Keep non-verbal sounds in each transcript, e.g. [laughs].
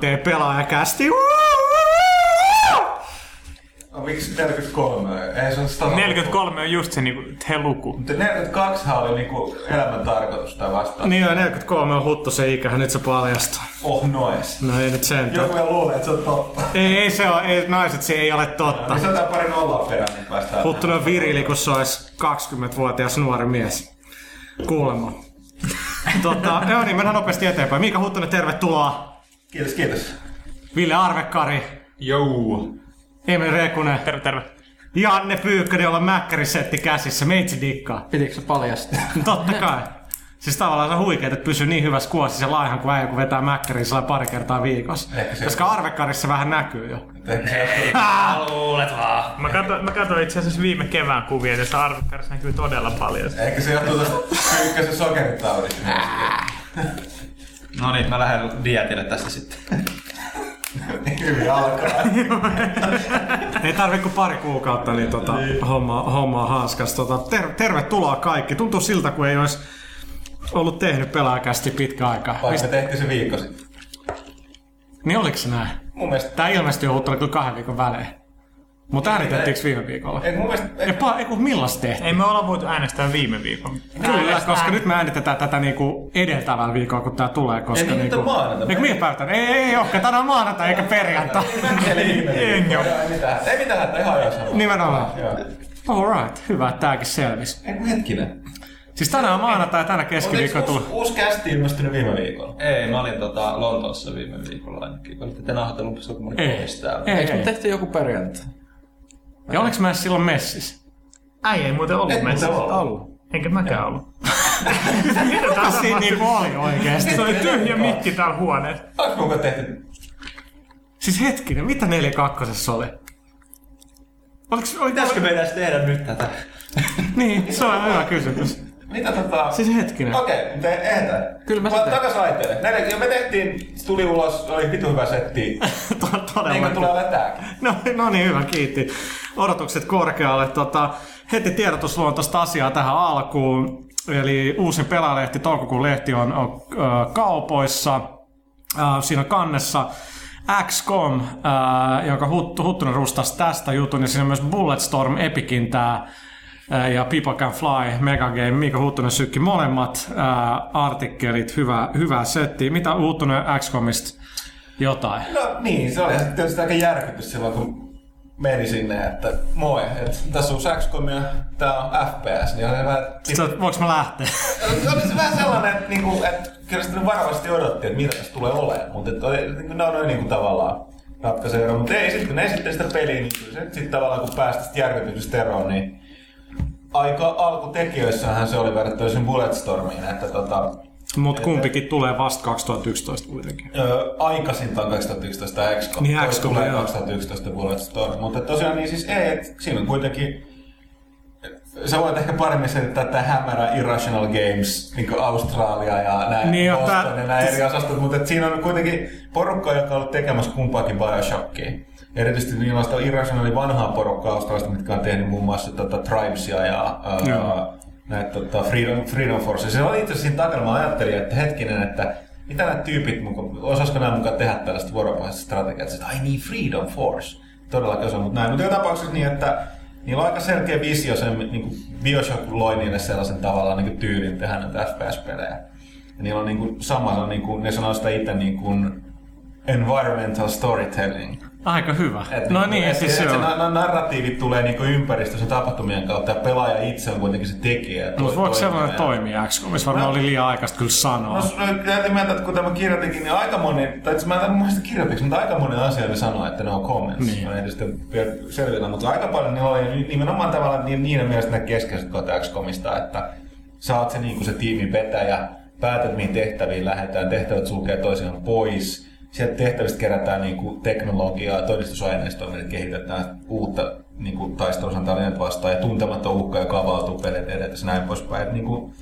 43. pelaajakästi. No, miksi 43? Ei se ole 100 43 on just se niinku he luku. Mutta 42 oli niinku elämän tarkoitus tai vastaan. Niin joo, 43 on huttu se ikä, nyt se paljastuu. Oh nois. No ei nyt sentään. Joku vielä luulee, että se on totta. Ei, ei se on, ei, naiset, se ei ole totta. Lisätään pari nollaa perään, niin päästään. Huttunen on virili, kun se olisi 20-vuotias nuori mies. Kuulemma. [laughs] tota, joo niin, mennään nopeasti eteenpäin. Miika Huttunen, tervetuloa. Kiitos, kiitos. Ville Arvekkari, Jou. Emil Rekunen, Terve, terve. Janne Pyykkönen, jolla on mäkkärisetti käsissä. Meitsi dikkaa. Pitikö se paljastaa? [laughs] Totta kai. Siis tavallaan se on huikeet, että pysyy niin hyvässä kuosissa laihan kuin äijä, kun vetää mäkkäriä sellainen pari kertaa viikossa. Ehkä se- Koska Arvekkarissa vähän näkyy jo. [laughs] Luulet vaan. Mä katsoin, mä katsoin itse asiassa viime kevään kuvia, ja tässä arvokkarissa näkyy todella paljon. Ehkä se johtuu tästä pyykkäisen sokeritaudista. No niin, mä lähden dietille tästä sitten. Hyvin alkaa. Ei tarvi kuin pari kuukautta, niin tota, homma, homma on hanskas. Tota, ter, tervetuloa kaikki. Tuntuu siltä, kun ei olisi ollut tehnyt pelaajakästi pitkä aikaa. Vaikka me tehtiin se viikko sitten. Niin oliko se näin? Mun mielestä... Tää ilmestyi uutena kyllä kahden viikon välein. Mutta äänitettiinkö viime viikolla? Ei, mun mielestä... Ei, pa, ei kun millas tehtiin? Ei me olla voitu äänestää viime viikon. Kyllä, koska nyt me äänitetään tätä niinku edeltävällä viikolla, kun tää tulee. Koska Ei, niin, niinku... maanantai. Eikö mihin päivänä? Ei, ei, ei olekaan. Tänään on maanantai eikä perjantai. Ei mitään, ei mitään, että ihan ajan sama. Nimenomaan. Alright, hyvä, että tääkin selvisi. Ei kun hetkinen. Siis tänään on maanantai ja tänä keskiviikko tulee. uusi, uusi kästi ilmestynyt viime viikolla? Ei, mä olin tota Lontoossa viime viikolla ainakin. Olitte te nauhoitellut Sokumani Ei. täällä. Ei, Eikö ei. me tehty joku perjantai? Ja oliks mä edes silloin messissä? Äi ei muuten ollut Et messissä. muuten ollut. Ollut. Enkä mäkään ollut. Mitä tää siinä niinku oli oikeesti. Se oli tyhjä mikki täällä huoneessa. Onko mukaan tehty? Siis hetkinen, mitä 4.2. oli? Oliks, oli, Pitäisikö meidän edes tehdä nyt tätä? Niin, se on hyvä kysymys. Mitä tota... Siis hetkinen. Okei, okay, mutta ehditään. Kyllä mä sitä- Takas laitteelle. Näin, jo me tehtiin, se tuli ulos, oli vitu hyvä setti. [laughs] To- Niin kuin Todella. tulee olemaan tääkin. No, no niin, hyvä, kiitti. Odotukset korkealle. Tota, heti tiedotusluontoista asiaa tähän alkuun. Eli uusin pelaalehti, toukokuun lehti on, on äh, kaupoissa. Äh, siinä kannessa XCOM, äh, jonka Hut, Huttunen rustasi tästä jutun. Ja siinä on myös Bulletstorm, Epicin tää äh, ja People Can Fly, Megagame, Miika Huttunen sykki molemmat äh, artikkelit, hyvä, hyvä setti. Mitä Huttunen XCOMista jotain? No niin, se oli tietysti aika järkytys silloin, kun meni sinne, että moi, että tässä on XCOM ja tää on FPS, niin oli vähän... Sitten, voinko mä lähteä? Se oli se vähän sellainen, että, niinku, että kyllä sitä varovasti odotti, että mitä tässä tulee olemaan, mutta että oli, niinku, ne on noin niinku tavallaan ratkaisee mutta ei sitten kun ne esitteli sitä peliä, niin kyllä se sitten tavallaan kun päästä järkytyksestä eroon, niin aika alkutekijöissähän se oli verrattuna sen Bulletstormiin, että tota, Mutta kumpikin tulee vasta 2011 kuitenkin. Öö, aikaisintaan 2011 XCOM. Niin, XCOM, tulee joo. 2011 Bulletstorm. Mutta tosiaan niin siis ei, et siinä on kuitenkin sä voit ehkä paremmin selittää tämä hämärä Irrational Games, niin Australia ja näin, Niin, Boston tää- ja nämä eri osastot, mutta siinä on kuitenkin porukka, joka on ollut tekemässä kumpaakin Bioshockia. Erityisesti niillä on sitä Irrationalin vanhaa porukkaa Australiasta, mitkä on tehnyt muun muassa tota, Tribesia ja ää, näitä tota, Freedom, Freedom Force. Se oli itse asiassa siinä takana, mä ajattelin, että hetkinen, että mitä nämä tyypit, osaisiko nämä mukaan tehdä tällaista vuoropuheista strategiaa, että ai niin, Freedom Force. Todellakin se on, mutta näin. Mutta joka tapauksessa niin, että niillä on aika selkeä visio, sen, niin kuin Bioshock loi niille sellaisen tavallaan niin kuin tyylin tehdä näitä FPS-pelejä. Ja niillä on niin kuin, samalla, niin kuin, ne sanoo sitä itse niin kuin environmental storytelling. Aika hyvä. Et no niinku, niin, et, siis et se se on. na- na- narratiivit tulee niinku ympäristössä tapahtumien kautta ja pelaaja itse on kuitenkin se tekijä. ja Mutta voiko sellainen toimia XCOMissa? Varmaan No. oli liian aikaista kyllä No, sanoa. no täytyy mieltä, että kun tämä kirjoitinkin, niin aika moni, tai itse mä en muista kirjoitiksi, mutta aika moni asia ne sanoo, että ne on comments. Niin. Niin. Mä en sitten selvitä, mutta aika paljon ne oli nimenomaan tavallaan niin, niiden mielestä ne keskeiset kohta XCOMista, että sä oot se, niin se tiimin vetäjä, päätät mihin tehtäviin lähdetään, tehtävät sulkee toisiaan pois, sieltä tehtävistä kerätään niin kuin teknologiaa, todistusaineistoa, millä kehitetään uutta niin kuin taistelusantaa vastaan ja tuntematon uhka, joka avautuu pelin edetessä näin poispäin. Niin kuin,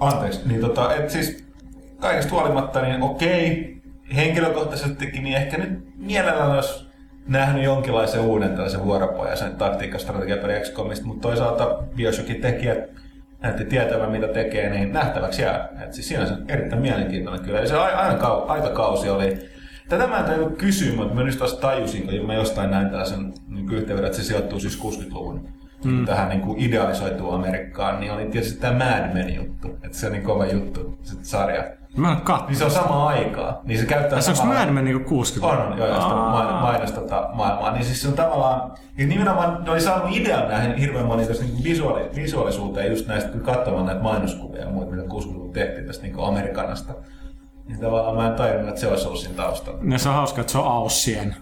Anteeksi, niin tota, et siis kaikesta huolimatta, niin okei, henkilökohtaisestikin, niin ehkä nyt mielellään olisi nähnyt jonkinlaisen uuden tällaisen vuoropohjaisen taktiikkastrategiapeli XCOMista, mutta toisaalta Bioshockin tekijät näytti tietävän mitä tekee, niin nähtäväksi jää. Et siis siinä se on erittäin mielenkiintoinen kyllä. Ja se aina kau- aikakausi oli, Tätä mä en tajunnut kysyä, mutta mä nyt vasta tajusin, kun mä jostain näin tällaisen niin yhteyden, että se sijoittuu siis 60-luvun mm. tähän niin kuin idealisoituun Amerikkaan, niin oli tietysti tämä Mad Men juttu. Että se on niin kova juttu, se sarja. Mä en katso. Niin se on sama aikaa. Niin se käyttää Se onko Mad Men niinku 60 on, on, joo, joo, sitä main, mainos tota maailmaa. Niin siis se on tavallaan, ja nimenomaan ne oli saanut idean näihin hirveän moniin tästä niin visuaali, visuaalisuuteen just näistä, kun katsomaan näitä mainoskuvia ja muita, mitä 60-luvulla tehtiin tästä niin Amerikanasta. Niin tavallaan mä en tajunnut, että se olisi ollut siinä taustalla. Ja se on hauska, että se on Aussien.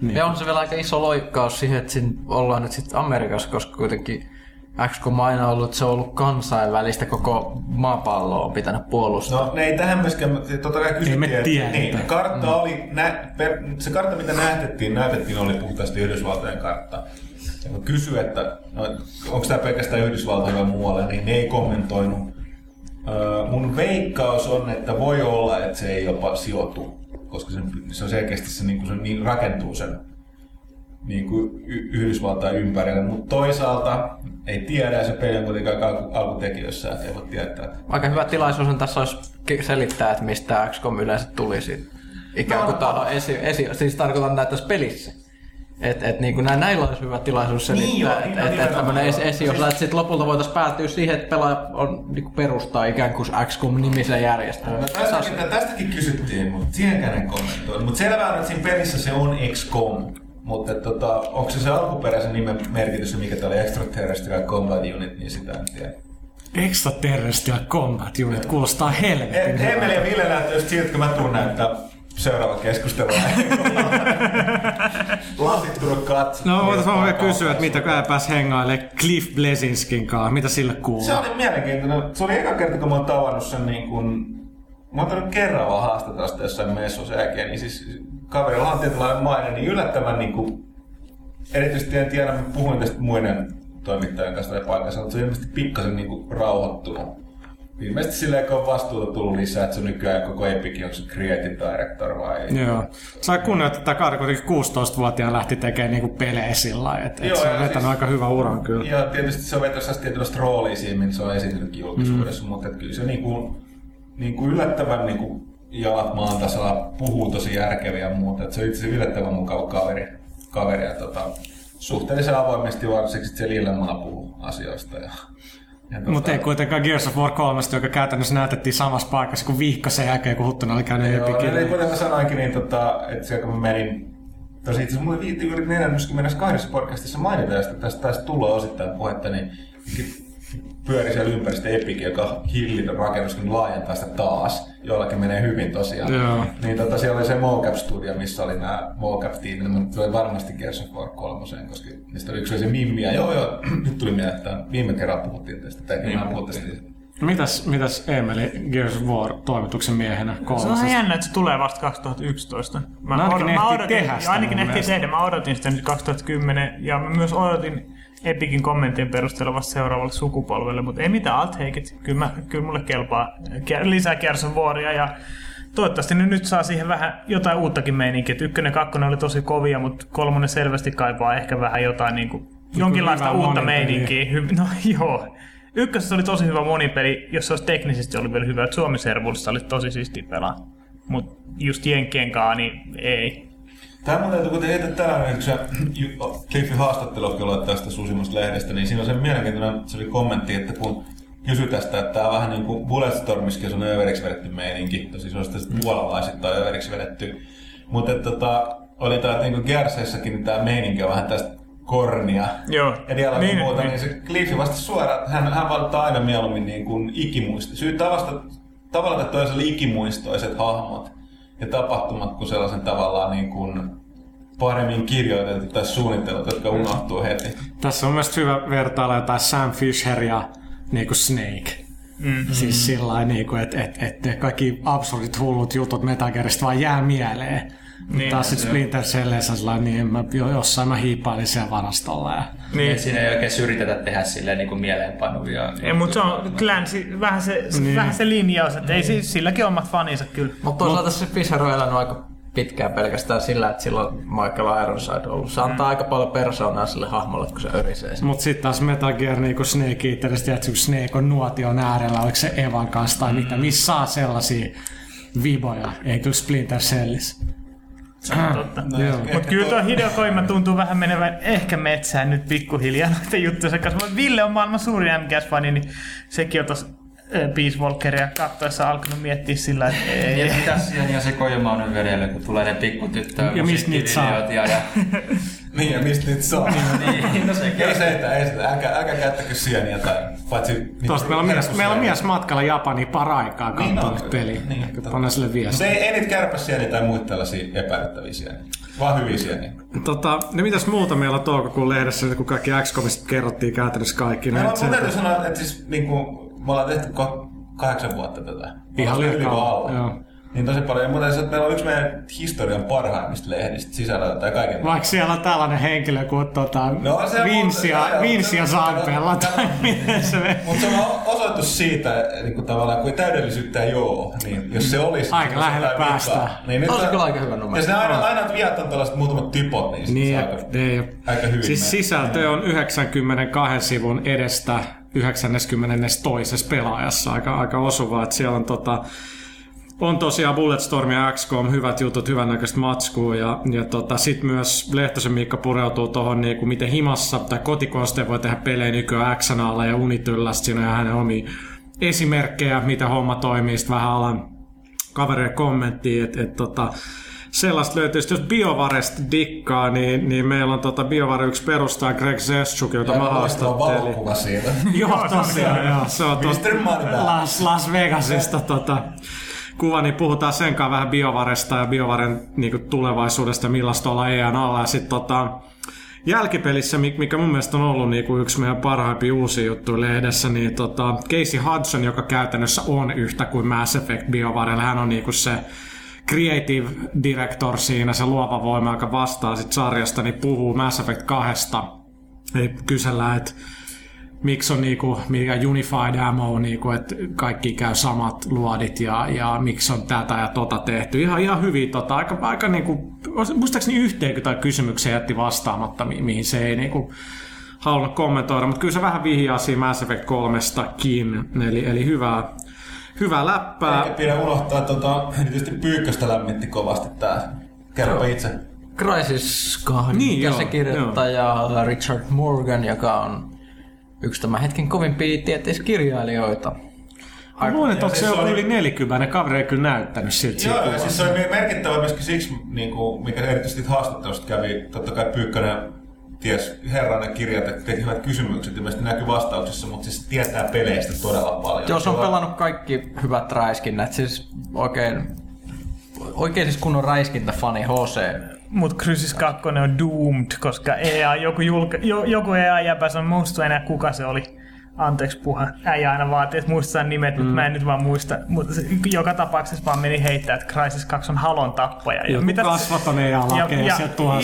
Niin. Ja on se vielä aika iso loikkaus siihen, että siinä ollaan nyt sitten Amerikassa, koska kuitenkin XCOM aina ollut, että se on ollut kansainvälistä, koko maapalloa on pitänyt puolustaa. No ne ei tähän myöskään, totta kai kysyttiin, me että- niin, kartta mm. oli, nä, per, se kartta mitä näytettiin, näytettiin oli puhtaasti Yhdysvaltojen kartta. Ja kun kysyi, että no, onko tämä pelkästään Yhdysvaltoja vai muualle, niin ne ei kommentoinut. Öö, mun veikkaus on, että voi olla, että se ei jopa sijoitu, koska se, se on selkeästi se, niin se niin rakentuu sen niin kuin y- Yhdysvaltain ympärille, mutta toisaalta ei tiedä, ja se peli on kuitenkin alku, alkutekijöissä, että ei voi tietää. Aika hyvä tilaisuus on tässä olisi selittää, että mistä XCOM yleensä tuli siitä. Ikään kuin No, on esi, esi, siis tarkoitan näitä tässä pelissä. Et, et niin kuin näin, näillä olisi hyvä tilaisuus Niin selittää, joo, että niin et, et, tämmöinen esi, esi, jos Siis- sitten lopulta voitaisiin päätyä siihen, että pelaaja on, niin kuin perustaa ikään kuin XCOM-nimisen järjestelmän. No, tästäkin, tästäkin kysyttiin, mutta siihenkään en kommentoinut. Mutta selvää on, että siinä pelissä se on XCOM. Mutta tota, onko se se alkuperäisen nimen merkitys, mikä tämä oli Extraterrestrial Combat Unit, niin sitä en tiedä. Extraterrestrial Combat Unit kuulostaa helvetin E- Emeli ja Ville näyttää just siltä, kun mä tuun näyttää seuraava keskustelu. Lasittunut [laughs] kat. No, voitais vaan vielä kysyä, että mitä kun pääs hengailemaan Cliff Blesinskin kanssa, mitä sille kuuluu? Se oli mielenkiintoinen. Se oli eka kerta, kun mä oon tavannut sen niin kuin... Mä oon kerran vaan haastatella sitä jossain messussa jälkeen, niin siis kaverilla on tietynlainen maine, niin yllättävän niin kuin... Erityisesti en tiedä, mä puhuin tästä muiden toimittajien kanssa tällä paikassa, mutta se on ilmeisesti pikkasen niin kuin rauhoittunut. Ilmeisesti silleen, kun on vastuuta tullut lisää, että se on nykyään koko Epic, onko se Creative Director vai... Joo. Sai kunnioittaa, että Kari kuitenkin 16-vuotiaan lähti tekemään niinku pelejä sillä lailla, että et Joo, se on vetänyt siis- aika hyvä uran kyllä. Ja tietysti se on vetänyt tietynlaista roolia siihen, minne se on esiintynytkin julkisuudessa, mm. mutta kyllä se niinku, niinku yllättävän niinku jalat maan tasalla puhuu tosi järkeviä ja muuta. Et se on itse asiassa yllättävän mukava kaveri, kaveri ja tota, suhteellisen avoimesti varsinkin se Lillemaa puhuu asioista. Ja, ja tota, Mutta ei kuitenkaan Gears of War 3, joka käytännössä näytettiin samassa paikassa kuin viikko sen jälkeen, kun Huttunen oli käynyt Joo, Epicin. niin kuten mä sanoinkin, niin tota, että siellä kun mä menin, tosi itse asiassa mulle viitti juuri 42 podcastissa mainitaan, että tästä, tästä tulee osittain puhetta, niin pyöri siellä ympäristöstä Epic, joka hillitön rakennus, niin laajentaa sitä taas. Joillakin menee hyvin tosiaan. Joo. Niin tota, siellä oli se mocap studio, missä oli nämä mocap-tiimit, mutta se oli varmasti Gears of War 3, koska niistä oli yksi oli se Mimmi, ja joo joo, [clears throat] nyt tuli mieleen, että viime kerralla puhuttiin tästä, tekemään niin, puhuttiin tästä. Mitäs, mitäs Emeli Gears of War toimituksen miehenä Se on ihan jännä, että se tulee vasta 2011. Mä, No ainakin odot- ne mä odotin, tehdä sitä ja ainakin mielestä. tehdä. Mä odotin sitä nyt 2010 ja mä myös odotin Epicin kommenttien perusteella vasta seuraavalle sukupolvelle, mutta ei mitään, I'll take it. Kyllä, mä, kyllä mulle kelpaa lisää Waria ja toivottavasti ne nyt saa siihen vähän jotain uuttakin meininkiä. Et Ykkönen ja kakkonen oli tosi kovia, mutta kolmonen selvästi kaipaa ehkä vähän jotain niin kuin, jonkinlaista uutta meininkiä. Hy- no [laughs] joo. Ykkösessä oli tosi hyvä monipeli, jos se olisi teknisesti oli vielä hyvä. Suomi Servulissa oli tosi siisti pelaa. Mutta just Jenkkien kanssa, niin ei. Tämä mun täytyy kuitenkin heittää tällainen, kun se Cliffin haastattelukin oli tästä Susimasta lehdestä, niin siinä on se mielenkiintoinen se oli kommentti, että kun kysyi tästä, että tämä on vähän niin kuin Bulletstormissakin on överiksi vedetty meininki, tosi se on sitten puolalaisit överiksi vedetty. Mutta tota, oli tämä niin Gerseissäkin niin tämä meininki on vähän tästä kornia Joo. ja dialogia Niin, niin, muuta, niin. niin, se Cliffi vastasi suoraan, että hän, hän valittaa aina mieluummin niin kuin ikimuisto. Syy tavasta, tavallaan että toisella ikimuistoiset hahmot ja tapahtumat kuin sellaisen tavallaan niin kuin paremmin kirjoitetut tai suunnitellut, jotka unohtuu heti. Tässä on myös hyvä vertailla jotain Sam Fisher ja niinku Snake. Mm-hmm. Siis sillä niinku, että et, et ne kaikki absurdit hullut jutut Metal Gearista vaan jää mieleen. Niin, Niin, taas sitten Splinter Celleissä sellainen, niin mä, jo, jossain mä hiippailin siellä varastolla. Ja... Niin. Siinä ei oikein yritetä tehdä silleen niin kuin mieleenpanuvia. Ei, mutta se on glänsi, vähän se, niin. vähän se linjaus, että ei siis, silläkin omat faninsa kyllä. Mutta toisaalta se Fisher on elänyt aika pitkään pelkästään sillä, että silloin Michael Ironside on ollut. Se antaa aika paljon persoonaa sille hahmolle, kun se örisee. sen. Mut sitten taas Metal Gear niinku Snake Eaterista, että kun Snake on nuotion äärellä, oliko se Evan kanssa tai mitä, missä saa sellaisia viboja, ei kyllä Splinter Cellissä. Totta. No, Mutta kyllä tuo Hideo tuntuu vähän menevän ehkä metsään nyt pikkuhiljaa [laughs] noiden juttujen kanssa. Mutta Ville on maailman suurin MGS-fani, niin sekin on tuossa äh, Peace Walkeria katsoessa alkanut miettiä sillä, että ei. Ja mitä siihen ja se Kojima on nyt vedellä, kun tulee ne pikkutyttö Ja mistä niitä saa? musiikkivideot ja, ja [laughs] Niin, ja mistä niitä saa? niin, no [laughs] sekin. Ei se, että ei sitä, älkää, älkää käyttäkö sieniä tai paitsi... Niin, Tuosta meillä on, mies, meillä on mies matkalla Japaniin paraikaa Niin katsonut on. peliä. Niin. Panna sille Mutta viestiä. ei, ei niitä kärpäsieniä tai muita tällaisia epäilyttäviä sieniä. Vaan hyviä sieniä. Tota, no mitäs muuta meillä on toukokuun lehdessä, kun kaikki XCOMista kerrottiin käytännössä kaikki. Mä, Ne, mä täytyy sanoa, että siis niinku, me ollaan tehty kahdeksan vuotta tätä. Ihan joo. Niin tosi paljon. Ja muuten se, että meillä on yksi meidän historian parhaimmista lehdistä sisällä tai kaiken. Vaikka siellä on tällainen henkilö kuin tota, No, se se on- Sampella tai miten se menee. Mutta se on osoitus siitä, niin kuin tavallaan, kun täydellisyyttä ei ole, niin jos se olisi... Aika niin lähelle jotain päästään. vikaa. Niin nyt Se on- kyllä aika hyvä numero. Ja se aina, aina että viat on tällaiset muutamat typot, niin, Niin, se aika, ei, aika hyvin. Siis menee. sisältö on 92 sivun edestä 92. pelaajassa. Aika, aika osuvaa, että siellä on tota, on tosiaan Bulletstorm ja XCOM, hyvät jutut, hyvännäköistä matskua ja, ja tota, sitten myös Lehtosen Miikka pureutuu tuohon niinku, miten himassa tai kotikonsteen voi tehdä pelejä nykyään XNAlla ja Unityllä, siinä on hänen omia esimerkkejä, mitä homma toimii, sitten vähän alan kavereiden kommenttiin, että et, tota, sellaista löytyy. Sitten jos BioVaresta dikkaa, niin, niin meillä on tota BioVare yksi perustaja Greg Zestchuk, jota mä Aivan loistava haastattelin. valokuva siitä. [laughs] Joo, tosiaan, joo. Se on tosta. Las, Las Vegasista tota, kuva, niin puhutaan sen kanssa vähän BioVaresta ja BioVaren niinku, tulevaisuudesta, millaista olla EAN alla. Ja sitten tota, jälkipelissä, mi- mikä mun mielestä on ollut niinku yksi meidän parhaimpia uusia juttuja lehdessä, niin tota, Casey Hudson, joka käytännössä on yhtä kuin Mass Effect BioVarella, hän on niinku se creative director siinä, se luova voima, joka vastaa sit sarjasta, niin puhuu Mass Effect 2. Eli kysellään, että miksi on niinku, mikä Unified Ammo, niinku, että kaikki käy samat luodit ja, ja miksi on tätä ja tota tehty. Ihan, ihan hyvin, tota, aika, aika niinku, muistaakseni yhteen tai kysymykseen jätti vastaamatta, mi- mihin se ei niinku, halunnut kommentoida, mutta kyllä se vähän vihjaa siinä Mass Effect 3stakin, eli, eli hyvää, hyvää läppää. Eikä pidä unohtaa, tota, erityisesti Pyykköstä lämmitti kovasti tää. Kerropa itse. Crisis 2 Niin, joo, käsikirjoittaja Richard Morgan, joka on yksi tämän hetken kovimpia tieteiskirjailijoita. Mä luulen, että Ja onko se siis joku oli- yli 40, kaveri ei kyllä näyttänyt siltä Joo, ja siis se on merkittävä myöskin siksi, niin kuin, mikä erityisesti haastattelusta kävi, totta kai Pyykkönen ties herranen kirjat, että teki hyvät kysymykset, ilmeisesti näkyy vastauksissa, mutta siis tietää peleistä todella paljon. Joo, se on Joo. pelannut kaikki hyvät räiskinnät, siis oikein, oikein siis kunnon räiskintäfani HC. Mut Crysis 2 on doomed, koska EA, joku, julka, jo, joku EA-jäpä sanoi, muista enää kuka se oli. Anteeksi puha. Äijä aina vaatii, että muistetaan nimet, mm. mutta mä en nyt vaan muista. Mutta se, joka tapauksessa vaan meni heittää, että Crysis 2 on halon tappaja. Ja Joku kasvaton ei alake ja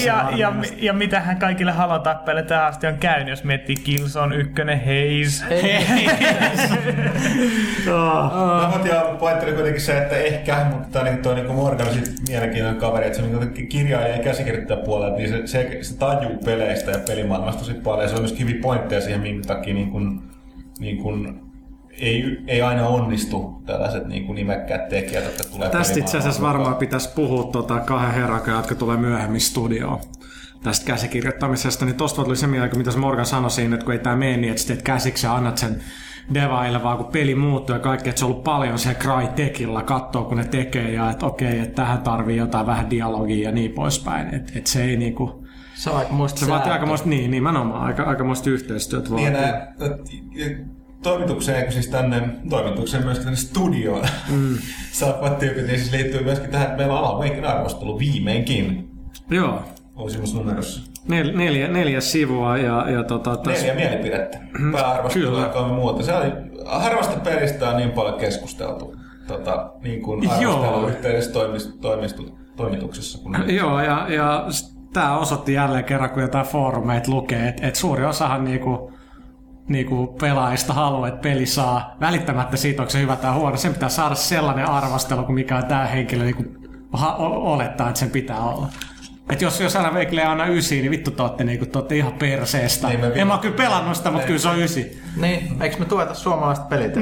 ja, ja, ja, mitä hän kaikille halon tappajille tähän asti on käynyt, jos miettii Killzone 1, Haze. No, mutta ja pointti oli kuitenkin se, että ehkä, mutta tämä niin, toi niin Morgan on sit mielenkiintoinen kaveri, että se on niin kirjailija ja käsikirjoittaja puolella, niin se, se, se tajuu peleistä ja pelimaailmasta tosi paljon. Ja se on myös hyviä pointteja siihen, minkä takia niin kuin, niin kuin, ei, ei aina onnistu tällaiset niin kuin nimekkäät tekijät, jotka tulee Tästä itse asiassa varmaan pitäisi puhua tota kahden herran, jotka tulee myöhemmin studioon tästä käsikirjoittamisesta, niin tosta tuli se mieleen, mitä Morgan sanoi siinä, että kun ei tämä mene niin, että teet käsiksi ja annat sen devaille, vaan kun peli muuttuu ja kaikki, että se on ollut paljon se Crytekilla, katsoo kun ne tekee ja että okei, että tähän tarvii jotain vähän dialogia ja niin poispäin, että että se ei niinku, Se on aika muista se vaatii aikamoista, niin, nimenomaan, aika, aikamoista yhteistyötä Niin vaatii. ja nää, toimitukseen, eikö siis tänne toimitukseen myöskin tänne studioon mm. saapuvat tyypit, niin siis liittyy myöskin tähän, että meillä on Alan Wakein arvostelu viimeinkin Joo, uusimmassa numerossa. nel, neljä, neljä sivua ja, ja tota, tässä, Neljä mielipidettä. Pääarvostelu Kyllä. ja kolme muuta. Se oli, harvasta pelistä on niin paljon keskusteltu tota, niin kuin arvosteluyhteydessä toimist, toimistu, toimituksessa. Kun Joo, ja, ja tämä osoitti jälleen kerran, kun jotain foorumeita lukee, että et suuri osahan niinku, niinku pelaajista haluaa, että peli saa välittämättä siitä, onko se hyvä tai huono. Sen pitää saada sellainen arvostelu, kuin mikä on tämä henkilö niinku ha- o- olettaa, että sen pitää olla. Et jos, jos aina Veikille ei anna ysi, niin vittu te ootte, niinku, te ootte ihan perseestä. Niin, me en mä oo kyllä pelannut sitä, mutta kyllä se on ysi. Niin, eikö me tueta suomalaista pelit?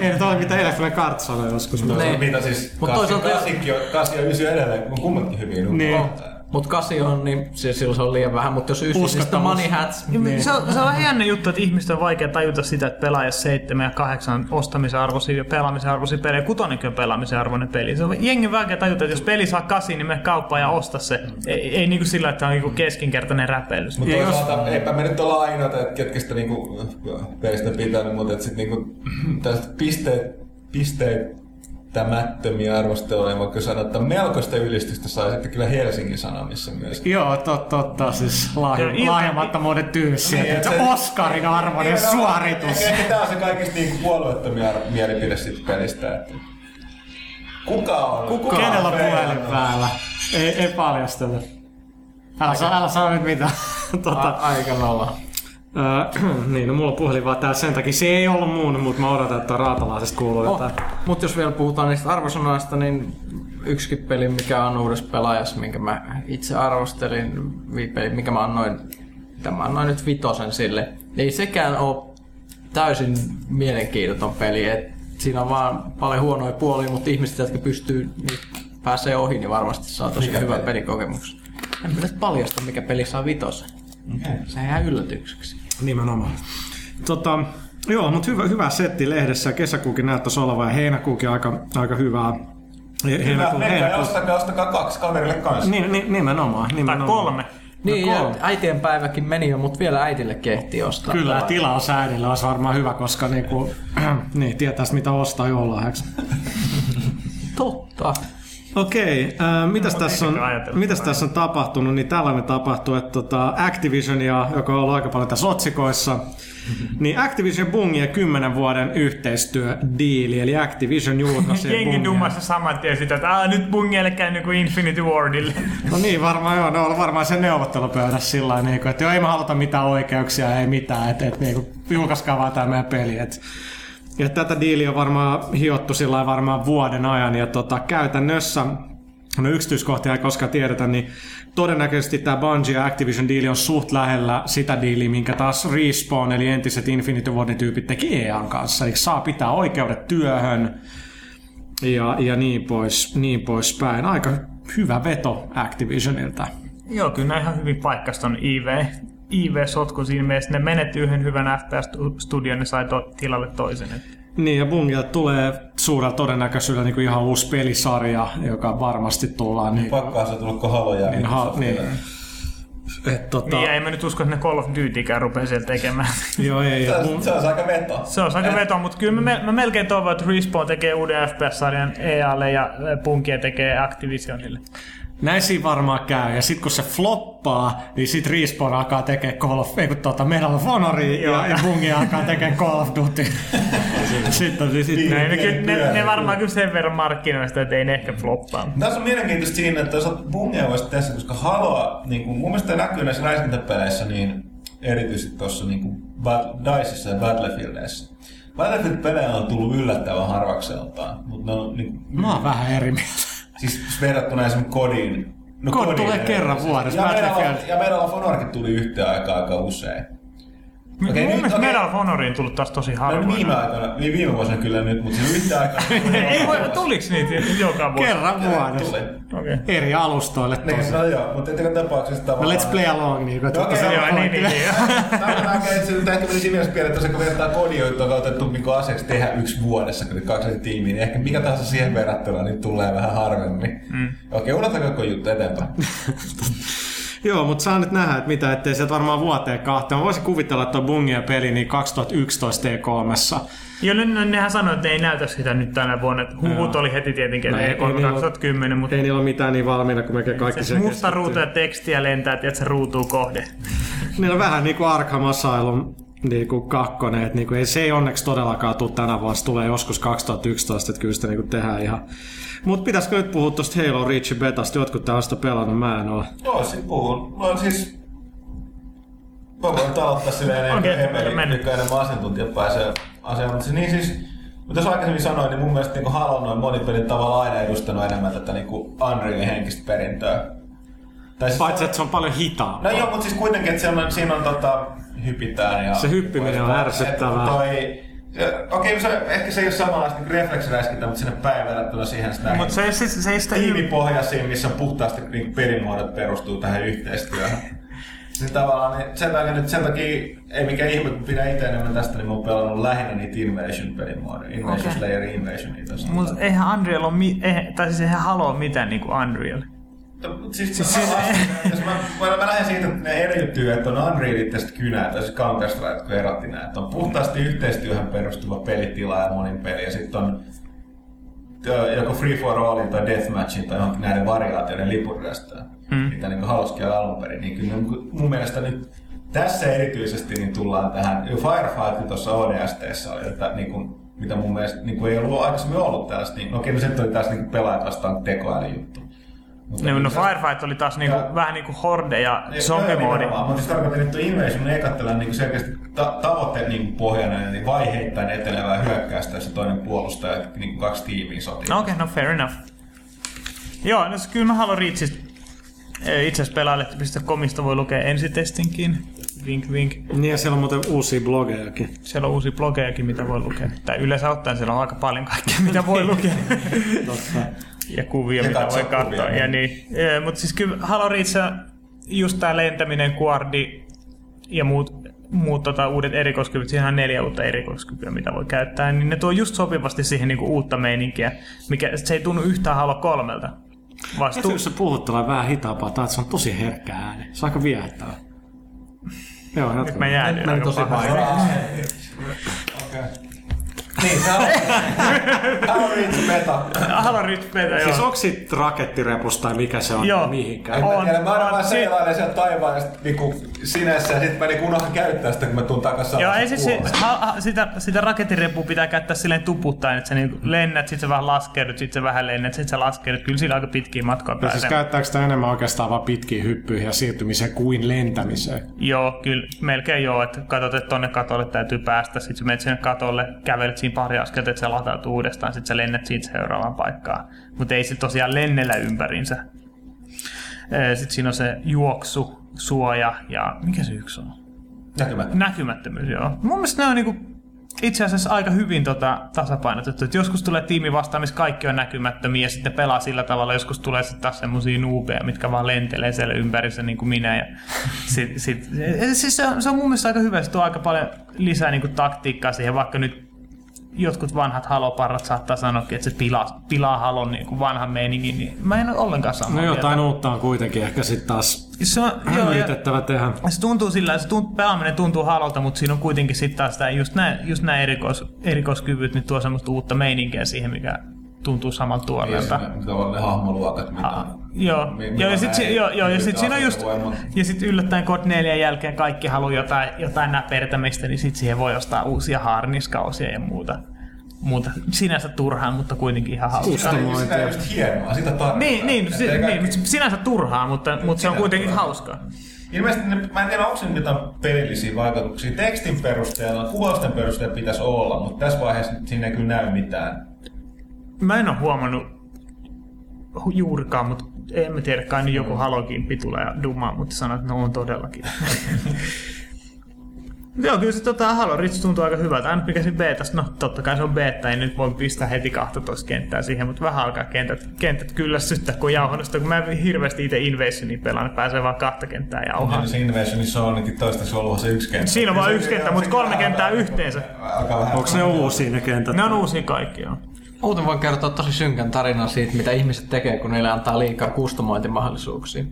ei nyt ole mitä Electronic Arts joskus. No, Niin. mitä siis, Mut kasi, toisaalta- kasikki on, kasi ja ysi on edelleen, on kummatkin hyvin. Niin. Mutta kasi on, niin siis silloin se on liian vähän, mutta jos ysi, niin sitten Uskottavuus. money hats. Niin. Se, on, se on vähän jännä juttu, että ihmisten on vaikea tajuta sitä, että pelaaja 7 ja 8 ostamisen arvoisia ja pelaamisen arvoisia pelejä. Kutonenkin on pelaamisen arvoinen peli. Se on jengi vaikea tajuta, että jos peli saa 8, niin mene kauppaan ja osta se. Ei, ei niinku sillä, että on niinku keskinkertainen räpeilys. Mutta toisaalta eipä me nyt olla ainoita, että ketkä sitä niinku pelistä pitänyt, mutta et sit niinku tästä pisteet, pisteittämättömiä arvosteluja, voi kyllä sanoa, että melkoista ylistystä sai sitten kyllä Helsingin Sanomissa myös. Joo, totta, totta. Siis lahja, Ja ilta- lahjamattomuuden tyyssiä. Niin, Niin, et se se- Oscarin arvoinen Niin, no, suoritus. Ehkä, tää on se kaikista niinku puolueettomia mielipide siitä pelistä. Että kuka on? Kuka Kenellä on puhelin päällä? Ei, ei paljasteta. Älä, sa, älä sano nyt mitään. [laughs] tota, A- aika nolla. Öö, [clears throat] niin, no mulla on puhelin vaan täällä sen takia. Se ei ollut muun, mutta mä odotan, että raatalaisesta kuuluu Oh, jotain. mutta jos vielä puhutaan niistä arvosanoista, niin yksikin peli, mikä on uudessa pelaajassa, minkä mä itse arvostelin, viipeli, mikä mä annoin, mitä mä annoin nyt vitosen sille, ei sekään ole täysin mielenkiinnoton peli. Et siinä on vaan paljon huonoja puolia, mutta ihmiset, jotka pystyy niin pääsee ohi, niin varmasti saa tosi Mikä hyvän peli? pelikokemuksen. En mä nyt paljasta, mikä peli saa vitosen. Se jää yllätykseksi. Nimenomaan. Tota, joo, mutta hyvä, hyvä setti lehdessä. Kesäkuukin näyttäisi olevan ja heinäkuukin aika, aika hyvää. He- Hyvä, Heinäkuu, menkää ja heinäkuu. ostakaa, ostakaa kaksi kaverille kanssa. Niin, niin, nimenomaan, Tai nimenomaan. kolme. Niin, No ja kolme. äitien päiväkin meni jo, mutta vielä äitille kehti ostaa. Kyllä, tilaus äidille olisi varmaan hyvä, koska niinku, [clears throat] niin, tietäisi mitä ostaa joululahjaksi. Totta. Okei, äh, mitäs, No, tässä on, mitäs tässä on tapahtunut? Niin tällainen tapahtuu, että tota Activisionia, joka on ollut aika paljon tässä otsikoissa, [laughs] niin Activision Bungie 10 vuoden yhteistyödiili, eli Activision julkaisee [laughs] Jengi dummassa saman tien sitä, että Aa, nyt bungeille käy niin kuin Infinity Wardille. [laughs] No niin, varmaan joo, ne on varmaan sen neuvottelupöydässä sillä lailla, niin että joo, ei me haluta mitään oikeuksia, ei mitään, että, että niin julkaiskaa vaan tämä meidän peli. Että, ja tätä diiliä on varmaan hiottu sillä varmaan vuoden ajan, ja tota, käytännössä No yksityiskohtia ei koskaan tiedetä, niin todennäköisesti tämä Bungie ja Activision diili on suht lähellä sitä diiliä, minkä taas Respawn eli entiset Infinity Wardin tyypit teki EAN kanssa. Eli saa pitää oikeudet työhön ja, ja niin, pois, niin poispäin. Aika hyvä veto Activisionilta. Joo, kyllä nämä ihan hyvin paikkasta on IV. IV-sotku siinä mielessä. Ne menetti yhden hyvän FPS-studion, ne sai to- tilalle toisen. Niin, ja Bungilta tulee suurella todennäköisyydellä niin kuin ihan uusi pelisarja, joka varmasti tullaan... Niin, Pakkaa se tullut Halo ja niin, ha, niin, et, tota, Niin, ja en mä nyt usko, että ne Call of Dutykään rupeaa siellä tekemään. [laughs] joo, ei, Se, on- se on aika veto. Se on aika veto, mutta kyllä mä, mä melkein toivon, että Respawn tekee uuden FPS-sarjan EAlle ja Punkia tekee Activisionille. Näin siinä varmaan käy. Ja sitten kun se floppaa, niin sit Respawn alkaa tekee Call of, ei kun tuota, Medal of Honoria ja, ja Bungie alkaa tekee Call of Duty. sitten [laughs] sit, Näin, ne, Niin, ne, ne, ne pyörii. varmaan kyllä sen verran markkinoista, että ei ne ehkä floppaa. Tässä on mielenkiintoista siinä, että jos Bungia voisi tässä, koska Haloa, niin kuin, mun mielestä näkyy näissä räiskintäpeleissä, niin erityisesti tuossa niin kuin Diceissa ja Battlefieldissä. Battlefield-pelejä on tullut yllättävän harvakseltaan, mutta ne on niin, Mä oon vähän eri mieltä. Siis verrattuna esimerkiksi Kodiin. No Kod tulee kerran vuodessa, Ja Medal, Battlefield. of, ja Medal of Honorkin tuli yhteen aikaan aika usein. Okei, Mun nyt- mielestä. Medal of Honoriin tullut taas tosi No, harvoin. viime aikoina, niin viime vuosina kyllä nyt, mutta siinä yhteen aikaan... [laughs] Ei voi, tuliks niitä joka vuosi? Kerran vuodessa. Tuli. Okei. Eri alustoille Niin, tosi. no joo, mutta joka tapauksessa No tavallaan... let's play along, niin kuin, Okei, se joo, on Joo, niin, niin, niin. Mä mä näen, että se nyt ehkä meni siinä mielessä pieleen, että jos kun vertaa kodia, joka on otettu niin aseeksi tehdä yksi vuodessa, kun kaksi eri tiimiä, niin ehkä mikä tahansa siihen verrattuna niin tulee vähän harvemmin. Mm. Okei, unohtakaa koko juttu eteenpäin. [laughs] Joo, mutta saa nyt nähdä, että mitä, ettei sieltä varmaan vuoteen kahteen. Mä voisin kuvitella, että tuo Bungia peli niin 2011 E3. Joo, ne, ne, nehän sanoi, että ne ei näytä sitä nyt tänä vuonna. että Huhut oli heti tietenkin, No että ei- E3 ei niillä ole- 2010, mutta Ei niillä ole mitään niin valmiina kuin melkein kaikki se musta ruutu ja tekstiä lentää, että se ruutuu kohde. Niillä on vähän niin kuin Arkham Asylum niin kuin kakkonen, että niin kuin ei, se ei onneksi todellakaan tule tänä vuonna, se tulee joskus 2011, että kyllä sitä niin kuin tehdään ihan. Mutta pitäisikö nyt puhua tuosta Halo Reach Betasta, jotkut sitä pelannut, mä en ole. Joo, sit puhun. No siis... Mä voin aloittaa silleen mennään. nykyinen asiantuntija pääsee asiaan. Mutta siis, niin siis Mutta jos aikaisemmin sanoin, niin mun mielestä niin Halo noin monipelin tavalla aina edustanut enemmän tätä niin Unrealin henkistä perintöä. Tai siis Paitsi, että se on paljon hitaampaa. No joo, mutta siis kuitenkin, että siinä on, siinä on tota, hypitään ja... Se hyppiminen on ärsyttävää. Toi, okei, se, ehkä se ei ole samanlaista niin refleksiräiskintä, mutta sinne päin verrattuna siihen sitä Mutta se, se, se sitä... tiimipohjaisiin, missä puhtaasti niin pelimuodot perustuu tähän yhteistyöhön. [laughs] Niin tavallaan niin sen takia, nyt sen takia ei mikään ihme, kun pidän itse enemmän tästä, niin mä oon pelannut lähinnä niitä Invasion-pelimuodoja. Invasion Okei. Slayer Invasionia tässä. Mutta eihän Unreal ole, mi- eihän, tai siis eihän ole mitään niinku Unreal. Siis, siis, siis, jos mä, mä, mä lähden siitä, että ne eriytyy, että on Unrealit ja sitten kynää, tai siis Counter-Strike, kun erotti nämä. Että on puhtaasti yhteistyöhön perustuva pelitila ja monin peli, ja sitten on joko Free for Allin tai Deathmatchin tai johonkin näiden variaatioiden lipuryöstöön, Mm. mitä niin halusikin olla alun perin. Niin kyllä niin mun mielestä nyt tässä erityisesti niin tullaan tähän, jo Firefight tuossa ODSTssä oli, että niin kuin, mitä mun mielestä niin kuin ei ollut aikaisemmin ollut tällaista, niin okei, no se oli taas niin pelaajat vastaan tekoälyjuttu. Mutta No, no Firefight oli taas niinku, Ja- vähän niinku horde ja Joo, zombimoodi. Mutta siis tarkoitan, että Invasion ei katsella niin selkeästi ta- tavoite niin pohjainen, niin vaiheittain etelevää hyökkäystä, jossa toinen puolustaa ja niin kaksi tiimiä sotii. No okei, okay, no fair enough. Joo, no kyllä mä haluan Reachista eh, itse asiassa pelaajalehti.comista voi lukea ensitestinkin. Vink vink. Niin ja siellä on muuten uusia blogejakin. Siellä on uusia blogejakin, mitä voi lukea. Tai yleensä ottaen siellä on aika paljon kaikkea, mitä voi lukea. Totta. Ja kuvia, Ja mitä voi katsoa. Ja niin. niin. Mutta siis kyllä Halo Reachissa just tää lentäminen, kuardi ja muut, muut tota, uudet erikoiskyvyt, siinä on neljä uutta erikoiskykyä, mitä voi käyttää, niin ne tuo just sopivasti siihen niinku uutta meininkiä, mikä se ei tunnu yhtään Halo kolmelta. Vastu... Jos sä puhut vähän hitaampaa, tai että se on tosi herkkä ääni. Se on aika viehättävä. Joo, Nyt jatka. mä jään Meni aika tosi pahasti. Niin, se on. Halo Reach beta. Halo Reach beta, joo. Siis onko sit rakettirepus tai mikä se on Joo. mihinkään? En mä On, tiedä, mä aina on. vaan seilailen sieltä taivaan ja sit niinku sinässä ja sit mä niinku unohdan käyttää sitä, kun mä tuun takas Joo, ei siis se, ha, ha, sitä, sitä rakettirepua pitää käyttää silleen tuputtaen, että sä niinku lennät, sit sä vähän laskeudut, sit sä vähän lennät, sit sä laskeudut. Kyllä siinä aika pitkiä matkoja Ja pääsee. siis käyttääkö sitä enemmän oikeastaan vaan pitkiä hyppyihin ja siirtymiseen kuin lentämiseen? Joo, kyllä melkein joo, että katsot, että tonne katolle täytyy päästä, sit sä menet sinne katolle, kävelet siinä pari askelta, että se latautuu uudestaan, sit sä lennät siitä seuraavaan paikkaan. Mutta ei se tosiaan lennellä ympärinsä. Sitten siinä on se juoksu, suoja ja mikä se yksi on? Näkymättä. Näkymättömyys, joo. Mun mielestä ne on niinku itse asiassa aika hyvin tota, tasapainotettu. Et joskus tulee tiimi vastaan, missä kaikki on näkymättömiä ja sitten pelaa sillä tavalla. Joskus tulee sitten taas semmosia nuubeja, mitkä vaan lentelee siellä ympärissä niin kuin minä. Ja [laughs] sit, sit, siis se, on, se on mun mielestä aika hyvä. Se tuo aika paljon lisää niin kuin taktiikkaa siihen, vaikka nyt jotkut vanhat haloparrat saattaa sanoakin, että se pilaa, pilaa halon niin kuin vanhan meiningin, niin mä en ole ollenkaan samaa No mieltä. jotain uutta on kuitenkin ehkä sitten taas Se on, joo, yritettävä tehdä. se tuntuu sillä, se tunt, pelaaminen tuntuu halolta, mutta siinä on kuitenkin sitten taas tää, just nämä just nää erikois, erikoiskyvyt, niin tuo semmoista uutta meininkiä siihen, mikä tuntuu samalta tuoreelta. Mitä on ne hahmoluokat, mitä Ah, Joo, mi- joo, ja sitten joo, joo, ja sit siinä on just, ja sit yllättäen kod 4 jälkeen kaikki haluaa jotain, jotain näpertämistä, niin sit siihen voi ostaa uusia harniskausia ja muuta. muuta. Sinänsä turhaan, mutta kuitenkin ihan hauskaa. Sitä on sitä just hienoa, sitä tarvitaan. Niin, niin, si, ei kaikki- niin sinänsä turhaa, mutta, mutta se on kuitenkin turhaa. hauskaa. Ilmeisesti, ne- mä en tiedä, onko se nyt jotain pelillisiä vaikutuksia. Tekstin perusteella, kuvausten perusteella pitäisi olla, mutta tässä vaiheessa siinä ei kyllä näy mitään. Mä en ole huomannut hu- juurikaan, mutta en mä tiedä, kai nyt joku halokimpi tulee ja dummaa, mutta sanoo, että no on todellakin. [laughs] Joo, kyllä se tota, Halo Reach tuntuu aika hyvältä. Aina mikä siinä betas, no totta kai se on beta, ei nyt voi pistää heti 12 kenttää siihen, mutta vähän alkaa kentät, kentät kyllästyttää, kun jauhon sitä, kun mä en hirveästi itse Invasionia pelaan, niin pääsee vaan kahta kenttää jauhaan. Ja se Invasionissa on ainakin toistaiseksi ollut se yksi kenttä. Siinä on vain Se- yksi kenttä, se- mutta se- kolme kenttää yhteensä. Onko ne uusia ne kentät? Ne on uusia kaikki, joo. Muuten voin kertoa tosi synkän tarinan siitä, mitä ihmiset tekee, kun niille antaa liikaa kustomointimahdollisuuksia.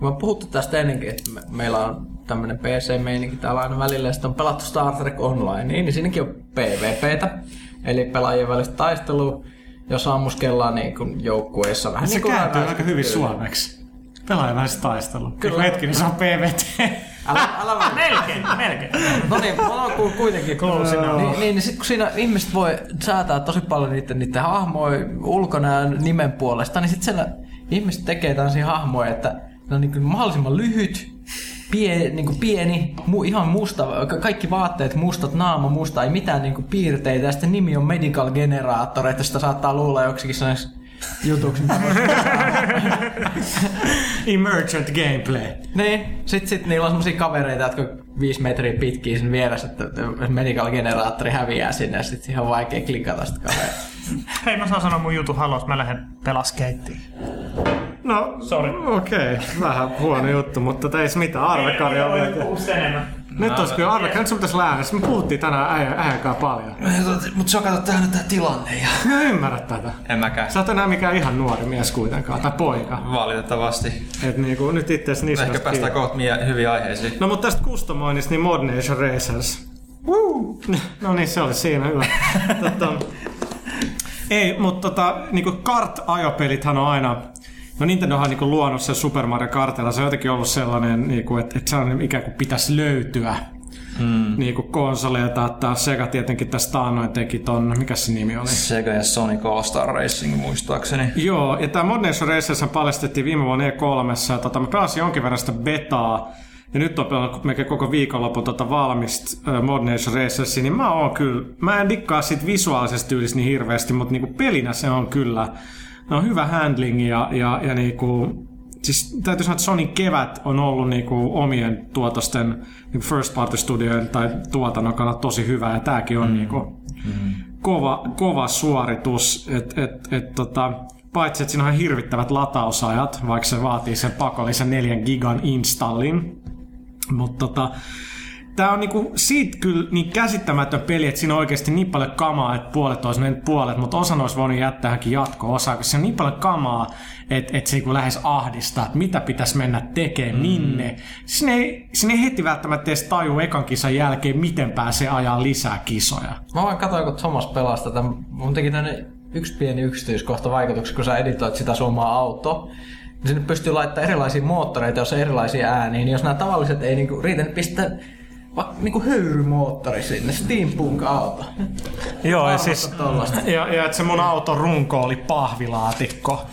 Me puhuttu tästä ennenkin, että me, meillä on tämmöinen PC-meininki täällä aina välillä, ja sitten on pelattu Star Trek Online, niin siinäkin on PvPtä, eli pelaajien välistä taistelua, jos ammuskellaan niin kuin joukkueissa vähän Se niin kääntyy aika hyvin suomeksi. Pelaajan välissä taistelu. Kyllä. Kyllä. Hetki, se on PVT. Älä, älä vaan. Melkein, melkein. No niin, ku- kuitenkin Close enough. Niin, niin, sit kun siinä ihmiset voi säätää tosi paljon niiden, niiden hahmoja ulkona ja nimen puolesta, niin sitten siellä ihmiset tekee tällaisia hahmoja, että ne on niin kuin mahdollisimman lyhyt, pie, niin kuin pieni, mu, ihan musta, ka- kaikki vaatteet mustat, naama musta, ei mitään niin kuin piirteitä. Ja sitten nimi on Medical Generator, että sitä saattaa luulla joksikin sellaisen jutuksi. mitä Emergent gameplay. Niin, sit, sit niillä on semmosia kavereita, jotka viisi metriä pitkiä sen vieressä, että medical generaattori häviää sinne ja sit on vaikea klikata sitä kaveria. [laughs] Hei, mä saan sanoa mun jutun halos, mä lähden pelas keittiin. No, Sorry. okei. Okay. Vähän huono juttu, mutta ei se mitään. Arvekari on vielä. enemmän. Nyt olisi kyllä Arve, nyt sun pitäisi lähteä. Me puhuttiin tänään kanssa paljon. Mutta se on kato tähän tää tilanne ja... Mä en ymmärrä tätä. En mäkään. Sä oot enää mikään ihan nuori mies kuitenkaan, tai poika. Valitettavasti. Et niinku, nyt itse asiassa niskasta Ehkä päästään kiinni. kohta mie- aiheisiin. No mutta tästä customoinnista, niin Mod Nation Racers. Woo! No niin, se oli siinä hyvä. [laughs] tota, ei, mutta tota, niinku kart-ajopelithän on aina... No Nintendohan on niinku luonut sen Super Mario Kartilla. Se on jotenkin ollut sellainen, niinku, että, että sellainen ikään kuin pitäisi löytyä mm. niinku konsoleilta. Että Sega tietenkin tästä taannoin teki ton, mikä se nimi oli? Sega ja Sonic All Star Racing muistaakseni. Joo, ja tämä Mod Nation Racers paljastettiin viime vuonna E3. Ja tota, mä pelasin jonkin verran sitä betaa. Ja nyt on pelannut melkein koko viikonlopun tota valmista äh, Mod Nation Racersia, niin mä oon kyllä, mä en dikkaa siitä visuaalisesta tyylistä niin hirveästi, mutta niinku pelinä se on kyllä, no on hyvä handling ja, ja, ja niinku, siis täytyy sanoa, että Sonin kevät on ollut niinku omien tuotosten niinku first party studioiden tai tuotannon kannalta tosi hyvä ja tääkin on mm. niinku kova, kova suoritus, että et, et, tota, paitsi että siinä on hirvittävät latausajat, vaikka se vaatii sen pakollisen 4 gigan installin. Mutta tota, Tämä on niinku siitä kyllä niin käsittämätön peli, että siinä on oikeasti niin paljon kamaa, että puolet olisi mennyt puolet, mutta osa olisi voinut jättääkin jatko-osaa, koska se on niin paljon kamaa, että, että se niinku lähes ahdistaa, että mitä pitäisi mennä tekemään, minne. Sinne ei, sinne ei heti välttämättä edes taju ekan kisan jälkeen, miten pääsee ajaa lisää kisoja. Mä vaan katsoin, kun Thomas pelasi tätä. Mun teki tänne yksi pieni yksityiskohta vaikutuksia, kun sä editoit sitä sun omaa autoa. Niin sinne pystyy laittamaan erilaisia moottoreita, jos on erilaisia ääniä. Niin jos nämä tavalliset ei niinku riitä, niin pistää vaikka niinku höyrymoottori sinne, steampunk-auto. Joo, ja siis, tollasta. ja, ja että se mun auton runko oli pahvilaatikko.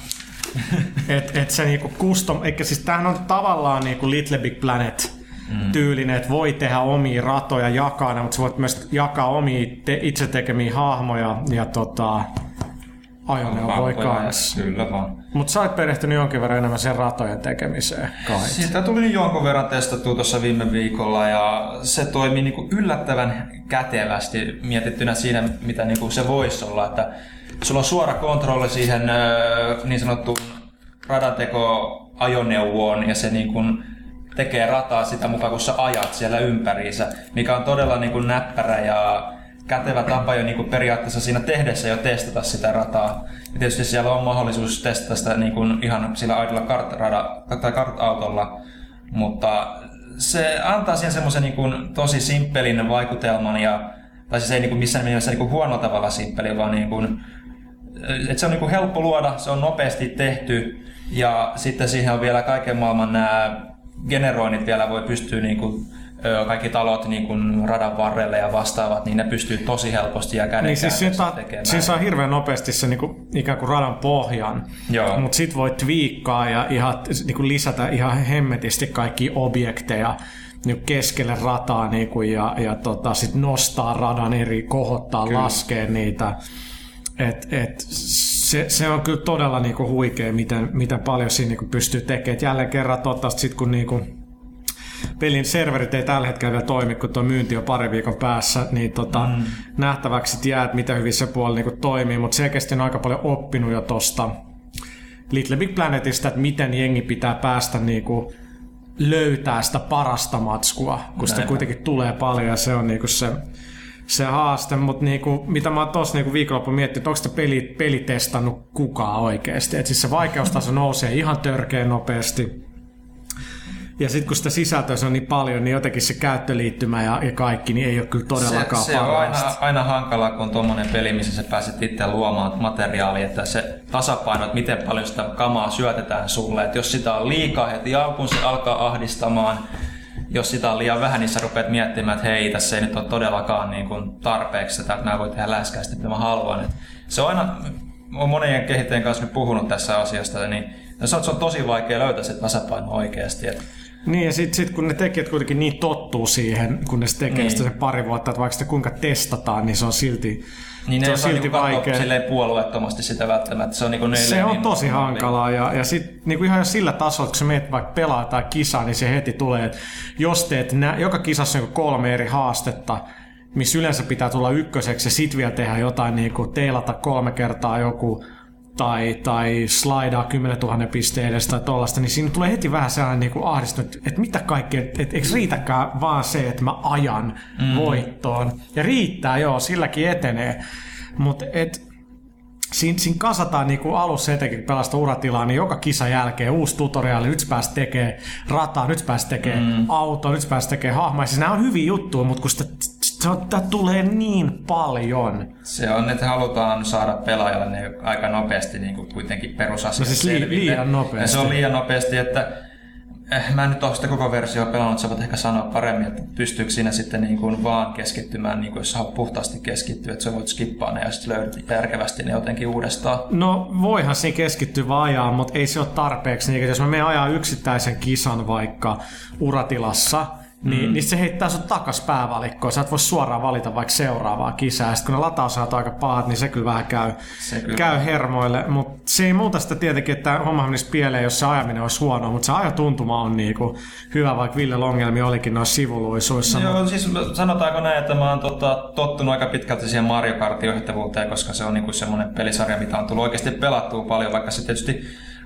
et, et se niinku custom, eikä siis tämähän on tavallaan niinku Little Big Planet tyylinen, että voi tehdä omia ratoja jakaa, ne, mutta sä voit myös jakaa omia te, itse tekemiä hahmoja ja tota, ajoneuvoja kanssa. Kyllä vaan. Mutta sä oot perehtynyt jonkin verran enemmän sen ratojen tekemiseen kai. Sitä tuli jonkun verran testattua tuossa viime viikolla ja se toimi niinku yllättävän kätevästi mietittynä siinä, mitä niinku se voisi olla. Että sulla on suora kontrolli siihen niin sanottuun radateko-ajoneuvoon ja se niinku tekee rataa sitä mukaan, kun sä ajat siellä ympäriinsä, mikä on todella niinku näppärä ja kätevä tapa jo niinku periaatteessa siinä tehdessä jo testata sitä rataa. Ja tietysti siellä on mahdollisuus testata sitä niinku ihan sillä aidolla kartautolla, mutta se antaa siihen semmoisen niinku tosi simppelin vaikutelman ja tai siis ei niinku missään mielessä niinku huonolla tavalla simppeli, vaan niinku, et se on niinku helppo luoda, se on nopeasti tehty ja sitten siihen on vielä kaiken maailman nämä generoinnit vielä voi pystyä niinku, ö, kaikki talot niinku radan varrelle ja vastaavat, niin ne pystyy tosi helposti ja käden Niin siis siinä, tekemään. siinä saa hirveän nopeasti se niinku, ikään kuin radan pohjan, mutta sit voi twiikkaa ja ihan, niinku lisätä ihan hemmetisti kaikki objekteja niinku keskelle rataa niinku, ja, ja tota, sit nostaa radan eri, kohottaa, kyllä. laskee niitä. Et, et, se, se, on kyllä todella niinku huikea, miten, miten paljon siinä niinku pystyy tekemään. Et jälleen kerran toivottavasti sit kun niinku, pelin serverit ei tällä hetkellä vielä toimi, kun tuo myynti on pari viikon päässä, niin tota, mm. nähtäväksi jää, että miten hyvin se puoli niin toimii, mutta selkeästi on aika paljon oppinut jo tosta Little Big Planetista, että miten jengi pitää päästä niin kuin löytää sitä parasta matskua, kun sitä Näinpä. kuitenkin tulee paljon ja se on niinku se, se haaste, mutta niinku, mitä mä oon tossa niinku viikonloppu miettinyt, että onko sitä peli, peli testannut kukaan oikeasti. Et siis se vaikeustaso nousee ihan törkeän nopeasti. Ja sitten kun sitä sisältöä on niin paljon, niin jotenkin se käyttöliittymä ja, ja kaikki, niin ei ole kyllä todellakaan se, se on aina, aina hankalaa, kun on tuommoinen peli, missä sä pääset itse luomaan materiaalia, että se tasapaino, että miten paljon sitä kamaa syötetään sulle. Että jos sitä on liikaa heti alkuun, se alkaa ahdistamaan. Jos sitä on liian vähän, niin sä rupeat miettimään, että hei, tässä ei nyt ole todellakaan niin kuin tarpeeksi, että mä voin tehdä läskäästi, mitä mä haluan. Et se on aina, olen monien kehittäjien kanssa nyt puhunut tässä asiasta, niin se on, se on tosi vaikea löytää se tasapaino oikeasti. Et Niin ja sitten sit kun ne tekijät kuitenkin niin tottuu siihen, kun ne se tekee Niin. sitä sen pari vuotta, että vaikka sitä kuinka testataan, niin se on silti, Niin se on silti niinku vaikea. silleen puolueettomasti sitä välttämättä. Se on, niinku Se on niin tosi hankalaa ja, ja sitten niinku ihan sillä tasolla, että kun sä meet vaikka pelaa tai kisaa, niin se heti tulee, että jos teet nä- joka kisassa on kolme eri haastetta, missä yleensä pitää tulla ykköseksi ja sit vielä tehdä jotain niin teilata kolme kertaa joku tai, tai slaidaa 10 000 pisteen edestä tai tollasta, niin siinä tulee heti vähän sellainen niin kuin ahdistunut, että, että mitä kaikkea, että, että eikö riitäkään vaan se, että mä ajan mm. voittoon. Ja riittää, joo, silläkin etenee. Mutta et, siinä, siinä kasataan niin kuin alussa etenkin, kun pelasta uratilaa, niin joka kisa jälkeen uusi tutoriaali, nyt sä pääset tekemään rataa, nyt sä pääset tekemään mm. auto, nyt sä pääset tekemään hahmoja. Siis nämä on hyviä juttuja, mutta kun sitä, sitä tulee niin paljon. Se on, että halutaan saada pelaajalle ne aika nopeasti niin kuin kuitenkin perusasiat No siis selville. liian nopeasti. Ja se on liian nopeasti, että eh, mä en nyt ole sitä koko versiota pelannut, sä voit ehkä sanoa paremmin, että pystyykö siinä sitten niin kuin vaan keskittymään, niin kuin jos sä haluat puhtaasti keskittyä, että sä voit skippaa ne ja sitten löydät järkevästi ne jotenkin uudestaan. No voihan siinä keskittyä vaan ajaa, mutta ei se ole tarpeeksi. Niin, jos mä menen ajaa yksittäisen kisan vaikka uratilassa, niin, mm. niin se heittää sut takas päävalikkoon. Sä et voi suoraan valita vaikka seuraavaa kisaa. Ja sit kun ne latausajat on aika pahat, niin se kyllä vähän käy, Se kyllä. käy hermoille. Mutta se ei muuta sitä tietenkin, että homma menisi pieleen, jos se ajaminen olisi huono. Mutta se ajatuntuma on niinku hyvä, vaikka Ville Longelmi olikin noissa sivuluisuissa. Joo, siis sanotaanko näin, että mä oon tota, tottunut aika pitkälti siihen Mario Kartin johtavuuteen, koska se on niinku semmoinen pelisarja, mitä on tullut oikeasti pelattua paljon, vaikka se tietysti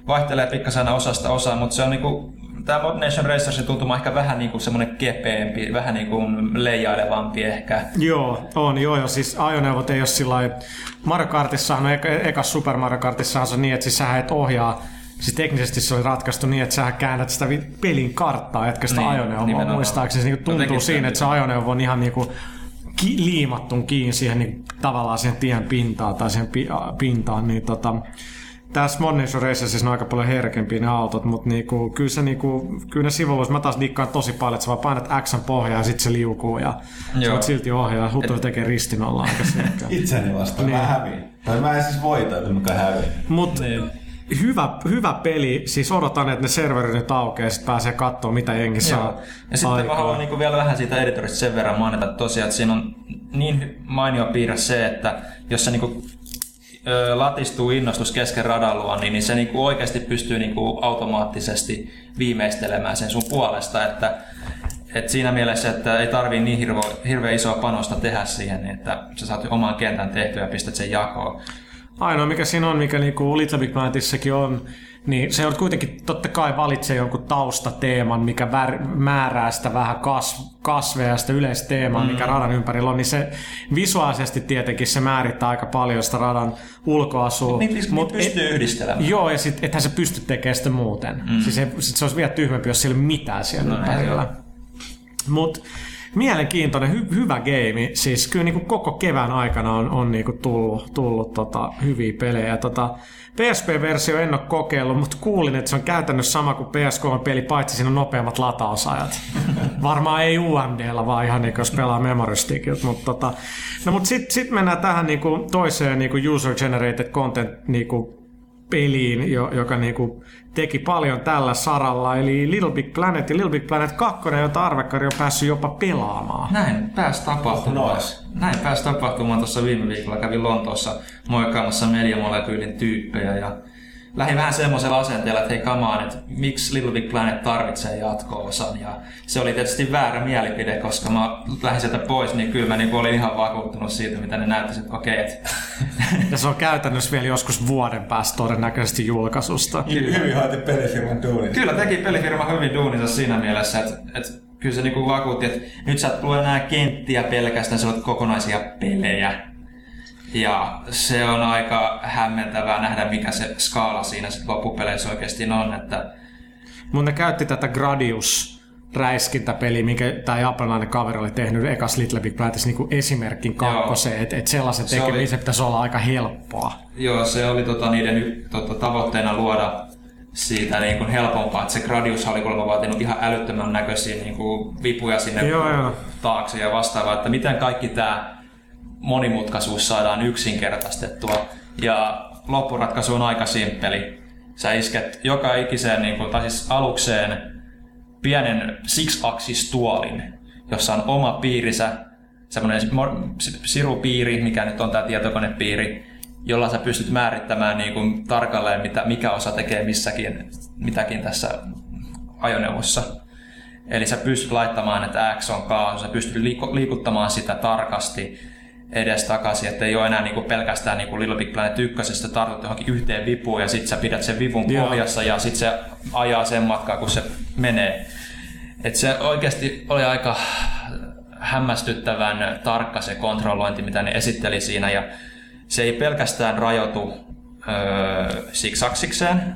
vaihtelee pikkasen aina osasta osaan, mutta se on niinku, tämä Mod Nation Racersin tuntuma ehkä vähän niinku semmoinen kepeämpi, vähän niinku leijailevampi ehkä. Joo, on, joo, joo, siis ajoneuvot ei ole sillä lailla- Mario Kartissahan, no eka, eka Super Mario Kartissahan se on niin, että siis sähän et ohjaa, siis teknisesti se oli ratkaistu niin, että sähän käännät sitä pelin karttaa, etkä sitä Niin, ajoneuvoa nimenomaan. muistaakseni. Se niinku tuntuu Jotenkin siinä, että se ajoneuvo on ihan niinku ki- liimattun kiinni siihen niin, tavallaan siihen tien pintaan tai siihen pi- pintaan, niin tota, tässä Mod Nation Racersissa on aika paljon herkempiä ne autot, mutta niinku, kyllä, se, niinku, kyllä ne sivuvuus, mä taas dikkaan tosi paljon, että sä vaan painat X pohjaa ja sitten se liukuu ja sä voit silti ohjaa. Huttu tekee ristinolla aika selkeä. [laughs] Itseni vastaan. Mä hävin. Tai mä en siis voita, että mä hävin. Mut hyvä, hyvä peli, siis odotan, että ne serverit nyt aukeaa ja sit pääsee katsoa, mitä jengi saa Joo. Ja sitten mä haluan niinku vielä vähän siitä editorista sen verran mainita että tosiaan, että siinä on niin mainio piirre se, että jos se niinku latistuu innostus kesken radalua, niin, niin se niinku oikeasti pystyy niinku automaattisesti viimeistelemään sen sun puolesta, että et siinä mielessä, että ei tarvii niin hirvo, hirveän isoa panosta tehdä siihen, niin että sä saat oman kentän tehtyä ja pistät sen jakoon. Ainoa mikä siinä on, mikä niinku Little Big Planetissakin on, niin se on kuitenkin totta kai valitsee jonkun taustateeman, mikä vär, määrää sitä vähän kas, kasveja ja sitä yleisteemaa, mm. mikä radan ympärillä on, niin se visuaalisesti tietenkin se määrittää aika paljon sitä radan ulkoasua. Niin, niin Mut pystyy yhdistelemään. Joo, ja sit, ethän se pysty tekemään sitä muuten. Mm. Siis se, sit se olisi vielä tyhmempi, jos siellä ei ole mitään siellä No, ympärillä. Mutta mielenkiintoinen, hy, hyvä game. Siis kyllä niinku koko kevään aikana on, on niinku tullut, tullut tota, hyviä pelejä. Tota, PSP-versio en ole kokeillut, mutta kuulin, että se on käytännössä sama kuin PS3-peli, paitsi siinä on nopeammat latausajat. [laughs] Varmaan ei UMDllä, vaan ihan niinku, jos pelaa memory stickit. Mutta tota, no, mut sitten sit mennään tähän niinku toiseen niinku user-generated content niinku peliin, jo, joka niinku teki paljon tällä saralla, eli Little Big Planet ja Little Big Planet 2, jota Arvekkari on päässyt jopa pelaamaan. Näin pääsi tapahtumaan. Nois. Näin pääsi tapahtumaan tuossa viime viikolla. Kävin Lontoossa moikkaamassa mediamolekyylin tyyppejä ja lähdin vähän semmoisella asenteella, että hei on, että miksi Little Big Planet tarvitsee jatko-osan. Ja se oli tietysti väärä mielipide, koska mä lähdin sieltä pois, niin kyllä mä niin olin ihan vakuuttunut siitä, mitä ne näyttäisi, että okei, että [laughs] Ja se on käytännössä vielä joskus vuoden päästä todennäköisesti julkaisusta. Hyvin hoiti pelifirman duunit. Kyllä teki pelifirma hyvin duuninsa siinä mielessä, että, että kyllä se niinku vakuutti, että nyt sä et tule enää kenttiä pelkästään, sä olet kokonaisia pelejä. Ja se on aika hämmentävää nähdä, mikä se skaala siinä sit loppupeleissä oikeasti on. Että Mutta ne käytti tätä Gradius räiskintäpeli, minkä tämä japanilainen kaveri oli tehnyt ekas Little Big Planetissa niin esimerkkin kakkoseen, että et sellaisen Se oli- tekemisen pitäisi olla aika helppoa. joo, se oli tota, niiden tota, tavoitteena luoda siitä niin kuin helpompaa, että se Gradius oli kuulemma vaatinut ihan älyttömän näköisiä niin kuin vipuja sinne Joo, joo. taakse ja vastaavaa, että miten kaikki tämä monimutkaisuus saadaan yksinkertaistettua. Ja loppuratkaisu on aika simppeli. Sä isket joka ikiseen, niin kuin, tai siis alukseen pienen six-axis tuolin, jossa on oma piirinsä, semmoinen sirupiiri, mikä nyt on tämä tietokonepiiri, jolla sä pystyt määrittämään niin kuin tarkalleen, mitä, mikä osa tekee missäkin, mitäkin tässä ajoneuvossa. Eli sä pystyt laittamaan, että X on kaasu, sä pystyt liiku- liikuttamaan sitä tarkasti edes takaisin, että ei ole enää niinku pelkästään niinku Little Big Planet 1, tartut johonkin yhteen vipuun ja sitten sä pidät sen vivun Joo. pohjassa ja sitten se ajaa sen matkaa, kun se menee. Et se oikeasti oli aika hämmästyttävän tarkka se kontrollointi, mitä ne esitteli siinä ja se ei pelkästään rajoitu öö, siksaksikseen,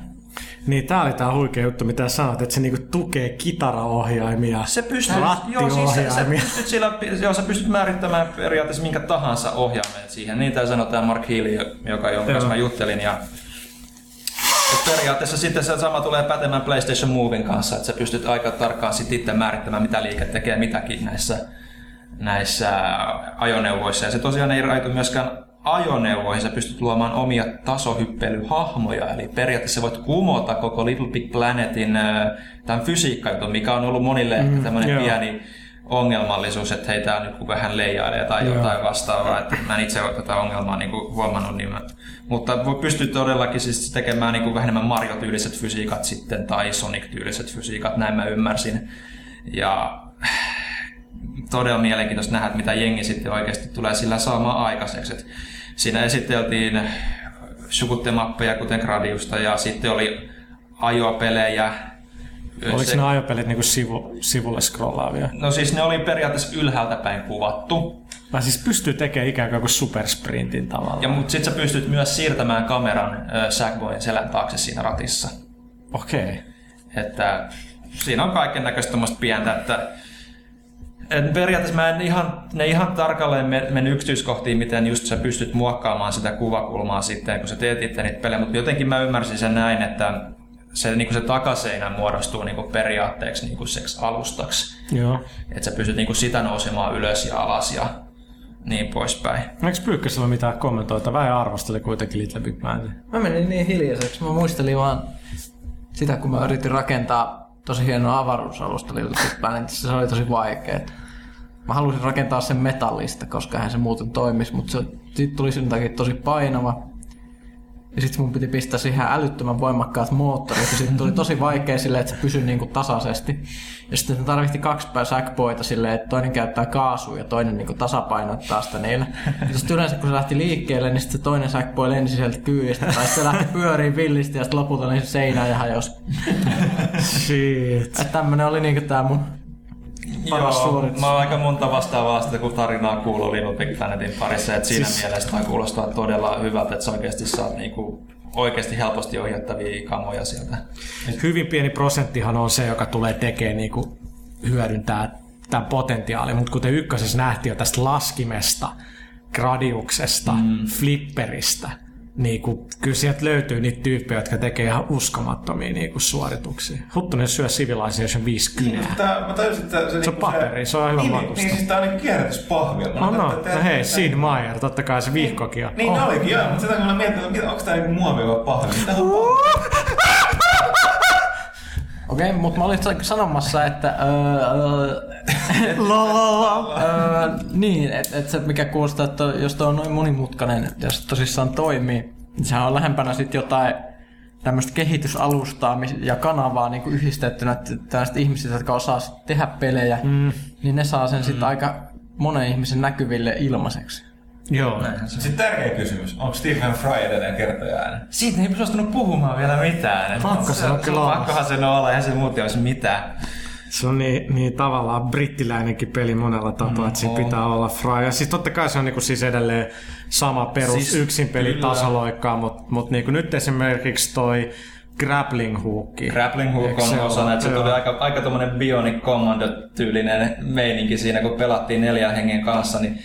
Niin tää oli tää huikea juttu, mitä sanoit, että se niinku tukee kitaraohjaimia, Se pystyy, rattiohjaimia. joo, siis sä, sä, pystyt sillä, joo, sä pystyt määrittämään periaatteessa minkä tahansa ohjaimen siihen. Niin tämä sanoo tämä Mark Healy, joka jonka kanssa mä juttelin. Ja, et periaatteessa sitten se sama tulee pätemään PlayStation Movin kanssa, että sä pystyt aika tarkkaan sit itse määrittämään, mitä liike tekee mitäkin näissä, näissä ajoneuvoissa. Ja se tosiaan ei rajoitu myöskään ajoneuvoihin, sä pystyt luomaan omia tasohyppelyhahmoja, eli periaatteessa voit kumota koko Little Big Planetin tämän fysiikkajutun, mikä on ollut monille mm, tämmöinen joo. pieni ongelmallisuus, että hei tää nyt vähän leijailee tai Joo. jotain vastaavaa, että mä en itse ole tätä ongelmaa niin kuin huomannut, niin mä, mutta voi pystyä todellakin siis tekemään niin kuin vähän enemmän Mario-tyyliset fysiikat sitten tai Sonic-tyyliset fysiikat, näin mä ymmärsin. Ja todella mielenkiintoista nähdä, että mitä jengi sitten oikeasti tulee sillä saamaan aikaiseksi. Et siinä esiteltiin sukutemappeja, kuten Gradiusta, ja sitten oli ajopelejä. Oliko Se- ne ajopelit niinku sivu, sivulle scrollaavia? No siis ne oli periaatteessa ylhäältä päin kuvattu, Mä siis pystyy tekemään ikään kuin supersprintin tavallaan. ja mutta sitten sä pystyt myös siirtämään kameran äh, Sackboyin selän taakse siinä ratissa. Okei. Okay. Että siinä on kaiken näköistä pientä, että et periaatteessa mä en ihan, ne ihan tarkalleen men- yksityiskohtiin, miten just sä pystyt muokkaamaan sitä kuvakulmaa sitten, kun sä teet itse niitä pelejä, mutta jotenkin mä ymmärsin sen näin, että se, niin se takaseinä muodostuu niin periaatteeksi niin seksi alustaksi. Joo. Että sä pystyt niin sitä nousemaan ylös ja alas ja niin poispäin. Eikö Pyykkösellä mitään kommentoita? Vähän arvosteli kuitenkin Little Big Planet. Mä menin niin hiljaiseksi. Mä muistelin vaan sitä, kun mä yritin rakentaa tosi hienoa avaruusalusta Little Big Planetissa. Se oli tosi vaikea. Mä halusin rakentaa sen metallista, koska hän se muuten toimisi, mutta se siitä tuli sen takia tosi painava. Ja sitten mun piti pistää siihen älyttömän voimakkaat moottorit, ja sitten tuli tosi vaikea silleen, että se pysyi niinku tasaisesti. Ja sitten se tarvitsi kaksi pää säkpoita silleen, että toinen käyttää kaasua ja toinen niinku tasapainottaa sitä niillä. Ja sitten yleensä kun se lähti liikkeelle, niin sitten se toinen säkpoi lensi sieltä kyydistä, tai se lähti pyöriin villisti ja sitten lopulta niin se seinään ja hajosi. Shit. Että tämmönen oli niinku tää mun paras suoritus. mä oon aika monta vastaavaa sitä, kun tarinaa kuuluu Little Big Planetin parissa, että siinä siis... mielessä tämä kuulostaa todella hyvältä, että sä oikeasti saat niinku oikeasti helposti ohjattavia kamoja sieltä. Hyvin pieni prosenttihan on se, joka tulee tekemään niinku hyödyntää tämän potentiaalin, mutta kuten ykkösessä nähtiin jo tästä laskimesta, gradiuksesta, mm. flipperistä, niinku, kyllä sieltä löytyy niitä tyyppejä, jotka tekee ihan uskomattomia niinku, suorituksia. Huttunen syö Civilization 50. Tää, mä tajusin, että se, Se on niinku paperi, se on hyvä niin, makusta. Niin, siis tää on niinku kierrätyspahvi. No, no, no hei, Sid Meier, totta kai se vihkokin on. Niin Oh. olikin, joo, mutta sitä kun mä mietin, että onko tää niinku muoviva pahvi. Mitä on [laughs] pahvi? Okei, mutta mä olin sanomassa, että öö, öö, niin, että et se mikä kuulostaa, että jos tuo on noin monimutkainen ja se tosissaan toimii, niin sehän on lähempänä sitten jotain tämmöistä kehitysalustaa ja kanavaa niin kuin yhdistettynä, että tällaiset ihmiset, jotka osaa tehdä pelejä, mm. niin ne saa sen sitten aika monen ihmisen näkyville ilmaiseksi. Joo. Sitten tärkeä kysymys. Onko Stephen Fry edelleen kertoja äänen? Siitä ei suostunut puhumaan vielä mitään. Pakko se on kyllä olla. Pakkohan sen olla, eihän se muuten olisi mitään. Se on niin, niin tavallaan brittiläinenkin peli monella tapaa, että siinä pitää olla Fry. Ja siis totta kai se on niinku siis edelleen sama perus siis, yksin peli kyllä. tasoloikkaa, mutta mut niinku nyt esimerkiksi toi grappling hookki. Grappling hook on se osana, että se tuli aika, aika tommonen Bionic Commando-tyylinen meininki siinä, kun pelattiin neljän hengen kanssa, niin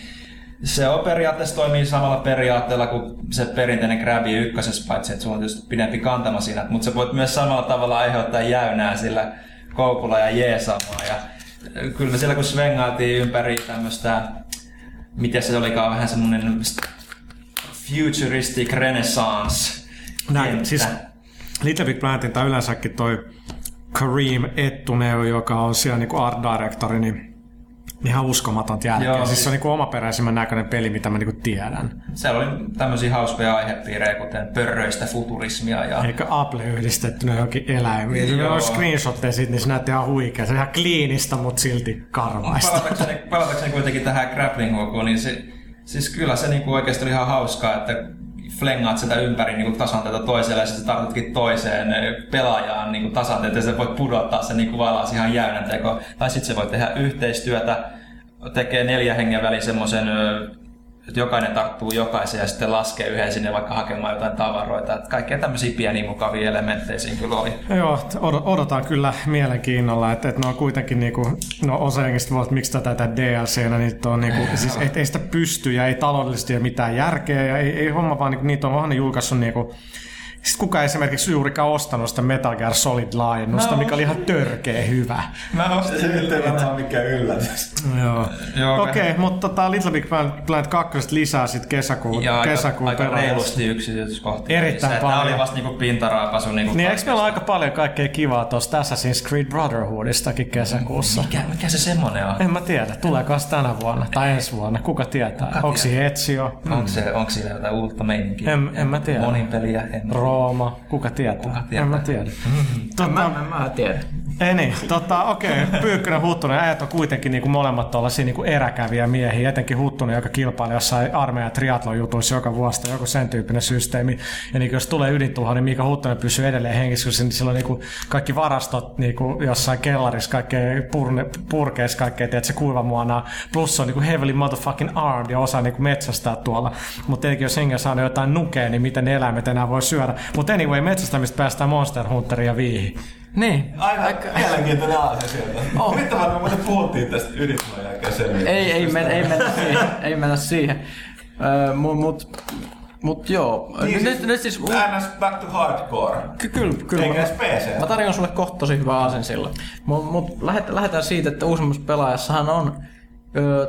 se on periaatteessa toimii samalla periaatteella kuin se perinteinen Grabby ykkösessä, paitsi että sulla on tietysti pidempi kantama siinä, mutta sä voit myös samalla tavalla aiheuttaa jäynää sillä koukulla ja jeesaamaan. Ja kyllä me siellä kun svengailtiin ympäri tämmöistä, miten se olikaan, vähän semmonen futuristic renaissance Näin, kenttä. siis Little Big Planetin tai yleensäkin toi Kareem Ettuneu, joka on siellä niinku art directori, niin ihan uskomatonta jälkeen. Joo, siis, se on niinku omaperäisimmän näköinen peli, mitä mä niinku tiedän. Siellä oli tämmöisiä hauskoja aihepiirejä, kuten pörröistä futurismia ja Eikä Apple yhdistettynä johonkin eläimiin. Se Joo. on screenshotteja siitä, niin se näytti ihan huikea. Se on ihan kliinistä, mutta silti karvaista. palatakseni, palatakseni kuitenkin tähän grappling niin se, siis kyllä se niinku oikeasti oli ihan hauskaa, että flengaat sitä ympäri niinku tasanteelta toiselle ja sitten tartutkin toiseen pelaajaan niinku tasanteelta ja sä voit pudottaa sen niinku valas ihan jäynän teko. Tai sitten se voi tehdä yhteistyötä, tekee neljä hengen väliin semmoisen että jokainen tarttuu jokaisen ja sitten laskee yhden sinne vaikka hakemaan jotain tavaroita. Että kaikkea tämmöisiä pieniä mukavia elementtejä siinä kyllä oli. Joo, odotan kyllä mielenkiinnolla, että, että ne on kuitenkin niinku, no osa jengistä voi, että miksi tätä tätä DLCnä, niin on niinku, siis et, ei sitä pysty ja ei taloudellisesti ole mitään järkeä ja ei, ei homma vaan niinku, niitä on ne julkaissut niinku, sitten kukaan esimerkiksi juurikaan ostanut sitä Metal Gear Solid-laajennusta, No. mikä oli ihan törkeä hyvä. Mä ostin Se nyt ei varmaan mikään yllätys. Joo. Joo, Okei, okay, mutta tota Little Big Planet 2 lisää sitten kesäkuun, Ja aika, kesäkuun aika pelaajasta. reilusti yksityiskohtia. Erittäin lisää. paljon. Nämä oli vasta niinku pintaraapasu. Niinku Niin eikö meillä ole aika paljon kaikkea kivaa tuosta Assassin's Creed Brotherhoodistakin kesäkuussa? mikä, mikä se semmonen on? En mä tiedä, tuleeko se tänä vuonna tai ensi vuonna, kuka tietää. Kuka Onko siinä Ezio, Onko, se, onko siellä jotain uutta meininkiä? En- en mä tiedä. Monin peliä? En. Rooma, kuka tietää? Kuka tietää? En mä tiedä. Mä, Tota, mä, mä tiedän. ei niin, tota, okei, okay. Pyykkönen, Huttunen, äijät on kuitenkin niinku molemmat tuollaisia niinku eräkäviä miehiä, etenkin Huttunen, joka kilpailee jossain armeijan triatlon jutuissa joka vuosi tai joku sen tyyppinen systeemi. Ja niinku, jos tulee ydintuho, niin Miika Huttunen pysyy edelleen hengissä, koska sillä on niinku kaikki varastot niinku jossain kellarissa, kaikkea purne, purkeissa, kaikkea, tiedät, se kuivamuonaa. Plus se on niinku heavily motherfucking armed ja osaa niinku metsästää tuolla. Mutta tietenkin jos hengen saanut jotain nukea, niin miten ne eläimet enää voi syödä. Mutta anyway, metsästämistä päästään Monster Hunterin ja viihin. Niin. Aika mielenkiintoinen asia sieltä. Oh. Mitä me muuten puhuttiin tästä selviytymisestä? Ei, ei, men, ei mennä siihen. ei mennä siihen. Öö, mut, mut, mut joo. Niin nyt, siis, nyt siis... NS Back to Hardcore. Ky- kyllä, kyllä. Eikä mä- edes PC. Mä tarjoan sulle kohta tosi hyvä aasen sillä. Mut, mut lähet, lähdetään siitä, että uusimmassa pelaajassahan on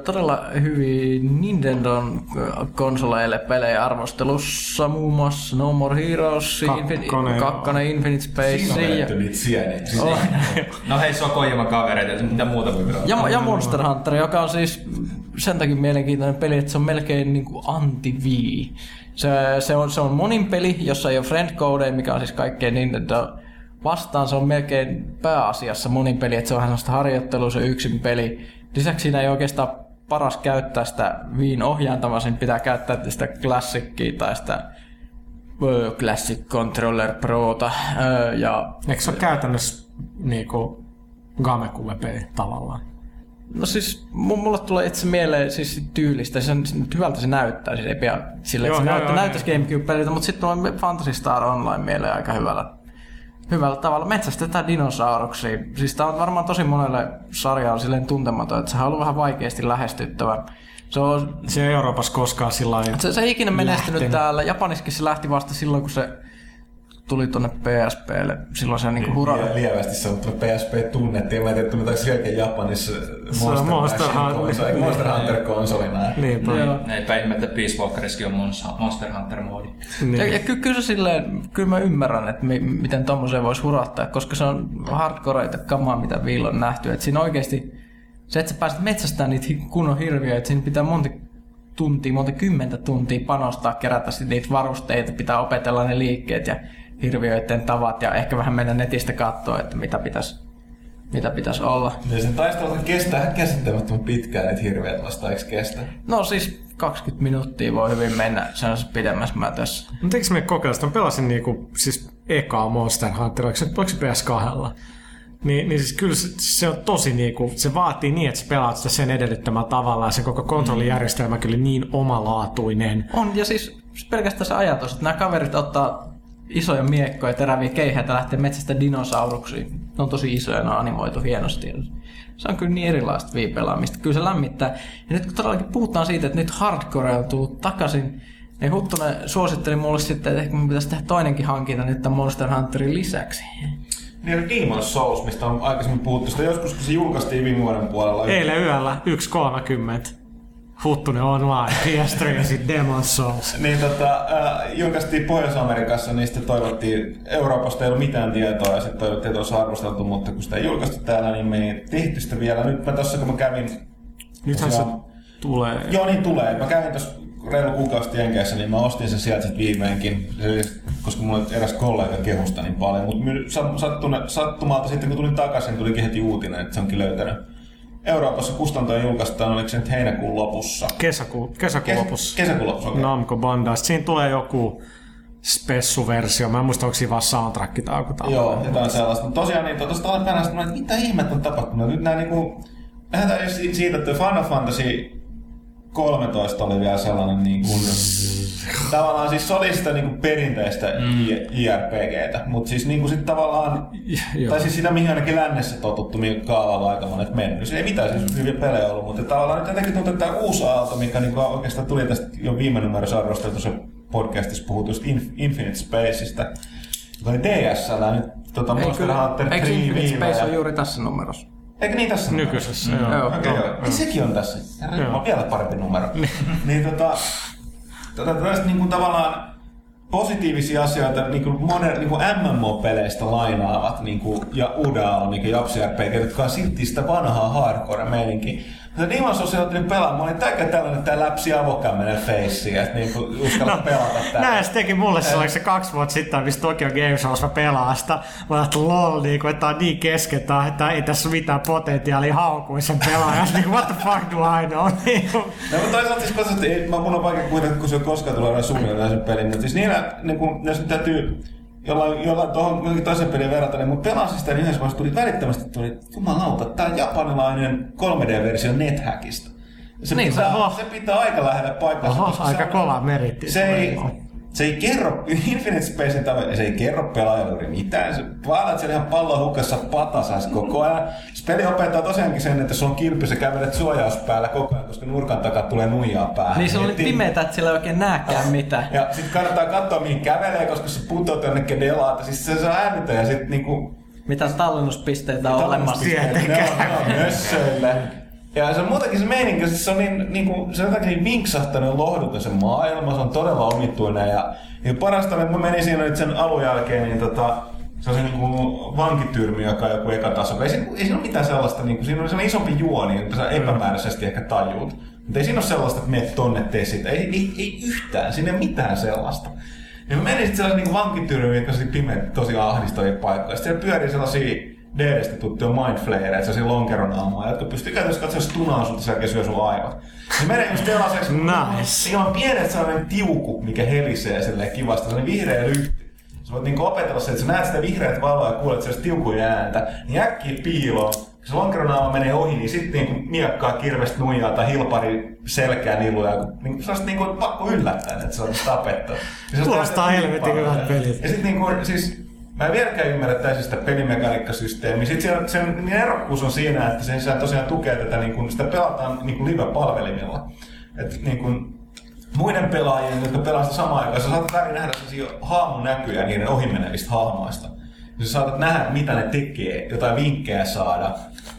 todella hyvin Nintendon konsoleille pelejä arvostelussa, muun muassa No More Heroes, Infin- joo. kakkonen Infinite Space Siinä on ja, vedetty niitä sieniä. Oh, No hei, se on Kojima kavereita, mitä muuta voi ja, ja Monster Hunter, joka on siis sen takia mielenkiintoinen peli, että se on melkein niin kuin anti-Wii. Se, se, on, se on monin peli, jossa ei ole friend codeja, mikä on siis kaikkein Nintendo vastaan. Se on melkein pääasiassa monin peli, että se on vähän sellaista harjoittelua, se yksin peli. Lisäksi siinä ei oikeastaan paras käyttää sitä Wiin ohjaintamaa, siinä pitää käyttää sitä Classicia tai sitä Classic Controller Prota. Ja Eikö se ole käytännössä niinku Gamecube-peli tavallaan? No siis mu- mulle tulee itse mieleen siis tyylistä, se on, se- hyvältä se näyttää, siis ei pidä sille, Joo, että se joo, näyttää, joo, näyttäisi GameCube-peliltä, mutta sitten tulee Fantasy Star Online mieleen aika hyvällä, hyvällä tavalla. Metsästetään dinosauruksia. Siis tää on varmaan tosi monelle sarjalle silleen tuntematon, että se on ollut vähän vaikeasti lähestyttävä. Se on Se ei Euroopassa koskaan sillä lailla se, se ei ikinä menestynyt lähtenyt. täällä. Japanissakin se lähti vasta silloin, kun se tuli tonne PSPlle. Silloin se niinku hura... Lie- lievästi sanottuna PSP tunnettiin. Mä en tiedä, tunnetaanko sielläkin Japanissa Monster, Monster Hunter. konsoli, Monster Hunter konsolina. Niinpä. Joo. Eipä ihme, että Peace Walkerissakin on Mons- Monster Hunter-moodi. Niin. Ja, ja ky- kyllä se silleen, kyllä mä ymmärrän, että mi- miten tommoseen voisi hurahtaa, koska se on hardcoreita kamaa, mitä viillä on nähty. Että siinä oikeasti, se, että sä pääset metsästämään niitä kunnon hirviöitä, että siinä pitää monta tuntia, monta kymmentä tuntia panostaa, kerätä sit niitä varusteita, pitää opetella ne liikkeet ja hirviöiden tavat ja ehkä vähän mennä netistä katsoa, että mitä pitäisi mitä pitäisi olla. Ja sen taistelun kestää ihan käsittämättömän pitkään niitä hirveät vastaan, eikö kestä? No siis 20 minuuttia voi hyvin mennä sellaisessa pidemmässä mätössä. Mutta eikö me kokeilla sitä? Mä pelasin niinku, siis ekaa Monster Hunter, oliko se, oliko se PS2? Niin, niin siis kyllä se, se, on tosi niinku, se vaatii niin, että sä pelaat sitä sen edellyttämällä tavalla ja se koko kontrollijärjestelmä kyllä niin omalaatuinen. On, ja siis pelkästään se ajatus, että nämä kaverit ottaa isoja miekkoja, teräviä keihäitä lähtee metsästä dinosauruksia. Ne on tosi isoja, ne on animoitu hienosti. Se on kyllä niin erilaista viipelaamista. Kyllä se lämmittää. Ja nyt kun todellakin puhutaan siitä, että nyt hardcore on tullut takaisin, niin Huttunen suositteli mulle sitten, että ehkä mun pitäisi tehdä toinenkin hankinta nyt tämän Monster Hunterin lisäksi. Niin Demon's Souls, mistä on aikaisemmin puhuttu. Sitä joskus, kun se julkaistiin viime vuoden puolella. Eilen yöllä 1.30. Huttunen online, PS3 ja sitten Demon Souls. Niin tota, äh, julkaistiin Pohjois-Amerikassa, niin sitten toivottiin, Euroopasta ei ollut mitään tietoa ja sitten toivottiin, että olisi arvosteltu, mutta kun sitä ei julkaistu täällä, niin me ei tehty sitä vielä. Nyt mä tossa kun mä kävin... Nythän se tulee. Joo, niin tulee. Mä kävin tuossa reilu kuukausi Jenkeissä, niin mä ostin sen sieltä sit viimeinkin, koska mulla eräs kollega kehusta niin paljon. Mutta sattumalta sitten kun tulin takaisin, tulikin heti uutinen, että se onkin löytänyt. Euroopassa kustantojen julkaistaan, oliko se nyt heinäkuun lopussa? Kesäkuun, kesäkuun Kes- lopussa. Kesäkuun lopussa, okei. Namco Bandai. Siinä tulee joku spessuversio. Mä en muista, onko siinä vaan soundtrack tai joku tällainen. Joo, jotain sellaista. Mutta tosiaan niin tuosta päänä että mitä ihmettä on tapahtunut. Nyt nää niinku... Lähdetään siitä, että Final Fantasy 13 oli vielä sellainen niin kuin, tavallaan siis se oli sitä niin kuin perinteistä mm. JRPGtä, mutta siis niin kuin sit tavallaan, Joo. tai siis sitä mihin ainakin lännessä totuttu, mikä kaavalla aika monet mennyt. Se ei mitään siis hyviä pelejä ollut, mutta tavallaan nyt jotenkin tuntuu, että tämä uusi aalto, mikä niin kuin oikeastaan tuli tästä jo viime numerossa arvosteltu se podcastissa puhutusta Inf- Infinite Spaceista, joka oli DSL, nyt tota, Monster Hunter eikö 3 Infinite Space ja- on juuri tässä numerossa? Eikö niin tässä? Nykyisessä, Mm. joo. Okay, joo. Niin sekin on tässä. Joo. on vielä parempi numero. niin tota, tota tästä niin kuin tavallaan positiivisia asioita niin kuin monen, niin kuin MMO-peleistä lainaavat niin kuin, ja Udaal, kuin Japsi RPG, jotka on silti sitä vanhaa hardcore-meininkiä. Mutta Demon Souls otin pelaamaan, mä olin täykä tällainen tää läpsi avokämmenen face, että niin uskalla pelata tää. Näin se teki mulle se, oliko se kaksi vuotta sitten, missä Tokyo Game Shows mä pelaan sitä. Mä ajattelin, lol, niin kuin, että tää on niin kesken, että ei tässä ole mitään potentiaalia haukuin sen pelaajan. [laughs] niin kuin, what the fuck do I know? [laughs] Niin No, mutta toisaalta siis ei, mä, mun on vaikea kuvitella, kun se on koskaan tulee aina suunnilleen sen pelin, mutta siis niillä, niin kun, jos nyt täytyy jollain, jollain tuohon johonkin toiseen peliin verrata, niin mun pelasin sitä, niin yhdessä vaiheessa tuli välittömästi, tuli, jumalauta, on japanilainen 3D-versio NetHackista. Se, Niin, pitää, oho. se pitää aika lähellä paikkansa. Oho, aika se kova meritti. Se ei, se ei kerro, Infinite Spacein tavoin, se ei kerro pelaajalle juuri mitään. Se vaan, että siellä ihan pallon hukassa patasais koko ajan. Se peli opettaa tosiaankin sen, että sulla on kilpi, sä kävelet suojauspäällä koko ajan, koska nurkan takaa tulee nuijaa päähän. Niin se oli Et- pimeetä, että sillä ei oikein näkään mitään. Ja sit kannattaa katsoa mihin kävelee, koska se putoaa jonnekin delaata. Siis se, se on älytön ja sit niinku... Mitä tallennuspisteitä on olemassa. Tallennuspisteet, Ne on, ne on. Ja se on muutenkin se meininki, siis se on niin, niin kuin, se on jotenkin niin vinksahtanut lohduton se maailma, se on todella omituinen ja, ja parasta on, että mä menin siinä nyt sen alun jälkeen, niin tota, se on se niin vankityrmi, joka on joku eka taso. Ei, siinä- ei siinä ole mitään sellaista, niin kuin, siinä on sellainen isompi juoni, että sä epämääräisesti ehkä tajuut. Mutta ei siinä ole sellaista, että menet tonne, tee sitä. Ei, ei, ei yhtään, siinä ei ole mitään sellaista. Ja mä menin sitten sellaisen niin vankityrmiin, jotka oli pimeä, tosi ahdistavia paikkoja. Sitten siellä pyörii sellaisia DDstä tuttuja mindflayereita, sellaisia lonkeron aamuja, jotka pystyy käytännössä katsoa tunaa ja sen jälkeen syö sun aivot. Niin menee just sellaiseksi, Nice. On pienet sellainen tiuku, mikä helisee silleen kivasti, sellainen vihreä lyhty. Sä voit niinku opetella se, että sä näet sitä vihreät valoa ja kuulet sellaista tiukuja ääntä, niin äkkiä piiloon. Se lonkeronaama menee ohi, niin sitten niinku miekkaa kirvestä nuijaa tai hilpari selkää niluja. Niinku, se on niinku pakko yllättää, että se on tapettu. Se on Kuulostaa helvetin paljon. hyvältä peliltä. Ja sitten niinku, siis Mä en vieläkään ymmärrä täysin sitä pelimekaniikkasysteemiä. Sitten sen niin erokkuus on siinä, että se, se tosiaan tukee tätä, niin kun sitä pelataan niin kuin live-palvelimilla. Et, niin kun, muiden pelaajien, jotka pelaa sitä samaan aikaan, sä saatat väliin nähdä sellaisia haamunäkyjä niiden ohimenevistä hahmoista. Ja sä saatat nähdä, mitä ne tekee, jotain vinkkejä saada.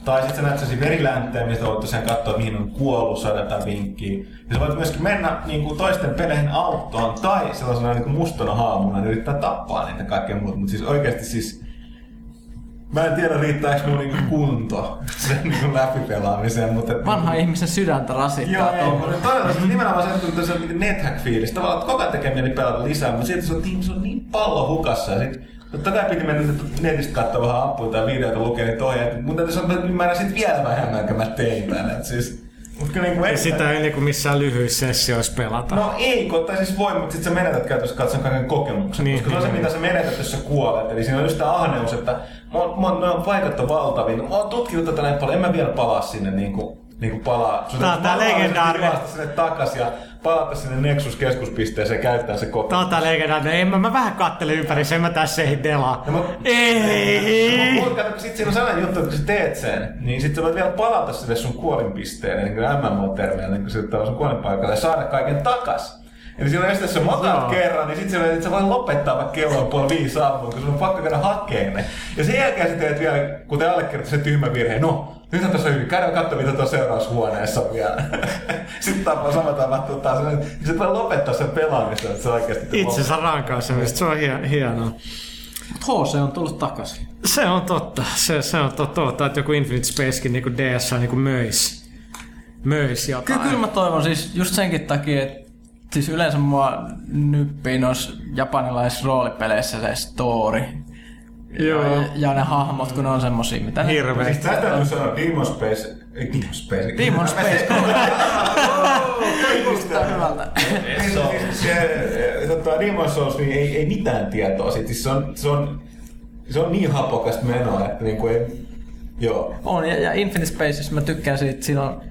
Tai sitten sä näet sellaisia verilänttejä, mistä voit tosiaan katsoa, mihin on kuollut, saada jotain vinkkiä. Ja sä voit myöskin mennä niin kuin toisten peleihin auttoon tai sellaisena niin kuin mustana haamuna ja yrittää tappaa niitä kaikkea muuta. Mutta siis oikeasti siis Mä en tiedä riittääkö mun niinku kunto sen niinku läpipelaamiseen, mutta... et- Vanha ihmisen sydäntä rasittaa Joo, ei, mutta on nimenomaan se, että se on niinku NetHack-fiilis. Tavallaan, että koko ajan tekee mieli pelata lisää, mutta siitä se on, niin, se on niin pallo hukassa. Ja sit, totta kai piti mennä netistä katsoa vähän appuja tai videoita lukea niitä ohjeita, mutta täytyy sanoa, että mä ymmärrän sit vielä vähemmän, kun mä tein tän. Et siis, mutta kyllä Ja ei- sitä ei niinku missään lyhyissä sessioissa pelata. No ei, kun, tai siis voi, mutta sit sä menetät käytössä katson kaiken kokemuksen. Niin, Niin, koska se on se, niin. mitä sä menetät, jos sä kuolet. Eli siinä on just tää ahneus, että mä, oon- mä, oon- paikat on valtavia. Mä oon tutkinut tätä näin paljon, en mä vielä palaa sinne niinku, niinku palaa. Sun Tää on tää legendaarinen. sinne takas ja palata sinne Nexus-keskuspisteeseen ja käyttää se kokemus. Tota legendaarinen. En mä, mä vähän kattelen ympäri, sen mä tässä ei delaa. No, mut- Ei! No, mutta kato, kun sit siinä on sellainen juttu, että kun sä teet sen, niin sit sä voit vielä palata sille sun kuolinpisteelle, niin kuin MMO-termeillä, niin kuin se on sun kuolinpaikalle, ja saada kaiken takas. Eli silloin jos sä Joo. kerran, niin sit sä, et sä voi lopettaa vaikka kello on puoli viisi aamuun, kun sun on pakko käydä hakeen ne. Ja sen jälkeen sä teet vielä, kun te allekirjoitat sen tyhmä virheen, no, nyt on tässä hyvin, käydään katsomaan, mitä tuossa seuraavassa huoneessa on vielä. [laughs] Sitten tapaa sama tapahtuu taas, niin et voi lopettaa sen pelaamista, että se oikeasti Itsensä rankaisemista, se on hien, hienoa. HC on tullut takaisin. Se on totta. Se, se on totta, totta, että joku Infinite Spacekin niin DS niin möis, möis jotain. Kyllä, kyllä mä toivon siis just senkin takia, että siis yleensä mua nyppii noissa japanilaisissa roolipeleissä se story. Joo. Ja, ja ne hahmot, kun ne on semmosia, mitä ne... Hirveä. Siis tästä täytyy sanoa Demon Space, ei Demon Space. Demon Space Kuulostaa [laughs] hyvältä. Niin, siis se, eh, tota, Demon Souls, niin ei, ei mitään tietoa siitä. Siis se, on, se, on, se on niin hapokasta menoa, että niinku ei... Joo. On, ja, ja Infinite Spaces mä tykkään siitä, siinä on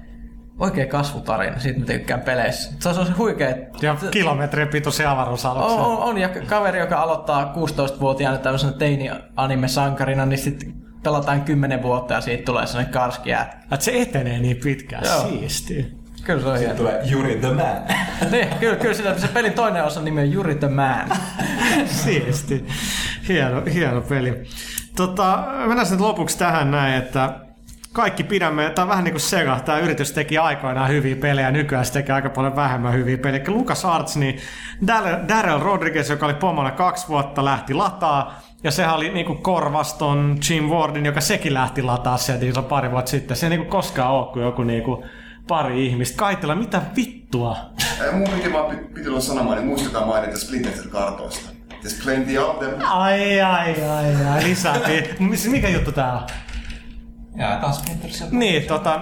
oikea kasvutarina, siitä mä tykkään peleissä. Se on se huikea, että- Ja kilometrien pituisia avaruusaluksia. on, on, on, ja kaveri, joka aloittaa 16-vuotiaana tämmöisenä teini-anime-sankarina, niin sitten pelataan 10 vuotta ja siitä tulee sellainen karski jätkä. Että se etenee niin pitkään. Joo. Siistiä. Kyllä se on Siitä hieno. tulee Yuri the Man. [laughs] niin, kyllä, kyllä sillä, se pelin toinen osa nimi on Yuri the Man. [laughs] Siisti. Hieno, hieno peli. Tota, mennään sitten lopuksi tähän näin, että kaikki pidämme, tämä on vähän niin kuin Sega, tämä yritys teki aikoinaan hyviä pelejä, nykyään se tekee aika paljon vähemmän hyviä pelejä. Eli Lucas Arts, niin Darrell Rodriguez, joka oli pomona kaksi vuotta, lähti lataa, ja sehän oli niinku korvaston Jim Wardin, joka sekin lähti lataa sieltä niin pari vuotta sitten. Se ei niinku koskaan ole kuin joku niinku pari ihmistä. Kaitella, mitä vittua? Mun piti vaan pi- piti olla sanomaan, että muistetaan mainita Splinter Cell-kartoista. There's plenty of them. Ai, ai, ai, ai, lisää. Mikä juttu tää on? Ja taas Splinter Cell. Niin, tota...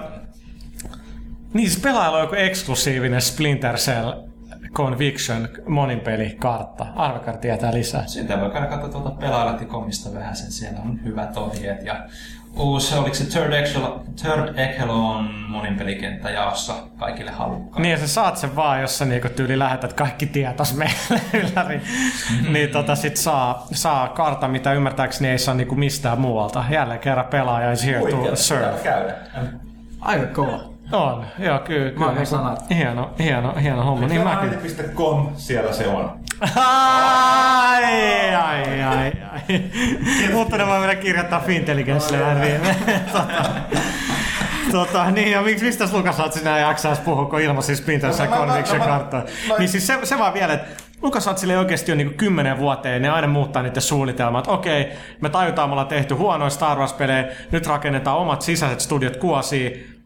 Niin, siis pelaajalla on joku eksklusiivinen Splinter Cell Conviction monin pelikartta. Arvekar tietää lisää. Siitä voi käydä katsoa tuolta pelaajalehtikomista vähän sen. Siellä on hyvät ohjeet ja uusi, oliko se Third Echelon, Third Echelon moninpelikenttä jaossa kaikille halukkaille. Niin, ja sä saat sen vaan, jos sä niinku tyyli lähetät kaikki tietos meille ylläri. niin tota sit saa, saa kartan, mitä ymmärtääkseni ei saa niinku mistään muualta. Jälleen kerran pelaaja is here to serve. käydä. Aika kova. On, joo, kyllä. kyllä Mahtava sanat. hieno, hieno, hieno homma. Niin mäkin. Pelaajalehti.com, siellä se on. Ai, ai, ai, ai. Mutta ne voi vielä kirjoittaa viime. tota, tota, niin, ja miksi, mistä Lukas Hatsi nää jaksaa edes puhua, kun ilmaisi Splinter Cell No, mä- mä- Conviction mä- karttaa. mä- Niin siis se, se vaan vielä, että Lukas Hatsille ei oikeasti ole niinku kymmenen vuoteen, ne aina muuttaa niiden suunnitelmat. Okei, me tajutaan, me ollaan tehty huonoja Star Wars-pelejä, nyt rakennetaan omat sisäiset studiot kuosiin,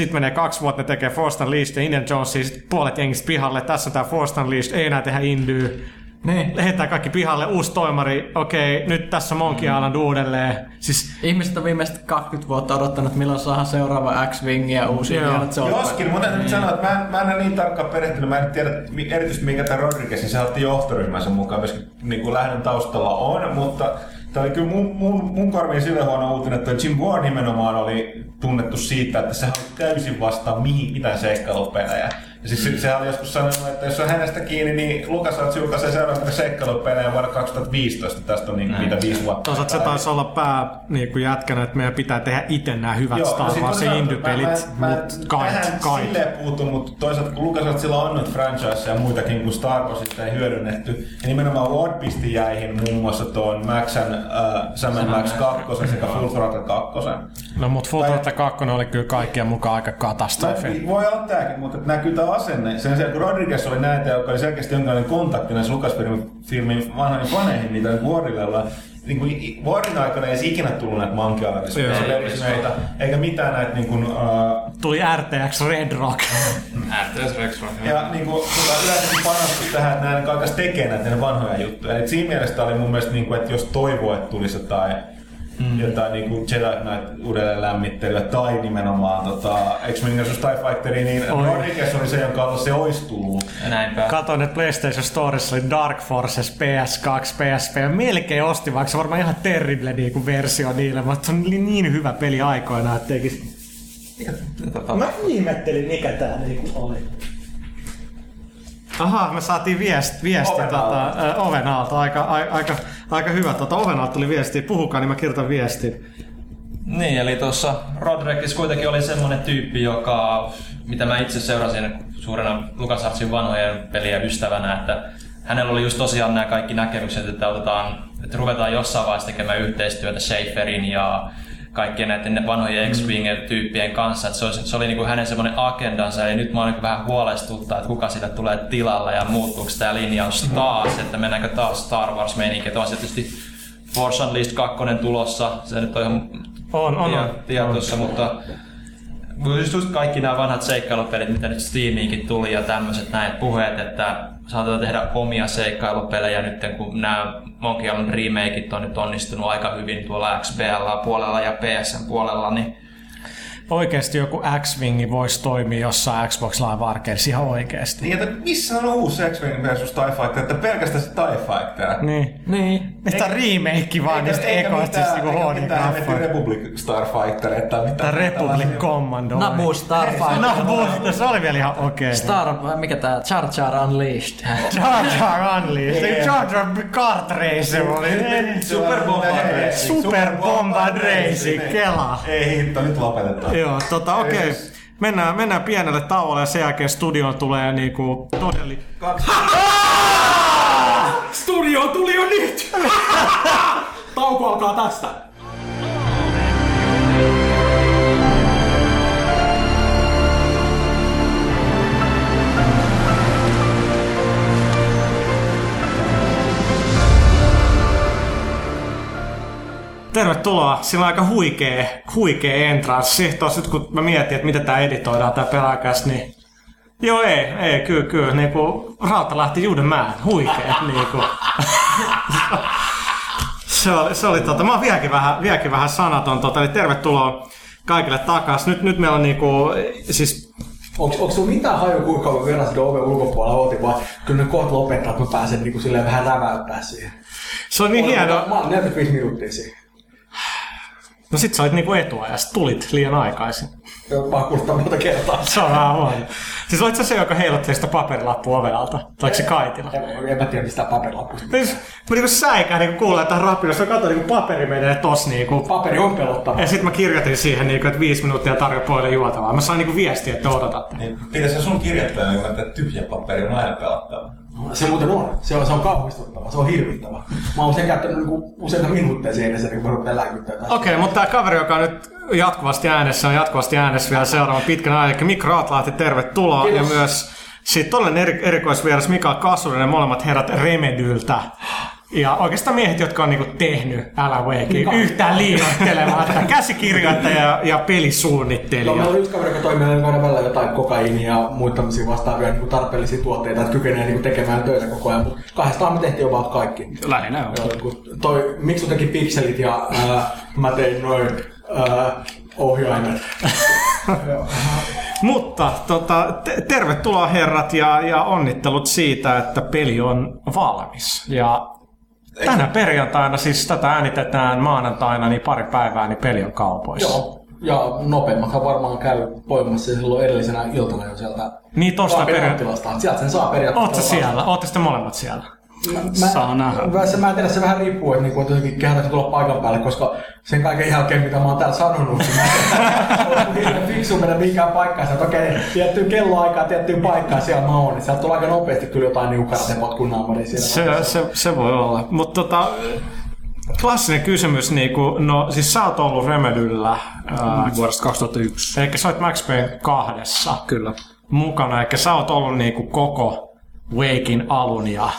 sitten menee kaksi vuotta, ne tekee Force Unleashed ja Indiana Jonesia, sitten puolet jengistä pihalle, tässä on tää Force Unleashed, ei enää tehdä Indyy. Niin. Lähetään kaikki pihalle, uusi toimari, okei, nyt tässä on Monkey Island uudelleen. Siis Ihmiset on viimeiset 20 vuotta odottanut, milloin saadaan seuraava X-Wing ja uusi Joo. Indiana Jones. Joskin, mun täytyy nyt sanoa, että mä, en- mä en ole niin tarkkaan perehtynyt, mä en tiedä mi- erityisesti minkä tämä Rodriguez, niin se otti johtoryhmänsä mukaan, myöskin niin kuin lähdön taustalla on, mutta Tämä oli kyllä mun, mun, mun korviin sille huono uutinen, että Jim Ward nimenomaan oli tunnettu siitä, että se oli täysin vastaan mihin mitään seikkailupelejä. Ja siis mm. sehän oli joskus sanonut, että jos on hänestä kiinni, niin Lukas Arts julkaisee seuraavana seikkailupelejä vuonna 2015. Tästä on niin mitä viisi vuotta. Toisaalta se taisi olla pää niin kuin jätkänä, että meidän pitää tehdä itse nämä hyvät Joo, Star no Wars mä- mutta mä kait, tähän kait. silleen puutun, mutta toisaalta kun LucasArtsilla on nyt franchise ja muitakin kuin Star Warsista ei hyödynnetty, ja nimenomaan Ward pisti jäihin muun muassa tuon Maxan äh, Sam Max 2 sekä Full Throttle 2. No mut Full Throttle 2 oli kyllä kaikkien mukaan aika katastrofi. Voi olla tääkin, mutta näkyy tämä asenne. Sen sijaan kun Rodriguez oli näitä, joka oli selkeästi jonkinlainen kontakti näissä Lucasfilmin vanhoihin faneihin, niitä Wardille ollaan niin kuin Wardin aikana ei edes ikinä tullut näitä näitä, eikä mitään näitä niin kuin, uh, Tuli RTX Red Rock. RTS Rex Rock. Ja niin kuin, tota, yleensä panostus tähän, että nämä alkaisi tekemään näitä vanhoja juttuja. Eli siinä mielessä oli mun mielestä, niin kuin, että jos toivoo, että tulisi jotain, mm. jotain niin kuin Jedi Knight uudelleen lämmittelyä tai nimenomaan tota, X-Men vs. TIE Fighteri, niin. Rodriguez oli se, jonka alla se olisi tullut. Näinpä. Katoin, että PlayStation Storessa oli Dark Forces PS2, PSP. Ja melkein ostin, vaikka se on varmaan ihan terrible niin kuin versio niille, mutta se on niin hyvä peli aikoinaan, että tekisi... Mä ihmettelin, mikä tää niinku oli. Aha, me saatiin viesti, viesti Oven tota, alta. ö, oven alta. Aika, a- aika, aika hyvä. Tota, oven alta tuli viesti. Puhukaa, niin mä kirjoitan viestin. Niin, eli tuossa Rodriguez kuitenkin oli semmonen tyyppi, joka, mitä mä itse seurasin suurena LucasArtsin vanhojen pelien ystävänä, että hänellä oli just tosiaan nämä kaikki näkemykset, että, otetaan, että ruvetaan jossain vaiheessa tekemään yhteistyötä Schaeferin ja kaikkien näiden vanhojen X-Wing-tyyppien kanssa. Että se, oli, se oli niin kuin hänen semmoinen agendansa, ja nyt mä oon niin vähän huolestuttaa, että kuka sille tulee tilalle ja muuttuuko tämä linjaus taas, että mennäänkö taas Star Wars-meininki. Että on se tietysti Force Unleashed 2 tulossa, se nyt on ihan On, on, tie- on. mutta just, just kaikki nämä vanhat seikkailupelit, mitä nyt Steamiinkin tuli ja tämmöiset näin puheet, että saatetaan tehdä omia seikkailupelejä nyt, kun nämä Monkey Island remakeit on nyt onnistunut aika hyvin tuolla XBL-puolella ja PSN puolella, niin Oikeasti joku X-Wingi voisi toimia jossain Xbox Live Arcadeissa ihan oikeasti. Niin, että missä on uusi X-Wing versus TIE Fighter, että pelkästään se TIE Fighter. Niin. Niin. Että on remake vaan niistä ekoista siis niinku eikä mitään. Republic Starfighter, tai mitään. Tai Republic Commando. Nabu Starfighter. Nabu, se oli vielä ihan okei. Star, mikä tää? Char Char Unleashed. Jar Jar Unleashed. [laughs] Jar Jar Kart Racer oli. Super Bomba Racing. Super Bomba Racing, kela. Ei hitto, nyt lopetetaan. Joo, tota okei. Okay. Mennään, mennään pienelle tauolle ja sen jälkeen studioon tulee niinku todelli... Studio tuli jo nyt! [laughs] Tauko alkaa tästä. Tervetuloa. Sillä on aika huikea, huikea entranssi. Tuossa nyt kun mä mietin, että miten tää editoidaan tää pelaakäs, niin... Joo, ei, ei, kyllä, kyllä. Niinku Rautalahti Juudenmään, huikea. [laughs] Niinku. se oli, se oli tota, mä oon vieläkin vähän, vieläkin vähän sanaton. Tota, eli tervetuloa kaikille takas. Nyt, nyt meillä on niinku, siis Onks, onks sulla mitään haju kuinka kauan verran sinne oven ulkopuolella ootin, vai kyllä ne kohta lopettaa, että mä pääsen niinku silleen vähän räväyttää siihen. se on niin hienoa. Mä oon 45 minuuttia siinä. No sit sä olit niinku etuajassa, tulit liian aikaisin. Joo, Mä oon monta kertaa. Se on vähän huono. Siis olit sä se, joka heilutteli sitä paperilappua oven alta? Tai oliko se Kaitila? En, en mä tiedä mistä paperilappusta. Siis, mä niinku säikään niinku kuulee tämän rapinossa, mä katsoin niinku paperi menee tos niinku. Paperi on pelottava. Ja sit mä kirjoitin siihen niinku, että viisi minuuttia tarjoa pojille juotavaa. Mä sain niinku viestiä, että odotatte. Niin, pitäisikö sun kirjoittaa, niin, että tyhjä paperi on aina pelattava? Se muuten on. Se on, se on kauhistuttava. Se on hirvittävä. Mä oon sen käyttänyt niinku useita minuutteja siinä, ennen kuin mä rupean lääkyttää. Okei, mutta tämä kaveri, joka on nyt jatkuvasti äänessä, on jatkuvasti äänessä vielä seuraavan pitkän ajan. Eli Mikko Raatlahti, tervetuloa. Kiitos. Ja myös sitten eri, erikoisvieras Mikael Kassurinen, molemmat herrat Remedyltä. Ja oikeastaan miehet, jotka on niinku tehnyt Alan Wakea yhtään liioittelematta. Käsikirjoittaja ja, ja No, pelisuunnittelija. meillä on yksi kaveri, joka toimii aina välillä jotain kokaiinia ja muita tämmöisiä vastaavia niin tarpeellisia tuotteita, että kykenee niin tekemään töitä koko ajan, mutta kahdestaan me tehtiin about kaikki. Lähinnä joo. Joo, kun toi Miksu teki pikselit ja ää, mä tein noin ää, ohjaimet. [laughs] Mutta tota, te- tervetuloa herrat ja, ja onnittelut siitä, että peli on valmis. Ja tänä perjantaina, siis tätä äänitetään maanantaina, niin pari päivää, niin peli on kaupoissa. Joo. Ja nopeammathan varmaan käy poimassa silloin edellisenä iltana jo sieltä Niin tosta. Anttilasta. Sieltä sen saa periaatteessa. Ootte siellä? Ootte sitten molemmat siellä? Mä, Saa nähdä. Mä, se, mä en tiedä, se vähän riippuu, että, niinku, että jotenkin kehätäkö tulla paikan päälle, koska sen kaiken jälkeen, mitä mä oon täällä sanonut, niin mä fiksu mennä mihinkään paikkaan. Että okei, tiettyyn kelloaikaan, tiettyyn paikkaan siellä mä oon, niin sieltä tulee aika nopeasti kyllä jotain niinku karatepotkun naamari siellä. Se, se, se voi olla. Mutta tota, klassinen kysymys, niin kuin, no siis sä oot ollut Remedyllä, ää, Vuodesta 2001. eli sä oot Max Payne kahdessa Kyllä. mukana, eli sä oot ollut niin kuin koko Wakein alun ja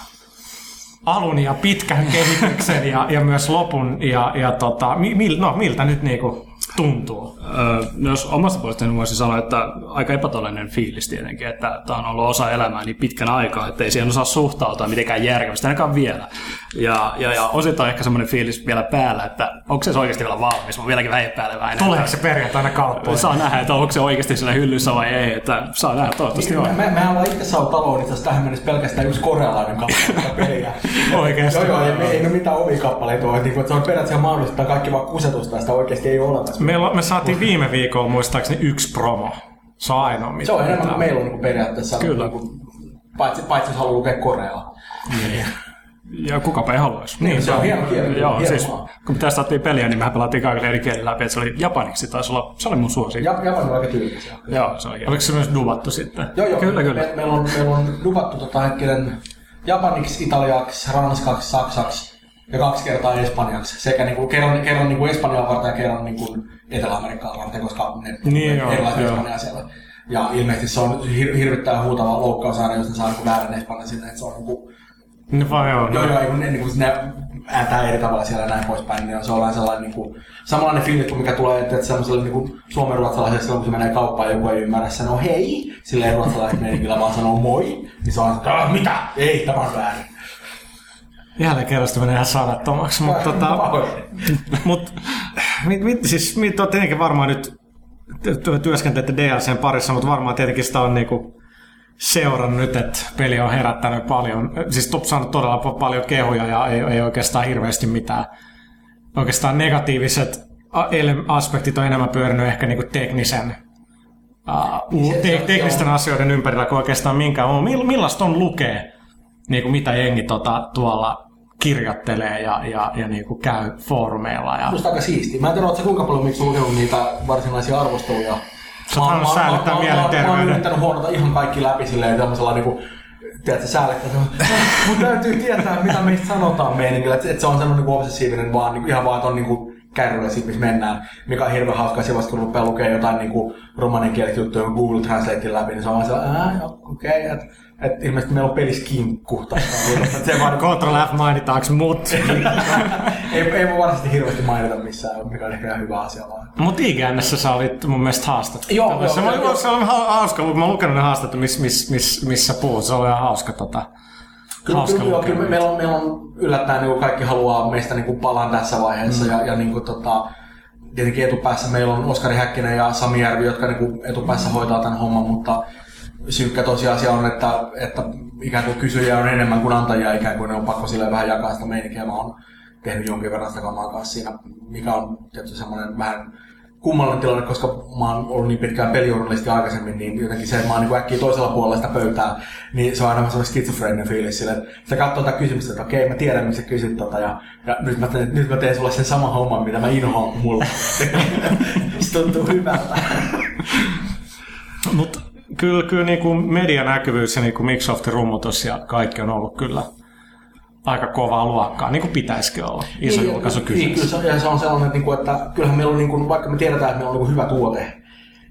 alun ja pitkän kehityksen ja, ja myös lopun ja, ja tota, mi, no, miltä nyt niinku tuntuu? Öö, jos omasta puolestani voisin sanoa, että aika epätodellinen fiilis tietenkin, että tämä on ollut osa elämää niin pitkän aikaa, että ei siihen osaa suhtautua mitenkään järkevästi, ainakaan vielä. Ja, ja, ja osittain ehkä semmoinen fiilis vielä päällä, että onko se oikeasti vielä valmis, mä vieläkin vähän epäileväinen. Tuleeko se perjantaina kauppoihin? Saa nähdä, että onko se oikeasti siellä hyllyssä vai ei, että saa nähdä, toivottavasti on. Me, me, mehän ollaan itse saanut taloon itse tähän mennessä pelkästään yksi korealainen kappale peliä. [laughs] Oikeesti? Joo, joo, ei, me, ei me mitään omikappaleita ole. Niin, että se on periaatteessa mahdollista kaikki vaan kusetusta ja sitä oikeasti ei ole olemassa. Meillä, me saatiin viime viikolla muistaakseni yksi promo. Se on ainoa mitä. Se on enemmän kuin meillä on niin periaatteessa. Kyllä. Niin kuin, paitsi, paitsi jos haluaa lukea koreaa. Ja kukapa ei haluaisi. Niin, se on hieno kieli. Joo, hieno siis kun testattiin peliä, niin mehän pelattiin kaikille eri kielillä läpi, että se oli japaniksi, taisi olla, se oli mun suosi. Ja, Japani on aika tyylikäs. Joo, se oli hieno. Oliko se myös duvattu sitten? Joo, joo. Kyllä, kyllä. Me, meillä, on, meillä on dubattu tota hetkinen japaniksi, italiaksi, ranskaksi, saksaksi ja kaksi kertaa espanjaksi. Sekä niinku, kerran, kerran niinku Espanjaa varten ja kerran niinku Etelä-Amerikkaa varten, koska ne Niin joo, erilaiset espanjaa siellä. Ja ilmeisesti se on hir- hirvittävän huutava loukkaus aina, jos ne saa niinku väärän espanjan sinne, että se on niinku, No vaan joo. joo, joo, kun ne, niinku, ne ääntää eri tavalla siellä ja näin poispäin, niin se on sellainen niinku, samanlainen fiilis kuin mikä tulee, että, että semmoiselle niinku suomenruotsalaiselle silloin, kun se menee kauppaan ja joku ei ymmärrä, sanoo hei, silleen ruotsalaiset meinikillä vaan sanoo moi, niin se on, että "Ah, mitä? Ei, tämä on väärin. Jälleen kerrasta menee ihan sanattomaksi, mutta tota, mut, mit, mit, siis mit on tietenkin varmaan nyt ty- työskentelette DLCn parissa, mutta varmaan tietenkin sitä on niinku seurannut nyt, että peli on herättänyt paljon, siis top saanut todella pa- paljon kehuja ja ei, ei oikeastaan hirveästi mitään. Oikeastaan negatiiviset aspektit on enemmän pyörinyt ehkä niinku teknisen uh, te- teknisten asioiden ympärillä kuin oikeastaan minkään on. Mill- millaista on lukee, niin kuin mitä jengi tota, tuolla kirjoittelee ja, ja, ja niin kuin käy foorumeilla. Ja... Musta aika siistiä. Mä en tiedä, ootko kuinka paljon miksi lukenut niitä varsinaisia arvosteluja. Sä oot halunnut säilyttää mielenterveyden. Mä oon yrittänyt huonota ihan kaikki läpi silleen tämmöisellä niinku, tiedätkö, säälekkä. Mun täytyy tietää, mitä meistä sanotaan meiningillä. Että et se on semmoinen niinku obsessiivinen vaan, niinku, ihan vaan, että on niinku kärryllä siitä, missä mennään. Mikä on hirveän hauskaa, se vasta kun rupeaa lukemaan jotain niinku romaninkielistä juttuja Google Translatein läpi, niin se on vaan sellainen, okei, okay, että et ilmeisesti meillä on pelissä kinkku. Tai [laughs] se vaan, Control F mainitaanko mut. [laughs] ei, ei voi varsinaisesti hirveästi mainita missään, mikä on ehkä hyvä asia vaan. Mut IGNssä sä olit mun mielestä haastattu. Joo, se, joo, joo. se oli ha- hauska, mä oon lukenut ne haastattelut, miss, miss, miss, missä puhut. Se oli ihan hauska tota. Kyllä, hauska kyllä, joo, lukea. kyllä meillä on, meillä on yllättäen niin kaikki haluaa meistä niin palan tässä vaiheessa. Mm. Ja, ja niin kuin, tota, tietenkin etupäässä meillä on Oskari Häkkinen ja Sami Järvi, jotka niin kuin etupäässä hoitaa tämän homman, mutta synkkä tosiasia on, että, että ikään kuin kysyjiä on enemmän kuin antajia, ikään kuin ne on pakko sille vähän jakaa sitä meininkiä. Mä oon tehnyt jonkin verran sitä kamaa kanssa siinä, mikä on tietysti semmoinen vähän kummallinen tilanne, koska mä oon ollut niin pitkään pelijournalisti aikaisemmin, niin jotenkin se, että mä oon niin äkkiä toisella puolella sitä pöytää, niin se on aina semmoinen skitsofreeninen fiilis sille, että sä katsoo tätä kysymystä, että okei, mä tiedän, miksi sä kysyt tota, ja, ja nyt, mä teen, nyt mä teen sulle sen saman homman, mitä mä inhoan mulle. [laughs] se tuntuu hyvältä. Mut kyllä, kyllä niin kuin median näkyvyys ja niin kuin Microsoftin rummutus ja kaikki on ollut kyllä aika kovaa luokkaa, niin kuin pitäisikin olla. Iso julkaisu Niin, kyllä kyseessä. se, se on sellainen, että, niinku, että kyllähän meillä on, niinku, vaikka me tiedetään, että meillä on niinku hyvä tuote,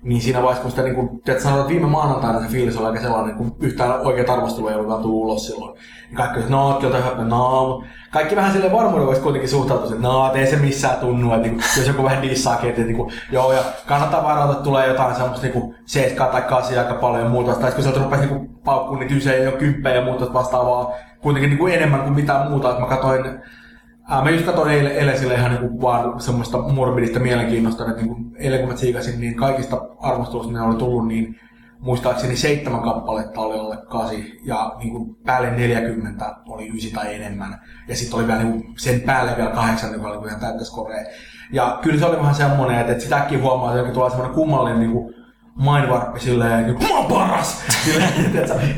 niin siinä vaiheessa, kun sitä, niinku, tiedät, sanotaan, että viime maanantaina se fiilis oli aika sellainen, kun yhtään oikea arvostelu ei ollut tullut ulos silloin. Niin kaikki oli, no, jotain hyvää, no, kaikki vähän sille varmuuden voisi kuitenkin suhtautua, että no, ei se missään tunnu, että niinku, jos joku vähän dissaakin, että niinku, joo, ja kannattaa varata, että tulee jotain semmoista niinku 7 tai 8 aika paljon ja muuta, tai kun sieltä rupesi niinku paukkuun niitä ysejä ja kymppejä ja muuta vastaavaa, kuitenkin niinku enemmän kuin mitään muuta, että mä katsoin Ää, mä just katsoin eilen, eilen sille ihan niinku vaan semmoista morbidista mielenkiinnosta, että niinku eilen kun mä tsiikasin, niin kaikista arvostelusta, mitä oli tullut, niin muistaakseni seitsemän kappaletta oli alle kasi ja niinku päälle 40 oli ysi tai enemmän. Ja sitten oli vielä niinku sen päälle vielä kahdeksan, joka oli niinku ihan täyttä skoree. Ja kyllä se oli vähän semmoinen, että, että sitä äkkiä huomaa, että tulee semmoinen kummallinen niinku mindwarppi silleen, että mä oon paras! Silleen,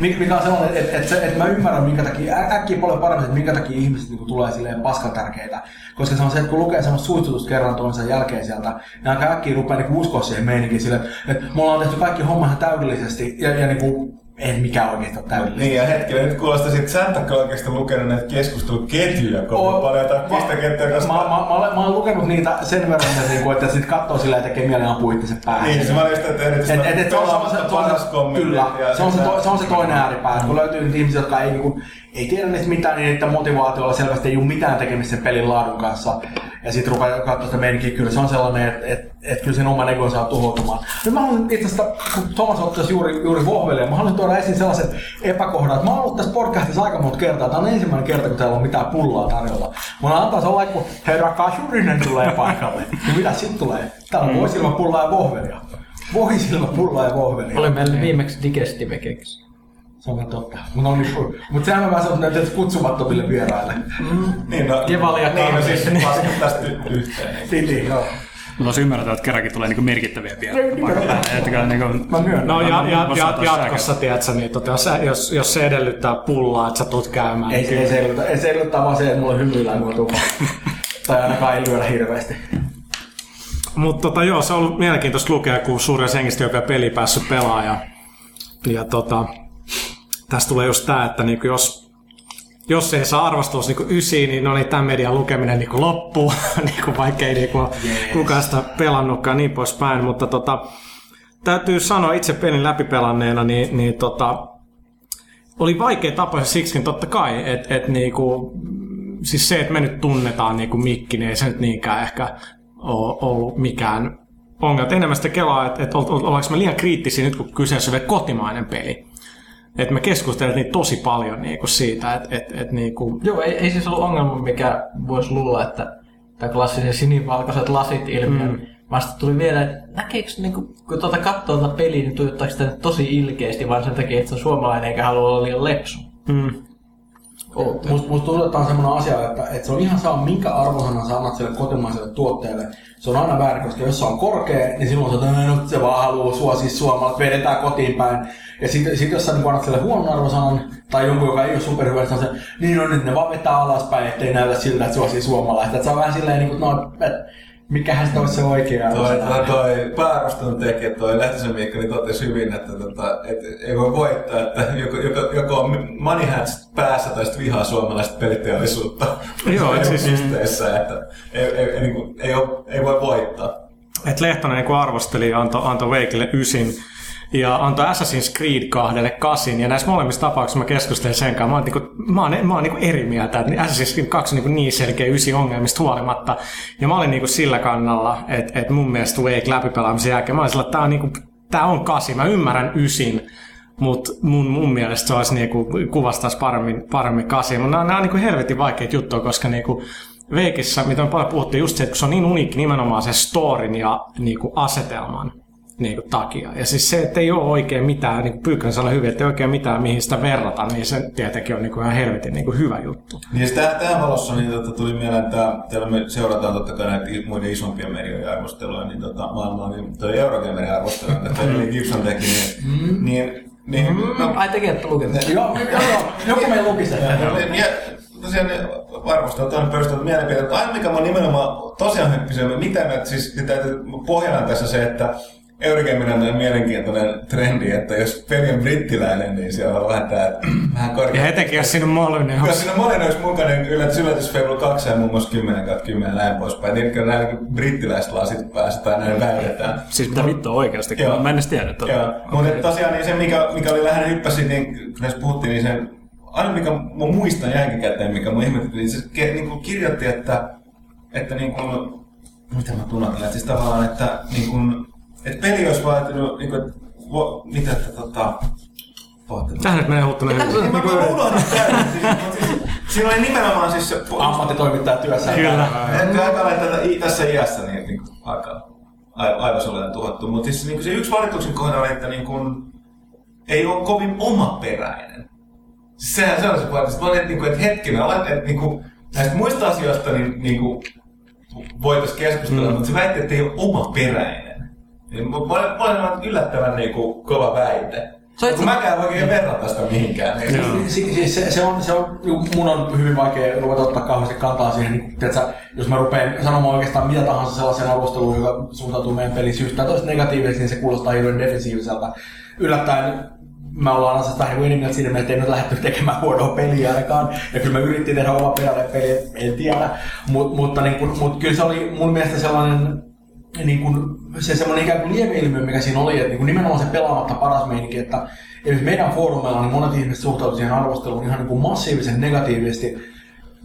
[laughs] mikä on sellainen, että, että, se, että mä ymmärrän minkä takia, äkkiä paljon paremmin, että minkä takia ihmiset niin tulee silleen paskan tärkeitä. Koska se on se, että kun lukee semmoista suistutusta kerran toisen jälkeen sieltä, niin aika äkkiä rupeaa niin uskoa siihen meininkiin silleen, että me ollaan tehty kaikki homma ihan täydellisesti ja, ja niin kuin, ei mikään oikeasti ole täydellistä. Niin ja hetkinen, nyt kuulostaa siitä, että Santa oikeasti lukenut näitä keskusteluketjuja kovin paljon, tai pisteketjuja, mä, koska... mä, mä, olen, mä olen lukenut niitä sen verran, että, niinku, että sit katsoo sillä ja tekee mielen ampua itsensä päähän. Niin, se mä olin just, että Et, et, et se, on, se, se, se, se, kyllä, ja se on se, sitten- to, se on se toinen ääripää, että kun löytyy niitä ihmisiä, jotka ei, niinku, ei tiedä niistä mitään, niin niiden motivaatiolla selvästi ei ole mitään tekemistä sen pelin laadun kanssa. Ja sitten rupeaa katsoa sitä meininkiä, kyllä se on sellainen, että et, et kyllä sen oman egon saa tuhoutumaan. Nyt mä haluan itse asiassa, kun Thomas ottaisi juuri, juuri vohvelia, mä haluan tuoda esiin sellaiset epäkohdat. Mä oon ollut tässä podcastissa aika monta kertaa. Tämä on ensimmäinen kerta, kun täällä on mitään pullaa tarjolla. Mä antaa sellainen, kun herra Kasurinen tulee paikalle. Niin mitä sitten tulee? Täällä on voisilmä pullaa ja vohvelia. Voisilmä pullaa ja vohvelia. Oli meillä viimeksi digestive keksi. Se on totta. Mutta no, niin, mut sehän on vähän sellainen, että kutsumattomille vieraille. Niin, no, Kevalia niin, no siis lasket tästä yhteen. Niin, niin, joo. Mutta olisi ymmärrettävä, että kerrankin tulee niinku merkittäviä. Että kyllä niinku, Mä myönnän. No ja, ja, ja jatkossa, tiedätkö, niin tota, jos, jos, jos se edellyttää pullaa, että sä tulet käymään, Ei, niin se, ei, se edellytä, ei se edellyttää vaan se, että mulla hymyillään kun mä tuun. [laughs] tai ainakaan ei lyödä hirveästi. Mutta tota, joo, se on ollut mielenkiintoista lukea, kun suuria sengistä ei ole vielä peli päässyt pelaamaan. Ja, ja tota, tästä tulee just tämä, että niinku jos, jos ei saa arvostus niinku ysiin, niin no niin, tämän median lukeminen niinku loppuu, [laughs] niinku, vaikka ei niinku yes. kukaan sitä pelannutkaan niin poispäin. Mutta tota, täytyy sanoa itse pelin läpipelanneena, niin, niin tota, oli vaikea tapa siksikin totta kai, että et niinku, siis se, että me nyt tunnetaan niinku mikki, niin ei se nyt niinkään ehkä ole ollut mikään ongelma. Et Enemmän sitä kelaa, että et, ollaanko me liian kriittisiä nyt, kun kyseessä on vielä kotimainen peli. Et me keskusteltiin niin tosi paljon niinku siitä, että et, et, niinku, Joo, ei, ei siis ollut ongelma, mikä voisi luulla, että tämä klassisen sinivalkoiset lasit ilmiö. Mm. Vasta tuli vielä, että näkeekö, niin kun, tuota katsoo tuota peliä, niin tuijottaako sitä tosi ilkeästi, vaan sen takia, että se on suomalainen eikä halua olla liian lepsu. mm, Musta, että tämä on semmoinen asia, että, että se on ihan saa minkä arvosanan sä annat sille kotimaiselle tuotteelle. Se on aina väärin, koska jos se on korkea, niin silloin se, että no, se vaan haluaa suosia suomalaiset, vedetään kotiin päin. Ja sitten sit jos sä niin annat sille huonon arvosanan, tai jonkun, joka ei ole superhyvä, niin se on niin no nyt ne vaan vetää alaspäin, ettei näytä siltä, että suosii suomalaista. Että se on vähän silleen, niin kuin, no, että mikähän sitä olisi se oikea Toi, toi, toi pääarvostelun tekijä, toi Lehtisen Mikko, niin totesi hyvin, että, tota, että ei voi voittaa, että joko, joko, joko on money hats päässä tai sitten vihaa suomalaista peliteollisuutta. [laughs] Joo, et siis- pisteessä, että ei, ei, ei, niin kuin, ei, ole, ei voi voittaa. et Lehtonen niin arvosteli ja antoi anto Veikille ysin ja antoi Assassin's Creed kahdelle kasin. Ja näissä molemmissa tapauksissa mä keskustelin sen kanssa. Mä oon, niinku, mä oon, mä oon niinku eri mieltä, että Assassin's Creed 2 on niinku niin selkeä ysi ongelmista huolimatta. Ja mä olin niinku sillä kannalla, että, että mun mielestä Wake läpipelaamisen jälkeen, mä olin sillä, että tää on, niinku, tää on kasi. Mä ymmärrän ysin, mutta mun, mun mielestä se olisi niinku, kuvastaisi paremmin, paremmin kasi. Mutta nämä, nämä on niinku helvetin vaikeita juttuja, koska niinku, Veikissä, mitä me paljon puhuttiin, just se, että kun se on niin uniikki nimenomaan se storin ja niinku, asetelman niin kuin, takia. Ja siis se, että ei ole oikein mitään, niin kuin Pyykkönen sanoi hyvin, että ei oikein mitään mihin sitä verrata, niin se tietenkin on niin kuin ihan helvetin niin kuin hyvä juttu. Niin siis tähän, valossa niin, tota, tuli mieleen, että täällä me seurataan totta kai näitä muiden isompien medioiden arvosteluja, niin tota, maailmalla niin toi Eurogamerin arvostelu, että Gibson teki, niin, niin, niin no, Ai tekee, että lukenut. Joo, joo, joo, joku meillä luki sen. Ja, tosiaan ne arvostelut on perustunut mielipiteet, mutta aina mikä mä nimenomaan tosiaan hyppisin, mitä näitä siis pohjana tässä se, että Eurogamer on mielenkiintoinen trendi, että jos peli on brittiläinen, niin siellä on vähän tää [clears throat] vähän korkea. Ja etenkin jos siinä on Molyneux. Jos siinä monen olisi mukana, niin yllätys, yllätys Fable 2 ja muun muassa 10 kautta 10 näin poispäin. Niin kyllä näin niin brittiläiset lasit päässä tai näin väitetään. Siis mitä vittua oikeasti, Joo. kun mä en edes tiedä. Tota. Joo, mutta tosiaan niin se, mikä, mikä oli lähinnä hyppäsi, niin kun näistä puhuttiin, niin se, aina mikä mä muistan jälkikäteen, mikä mun ihmetytti, niin se niin kuin kirjoitti, että, että niin kuin, mitä mä tunnatan, että siis tavallaan, että niin kuin, että peli olisi vaatinut, niin kuin, vo, mitä, että tota, nyt menee huttunen. Niin mä, mä unohdin. Siis, siis, siinä oli nimenomaan siis se... Ammattitoimittaja työssä. Kyllä. Että aika tätä, tässä iässä niin, niin aika ai- aivosoleen tuhottu. Mutta siis niin se yksi valituksen kohde oli, että niin kuin, ei ole kovin omaperäinen. Siis sehän se on se pointti. Sitten mä olin, että, niin kuin, että hetkinen, olet, että niin kuin, näistä muista asioista niin, niin kuin, voitaisiin keskustella, mm. mutta se väitti, että ei ole omaperäinen. Niin, mä, mä, mä olin yllättävän niin kuin, kova väite. Se on Kun mäkään en oikein verrata sitä mihinkään. Niin, Si- Siis se, se, on, se on, mun on hyvin vaikea ruveta ottaa kauheasti kantaa siihen, niin, tiedätkö, jos mä rupean sanomaan oikeastaan mitä tahansa sellaisen arvosteluun, joka suuntautuu meidän syystä tai toista negatiivisesti, niin se kuulostaa hirveän defensiiviseltä. Yllättäen me ollaan asiassa vähän niin kuin siinä, että ei nyt lähdetty tekemään huonoa peliä ainakaan. Ja kyllä me yritettiin tehdä oma peräinen peli, en tiedä. Mut, mutta niin kuin, mut kyllä se oli mun mielestä sellainen niin kuin, se semmoinen ikään kuin lieveilmiö, mikä siinä oli, että niin kuin nimenomaan se pelaamatta paras meininki, että esimerkiksi meidän foorumeilla niin monet ihmiset suhtautuivat siihen arvosteluun ihan niin kuin massiivisen negatiivisesti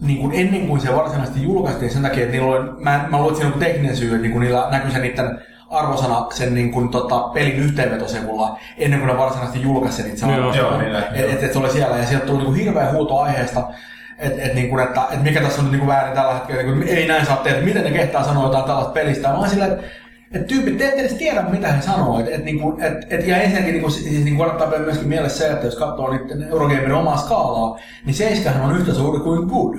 niin kuin ennen kuin se varsinaisesti julkaistiin sen takia, että niillä oli, mä, mä luulen, että siinä on tekninen syy, että niin kuin niillä näkyy se niiden arvosana sen niin kuin, tota, pelin yhteenvetosivulla ennen kuin ne varsinaisesti julkaisi sen itse Joo, joo, niin näkyy. Et, et, et, se oli siellä ja sieltä tuli niin kuin hirveä huuto aiheesta, että et, niin kuin, että, et mikä tässä on niin kuin väärin tällä hetkellä, niin kuin, ei näin saa tehdä, miten ne kehtaa sanoa jotain tällaista pelistä. Oon silleen, että et tyypit, te ette edes tiedä, mitä he sanoo. Et, et, niinku, et, et, ja ensinnäkin niinku, siis, niinku kannattaa pitää myöskin mielessä se, että jos katsoo nyt Eurogamerin omaa skaalaa, niin seiskahan on yhtä suuri kuin good.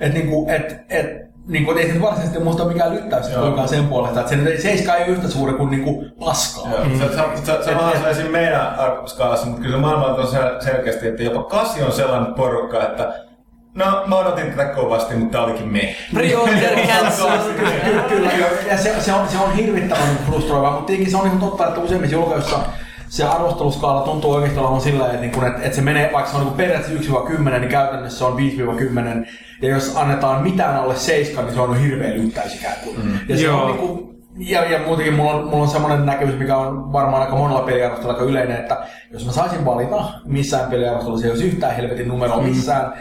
Et, niinku, et, et, niin kuin, ei se varsinaisesti muista mikään lyttäys kuinkaan sen puolesta, että se, se ei ole yhtä suuri kuin, niin kuin paskaa. Joo, se, se, se, se, se, se, se meidän arvoskaalassa, mutta kyllä maailma on sel- selkeästi, että jopa kasi on sellainen porukka, että No, mä odotin tätä kovasti, mutta tää olikin me. Pre-order [laughs] cancel. Kyllä, kyllä. Ja se, se, on, se on hirvittävän frustroivaa, mutta tietenkin se on ihan totta, että useimmissa julkaisuissa se arvosteluskaala tuntuu oikeasti olevan sillä että, niin että, että se menee, vaikka se on niin periaatteessa 1-10, niin käytännössä se on 5-10. Ja jos annetaan mitään alle 7, niin se on hirveä lyttäys ikään kuin. Mm. Ja se Joo. on niin kuin, ja, ja muutenkin mulla on, mulla on semmoinen näkemys, mikä on varmaan aika monella peliarvostelulla aika yleinen, että jos mä saisin valita missään peliarvostelussa, ei olisi yhtään helvetin numeroa missään,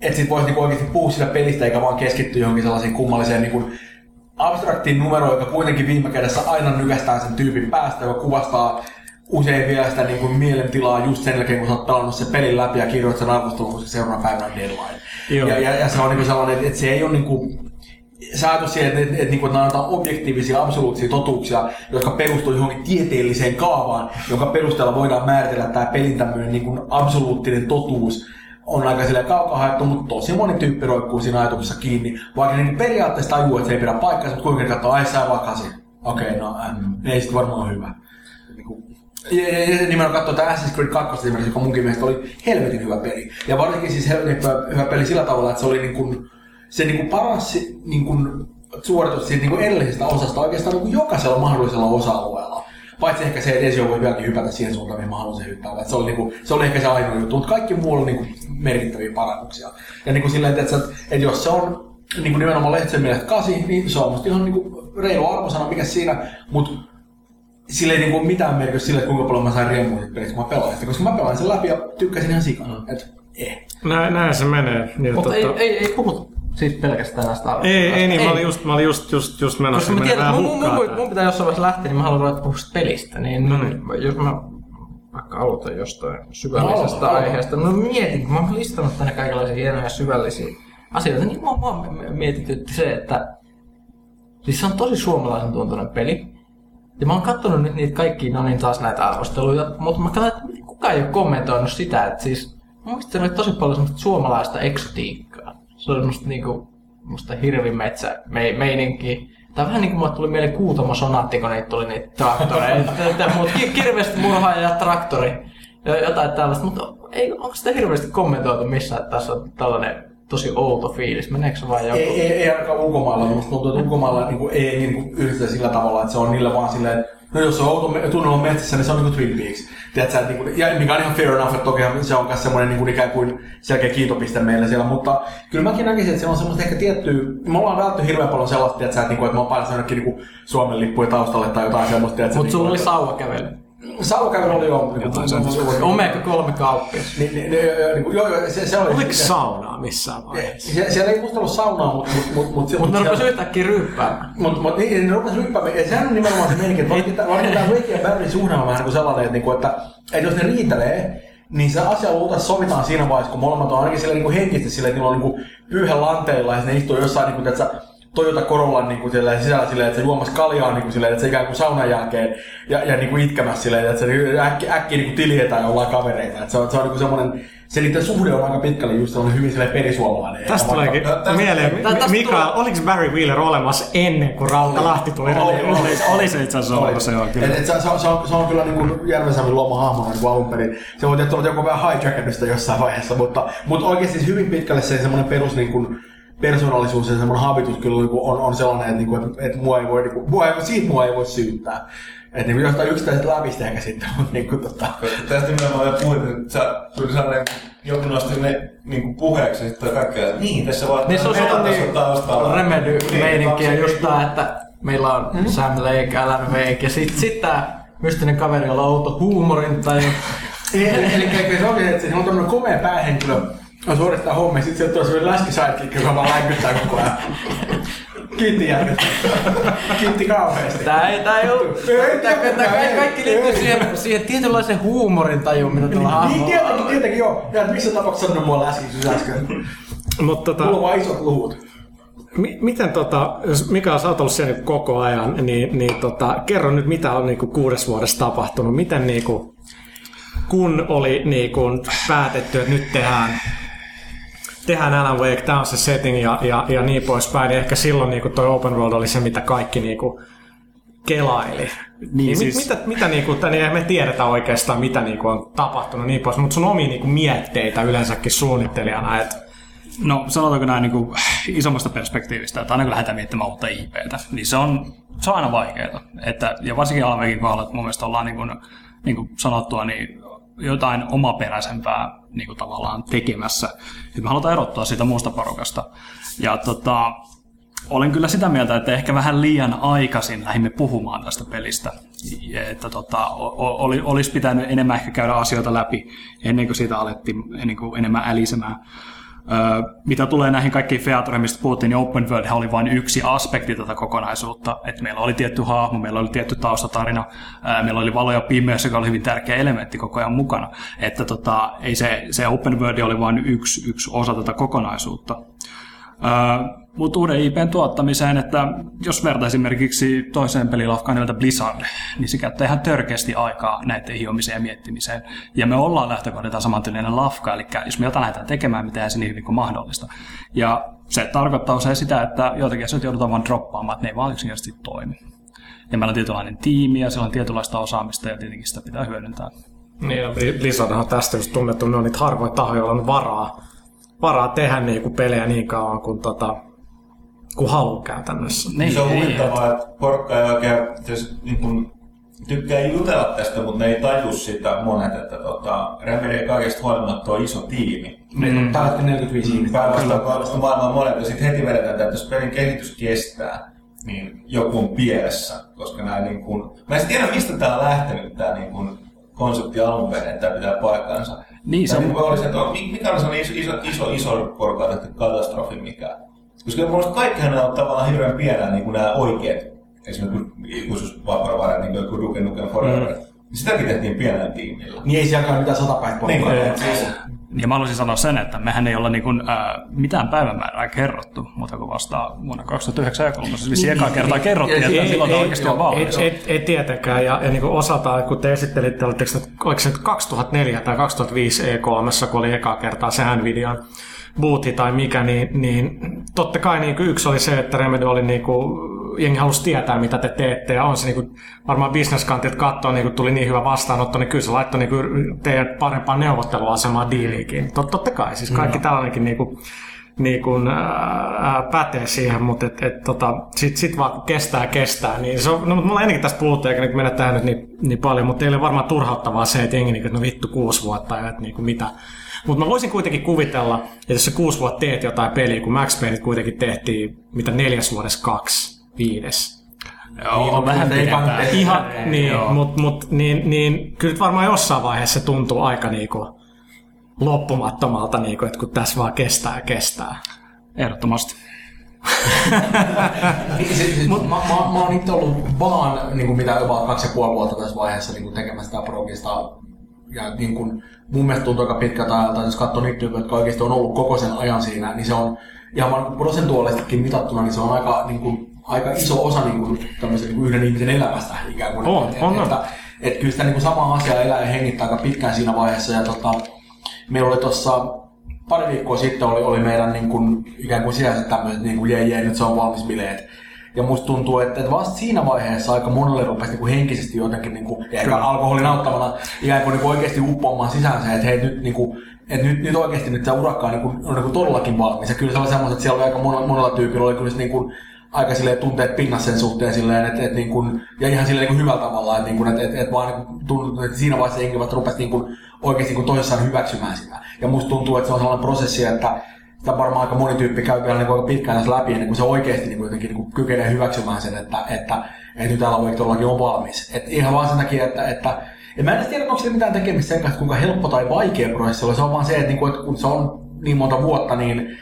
että sit voisi niinku oikeasti puhua sitä pelistä eikä vaan keskittyä johonkin sellaisiin kummalliseen niinku abstraktiin numeroon, joka kuitenkin viime kädessä aina nykästään sen tyypin päästä, joka kuvastaa usein vielä sitä niin kuin mielentilaa just sen jälkeen, kun sä oot pelannut sen pelin läpi ja kirjoit sen arvostelun, koska seuraavana päivänä on deadline. Joo. Ja, ja, ja, se on niin kuin sellainen, että, että se ei ole niin kuin, se ajatus siihen, että, että, että, että nämä on objektiivisia, absoluuttisia totuuksia, jotka perustuu johonkin tieteelliseen kaavaan, jonka perusteella voidaan määritellä tämä pelin tämmöinen niin kuin absoluuttinen totuus, on aika silleen kaukaa haettu, mutta tosi moni tyyppi roikkuu siinä ajatuksessa kiinni. Vaikka niin periaatteessa tajuu, että se ei pidä paikkaansa, mutta kuinka katsoo, ai sä vaan kasi. Okei, okay, no mm. ei sit varmaan ole hyvä. Niinku- Ja, ja, ja nimenomaan katsoa tämä Assassin's Creed 2 esimerkiksi, joka munkin mielestä oli helvetin hyvä peli. Ja varsinkin siis helvetin hyvä, hyvä peli sillä tavalla, että se oli niin kuin, se niin kuin paras niin kuin suoritus siitä niin kuin edellisestä osasta oikeastaan niin kuin jokaisella mahdollisella osa-alueella. Paitsi ehkä se, että Ezio voi vieläkin hypätä siihen suuntaan, mihin mä haluaisin hyppää. Se, oli, niin kuin, se oli ehkä se ainoa juttu, mutta kaikki muu oli niin kuin merkittäviä parannuksia. Ja niin kuin silleen, että, että, että jos se on niin kuin nimenomaan Lehtisen mielestä kasi, niin se on musta ihan niin kuin reilu arvosana, mikä siinä, mutta sillä ei niinku mitään merkitystä sille, kuinka paljon mä sain riemua siitä pelistä, kun mä pelasin sitä. Koska mä pelasin sen läpi ja tykkäsin ihan sikana. Et, eh. Näin, näin se menee. Niin, Mutta tota- ei, ei, ei puhuta siitä pelkästään näistä ei, ei, niin, mä olin just, mä olin just, just, just menossa Koska mä tiedän, että mun, mun, mun, tää. mun pitää jossain vaiheessa lähteä, niin mä haluan ruveta puhua pelistä. Niin, No niin. jos mä vaikka aloitan jostain syvällisestä aloita. aiheesta. No mietin, kun mä oon listannut tänne kaikenlaisia hienoja syvällisiä asioita, niin mua, mua mietitytti se, että siis se on tosi suomalaisen tuntuinen peli. Ja mä oon kattonut nyt niitä kaikkia, no niin taas näitä arvosteluja, mutta mä katsoin, että kukaan ei ole kommentoinut sitä, että siis mun mielestä se oli tosi paljon semmoista suomalaista eksotiikkaa. Se oli musta niinku, musta hirvimetsä me, meininki. Tai vähän niin kuin mulle tuli mieleen Kuutamo Sonaatti, kun niitä tuli niitä traktoreita. [laughs] Mutta kirvestä murhaaja ja traktori ja jotain tällaista. Mutta ei, onko sitä hirveästi kommentoitu missään, että tässä on tällainen tosi outo fiilis? Meneekö se vaan joku? Ei, ei, ei ainakaan ulkomailla, mutta musta tuntuu, että ulkomailla niinku, ei niinku, yritetä sillä tavalla, että se on niillä vaan silleen, että no jos on outo tunnelma metsissä, niin se on niinku Twin Peaks. Tiedätkö, että niinku, ja mikä on ihan fair enough, että toki se on myös semmoinen niinku, ikään kuin selkeä kiitopiste meille siellä, mutta kyllä mäkin näkisin, että se on semmoista ehkä tiettyä, me ollaan vältty hirveän paljon sellaista, tiedätkö, että, niinku, että mä oon painanut jonnekin niinku, Suomen lippuja taustalle tai jotain semmoista. Mutta sulla oli sauvakävely. Sauvakävely oli jo. Niinku, Omega 3 kauppias. niin, niin, niin, niin, joo, joo, se, se oli. Oliko saunaa missään vaiheessa? Se, siellä ei musta ollut saunaa, mutta mut, mut, mut, Mutta ne rupesi yhtäkkiä ryyppäämään. Mutta mut, niin, ne rupes ryppäämään. Ja sehän on nimenomaan se meininki, että varsinkin tämä- Wake ja Barryn suhde on vähän niin kuin sellainen, että, niinku, että, että jos ne riitelee, niin se asia luultavasti sovitaan siinä vaiheessa, kun molemmat on ainakin sille niin henkisesti sille, että niillä on niin pyyhän lanteilla ja ne istuu jossain niin kuin, tiedätkö, Toyota Corollan niin kuin, sisällä silleen, että se juomassa kaljaa niin kuin, silleen, että se ikään kuin saunan jälkeen ja, ja niin kuin itkemässä silleen, että se äkki, äkkiä niin kuin tiljetään ja ollaan kavereita. Että se on, se on niin kuin semmoinen, se niiden suhde on aika pitkälle just sellainen hyvin silleen perisuomalainen. Tästä tuleekin tästä- mieleen, tä- tästä Mika, tulee- oliko Barry Wheeler olemassa ennen kuin Rautta Lahti tuli? Oli, oli. Oli, oli se itse asiassa olemassa, joo, kyllä. Et, et se, se, on, se, on, se on kyllä niin kuin Järvensalmin luoma hahmona niin alun perin. Se voi tietysti olla joku vähän hijackannut sitä jossain vaiheessa, mutta, mutta oikeasti siis hyvin pitkälle se semmoinen perus niin kuin, persoonallisuus ja semmoinen habitus kyllä niin kuin on, on sellainen, että, niin kuin, että, että mua ei voi, niin kuin, mua ei, siitä mua ei voi syyttää. Että niin jostain yksittäiset lävistä ehkä sitten, mutta niin kuin, tota, tästä nimenomaan jo puhuit, että sä, tuli sellainen, joku nosti ne niin kuin puheeksi, ja sitten kaikkea, että niin, tässä vaan Niin se on sellainen taustalla. remedy-meininki ja Niin, just tää, että meillä on Sam Lake, Alan Wake ja sit, sit tää mystinen kaveri, jolla on outo huumorin tai [laughs] Eli, eli, eli se onkin, että siinä on tämmöinen komea päähenkilö, on suorittaa hommia, sitten sieltä tulee semmoinen läski sidekick, joka vaan länkyttää koko ajan. Kiitti järjestä. Kiitti kauheasti. Tää ei, tää ei ollut, kaikki ei, liittyy siihen, siihen tietynlaiseen huumorin tajuun, mitä tuolla Niin, hahmolla tietenkin, on. tietenkin joo. Ja missä tapauksessa sanonut mua läskiksi äsken? Mutta tota, Mulla on vaan isot luvut. mi- miten tota, jos Mika, sä oot ollut siellä koko ajan, niin, niin tota, kerro nyt mitä on niinku kuudes vuodessa tapahtunut. Miten niinku, kun oli niinku päätetty, että nyt tehdään tehdään Alan Wake, tämä on se setting ja, ja, ja niin poispäin. Niin ehkä silloin niin toi open world oli se, mitä kaikki niin kuin kelaili. Niin, siis- siis... Mitä, mitä niinku, tai niin, me tiedetä oikeastaan, mitä niinku on tapahtunut niin pois, mutta sun omia niinku mietteitä yleensäkin suunnittelijana, että No sanotaanko näin niin kuin, isommasta perspektiivistä, että aina kun lähdetään miettimään uutta IPtä, niin se on, se on aina vaikeaa. Että, ja varsinkin Alvekin kohdalla, että mun mielestä ollaan niin kuin, niin kuin sanottua, niin jotain omaperäisempää niin kuin tavallaan tekemässä. Että me halutaan erottua siitä muusta porukasta. Ja tota, olen kyllä sitä mieltä, että ehkä vähän liian aikaisin lähdimme puhumaan tästä pelistä. Että tota, oli, olisi pitänyt enemmän ehkä käydä asioita läpi ennen kuin siitä alettiin ennen kuin enemmän älisemään. Mitä tulee näihin kaikkiin featureihin, mistä puhuttiin, niin Open World oli vain yksi aspekti tätä kokonaisuutta. Et meillä oli tietty hahmo, meillä oli tietty taustatarina, meillä oli valo ja pimeys, joka oli hyvin tärkeä elementti koko ajan mukana. Että tota, ei se, se Open World oli vain yksi, yksi osa tätä kokonaisuutta. Mutta uuden IPn tuottamiseen, että jos vertaa esimerkiksi toiseen pelilafkaan nimeltä Blizzard, niin se käyttää ihan törkeästi aikaa näiden hiomiseen ja miettimiseen. Ja me ollaan lähtökohdiltaan samantyylinen lafka, eli jos me jotain lähdetään tekemään, tehdään se niin hyvin kuin mahdollista. Ja se tarkoittaa usein sitä, että joitakin asioita joudutaan vaan droppaamaan, että ne ei vaan yksinkertaisesti toimi. Ja meillä on tietynlainen tiimi ja siellä on tietynlaista osaamista ja tietenkin sitä pitää hyödyntää. Niin, ja Blizzard on tästä just tunnettu, ne on niitä harvoja tahoja, joilla on varaa, varaa tehdä niinku pelejä niin kauan kuin, tota, kuin haluaa käytännössä. Niin, se on huvittavaa, että porukka ei oikein jos, niin kun, tykkää jutella tästä, mutta ne ei taju sitä monet, että tota, Remedy ei kaikesta huolimatta on iso tiimi. Mm. On 45 ihmistä. Päinvastoin päinvastoin maailman monet, ja sitten heti vedetään, että jos pelin kehitys kestää, niin joku on pielessä, koska nämä niin kun, mä en tiedä mistä tää on lähtenyt tää niin kun, konsepti alun perin, että tää pitää paikkaansa. Niin, se on- niin oli se, että mikä on sellainen iso, iso, iso, iso porukka tehty katastrofi mikä. Koska mun mielestä kaikkihan nämä on tavallaan hirveän pienää niin kuin nämä oikeat, esimerkiksi ikuisuusvaparavara, niin kuin joku Duke Nukem Forever. Mm. Sitäkin tehtiin pienellä tiimillä. Niin ei sielläkään mitään satapäitä Niin, siis, Ja mä haluaisin sanoa sen, että mehän ei olla niin kuin, ää, mitään päivämäärää kerrottu, mutta kun vasta vuonna 2009 ja kolmas, siis vissiin ekaa kertaa kerrottiin, että milloin tämä oikeasti on valmis. Ei, ei, ei tietenkään, ja, ja niin kuin osaltaan, kun te esittelitte, oliko se nyt 2004 tai 2005 E3, kun oli ekaa kertaa se Nvidian boothi tai mikä, niin, niin totta kai niin kuin yksi oli se, että Remedy oli niin kuin, jengi halusi tietää, mitä te teette, ja on se niin kuin, varmaan bisneskantilta katsoa, niin kuin tuli niin hyvä vastaanotto, niin kyllä se laittoi niin kuin, teidän parempaan neuvotteluasemaan diiliinkin. Tot, totta kai, siis kaikki mm. tällainenkin niin kuin, niin kuin, ää, pätee siihen, mutta et, et, tota, sit, sit vaan kun kestää kestää, niin se on, no, mulla ennenkin tästä puhuttu, eikä nyt mennä tähän nyt niin, niin paljon, mutta teille on varmaan turhauttavaa se, että jengi niin, että no vittu kuusi vuotta ja että niin kuin mitä. Mutta mä voisin kuitenkin kuvitella, että jos sä kuusi vuotta teet jotain peliä, kun Max Payne kuitenkin tehtiin, mitä neljäs vuodessa kaksi, viides. Joo, on vähän ei pidempään. kannata- Ihan, niin, mut, mut, niin, niin kyllä nyt varmaan jossain vaiheessa se tuntuu aika niinku loppumattomalta, niinku, että kun tässä vaan kestää ja kestää. Ehdottomasti. Niin, se, se, mä, mä, mä, oon itse ollut vaan niin kuin mitä jopa kaksi ja puoli vuotta tässä vaiheessa niin kuin tekemässä sitä progista. Ja niin kuin, mun mielestä tuntuu aika pitkältä ajalta, jos katsoo niitä tyyppejä, jotka oikeasti on ollut koko sen ajan siinä, niin se on ihan vaan prosentuaalisestikin mitattuna, niin se on aika, niin kuin, aika iso osa niin kuin, tämmöisen, niin kuin yhden ihmisen elämästä ikään kuin. On, et, on, on. Että, et, kyllä sitä niin kuin samaa asiaa elää ja hengittää aika pitkään siinä vaiheessa. Ja tota, meillä oli tuossa pari viikkoa sitten oli, oli meidän niin kuin, ikään kuin sisäiset tämmöiset, niin kuin jee, jee, nyt se on valmis bileet. Ja musta tuntuu, että, vasta siinä vaiheessa aika monelle rupesi niin kuin henkisesti jotenkin, niin kuin, ja ehkä alkoholin auttamana, ikään kuin, niin kuin oikeasti uppoamaan sisään se, että hei nyt, niin kuin, että nyt, nyt oikeasti nyt se urakka on, niin kuin, on niin kuin todellakin valmis. Ja kyllä se oli semmoista, että siellä oli aika monella, monella tyypillä oli kyllä se, niin kuin, aika silleen tunteet pinnassa sen suhteen silleen, että, että niin kuin, ja ihan silleen niin kuin hyvällä tavalla, että, niin kuin, että, että, että vaan niin kuin, tuntui, että siinä vaiheessa jengi vasta rupesi niin kuin, oikeasti niin kuin toisessaan hyväksymään sitä. Ja musta tuntuu, että se on sellainen prosessi, että sitä varmaan aika moni tyyppi käy vielä niin pitkään tässä läpi, ennen kuin se oikeasti niin kuin jotenkin niin kuin kykenee hyväksymään sen, että, että, että nyt Wake todellakin on valmis. Et ihan vaan sen takia, että, että ja mä en tiedä, onko sillä mitään tekemistä sen kanssa, kuinka helppo tai vaikea prosessi on. Se on vaan se, että, niin kuin, että kun se on niin monta vuotta, niin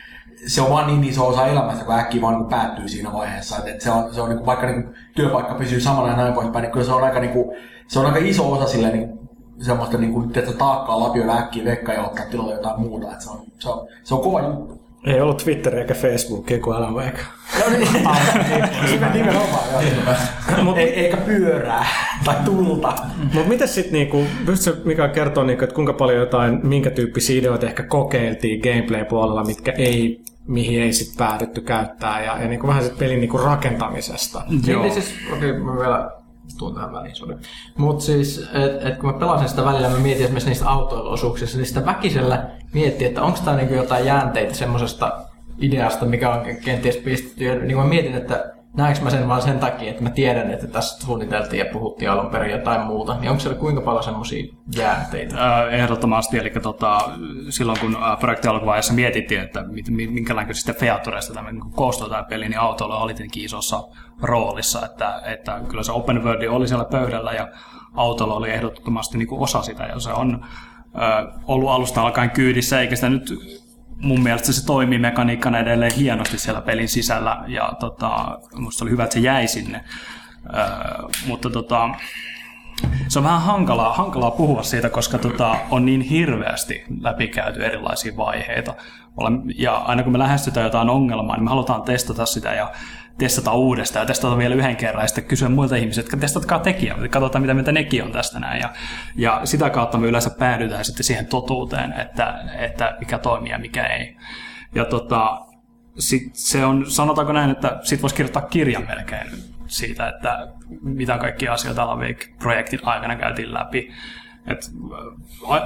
se on vaan niin iso osa elämästä, kun äkkiä vaan niin päättyy siinä vaiheessa. Että, että se on, se on niin kuin, vaikka niin kuin, työpaikka pysyy samana ja näin poispäin, niin kyllä se on aika, niin kuin, se on aika iso osa silleen, niin semmoista niin kuin, että taakkaa lapioida äkkiä vekka ja ottaa tilalle jotain muuta. Että se, on, se, on, se on kova juttu. Ei ollut Twitter eikä Facebook, kun Alan Wake. No niin, nimenomaan, joo. Ei, eikä pyörää tai tulta. Mutta miten sitten, niinku, pystytkö Mika kertoa, niinku, että kuinka paljon jotain, minkä tyyppisiä ideoita ehkä kokeiltiin gameplay-puolella, mitkä ei mihin ei sitten päädytty käyttää ja, ja niinku vähän sitten pelin niinku rakentamisesta. Joo. Niin, siis, okei, okay, mä vielä tuon tähän väliin, sorry. Mutta siis, et, et kun mä pelasin sitä välillä, mä mietin esimerkiksi niistä autoiluosuuksista, niin sitä väkisellä mietti, että onko tämä niinku jotain jäänteitä semmoisesta ideasta, mikä on kenties pistetty. Niin mä mietin, että näenkö mä sen vaan sen takia, että mä tiedän, että tässä suunniteltiin ja puhuttiin alun perin jotain muuta, niin onko siellä kuinka paljon semmoisia jäänteitä? Ehdottomasti, eli tota, silloin kun projekti alkuvaiheessa mietittiin, että minkälaisista featureista tämä niin koostuu tämä peli, niin autolla oli tietenkin isossa roolissa, että, että kyllä se open world oli siellä pöydällä ja autolla oli ehdottomasti niin kuin osa sitä ja se on ollut alusta alkaen kyydissä, eikä sitä nyt mun mielestä se toimii mekaniikkana edelleen hienosti siellä pelin sisällä ja tota, musta oli hyvä, että se jäi sinne. Öö, mutta tota, se on vähän hankalaa, hankalaa puhua siitä, koska tota, on niin hirveästi läpikäyty erilaisia vaiheita. Ja aina kun me lähestytään jotain ongelmaa, niin me halutaan testata sitä ja testata uudestaan ja testata vielä yhden kerran ja sitten kysyä muilta ihmisiltä, että testatkaa tekijä, katsotaan mitä mitä nekin on tästä näin. Ja, ja sitä kautta me yleensä päädytään sitten siihen totuuteen, että, että mikä toimii ja mikä ei. Ja tota, sit se on, sanotaanko näin, että sit voisi kirjoittaa kirjan melkein siitä, että mitä kaikkia asioita Alavik-projektin aikana käytiin läpi. Et,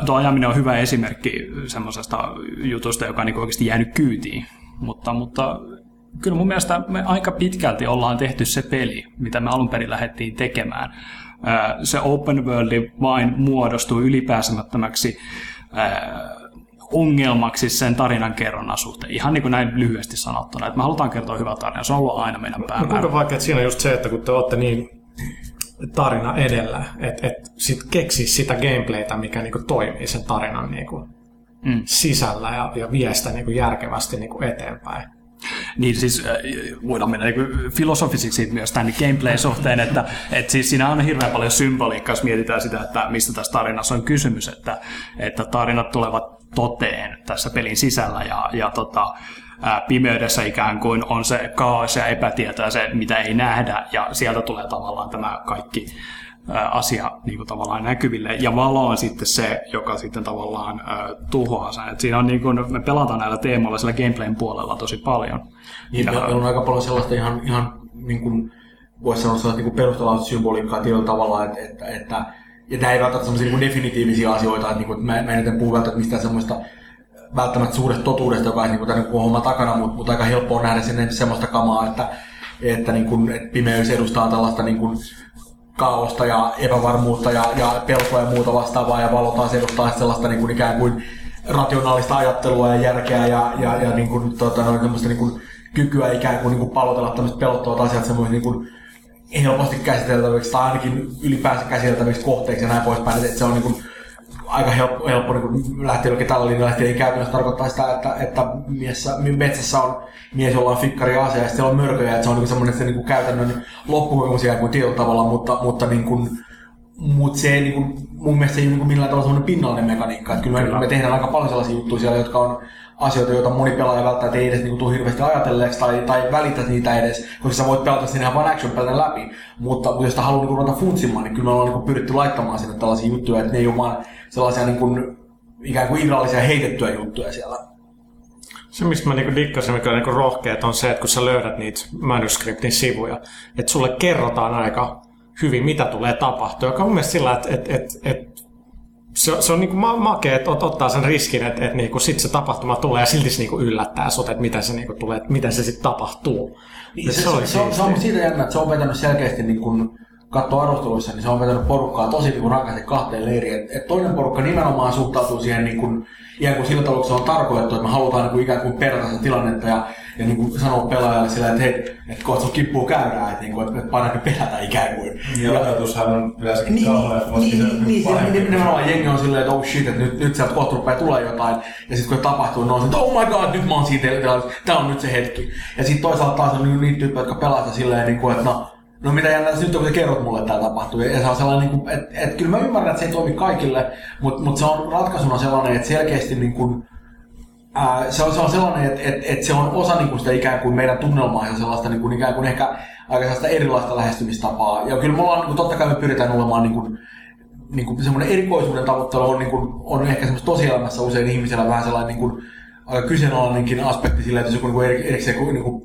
tuo ajaminen on hyvä esimerkki semmoisesta jutusta, joka on niin oikeasti jäänyt kyytiin. Mutta, mutta kyllä mun mielestä me aika pitkälti ollaan tehty se peli, mitä me alun perin lähdettiin tekemään. Se open world vain muodostuu ylipääsemättömäksi ongelmaksi sen tarinan kerronnan suhteen. Ihan niin kuin näin lyhyesti sanottuna, että me halutaan kertoa hyvä tarina. Se on ollut aina meidän päämäärä. No, kuinka vaikea, että siinä on just se, että kun te olette niin tarina edellä, että et sit keksi sitä gameplaytä, mikä niinku toimii sen tarinan niinku mm. sisällä ja, ja vie sitä niinku järkevästi niinku eteenpäin. Niin siis äh, voidaan mennä niin filosofisiksi myös tämän gameplay-suhteen, että, että siis siinä on hirveän paljon symboliikkaa, jos mietitään sitä, että mistä tässä tarinassa on kysymys, että, että tarinat tulevat toteen tässä pelin sisällä ja, ja tota, pimeydessä ikään kuin on se kaos ja epätieto ja se, mitä ei nähdä, ja sieltä tulee tavallaan tämä kaikki asia niin kuin tavallaan näkyville. Ja valo on sitten se, joka sitten tavallaan äh, tuhoaa sen. Et siinä on niin kuin, me pelataan näillä teemoilla sillä gameplayn puolella tosi paljon. Niin, ja, on aika paljon sellaista ihan, ihan niin kuin, voisi sanoa sellaista niin perustelausta symboliikkaa tietyllä tavalla, että, että, että ja nämä ei välttämättä sellaisia niin definitiivisia asioita, että, niin kuin, että mä, mä en puhu välttämättä mistään semmoista välttämättä suuresta totuudesta, joka olisi niin tämän niin homma takana, mutta, mutta aika helppoa nähdä sinne semmoista kamaa, että, että, niin kuin, että pimeys edustaa tällaista niin kuin, kaaosta ja epävarmuutta ja, ja pelkoa ja muuta vastaavaa ja valo taas edustaa sellaista niin kuin ikään kuin rationaalista ajattelua ja järkeä ja, ja, ja niin kuin, tota, niin kuin kykyä ikään kuin, niin kuin palotella tämmöiset pelottavat asiat semmoisen niin kuin helposti käsiteltäviksi tai ainakin ylipäänsä käsiteltäviksi kohteiksi ja näin poispäin, että se on niin kuin, aika helppo, helppo niin lähteä jollakin tällä linjalla niin käytännössä tarkoittaa sitä, että, että miessä, metsässä on mies, jolla on fikkari asia ja sitten on mörköjä, että se on niin semmoinen se niin käytännön loppukokemus kuin tietyllä tavalla, mutta, mutta niin kuin, mutta se niin kuin, mun mielestä se ei ole niin millään tavalla semmoinen pinnallinen mekaniikka. Että kyllä, me, me tehdään aika paljon sellaisia juttuja siellä, jotka on asioita, joita moni pelaaja välttämättä ei edes niin tule hirveästi ajatelleeksi tai, tai välitä niitä edes, koska sä voit pelata sinne ihan vain action läpi. Mutta, jos sitä haluaa niin ruveta funtsimaan, niin kyllä me ollaan niin pyritty laittamaan sinne tällaisia juttuja, että ne ei ole vaan sellaisia niin kuin, ikään kuin irrallisia heitettyjä juttuja siellä. Se, mistä mä niinku dikkasin, mikä on niinku rohkeet, on se, että kun sä löydät niitä manuscriptin sivuja, että sulle kerrotaan aika hyvin, mitä tulee tapahtua, joka on mun mielestä sillä, että et, et, et, se, se on niinku ma- makea, että ottaa sen riskin, että et niinku sit se tapahtuma tulee ja silti se niinku yllättää sut, että miten se, niinku tulee, että miten se sitten tapahtuu. Niin, se, se, se, se, on, se on siitä jännä, että se on vetänyt selkeästi niin kun katsoo arvosteluissa, niin se on vetänyt porukkaa tosi niin rankasti kahteen leiriin. Et, et toinen porukka nimenomaan suhtautuu siihen niin kuin, ikään kuin sillä tavalla, se on tarkoitettu, että me halutaan niin kuin, ikään kuin perata sitä tilannetta ja, ja niin kuin sanoa pelaajalle sillä, että hei, että kohta sun kippuu käyrää, että, niin kuin, että, että parempi pelätä ikään kuin. Ja, ja ajatushan on yleensä niin, kauhean, niin, niin, niin, niin, niin, nimenomaan jengi on silleen, että oh shit, että nyt, nyt sieltä kohta rupeaa tulee jotain. Ja sitten kun tapahtuu, niin on että oh my god, nyt mä oon siitä, tää on nyt se hetki. Ja sitten toisaalta taas on niitä tyyppejä, jotka pelaa silleen, niin kuin, että no, no mitä jännä nyt kun sä kerrot mulle, että tämä tapahtuu. Ja se on sellainen, niin että et, kyllä mä ymmärrän, että se ei toimi kaikille, mutta mut se on ratkaisuna sellainen, että selkeästi niin kuin, ää, se, on, se on sellainen, että et, et se on osa niin kuin sitä ikään kuin meidän tunnelmaa ja sellaista niin kuin, ikään kuin ehkä aika sellaista erilaista lähestymistapaa. Ja kyllä me ollaan, niin kuin, totta kai me pyritään olemaan niin kuin, niin kuin semmoinen erikoisuuden tavoittelu on, niin kuin, on ehkä semmoista tosielämässä usein ihmisellä vähän sellainen niin kuin, aika kyseenalainenkin aspekti sillä, että jos joku niin kuin eri- erikseen kuin, niin kuin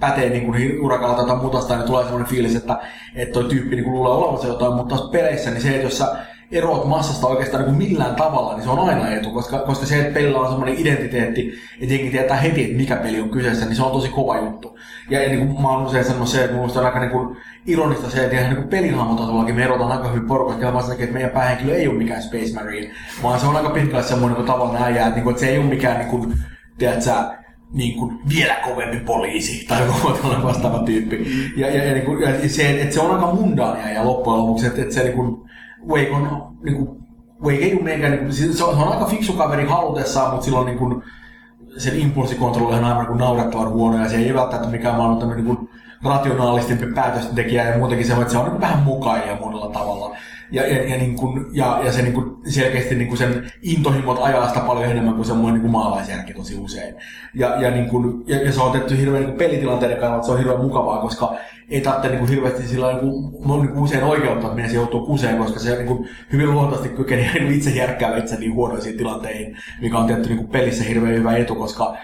pätee niin kuin urakalla tai vastaan, niin tulee semmoinen fiilis, että, että toi tyyppi niin kuin luulee olevansa jotain, mutta taas peleissä, niin se, että jos sä eroat massasta oikeastaan niin kuin millään tavalla, niin se on aina etu, koska, koska se, että pelillä on semmoinen identiteetti, että jengi tietää heti, että mikä peli on kyseessä, niin se on tosi kova juttu. Ja, ja niin kuin mä oon usein sanonut se, että mun on aika niin kuin ironista se, että niin pelihahmotasollakin me erotaan aika hyvin porukasta, vaan sen takia, että meidän päähenkilö ei ole mikään Space Marine, vaan se on aika pitkälle semmoinen niin kuin tavallinen äijä, että, niin kuin, että se ei ole mikään niin kuin, tiedät sä, niin kuin vielä kovempi poliisi tai joku tällainen vastaava tyyppi. Ja, ja, ja, niin kuin, ja se, että se on aika mundaania ja loppujen lopuksi, että, että se niin kuin, Wake on. Niin kuin, Wake ei ole meikä, niin kuin, se, on, se on aika fiksu kaveri halutessaan, mutta silloin niin kuin, sen impulssikontrolli on aivan niin naurettavan huono ja se ei välttämättä mikään maailman tämmöinen niin kuin rationaalistempi päätöstentekijä ja muutenkin se, että se on niin vähän mukailija monella tavalla. Ja, ja, ja, niin kuin, ja, ja se niin kuin selkeästi niin kuin sen intohimot ajaa sitä paljon enemmän kuin semmoinen niin maalaisjärki tosi usein. Ja, ja, niin kuin, ja, ja se on tehty hirveän niin kuin pelitilanteiden kannalta, se on hirveän mukavaa, koska ei tarvitse niin kuin hirveästi sillä niin kuin, niin kuin usein oikeutta, että mies joutuu kuseen, koska se niin kuin, hyvin luontaisesti kykenee [laughs] niin kuin itse järkkää itse niin huonoisiin tilanteihin, mikä on tietty niin kuin pelissä hirveän hyvä etu, koska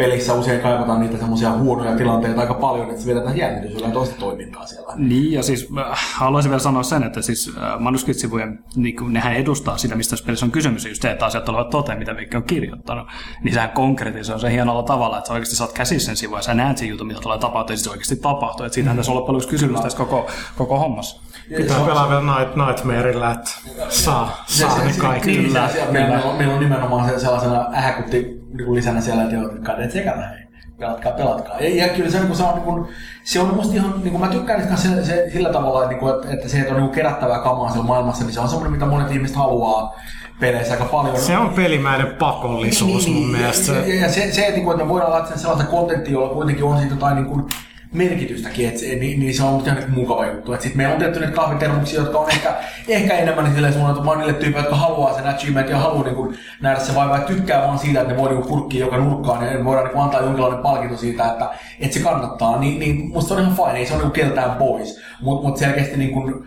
pelissä usein kaivataan niitä semmoisia huonoja tilanteita aika paljon, että se vedetään jännitys ja toista toimintaa siellä. Niin, ja siis äh, haluaisin vielä sanoa sen, että siis äh, manuskriptsivujen, niin kuin, nehän edustaa sitä, mistä tässä pelissä on kysymys, just se, että asiat tulevat toteen, mitä Mikki on kirjoittanut. Niin sehän konkretisoi se hienolla tavalla, että sä oikeasti saat käsissä sen sivun ja sä näet sen jutun, mitä tulee tapahtua, ja siis se oikeasti tapahtuu. Että siitähän tässä on loppujen lopuksi kysymys tässä koko, koko hommassa. Pitää pelaa vielä Night, Nightmarella, että saa, saa ne kaikki. Niin, Kyllä, se meillä, meillä, on, meillä on nimenomaan se sellaisena ähäkutti niin lisänä siellä, että joo, kadet sekana hei. Pelatkaa, pelatkaa. Ja, ja kyllä se, niin kuin, se on, niin kuin, se on musta ihan, niin kuin, mä tykkään niistä se, se, sillä tavalla, että, niin kuin, että, että se, että on niin kuin kerättävää kamaa siellä maailmassa, niin se on semmoinen, mitä monet ihmiset haluaa peleissä aika paljon. Se on pelimäinen pakollisuus mun mielestä. Ja, ja, ja se, se, että, niin kuin, että me voidaan laittaa sellaista kontenttia, jolla kuitenkin on siitä jotain niin kuin, merkitystäkin, se, niin, niin, se on ihan mukava juttu. Sitten meillä on tietty niitä kahvitermuksia, jotka on ehkä, ehkä enemmän niin silleen suunnattu vaan niille tyypeille, jotka haluaa sen achievement ja haluaa niin kuin, nähdä se vaivaa ja tykkää vaan siitä, että ne voi niin kurkkia joka nurkkaan ja voidaan niin kuin, antaa jonkinlainen palkinto siitä, että, että se kannattaa. Niin, niin musta se on ihan fine, ei se ole niin keltään pois. Mutta mut selkeästi niin kuin,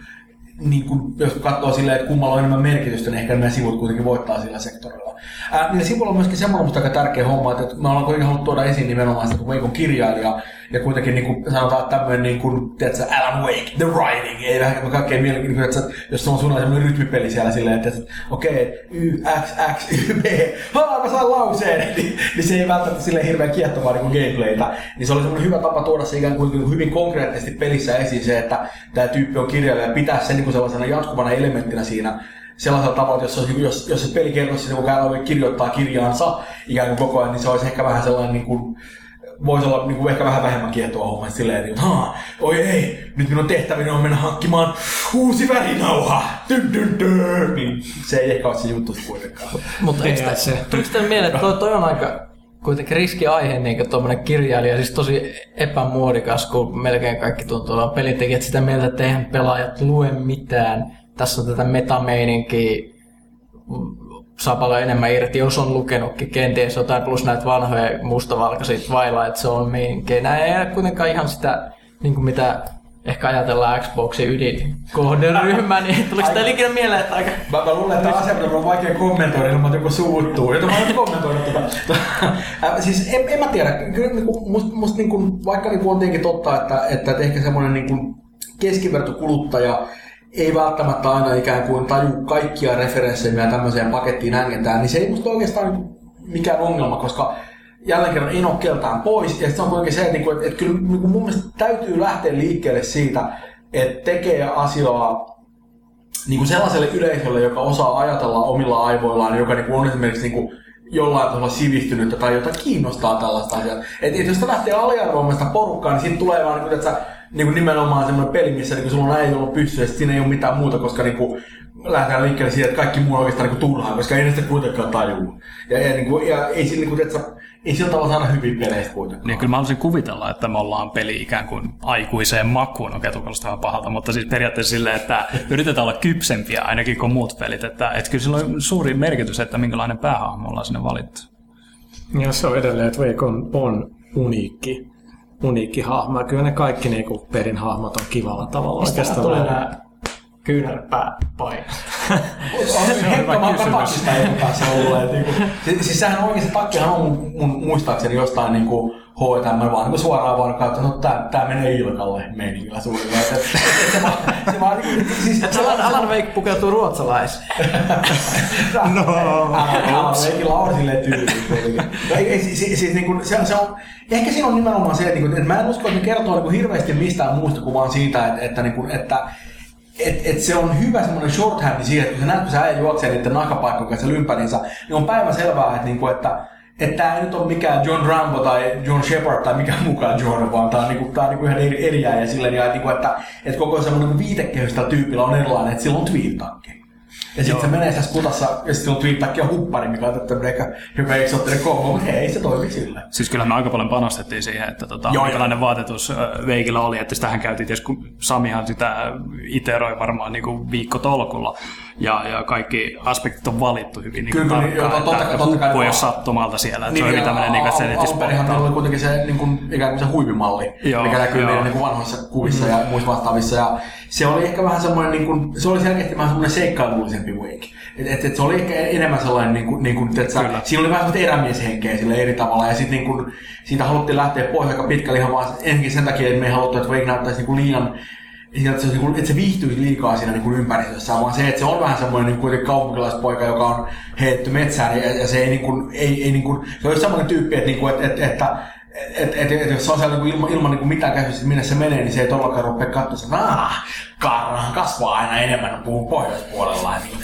niin kuin, jos katsoo silleen, että kummalla on enemmän merkitystä, niin ehkä nämä sivut kuitenkin voittaa sillä sektorilla. Ää, niillä sivuilla on myöskin semmoinen aika tärkeä homma, että me ollaan kuitenkin haluttu tuoda esiin nimenomaan sitä, kun Wake on kirjailija, ja kuitenkin niin kuin sanotaan, tämmöinen niin kuin, tiedätkö, Alan Wake, The Writing, ei vähän kaikkein mielenkiintoista, että jos se on suunnilleen semmoinen rytmipeli siellä silleen, että, okei, okay, Y, X, X, Y, B, haa, mä sain lauseen, [laughs] niin, niin, se ei välttämättä silleen hirveän kiehtovaa niin gameplaytä, niin se oli semmoinen hyvä tapa tuoda se ikään kuin hyvin konkreettisesti pelissä esiin se, että tämä tyyppi on kirjailija ja pitää sen niin kuin sellaisena jatkuvana elementtinä siinä sellaisella tavalla, että jos, olisi, jos, jos se peli kertoisi, että kun kirjoittaa kirjaansa ikään kuin koko ajan, niin se olisi ehkä vähän sellainen niin kuin, voisi olla niin kuin ehkä vähän vähemmän kiehtoa homma silleen, että Haa, oi ei, nyt minun tehtävänä on mennä hankkimaan uusi värinauha. Dyn, dyn, dyn. Niin se ei ehkä ole se juttu kuitenkaan. Mutta eikö Ei se. tuliko teille mieleen, että toi, toi on aika kuitenkin riskiaihe, niin kuin tuommoinen kirjailija, siis tosi epämuodikas, kun melkein kaikki tuntuu olevan pelintekijät sitä mieltä, että eihän pelaajat lue mitään. Tässä on tätä metameininkiä, saa paljon enemmän irti, jos on lukenutkin kenties jotain, plus näitä vanhoja mustavalkaisia on meininkiä. Nämä ei ole kuitenkaan ihan sitä, niin kuin mitä ehkä ajatellaan Xboxin ydinkohderyhmää, niin [laughs] tuliko sitä ikinä mieleen, että aika Mä, mä luulen, että asiat on vaikea kommentoida ilman, että joku suuttuu. Joten mä oon kommentoinut tätä. Siis en, en, mä tiedä. Kyllä niin kuin, musta, musta niin kuin, vaikka niin kuin on tietenkin totta, että, että, että ehkä semmoinen niin kuin keskivertokuluttaja ei välttämättä aina ikään kuin taju kaikkia referenssejä, mitä tämmöiseen pakettiin hängetään, niin se ei musta oikeastaan mikään ongelma, koska jälleen kerran ei ole keltään pois. Ja se on kuitenkin se, että, niin kuin, että, että kyllä niin kuin mun mielestä täytyy lähteä liikkeelle siitä, että tekee asiaa niin kuin sellaiselle yleisölle, joka osaa ajatella omilla aivoillaan, joka niin kuin on esimerkiksi niin kuin jollain tasolla sivistynyttä tai jota kiinnostaa tällaista asiaa. Et, et jos sitä lähtee aliarvoimaan porukkaa, niin siitä tulee vaan niin kuin, että niin kuin nimenomaan semmoinen peli, missä niin kuin sulla on äijä ollut pystyä, ja sit siinä ei ole mitään muuta, koska niin kuin, lähdetään liikkeelle siitä, että kaikki muu on oikeastaan niin kuin turhaa, koska ei ne sitä kuitenkaan tajuu. Ja, ja, niin kuin, ja ei, sillä, niin kuin, että sä, ei sillä tavalla saada hyvin peleistä kuitenkaan. Niin kyllä mä haluaisin kuvitella, että me ollaan peli ikään kuin aikuiseen makuun, okei tuollaista vähän pahalta, mutta siis periaatteessa silleen, että yritetään olla kypsempiä ainakin kuin muut pelit, että, että kyllä sillä on suuri merkitys, että minkälainen päähahmo ollaan sinne valittu. Ja se on edelleen, että Wake on, on uniikki, uniikki hahmo. Ja kyllä ne kaikki niinku perin hahmot on kivalla tavalla Mistä tulee nää kyynärpää painot? [laughs] hyvä Hekka kysymys. etupäässä ollut. et Niinku, siis, siis sehän oikeasti takkihan on mun, mun muistaakseni jostain niinku H&M vaan niinku suoraan vaan kautta, no tää, tää menee Ilkalle. Et, et, et, se vaan, se vaan niinku, siis, [laughs] Alan, Alan Wake pukeutuu ruotsalaisiin. No. Alan Wakeilla on silleen tyyli kuitenkin. Ei, ei, siis, siis, siis niinku, se, se on, ehkä siinä on nimenomaan se, että, niinku, että mä en usko, että ne kertoo hirveästi mistään muusta kuin vaan siitä, että, että, niinku, että et, et se on hyvä semmoinen shorthand siihen, että kun sä näet, kun sä äijä juoksee niiden nahkapaikkojen kanssa ympäriinsä, niin on päivän selvää, että, niinku, että että tämä ei nyt ole mikään John Rambo tai John Shepard tai mikään mukaan John, vaan tämä on, niinku, tää on niinku ihan eri, eri ja silleen, niinku, että, että koko semmoinen niinku viitekehys tällä tyypillä on erilainen, että sillä on tweet-takki. Ja sitten se menee tässä skutassa, ja sitten on tweet on huppari, mikä on tämmöinen ehkä hyvä eksoottinen kombo, mutta ei se toimi sillä. Siis kyllä me aika paljon panostettiin siihen, että tota, Joo, minkälainen vaatetus ö, Veikillä oli, että sitähän käytiin tietysti, kun Samihan sitä iteroi varmaan niin kuin viikko tolkulla, ja, ja kaikki aspektit on valittu hyvin niin Kyllä, niin, joo, tarkkaan, totta- että totta ole on- sattumalta siellä, että se on hyvin tämmöinen niin että se meillä oli kuitenkin se niin kuin, ikään kuin se huivimalli, Joo, mikä näkyy joo. meidän niin kuin vanhoissa kuvissa ja muissa vastaavissa. Ja se oli ehkä vähän semmoinen, niin kuin, se oli selkeästi vähän semmoinen seikkailullisempi wake. Et, et, et se oli ehkä enemmän sellainen, niin kuin, niin kuin, että sä, siinä oli vähän semmoista erämieshenkeä sille eri tavalla. Ja sitten niin kuin, siitä haluttiin lähteä pois aika pitkälle ihan vaan ensinnäkin sen takia, että me ei haluttu, että wake näyttäisi niin kuin liian että se, niin kuin, että se viihtyisi liikaa siinä niin kuin ympäristössä, vaan se, että se on vähän semmoinen niin kuin kaupunkilaispoika, joka on heitetty metsään ja, ja se ei, niin kuin, ei, ei niin kuin, se olisi semmoinen tyyppi, että, niin kuin, että, että, että et, et, et, jos se on siellä niin ilman, ilman niin mitään käsitystä, minne se menee, niin se ei todellakaan rupea katsoa, että ah, karrahan kasvaa aina enemmän, puhuu pohjoispuolella. Niin,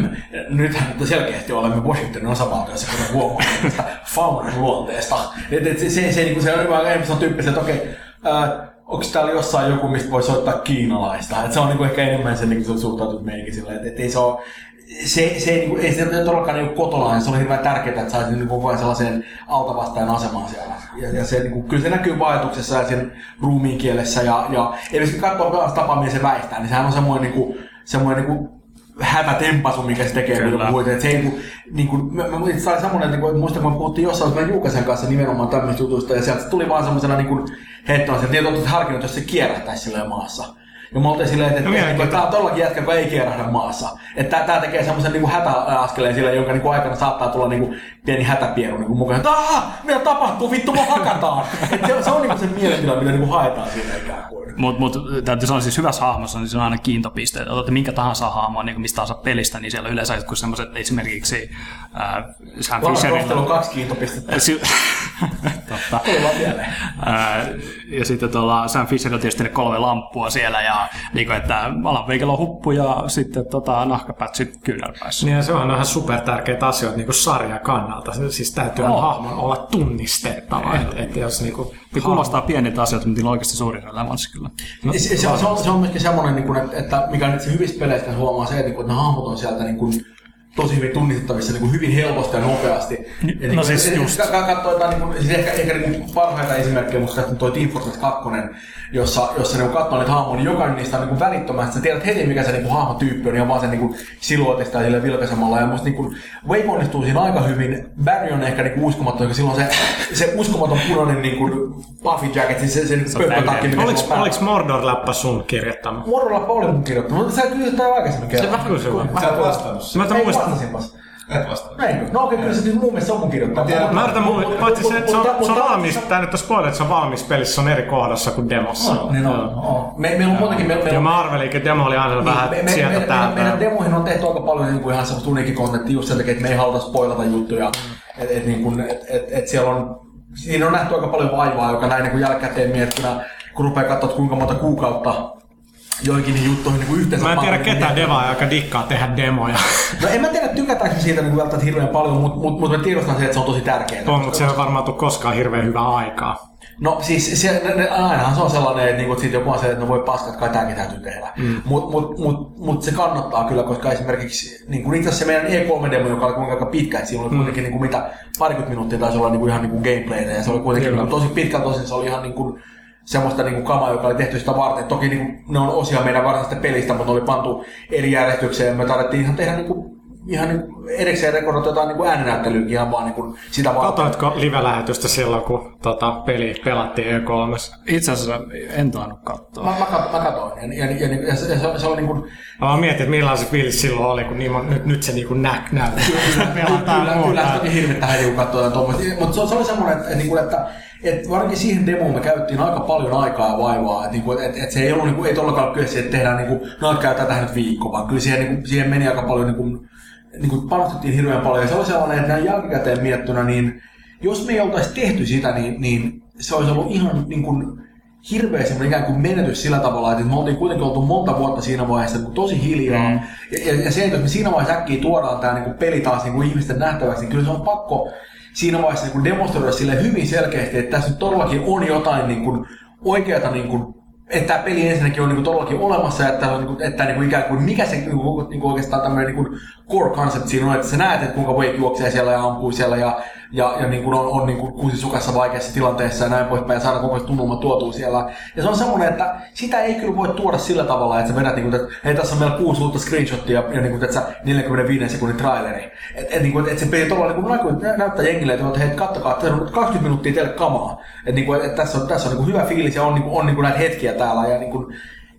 mm. [laughs] Nythän nyt selkeästi olemme Washingtonin osavaltiossa, kuten huomaa tästä faunan luonteesta. Et, et, se, se, se, niin kuin se on enemmän se on tyyppistä, että okei, ää, onko täällä jossain joku, mistä voi soittaa kiinalaista? Et se on niinku ehkä enemmän se niinku suhtautunut meikin silleen, että et ei se ole, se, se ei, niinku, ei se todellakaan niinku kotolainen, se oli hirveän tärkeää, että saisi niinku ajan sellaiseen altavastajan asemaan siellä. Ja, ja se, niinku, kyllä se näkyy vaikutuksessa ja sen ruumiin kielessä. Ja, ja esimerkiksi katsoa se väistää, niin sehän on semmoinen, niinku, semmoinen niinku, hätätempasu, mikä se tekee Kyllä. Kuitenkin. Että se ei, niinku, niinku, mä, mä, mä sai semmoinen, että muistan, kun puhuttiin jossain meidän Juukasen kanssa nimenomaan tämmöistä jutuista, ja sieltä tuli vaan semmoisena niinku, heittona, että niin olette harkinnut, jos se kierähtäisi silleen maassa. Ja me oltiin silleen, että, No, että, että tämä on todellakin jätkä, joka ei kierähdä maassa. Että tämä tekee semmoisen niinku hätäaskeleen sille, jonka niinku aikana saattaa tulla niinku pieni hätäpieru niinku mukaan. Että aah, mitä tapahtuu, vittu, mua hakataan. [laughs] Et se, se, on niinku se mielentila, mitä niinku haetaan siinä ikään kuin. Mutta mut, täytyy sanoa siis hyvässä hahmossa, niin se on aina kiintopisteet. Otatte minkä tahansa hahmoa niin mistä tahansa pelistä, niin siellä yleensä jotkut semmoiset esimerkiksi äh, Sam on Fisherilla. kaksi kiintopistettä. Si- Totta. [laughs] Ää, ja sitten tuolla Sam Fisherilla tietysti ne kolme lamppua siellä ja niin kuin, että Alan Wakeilla on huppu ja sitten tota, nahkapätsit kyynärpäissä. Niin ja se on ihan super tärkeitä asioita niin sarjan kannalta. Se- Siis täytyy Joo. hahmon olla tunnistettava. Että et jos niinku, Ne kuulostaa pieniltä asioilta, mutta niillä on oikeasti suuri relevanssi kyllä. No, se, se, on, se, on, se on myöskin semmoinen, niin kuin, että, että mikä nyt se hyvissä peleissä huomaa se, että, niin kuin, että ne hahmot on sieltä niin kuin, tosi hyvin tunnistettavissa niin kuin hyvin helposti ja nopeasti. Ja, niin, no kuin, siis et- et- just. ka- ka- Katsoo jotain, niin kuin, siis ehkä, ehkä niin kuin parhaita esimerkkejä, mutta on toi Team Fortress 2, jossa, jossa niin katsoo niitä hahmoja, niin jokainen niistä on niin kuin välittömästi. Sä tiedät heti, mikä se niin kuin, hahmotyyppi on, ihan vaan sen niin kuin, siluetista ja sille vilkaisemalla. Ja musta niin kuin, Wave onnistuu siinä aika hyvin. Barry on ehkä niin kuin, uskomaton, koska silloin se, se uskomaton punainen niin kuin, puffy jacket, siis se, se, niin täydellinen. mikä Oliko, sillä oliko Mordor-läppä sun kirjoittama? Mordorlappa oli mun kirjoittanut, mutta sä kysyt tää aikaisemmin Se kerran. vähän se on. Sä et vastannut Mä sitä. yritän Muistaa. vastasinpas. Et. Eikö? No okei, kyllä se nyt mun mielestä on mun kirjoittama. Tiedän. Mä yritän paitsi se, että se on, se on valmis, tää nyt on spoiler, että se on valmis pelissä, se on eri kohdassa kuin demossa. Niin on, on. Me, meillä on muutenkin... Me, Ja mä arvelin, että demo oli aina vähän me, sieltä me, täältä. meidän demoihin on tehty aika paljon niin kuin ihan semmoista uniikkikontenttia just sen takia, että me ei haluta spoilata juttuja. Et, et, niin kuin, et, et, et siellä on, siinä on nähty aika paljon vaivaa, joka näin niin kuin jälkikäteen miettinä, kun rupeaa katsoa, että kuinka monta kuukautta joihinkin juttuihin niin yhteensä. Mä en tiedä ketään devaa, joka dikkaa tehdä demoja. No en mä tiedä, tykätäänkö siitä niin välttämättä hirveän paljon, mutta mut, mut mä tiedostan sen, että se on tosi tärkeää. on, mutta se ei varmaan tule koskaan hirveän hyvää aikaa. No siis se, ne, ne, ainahan se on sellainen, että, niinku, että sit joku on se, että no voi paskat, kai tämäkin täytyy tehdä. Mm. Mutta mut, mut, mut, se kannattaa kyllä, koska esimerkiksi niin kuin itse asiassa se meidän E3-demo, joka oli kuinka aika pitkä, että siinä oli kuitenkin niin kuin, mitä parikymmentä minuuttia taisi olla niin kuin, ihan niin kuin gameplaytä ja se oli kuitenkin niin kuin, tosi pitkä, tosin se oli ihan niin kuin, semmoista niin kuin kamaa, joka oli tehty sitä varten. Toki niin kuin, ne on osia meidän varsinaisesta pelistä, mutta ne oli pantu eri järjestykseen ja me tarvittiin ihan tehdä niin kuin, ihan niin erikseen rekordoitu jotain niin ääninäyttelyäkin ihan vaan niin kuin sitä vaan. Katoitko live-lähetystä silloin, kun tota, peli pelattiin E3? Itse asiassa en tainnut katsoa. Mä, mä, kat, mä katoin ja, ja, ja, ja se, se, se, oli niin kuin, Mä vaan mietin, että millaiset fiilis silloin oli, kun niin, nyt, nyt se niinku nä, näyttää. Pelataan kyllä, muuta. kyllä, sitä hirvittää heti, kun katsoo jotain tuommoista. Mutta se, se, oli semmoinen, että, että, että, että varsinkin siihen demoon me käyttiin aika paljon aikaa ja vaivaa. Että, että, että, että se ei ollut niin kuin, ei todellakaan kyse että tehdään, niin kuin, no käytetään tähän nyt viikko, vaan kyllä siihen, niin kuin, siihen meni aika paljon, niin kuin, niin kuin panostettiin hirveän paljon. Ja se oli sellainen, että näin jälkikäteen miettynä, niin jos me ei oltaisi tehty sitä, niin, niin se olisi ollut ihan niin kuin, hirveä semmoinen ikään kuin menetys sillä tavalla, että me oltiin kuitenkin oltu monta vuotta siinä vaiheessa niin tosi hiljaa. Mm. Ja, ja, ja, se, että jos me siinä vaiheessa äkkiä tuodaan tämä niin kuin peli taas niin kuin ihmisten nähtäväksi, niin kyllä se on pakko siinä vaiheessa niin kuin demonstroida sille hyvin selkeästi, että tässä nyt todellakin on jotain niin kuin oikeata niin kuin että tämä peli ensinnäkin on niinku todellakin olemassa, että, on niinku, että niinku ikään kuin mikä se niinku, niinku oikeastaan tämmöinen niinku core concept siinä on, että sä näet, että kuinka Wake juoksee siellä ja ampuu siellä ja, ja, ja niinku on, on niinku kuusisukassa vaikeassa tilanteessa ja näin poispäin ja saada koko tunnelma tuotua siellä. Ja se on semmoinen, että sitä ei kyllä voi tuoda sillä tavalla, että sä vedät, niinku, että hei, tässä on meillä kuusi uutta screenshottia ja niinku, että sä 45 sekunnin traileri. Että et, niinku, et, et se peli todella niinku, näyttää jengille, että hei, kattokaa, tässä on 20 minuuttia teille kamaa. Että niinku, et, tässä on, tässä on niinku hyvä fiilis ja on, niinku, on niinku näitä hetkiä täällä ja niinku,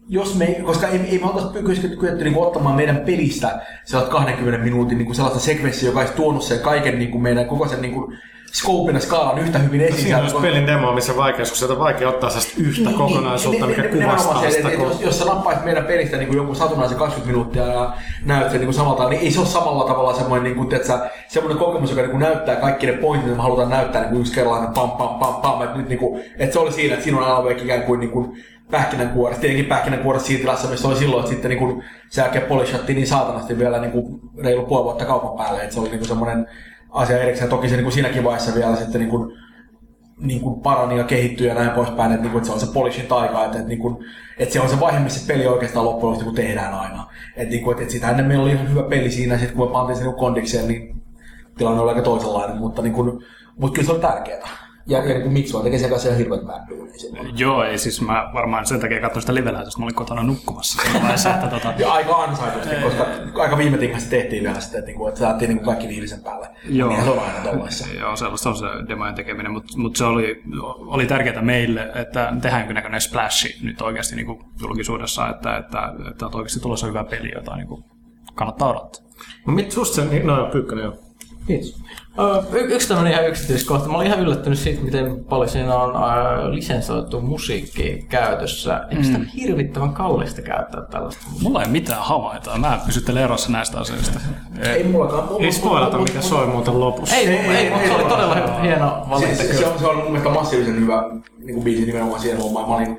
jos me, koska ei, ei me oltaisi kyetty niin ottamaan meidän pelistä sellaista 20 minuutin niin kuin sellaista sekvenssiä, joka olisi tuonut sen kaiken niin kuin meidän koko sen niin kuin, scoopin ja skaalan yhtä hyvin esiin. Siinä olisi pelin demoamisen vaikeus, kun sieltä on vaikea ottaa sellaista yhtä niin, kokonaisuutta, niin, mikä niin, kuvastaa sitä. että, kun- jos, jos sä nappaisit meidän pelistä niin kuin jonkun satunnaisen 20 minuuttia ja näyt sen niin kuin samalta, niin ei se ole samalla tavalla semmoinen, niin kuin, tiedätkö, semmoinen kokemus, joka niin kuin näyttää kaikki ne pointit, mitä me halutaan näyttää niin kuin yksi kerrallaan, pam, pam, pam, pam, että, nyt, niin kuin, että se oli siinä, että siinä on Alan Wake ikään kuin, niin kuin pähkinänkuoret, tietenkin pähkinänkuoret siinä tilassa, missä oli silloin, että sitten niin kuin, se jälkeen polishattiin niin saatanasti vielä niin kuin, reilu puoli vuotta kaupan päälle, että se oli niin kuin semmoinen asia erikseen. Toki se niin kuin siinäkin vaiheessa vielä sitten niin kuin, niin kuin parani ja kehittyi ja näin poispäin, että, niin kuin, että se on se polishin taika, että, että, niin kuin, että se on se vaihe, missä se peli oikeastaan loppujen lopuksi niin tehdään aina. Että, niin kuin, että, että sitä ennen meillä oli ihan hyvä peli siinä, sitten kun me pantiin sen niin kondikseen, niin tilanne oli aika toisenlainen, mutta, niin kuin, mutta kyllä se oli tärkeää. Ja, ja niin kuin Mitsu tekee sen kanssa ihan duunia silloin. Joo, ei siis mä varmaan sen takia katsoin sitä live mä olin kotona nukkumassa että tota, [laughs] Ja aika ansaitusti, koska aika viime tingassa tehtiin vielä sitä, että, niin kuin, että saatiin niin kaikki viimeisen päälle. Joo. Niin se on aina tollaissa. Joo, sellaista on se demojen tekeminen, mutta mut se oli, oli tärkeää meille, että tehdään jonkinnäköinen splashi nyt oikeasti niin kuin julkisuudessa, että, että, että on oikeasti tulossa hyvä peli, jota niin kuin kannattaa odottaa. No mit susta se, niin- no joo, Pyykkönen joo. Kiitos. Y- yksi tämmöinen ihan yksityiskohta. Mä olin ihan yllättynyt siitä, miten paljon siinä on äh, lisensoitu musiikki käytössä. Eikö sitä hirvittävän kallista käyttää tällaista musiikkia? Mulla ei mitään havaintoa, mä pysyttelen erossa näistä asioista. Ei mullakaan. mulla- Ei spoilata, mulla- mikä soi muuten lopussa. Ei, ei, ei, mutta se oli todella hyvä, hieno valinta se, se, se, on, se on mun mielestä massiivisen hyvä niin kuin biisi nimenomaan siihen hommaan. Mä olin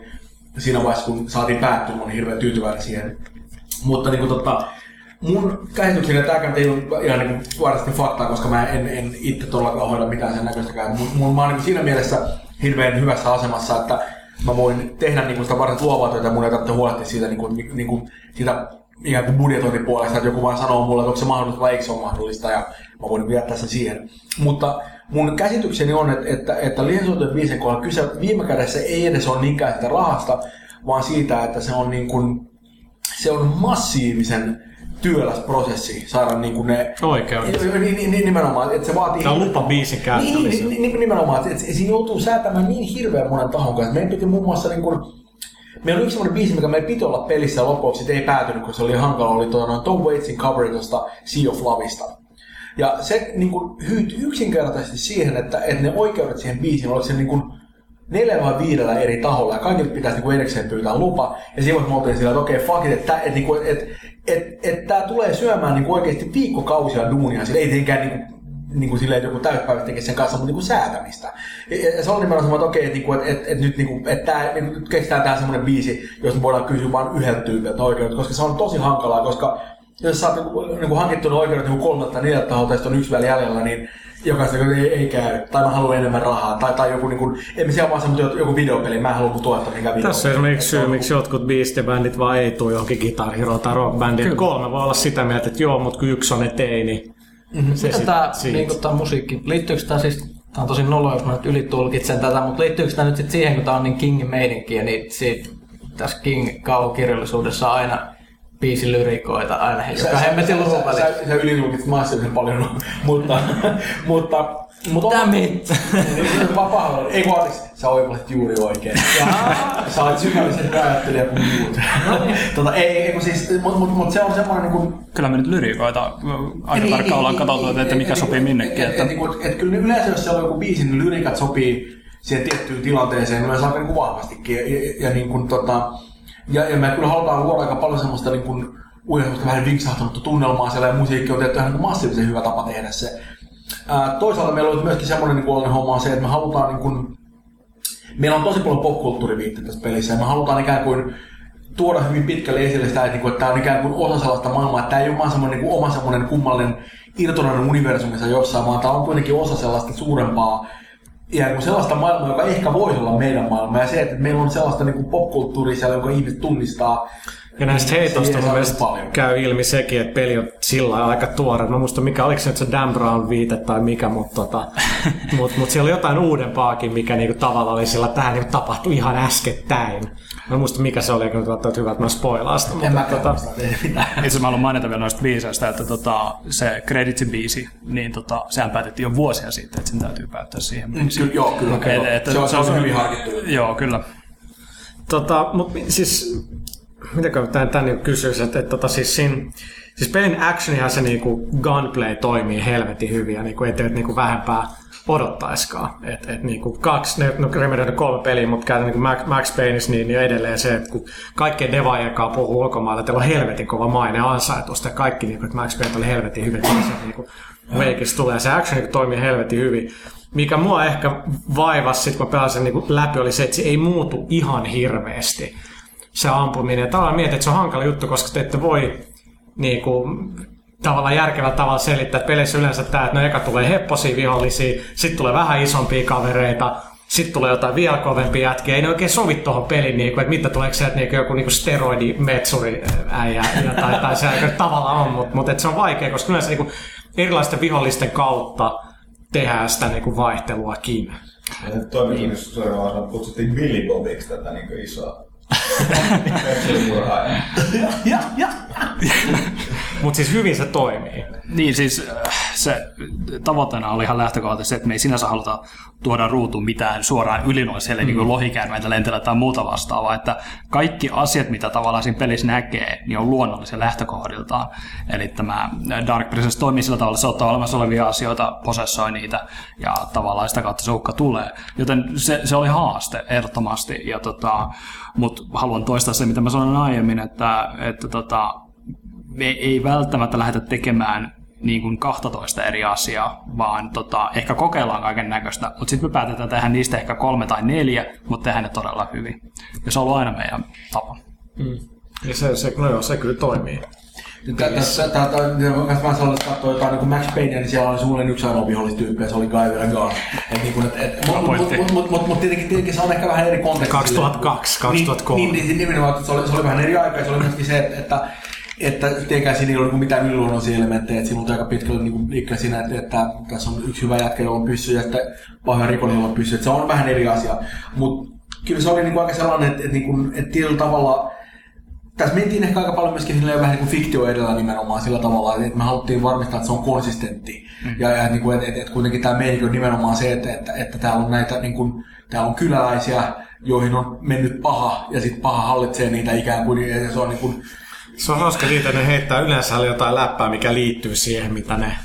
siinä vaiheessa, kun saatiin päättyä, mä olin hirveän tyytyväinen siihen. Mutta niin kuin, tota, mun käsitykseni, että tämäkään ei ole ihan niin suorasti faktaa, koska mä en, en itse todellakaan hoida mitään sen näköistäkään. Mun, mun, mä oon niin siinä mielessä hirveän hyvässä asemassa, että mä voin tehdä niin sitä varsin luovaa työtä, mun ei tarvitse huolehtia siitä, niin kuin, niin kuin, siitä ikään kuin budjetointipuolesta, että joku vaan sanoo mulle, että onko se mahdollista vai eikö se ole mahdollista, ja mä voin niin jättää sen siihen. Mutta mun käsitykseni on, että, että, että lisensoitujen biisin kohdalla kyse viime kädessä ei edes ole niinkään sitä rahasta, vaan siitä, että se on, niin kuin, se on massiivisen työläs prosessi saada niin kuin ne... Oikeudet. Niin, niin, niin, nimenomaan, että se vaatii... Tämä on lupa biisin Niin, käyttämiseen. niin, niin, nimenomaan, että, siinä joutuu säätämään niin hirveän monen tahon kanssa. Meidän piti muun muassa niin kuin, Meillä oli yksi semmoinen biisi, mikä meillä piti olla pelissä lopuksi ei päätynyt, koska se oli hankala, oli tuo noin Tom Waitsin coveri tuosta Sea of Loveista. Ja se niin kuin, hyytyi yksinkertaisesti siihen, että, että ne oikeudet siihen biisiin oliko se niin kuin, neljällä vai viidellä eri taholla ja kaikille pitäisi niin erikseen pyytää lupa. Ja siinä me oltiin sillä, että okei, okay, fuck it, että, että, että, että, että, että tämä tulee syömään niin kuin oikeasti viikkokausia duunia. Sillä ei tietenkään niin kuin, niin kuin silleen, että joku täyspäivä tekee sen kanssa, mutta niin kuin säätämistä. Ja, ja se on nimenomaan semmoinen, että okei, että, niin että, että, että nyt niin kuin, että tämä, niin kuin, kestää tämä semmoinen biisi, josta voidaan kysyä vain yhdeltä tyypiltä oikeudet, koska se on tosi hankalaa, koska jos sä oot niin kuin, niin kuin hankittu ne oikeudet niin kolmelta neljältä taholta, ja sitten on yksi vielä jäljellä, niin jokaista ei, ei käy, tai mä haluan enemmän rahaa, tai, tai joku, niin kuin, emme siellä vaan semmoinen joku videopeli, mä en halua tuottaa mikä video. Tässä on esimerkiksi syy, miksi jotkut biistibändit vaan ei tule johonkin Guitar Hero tai rockbändiin. Kolme voi olla sitä mieltä, että joo, mutta kun yksi on ne teini. Mm-hmm. Se tämä niin tää musiikki, liittyykö tämä siis, tämä on tosi nolo, jos mä nyt ylitulkitsen tätä, mutta liittyykö tämä nyt sit siihen, kun tämä on niin Kingin meininkiä, niin siitä, tässä King-kaulukirjallisuudessa aina biisin lyrikoita aina, Sä- joka hemmetin luvun sä- välissä. Sä, sä yliluukit massiivisen paljon, [laughs] mutta, mutta, mutta Damn it! [laughs] Vapaa, ei kun anteeksi, sä oivallit juuri oikein. sä olet syvällisen ajattelija kuin muut. tota, ei, ei, kun siis, mutta mut, mut se on semmoinen niin kuin, Kyllä me nyt lyrikoita aika tarkkaan ollaan katsottu, että mikä sopii minnekin. Että... Et, et, et, et, kyllä yleensä, jos siellä on joku biisi, niin lyrikat sopii siihen tiettyyn tilanteeseen niin yleensä aika niin kuin vahvastikin. Ja, ja, ja, niin kuin, tota, ja, ja me kyllä halutaan luoda aika paljon semmoista niin kuin, semmoista vähän vinksahtanutta tunnelmaa siellä ja musiikki on tietty ihan niin massiivisen hyvä tapa tehdä se. Ää, toisaalta meillä on myöskin semmoinen niin kuin, homma on se, että me halutaan niin kuin, meillä on tosi paljon popkulttuuriviitte tässä pelissä ja me halutaan ikään kuin tuoda hyvin pitkälle esille sitä, että, että tämä on ikään kuin osa sellaista maailmaa, että tämä ei ole vaan semmoinen niin oma semmoinen kummallinen irtonainen universumissa jossain, vaan tämä on kuitenkin osa sellaista suurempaa ikään kuin sellaista maailmaa, joka ehkä voisi olla meidän maailma. Ja se, että meillä on sellaista niin kuin popkulttuuria siellä, jonka ihmiset tunnistaa. Ja näistä heitosta siihen mun mielestä paljon. käy ilmi sekin, että peli on sillä aika tuore. Mä muista mikä, oliko se nyt se Dan Brown viite tai mikä, mutta tota, [laughs] mut, mut siellä oli jotain uudempaakin, mikä niinku tavallaan oli sillä, että tämä niinku tapahtui ihan äskettäin. Mä en muista mikä se oli, kun nyt hyvä, että mä spoilaan sitä. En Mutta, tota, muista, ei mitään. Itse asiassa mä haluan mainita vielä noista biiseistä, että tota, se Creditsin-biisi, niin tota, sehän päätettiin jo vuosia sitten, että sen täytyy päättää siihen biisiin. Kyllä, joo, kyllä. Et- kyllä. et- se, on, se on hyvin harkittu. Joo, kyllä. Tota, mut siis, mitäkö tämän, tämän niin kysyisi, että, että tota, siis, siinä, siis pelin actionihan se niinku gunplay toimii helvetin hyvin ja niinku, ettei et niinku vähempää odottaiskaan. Et, et niinku kaksi, ne, no Remedy on kolme peliä, mutta käytän niinku Max, Max Payneissa niin, niin edelleen se, että kun kaikkien devaajien kanssa puhuu ulkomailla, että on helvetin kova maine ansaitusta ja kaikki, niinku, että Max Payne oli helvetin hyvin, että se niinku, Veikistä tulee. Se action niinku, toimii helvetin hyvin. Mikä mua ehkä vaivasi, sit kun pelasin niinku läpi, oli se, että se ei muutu ihan hirveästi se ampuminen. Tavallaan mietin, että se on hankala juttu, koska te ette voi niin kuin, tavallaan järkevällä tavalla selittää, että peleissä yleensä tämä, että no eka tulee hepposia vihollisia, sitten tulee vähän isompia kavereita, sitten tulee jotain vielä kovempia jätkiä. Ei ne oikein sovi tuohon peliin, niin kuin, että mitä tuleeko sieltä niin joku niin steroidimetsuri äijä, ja, tai, tai se aika tavallaan on, mutta, mutta että se on vaikea, koska yleensä niin kuin, erilaisten vihollisten kautta tehdään sitä niin kuin vaihteluakin. Toimitus seuraavassa kutsuttiin Billy Bobiksi tätä niin isoa [laughs] murhaajaa. [laughs] Mutta siis hyvin se toimii. Niin siis äh, se tavoitteena oli ihan lähtökohtaisesti se, että me ei sinänsä haluta tuoda ruutuun mitään suoraan ylinoiselle mm. niin lohikäärmeitä lenteellä tai muuta vastaavaa, että kaikki asiat, mitä tavallaan siinä pelissä näkee, niin on luonnollisia lähtökohdiltaan. Eli tämä Dark Presence toimii sillä tavalla, että se ottaa olemassa olevia asioita, posessoi niitä ja tavallaan sitä kautta se uhka tulee. Joten se, se oli haaste ehdottomasti, ja tota, mutta haluan toistaa se, mitä mä sanoin aiemmin, että, että tota, me ei välttämättä lähdetä tekemään niin kuin 12 eri asiaa, vaan tota, ehkä kokeillaan kaiken näköistä, mutta sitten me päätetään tehdä niistä ehkä kolme tai neljä, mutta tehdä ne todella hyvin. Ja se on ollut aina meidän tapa. Ja se, se, no joo, se kyllä toimii. Tätä kanssa vähän sellaista katsoa jotain niin kuin Max Payne, niin siellä oli suunnilleen yksi ainoa vihollistyyppi ja se oli Guy Vergan. Et niin kuin, et, et, mut, mut, mut, mut, mut, mut, tietenkin, tietenkin se on ehkä vähän eri konteksti. 2002, 2003. Niin, niin, niin nimenomaan, että se oli, se oli vähän eri aika ja se oli myöskin se, että, että tietenkään siinä ei ole niinku mitään yliluonnollisia elementtejä, että siinä on aika pitkälle niinku liikkeellä siinä, että, että, tässä on yksi hyvä jätkä, jolla on pyssy ja sitten pahoja rikollinen, jolla on pyssy, että se on vähän eri asia. Mutta kyllä se oli niinku aika sellainen, että, että, niinku, että tietyllä tavalla tässä mentiin ehkä aika paljon myöskin silleen vähän niin kuin fiktio edellä nimenomaan sillä tavalla, että me haluttiin varmistaa, että se on konsistentti. Mm. Ja, ja niin kuin, että, että, että kuitenkin tämä meininki on nimenomaan se, että, että, että täällä on näitä niin kuin, täällä on kyläläisiä, joihin on mennyt paha, ja sitten paha hallitsee niitä ikään kuin, ja se on niin kuin, Se on hauska siitä, että ne heittää yleensä jotain läppää, mikä liittyy siihen, mitä ne,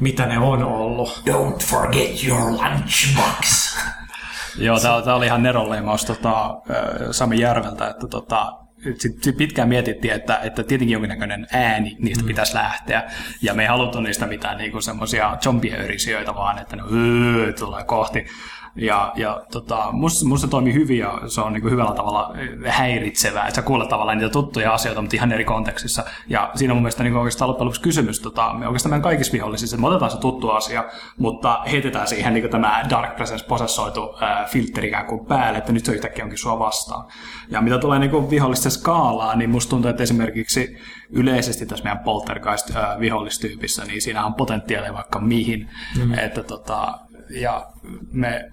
mitä ne on ollut. Don't forget your lunchbox. Joo, tämä oli ihan neronleimaus tota, Sami Järveltä, että tota, sit, sit pitkään mietittiin, että, että tietenkin jonkinnäköinen ääni niistä mm. pitäisi lähteä. Ja me ei haluttu niistä mitään niinku semmoisia zombien yrisijöitä, vaan että ne öö, tulee kohti. Ja, ja tota, musta, musta se toimii hyvin ja se on niinku hyvällä tavalla häiritsevää, että sä kuulet tavallaan niitä tuttuja asioita, mutta ihan eri kontekstissa. Ja siinä on mun mielestä niinku oikeastaan loppujen lopuksi kysymys tota, me oikeastaan meidän kaikissa vihollisissa, että me otetaan se tuttu asia, mutta heitetään siihen niinku tämä Dark Presence posessoitu filtteri ikään kuin päälle, että nyt se yhtäkkiä onkin sua vastaan. Ja mitä tulee niinku vihollisten skaalaa, niin musta tuntuu, että esimerkiksi yleisesti tässä meidän poltergeist-vihollistyypissä, niin siinä on potentiaalia vaikka mihin. Mm. Että tota, ja me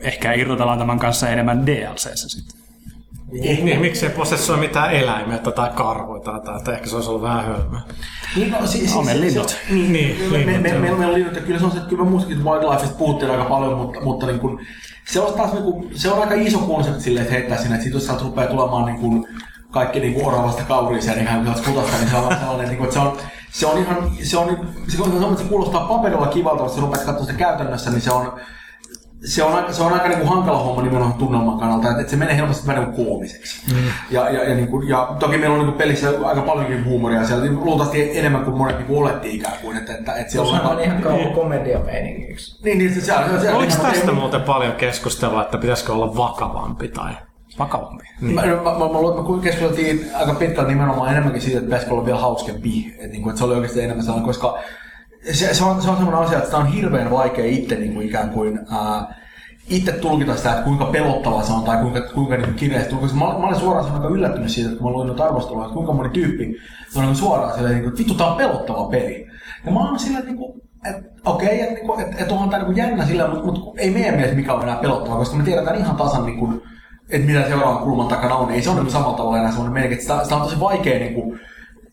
ehkä irrotellaan tämän kanssa enemmän DLCssä sitten. Niin, niin miksei posessoi mitään eläimiä tai karhuita tai, tai ehkä se olisi ollut vähän hölmöä. Niin, no, siis, On meillä linnut. Niin, Niin, niin me, me, linnut, me, joo. meillä, on linnut, ja kyllä se on se, että kyllä me muistakin wildlifeista puhuttiin aika paljon, mutta, mutta niin kuin, se on taas niin kuin, se on aika iso konsepti silleen, että heittää sinne, että sit jos sieltä rupeaa tulemaan niin kuin, kaikki niin kuin oravasta kauriiseen, niin hän sieltä kutasta, niin se on sellainen, niin kuin, että se on, se on ihan, se on, se, on, se, on, se kuulostaa paperilla kivalta, mutta se rupeat katsoa sitä käytännössä, niin se on, se on aika, se on aika niin kuin hankala homma nimenomaan tunnelman kannalta, että, että se menee helposti vähän niin koomiseksi. Mm. Ja, ja, ja, niin kuin, ja toki meillä on niin kuin pelissä aika paljonkin huumoria siellä, niin luultavasti enemmän kuin monet niin kuin olettiin ikään kuin, että, että, että siellä Sehän on on ihan kauan komediameiningiksi. Niin, niin se, se, se, se Oliko se- tästä muuten paljon keskustelua, että pitäisikö olla vakavampi tai... Vakavampi. Mä, mä, mä, mä, että me keskusteltiin aika pitkälti nimenomaan enemmänkin siitä, että pitäisikö olla vielä hauskempi. Että, niin kuin, että se oli oikeasti enemmän sellainen, koska se, se, on, se on sellainen asia, että sitä on hirveän vaikea itse niin kuin ikään kuin, ää, itse tulkita sitä, että kuinka pelottavaa se on tai kuinka, kuinka niin kireästi. Koska mä, mä olin suoraan sanoen aika yllättynyt siitä, että kun mä luin noita arvostelua, että kuinka moni tyyppi on niin suoraan silleen, niin kuin, että vittu tää on pelottava peli. Ja mä oon silleen, niin kuin, että okei, että niinku, et, et onhan tämä niinku jännä sillä, mutta mut ei meidän mielestä mikä on enää pelottavaa, koska me tiedetään ihan tasan, niinku, että mitä seuraavan kulman takana on. Ei se ole niinku samalla tavalla enää semmoinen merkitys. Sitä, sitä on tosi vaikea niinku,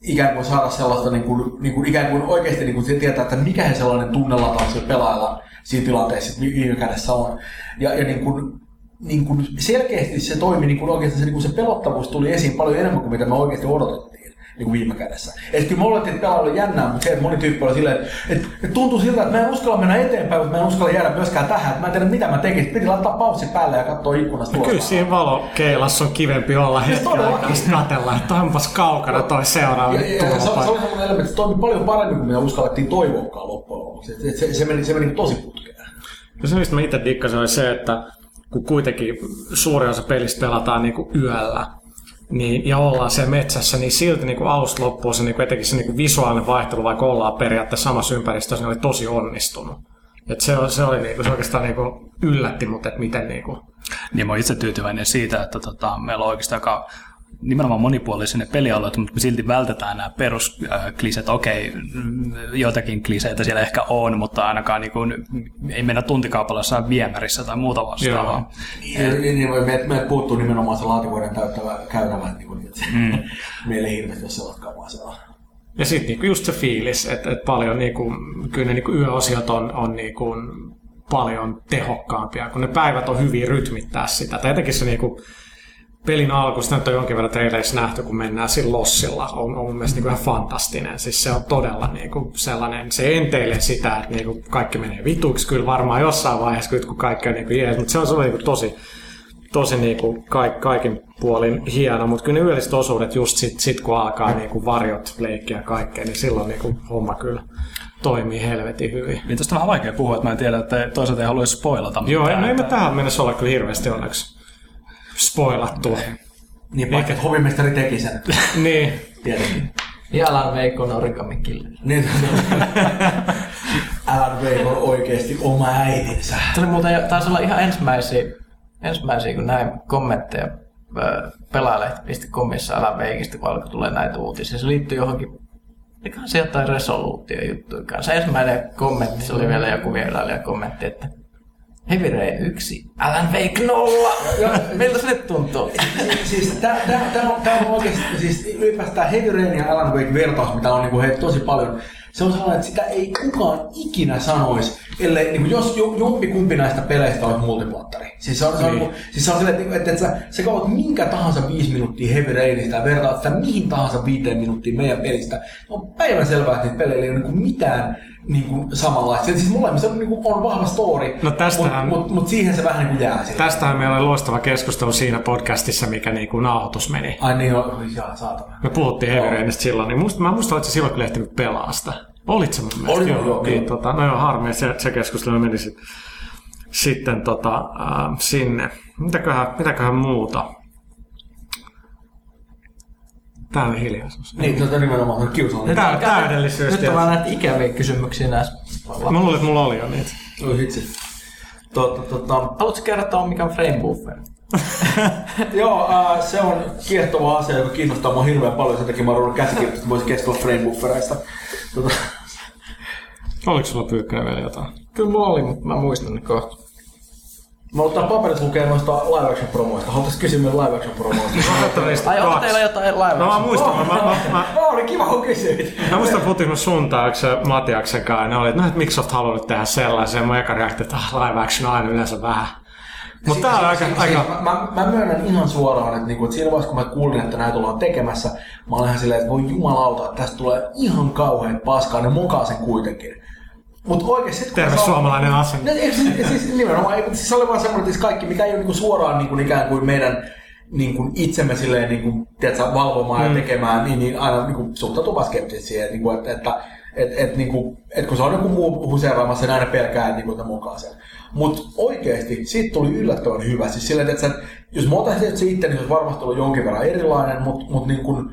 ikään kuin saada sellaista, niin kuin, niin kuin, ikään kuin oikeasti niin kuin tietää, että mikä he sellainen tunnelataus sillä pelaajalla siinä tilanteessa sitten viime kädessä on. Ja, ja niin kuin, niin kuin selkeästi se toimi, niin kuin oikeasti se, niin kuin se pelottavuus tuli esiin paljon enemmän kuin mitä me oikeasti odotettiin niin viime kädessä. Et kyllä me olettiin, että pelaajalla oli jännää, mutta se, että moni tyyppi oli silleen, että, että, että tuntuu siltä, että mä en uskalla mennä eteenpäin, mutta mä en uskalla jäädä myöskään tähän. Että mä en tiedä, mitä mä tekisin. Piti laittaa paussi päälle ja katsoa ikkunasta ulos. Kyllä siinä valokeilassa on kivempi olla hetken todellakin. aikaa sitten katsella, että onpas kaukana toi seuraava Ja, ja, ja se, se oli sellainen elementti, että se toimi paljon paremmin kuin me uskallettiin toivoakaan loppujen lopuksi. Et- et Se, se, meni, se meni tosi putkeen. Ja se, mistä mä itse dikkasin, oli se, että kun kuitenkin suuri osa pelistä pelataan niin kuin yöllä, niin, ja ollaan siellä metsässä, niin silti niin kuin alusta loppuun se niin kuin etenkin se niin kuin visuaalinen vaihtelu, vaikka ollaan periaatteessa samassa ympäristössä, niin oli tosi onnistunut. Et se, se, oli niin kuin, se oikeastaan niin kuin yllätti mut, että miten niin kuin, Niin mä itse tyytyväinen siitä, että tota, meillä on oikeastaan aika nimenomaan monipuolisia ne pelialueet, mutta me silti vältetään nämä peruskliseet. Okei, mm, joitakin kliseitä siellä ehkä on, mutta ainakaan niin kuin, ei mennä tuntikaupalla jossain viemärissä tai muuta vastaavaa. Niin, niin, niin meiltä, meiltä puuttuu nimenomaan se laatikoiden täyttävä käytävä, niin kuin, että mm. [laughs] meillä ei hirveästi ole sellaista siellä. Ja sitten niinku just se fiilis, että et paljon niinku, kyllä ne niinku yöosiot on, on niinku paljon tehokkaampia, kun ne päivät on hyvin rytmittää sitä. Tai etenkin se niinku, pelin alku, sitä nyt on jonkin verran traileissa nähty, kun mennään sillä lossilla, on, on mun mielestä niinku ihan fantastinen. Siis se on todella niinku sellainen, se enteilee sitä, että niinku kaikki menee vituiksi kyllä varmaan jossain vaiheessa, kyllä, kun kaikki on niinku jees, mutta se on sellainen niinku tosi, tosi niinku kaik, kaikin puolin hieno, mutta kyllä ne yölliset osuudet just sit, sit kun alkaa niinku varjot leikkiä kaikkea, niin silloin niinku homma kyllä toimii helvetin hyvin. Niin tästä on vähän vaikea puhua, että mä en tiedä, että toisaalta ei haluaisi spoilata Joo, mitään, no ei me tähän mennessä olla kyllä hirveästi onneksi spoilattu. Niin, vaikka että hovimestari teki sen. [laughs] niin, Tietenkin. Ja Alan Wake on origami killer. Niin, [laughs] Alan Wake on oikeasti oma äitinsä. Tuli muuten, jo- taisi olla ihan ensimmäisiä, ensimmäisiä kun näin kommentteja ö, pelaalehti.comissa Alan Wakeista, kun alkoi tulee näitä uutisia. Se liittyy johonkin, mikä se jotain resoluutio juttuja kanssa. Ensimmäinen kommentti, se oli vielä joku vierailija kommentti, että Heavy 1, Alan Wake 0. Miltä se nyt tuntuu? siis tää, tää, on, oikeasti, siis ylipäätään tää Heavy Rain ja Alan Wake vertaus, mitä on niinku heitä tosi paljon, se on sellainen, että sitä ei kukaan ikinä sanoisi, ellei, niinku, jos jo, jompi kumpi näistä peleistä olisi multiplattari. Siis se on, se on, niin. siis se on silleen, että, että, että sä, sä katsot minkä tahansa viisi minuuttia Heavy Rainista ja vertaat sitä mihin tahansa viiteen minuuttiin meidän pelistä. On päivän selvää, että niitä pelejä ei ole niinku mitään niinku samanlaista. Siis molemmissa on, niinku, on vahva story, No tästähän- mutta mut, mut siihen se vähän niinku jää. Sille. tästähän meillä oli loistava keskustelu siinä podcastissa, mikä niinku nauhoitus meni. Ai niin, on, jaa, saatana. Me puhuttiin Heavy Rainista silloin, niin musta, mä muistan, että silloin kyllä ehtinyt pelaa sitä. Olit se mun mielestä? Olin, joo, niin, joo. tota, no joo, harmi, se, se keskustelu meni sit, sitten tota, äh, sinne. Mitäköhän, mitäköhän muuta? Tää on hiljaisuus. Niin, tota nimenomaan on kiusallinen. Tää, täydellisyys. Nyt on vaan näitä ikäviä kysymyksiä näissä. Mä luulin, että mulla oli jo niitä. Oi vitsi. Totta, totta. Haluatko kertoa, mikä on frame buffer? [laughs] Joo, äh, se on kiehtova asia, joka kiinnostaa mua hirveän paljon. Sen takia mä oon ruvennut käsikirjoittaa, että voisin keskustella frame buffereista. Tota, Oliko sulla pyykkönen vielä jotain? Kyllä mulla oli, mutta mä muistan ne kohta. Mä ottaa paperit lukee noista live action promoista. Haluaisit kysyä meidän live action promoista. Ai onko teillä jotain live No mä action? muistan, mä, mä, mä, mä, Oh, oli kiva kun kysyit. Mä muistan puhuttiin suuntauksen Matiaksen kanssa, ja ne oli, että no, et miksi oot halunnut tehdä sellaisen. Mun eka reaktio, että ah, live action on aina yleensä vähän. Mutta tää on aika, Siis- aika... siis Mä, mä, mä myönnän ihan suoraan, että, niinku, että siinä vaiheessa kun mä kuulin, että näitä ollaan tekemässä, mä olin ihan silleen, että voi jumalauta, että tästä tulee ihan kauhean paskaa, ne mokaa sen kuitenkin. Mutta kun Terve suomalainen asenne. No, siis, siis nimenomaan, siis oli vaan semmoinen, että siis kaikki, mikä ei ole niinku suoraan niinku, ikään kuin meidän niin kuin itsemme silleen, niin kuin, tiedätkö, valvomaan mm. ja tekemään, niin, niin aina niin kuin, suhtautuu vaan skeptisesti siihen, niin kuin, että, että et, et, niin kuin, et kun se on joku muu huseeraamassa, niin aina pelkää, niin kuin, että mukaan sen. Mutta oikeasti siitä tuli yllättävän hyvä. Siis silleen, että, että jos mä otan se itse, niin se olisi varmasti ollut jonkin verran erilainen, mutta mut, niin kuin,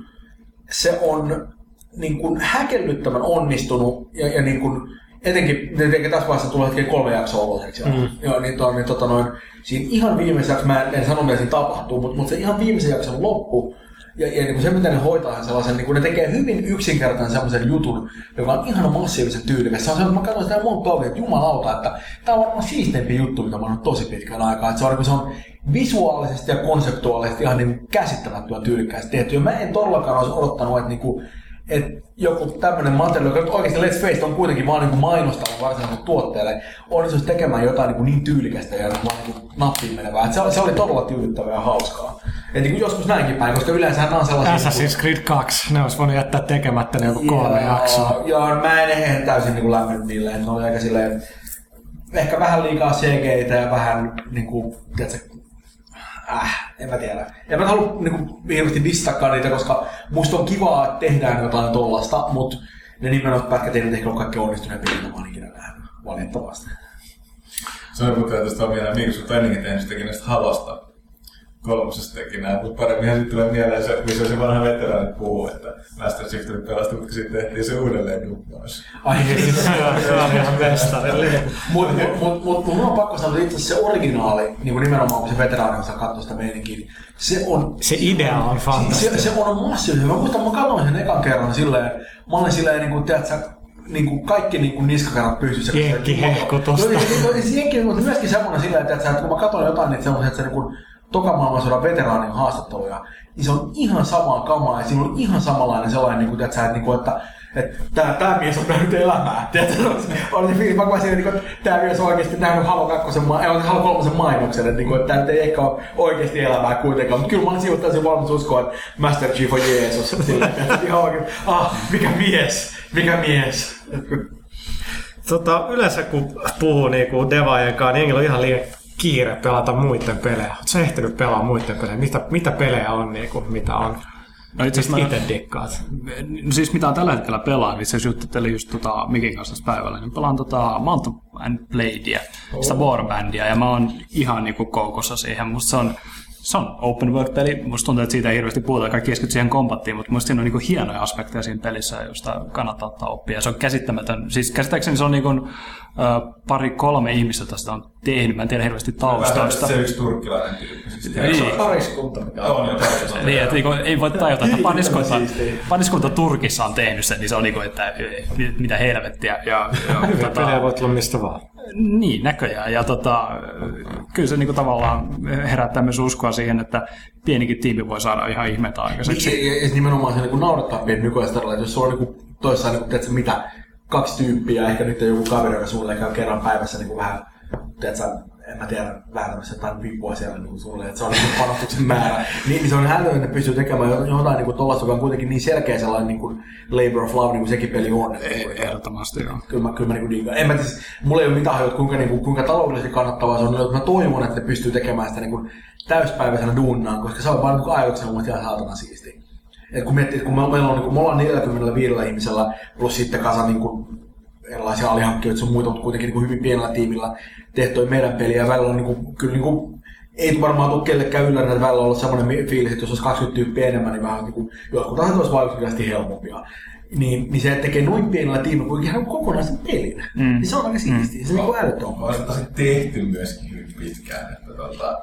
se on niin kuin häkellyttävän onnistunut ja, ja niin kuin, etenkin, etenkin tässä vaiheessa tulee hetken kolme jaksoa oloseksi. Mm. Joo, niin, to, niin tota noin, siinä ihan viimeisen jakson, mä en, en sano mitä siinä tapahtuu, mutta, mutta se ihan viimeisen jakson loppu, ja, ja niin kuin se, miten ne hoitaa sellaisen, niin kuin ne tekee hyvin yksinkertaisen sellaisen jutun, joka on ihan massiivisen tyylikäs. Se on se, että mä katsoin sitä monta tovia, että jumalauta, että tämä on varmaan siisteimpi juttu, mitä mä oon tosi pitkän aikaa. Että se on, niin kuin, se on visuaalisesti ja konseptuaalisesti ihan niin käsittämättömän tyylikkäästi tehty. Ja mä en todellakaan olisi odottanut, että, niin kuin, että joku tämmöinen materiaali, joka oikeasti Let's Face on kuitenkin vaan niin mainostavan varsinaiselle tuotteelle, onnistuisi tekemään jotain niin, kuin niin tyylikästä ja vaan niin nappiin menevää. Et se, oli- se oli todella tyydyttävää ja hauskaa. Et niin kuin joskus näinkin päin, koska yleensä nämä on sellaisia... Assassin's Creed 2, ne olisi voinut jättää tekemättä ne joku kolme Joo, jaksoa. Joo, mä en ihan täysin niin lämmennyt niille, ne oli aika silleen, ehkä vähän liikaa CGitä ja vähän niin kuin, tiedätkö, äh, en mä tiedä. En mä halua niin kuin, hirveästi dissakaan niitä, koska musta on kivaa, että tehdään jotain tollasta, mutta ne nimenomaan pätkät ei nyt ehkä ole kaikki onnistuneet, mitä oon ikinä nähnyt, valitettavasti. Se on tästä on vielä Microsoft on ennenkin tehnyt sitäkin näistä halosta. Kolmosesta teki näin, mutta paremminhan sitten tulee mieleen se, missä se vanha veteraani puhuu, että Master Chief tuli pelastua, mutta sitten tehtiin se uudelleen duppaus. Ai, Se on, se on ihan mestarille. Mutta mut, mut, mut, mun on pakko sanoa, että itse asiassa se originaali, niin kuin nimenomaan kun se veteraani osaa katsoa sitä meininkiä, niin se on... Se idea on Se, fantastinen. se on massiivinen. Mä muistan, mä katsoin sen ekan kerran silleen, mä olin silleen, niin kuin, tiedätkö, niin kuin kaikki niin kuin niskakarvat pystyssä. Ja- ja- ja se Jenkki, mutta myöskin semmoinen silleen, että, että kun mä katsoin jotain niitä semmoisia, että se niin kuin, toka maailmansodan veteraanin haastatteluja, niin se on ihan samaa kamaa ja siinä on ihan samanlainen sellainen, niin kuin, että, niin kuin, että että tää, tää mies on nähnyt elämää. Tiedätkö, oli se fiilis, mä kuvasin, että, että tää mies on oikeasti nähnyt Halo 2, ma- ei, Halo 3 mainoksen, että, niin kuin, että nyt ei ehkä ole oikeasti elämää kuitenkaan, mutta kyllä mä olin siinä täysin valmis uskoa, että Master Chief on Jeesus. [laughs] Sillä, että ihan oikein, ah, mikä mies, mikä mies. Tota, yleensä kun puhuu niinku devaajien kanssa, niin on ihan liian kiire pelata muiden pelejä. Oletko sä ehtinyt pelaa muiden pelejä? Mitä, mitä pelejä on, niinku, mitä on? No itse asiassa itse dikkaat? No siis mitä on tällä hetkellä pelaan, itse asiassa juttelin just tota Mikin kanssa päivällä, niin pelaan tota Mount and Bladea, sitä Warbandia, ja mä oon ihan niinku koukossa siihen. Musta se on, se on open world-peli, musta tuntuu, että siitä ei hirveästi puhuta, kaikki keskittyy siihen kompattiin, mutta musta siinä on niinku hienoja aspekteja siinä pelissä, josta kannattaa ottaa oppia. Se on käsittämätön, siis käsittääkseni se on niinku, ö, pari kolme ihmistä tästä on tehnyt, mä en tiedä hirveästi taustausta. Se yksi turkkilainen tyyppi. Siis Niin. Pariskunta, mikä On jo taustalla. Niin, että niinku, ei voi tajuta, että paniskunta, paniskunta Turkissa on tehnyt sen, niin se on niinku, että eh, mitä helvettiä. Ja, ja, tota, pelejä voi tulla mistä vaan. Niin, näköjään. Ja tota, kyllä se niinku tavallaan herättää myös uskoa siihen, että pienikin tiimi voi saada ihan ihmeitä aikaiseksi. Ja, ja, ja nimenomaan se niin naurattaa pieni nykyään että jos sulla on niin toissain, niin kuin, tiedätkö, mitä, kaksi tyyppiä, ehkä nyt joku kaveri, joka sulle käy kerran päivässä niin kuin vähän, tiedätkö, en mä tiedä, vääntämässä jotain vippua siellä niin sulle, että se on niin panostuksen määrä. Niin, niin se on hälynyt, että pystyy tekemään jotain, niin kuin tollaista, joka on kuitenkin niin selkeä sellainen niin kuin labor of love, niin kuin sekin peli on. Ehdottomasti joo. Kyllä mä, kyllä mä niin digaan. En mä siis, mulla ei ole mitään hajua, kuinka, niin kuin, kuinka taloudellisesti kannattavaa se on, mutta mä toivon, että ne pystyy tekemään sitä niin kuin täyspäiväisenä duunnaan, koska se on vaan niin ajatuksena mun ihan saatana siistiä. Et kun miettii, että kun me, meillä on, niin kuin, me ollaan 45 ihmisellä plus sitten kasa niin kuin, erilaisia alihankkijoita sun muita, mutta kuitenkin niin kuin hyvin pienellä tiimillä tehty meidän peli ja välillä on niin kuin, kyllä niin kuin, ei varmaan tule kellekään ylläri, että välillä on ollut semmoinen fiilis, että jos olisi 20 tyyppiä enemmän, niin vähän niin kuin, jotkut asiat olisi vaikutukisesti helpompia. Niin, niin se että tekee noin pienellä tiimillä kuitenkin ihan kokonaisen pelin. Mm. Niin se on aika siistiä. Se on niin älytön. On se tosi tehty myöskin hyvin pitkään. Että tota,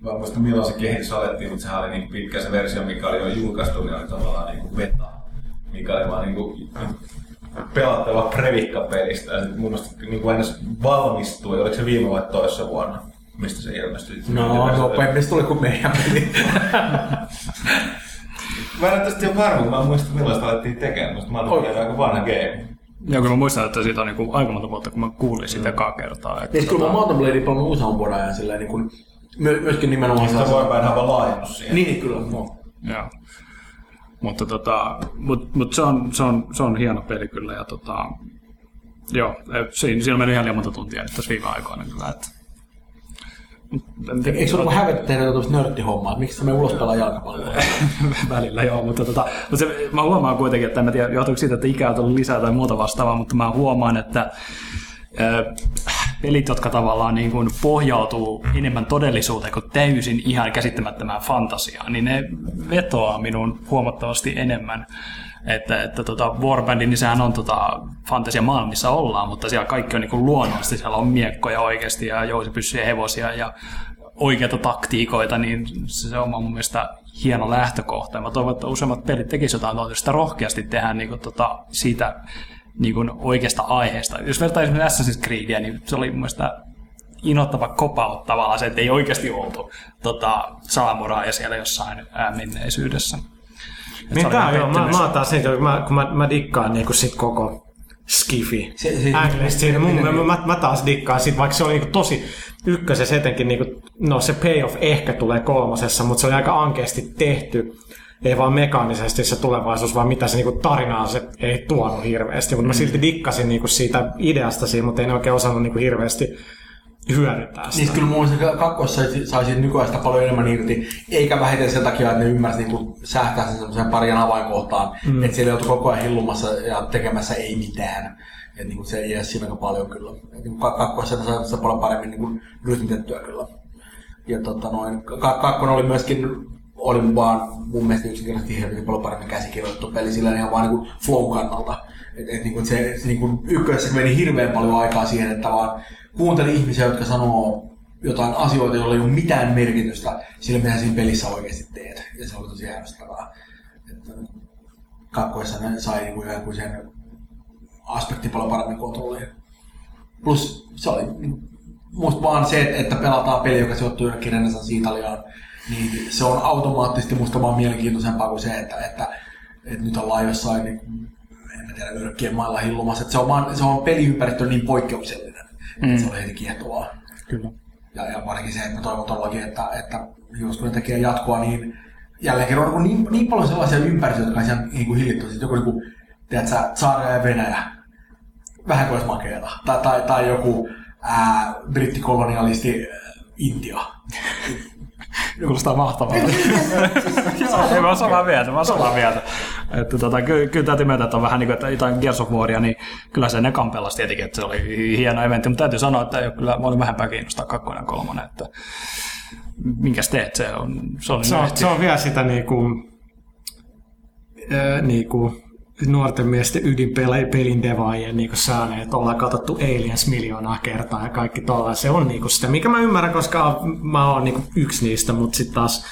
mä en muista milloin se kehitys alettiin, mutta sehän oli niin pitkä se versio, mikä oli jo julkaistu, niin oli tavallaan niin kuin beta. Mikä oli vaan niin kuin pelattava previkka pelistä. Ja sitten mun mielestä niin kuin valmistui, oliko se viime vai toissa vuonna, mistä se ilmestyi. No, nopeammin tuli kuin meidän peli. Mä en ole tästä jo varma, mä en muista millaista alettiin tekemään, mutta mä vielä aika vanha game. Joo, kyllä mä muistan, että siitä on niinku aika monta vuotta, kun mä kuulin siitä ekaa kertaa. Että Niin kyllä mä Mountain Bladea pelannut useamman vuoden ajan silleen niin kuin, my, myöskin nimenomaan Sitä voi sellaisen- vähän aivan laajennus siihen. Niin, niin, kyllä. No. Joo. Mutta tota, mut, mut se, on, se, on, se on hieno peli kyllä. Ja tota, joo, siinä, siinä on mennyt ihan liian monta tuntia nyt tässä viime aikoina kyllä. Että, Eikö se ole hävetä tehdä tämmöistä nörttihommaa? että Miksi sä me ulos pelaa jalkapalloa? [laughs] välillä joo, mutta, tota, mutta se, mä huomaan kuitenkin, että en mä tiedä, johtuuko siitä, että ikää on tullut lisää tai muuta vastaavaa, mutta mä huomaan, että ö, pelit, jotka tavallaan niin kuin pohjautuu enemmän todellisuuteen kuin täysin ihan käsittämättömään fantasiaan, niin ne vetoaa minun huomattavasti enemmän. Että, että tota Warband, niin sehän on tota fantasia maailma, missä ollaan, mutta siellä kaikki on niin kuin luonnollisesti. Siellä on miekkoja oikeasti ja jousipyssyjä, hevosia ja oikeita taktiikoita, niin se on mun mielestä hieno lähtökohta. Ja mä toivon, että useammat pelit tekisivät jotain tuota, sitä rohkeasti tehdään niin kuin, tota, siitä niin kuin oikeasta aiheesta. Jos vertaa esimerkiksi Assassin's Creedia, niin se oli mun mielestä inottava kopaut tavallaan se, että ei oikeasti oltu tota, saamuraja siellä jossain ää, menneisyydessä. Et Niin ihan joo, mä, mä oon taas niin, kun mä, kun mä, mä dikkaan niinku sit koko skifi. Siinä. Mun, Niin, mä, niin. mä, mä, taas dikkaan sit, vaikka se oli niinku tosi ykkösessä etenkin, niinku, no se payoff ehkä tulee kolmosessa, mutta se oli aika ankeasti tehty. Ei vaan mekaanisesti se tulevaisuus, vaan mitä se niinku tarinaa se ei tuonut hirveästi. Mutta mä silti dikkasin niinku siitä ideasta siinä, mutta en oikein osannut niinku hirveästi hyödyntää sitä. Niin kyllä mun kakkossa sai, sai siitä nykyään sitä paljon enemmän irti, eikä vähiten sen takia, että ne ymmärsivät niin sähtää sen semmoiseen parian avainkohtaan, mm. että siellä joutui koko ajan hillumassa ja tekemässä ei mitään. Et niin kuin se ei siinä aika paljon kyllä. Et niin kuin kakkossa ne sai sitä paljon paremmin niin kuin rytmitettyä kyllä. Ja tota noin, ka- kakkonen oli myöskin oli vaan mun mielestä yksinkertaisesti helvetin paljon paremmin käsikirjoitettu peli sillä ihan vaan niin flow kannalta. Et, et niin kuin se, se niin kuin ykkösessä meni hirveän paljon aikaa siihen, että vaan kuuntelin ihmisiä, jotka sanoo jotain asioita, joilla ei ole mitään merkitystä sille, mitä siinä pelissä oikeasti teet. Ja se oli tosi ärsyttävää. Että kakkoissa ne sai niin kuin jonkun sen aspekti paljon paremmin kontrolliin. Plus se oli niin, musta vaan se, että- pelataan peli, joka sijoittuu jonnekin Renaissance Italiaan, niin se on automaattisesti musta vaan mielenkiintoisempaa kuin se, että, että, että nyt ollaan jossain niin, en mä tiedä, yrkkien mailla hillumassa. Että se on, vaan, se on peliympäristö niin poikkeuksellinen, mm. että se oli heti kiehtovaa. Kyllä. Ja, ja varsinkin se, että mä toivon todellakin, että, että just kun ne tekee jatkoa, niin jälleen kerran on niin, niin paljon sellaisia ympäristöjä, jotka on ihan niin kuin hillitty. Sitten joku, niin kuin, tiedätkö, Saaria ja Venäjä, vähän kuin olisi makeeta. Tai, tai, tai joku ää, brittikolonialisti Intia. [laughs] Kuulostaa mahtavalta. Ei mä oon samaa mieltä, mä oon samaa mieltä. Että tota, ky- kyllä täytyy myöntää, että on vähän niin kuin, että jotain Gears of Waria, niin kyllä se ne pelasi tietenkin, että se oli hieno eventti, mutta täytyy sanoa, että ei ole kyllä, mä olin vähempää kiinnostaa kakkonen ja kolmonen, että minkäs teet, se on, se oli se on, se on vielä sitä niinku, ää, niinku nuorten miesten ydinpelin devaajien niinku säännöt, että ollaan katsottu Aliens miljoonaa kertaa ja kaikki tuolla. Se on niinku sitä, mikä mä ymmärrän, koska mä oon niinku yksi niistä, mutta sitten taas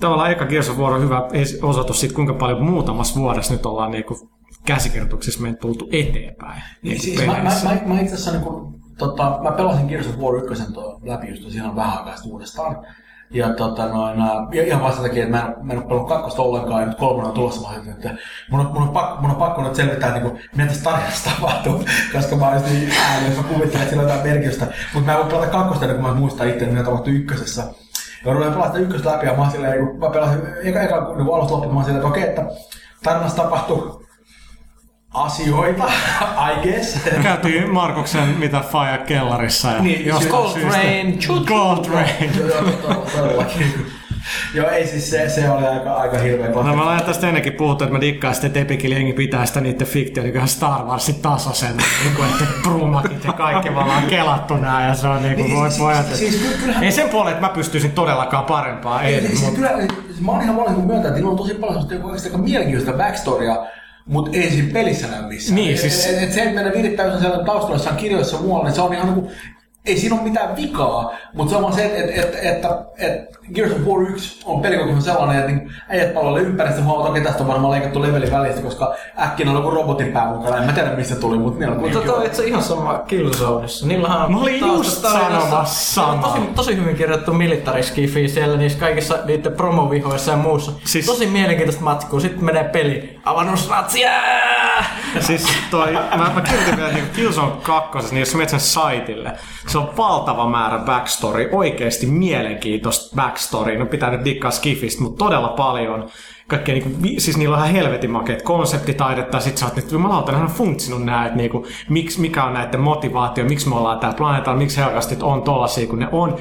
tavallaan eka War on hyvä osoitus siitä, kuinka paljon muutamassa vuodessa nyt ollaan niinku käsikirjoituksissa meidän tultu eteenpäin. Niin, niinku siis mä, mä, mä, mä, itse asiassa niin kun, tota, mä pelasin Gears of War 1 tuo läpi just siinä vähän aikaa uudestaan. Ja tota noin, ja ihan vasta takia, että mä en, mä en ole pelannut kakkosta ollenkaan, ja nyt kolmonen on tulossa, mä että mun on, mun on, pakko, mun on pakko nyt selvittää, niin kuin, mitä tässä tarinassa [laughs] tapahtuu, koska mä just niin ääni, jos mä kuvittelen, että sillä on jotain merkitystä. Mutta mä en voi pelata kakkosta, ennen kuin mä muistan itse, mitä tapahtui ykkösessä. Ja mä pelata sitä ykköstä läpi, ja mä silleen, mä pelasin eka, eka niin alusta loppuun, mä oon silleen, että okei, että tarinassa tapahtui asioita, I guess. Käytiin Markuksen mitä Faja kellarissa. Ja Niin, jostain Gold syystä- Rain, chut, Gold Rain. Joo, todellakin. Ei siis se, se oli aika, aika hirveä No mä olen tästä ennenkin puhuttu, että mä dikkaan sitten, että Epicin jengi pitää sitä niiden fiktio, niin kuin Star Warsin tasoisen, niin kuin, että Brumakit ja kaikki me ollaan kelattu nää, ja se on niin kuin, Niin, voi siis- pojat. siis- siis ky- kyllähän- Ei sen puolen, että mä pystyisin todellakaan parempaa, ei, Siis, siis mutta kyllä, siis mä oon ihan valmis myöntää, että niillä on tosi paljon sellaista aika mielenkiintoista backstorya, mutta ei siinä pelissä näy missään. Niin, Et- siis- et, et, se, että mennä virittäysen siellä taustalla kirjoissa muualla, niin se on ihan niin kuin, ei siinä ole mitään vikaa, mutta se on vaan se, että, että, että, että, että Gears of War 1 on pelikokemus sellainen, että niin äijät palvelee ympäri, sitten huomaa, että okei, tästä on varmaan leikattu leveli välistä, koska äkkiä on joku robotin pää mukana. En mä tiedä, mistä tuli, mutta niillä on Mutta toi itse ihan sama Killzoneissa. Niillähän on Mä olin just sanomassa samaa. Tosi, tosi hyvin kirjoittu militariskifi siellä niissä kaikissa niiden promovihoissa ja muussa. Siis-. Tosi mielenkiintoista matskua. Sitten menee peli. Avannusratsia! Siis toi, mä, mä kirjoitin vielä niin Killzone 2, niin jos sä menet sen saitille, se on valtava määrä backstory, oikeasti mielenkiintoista backstory. No pitää nyt dikkaa skifistä, mutta todella paljon. Kaikkea niinku, siis niillä on ihan helvetin makeet konseptitaidetta, ja sit sä oot, että jumalauta, ne on funtsinut nää, että niinku, miksi, mikä on näiden motivaatio, miksi me ollaan täällä planeetalla, miksi helkastit on tollasia kuin ne on.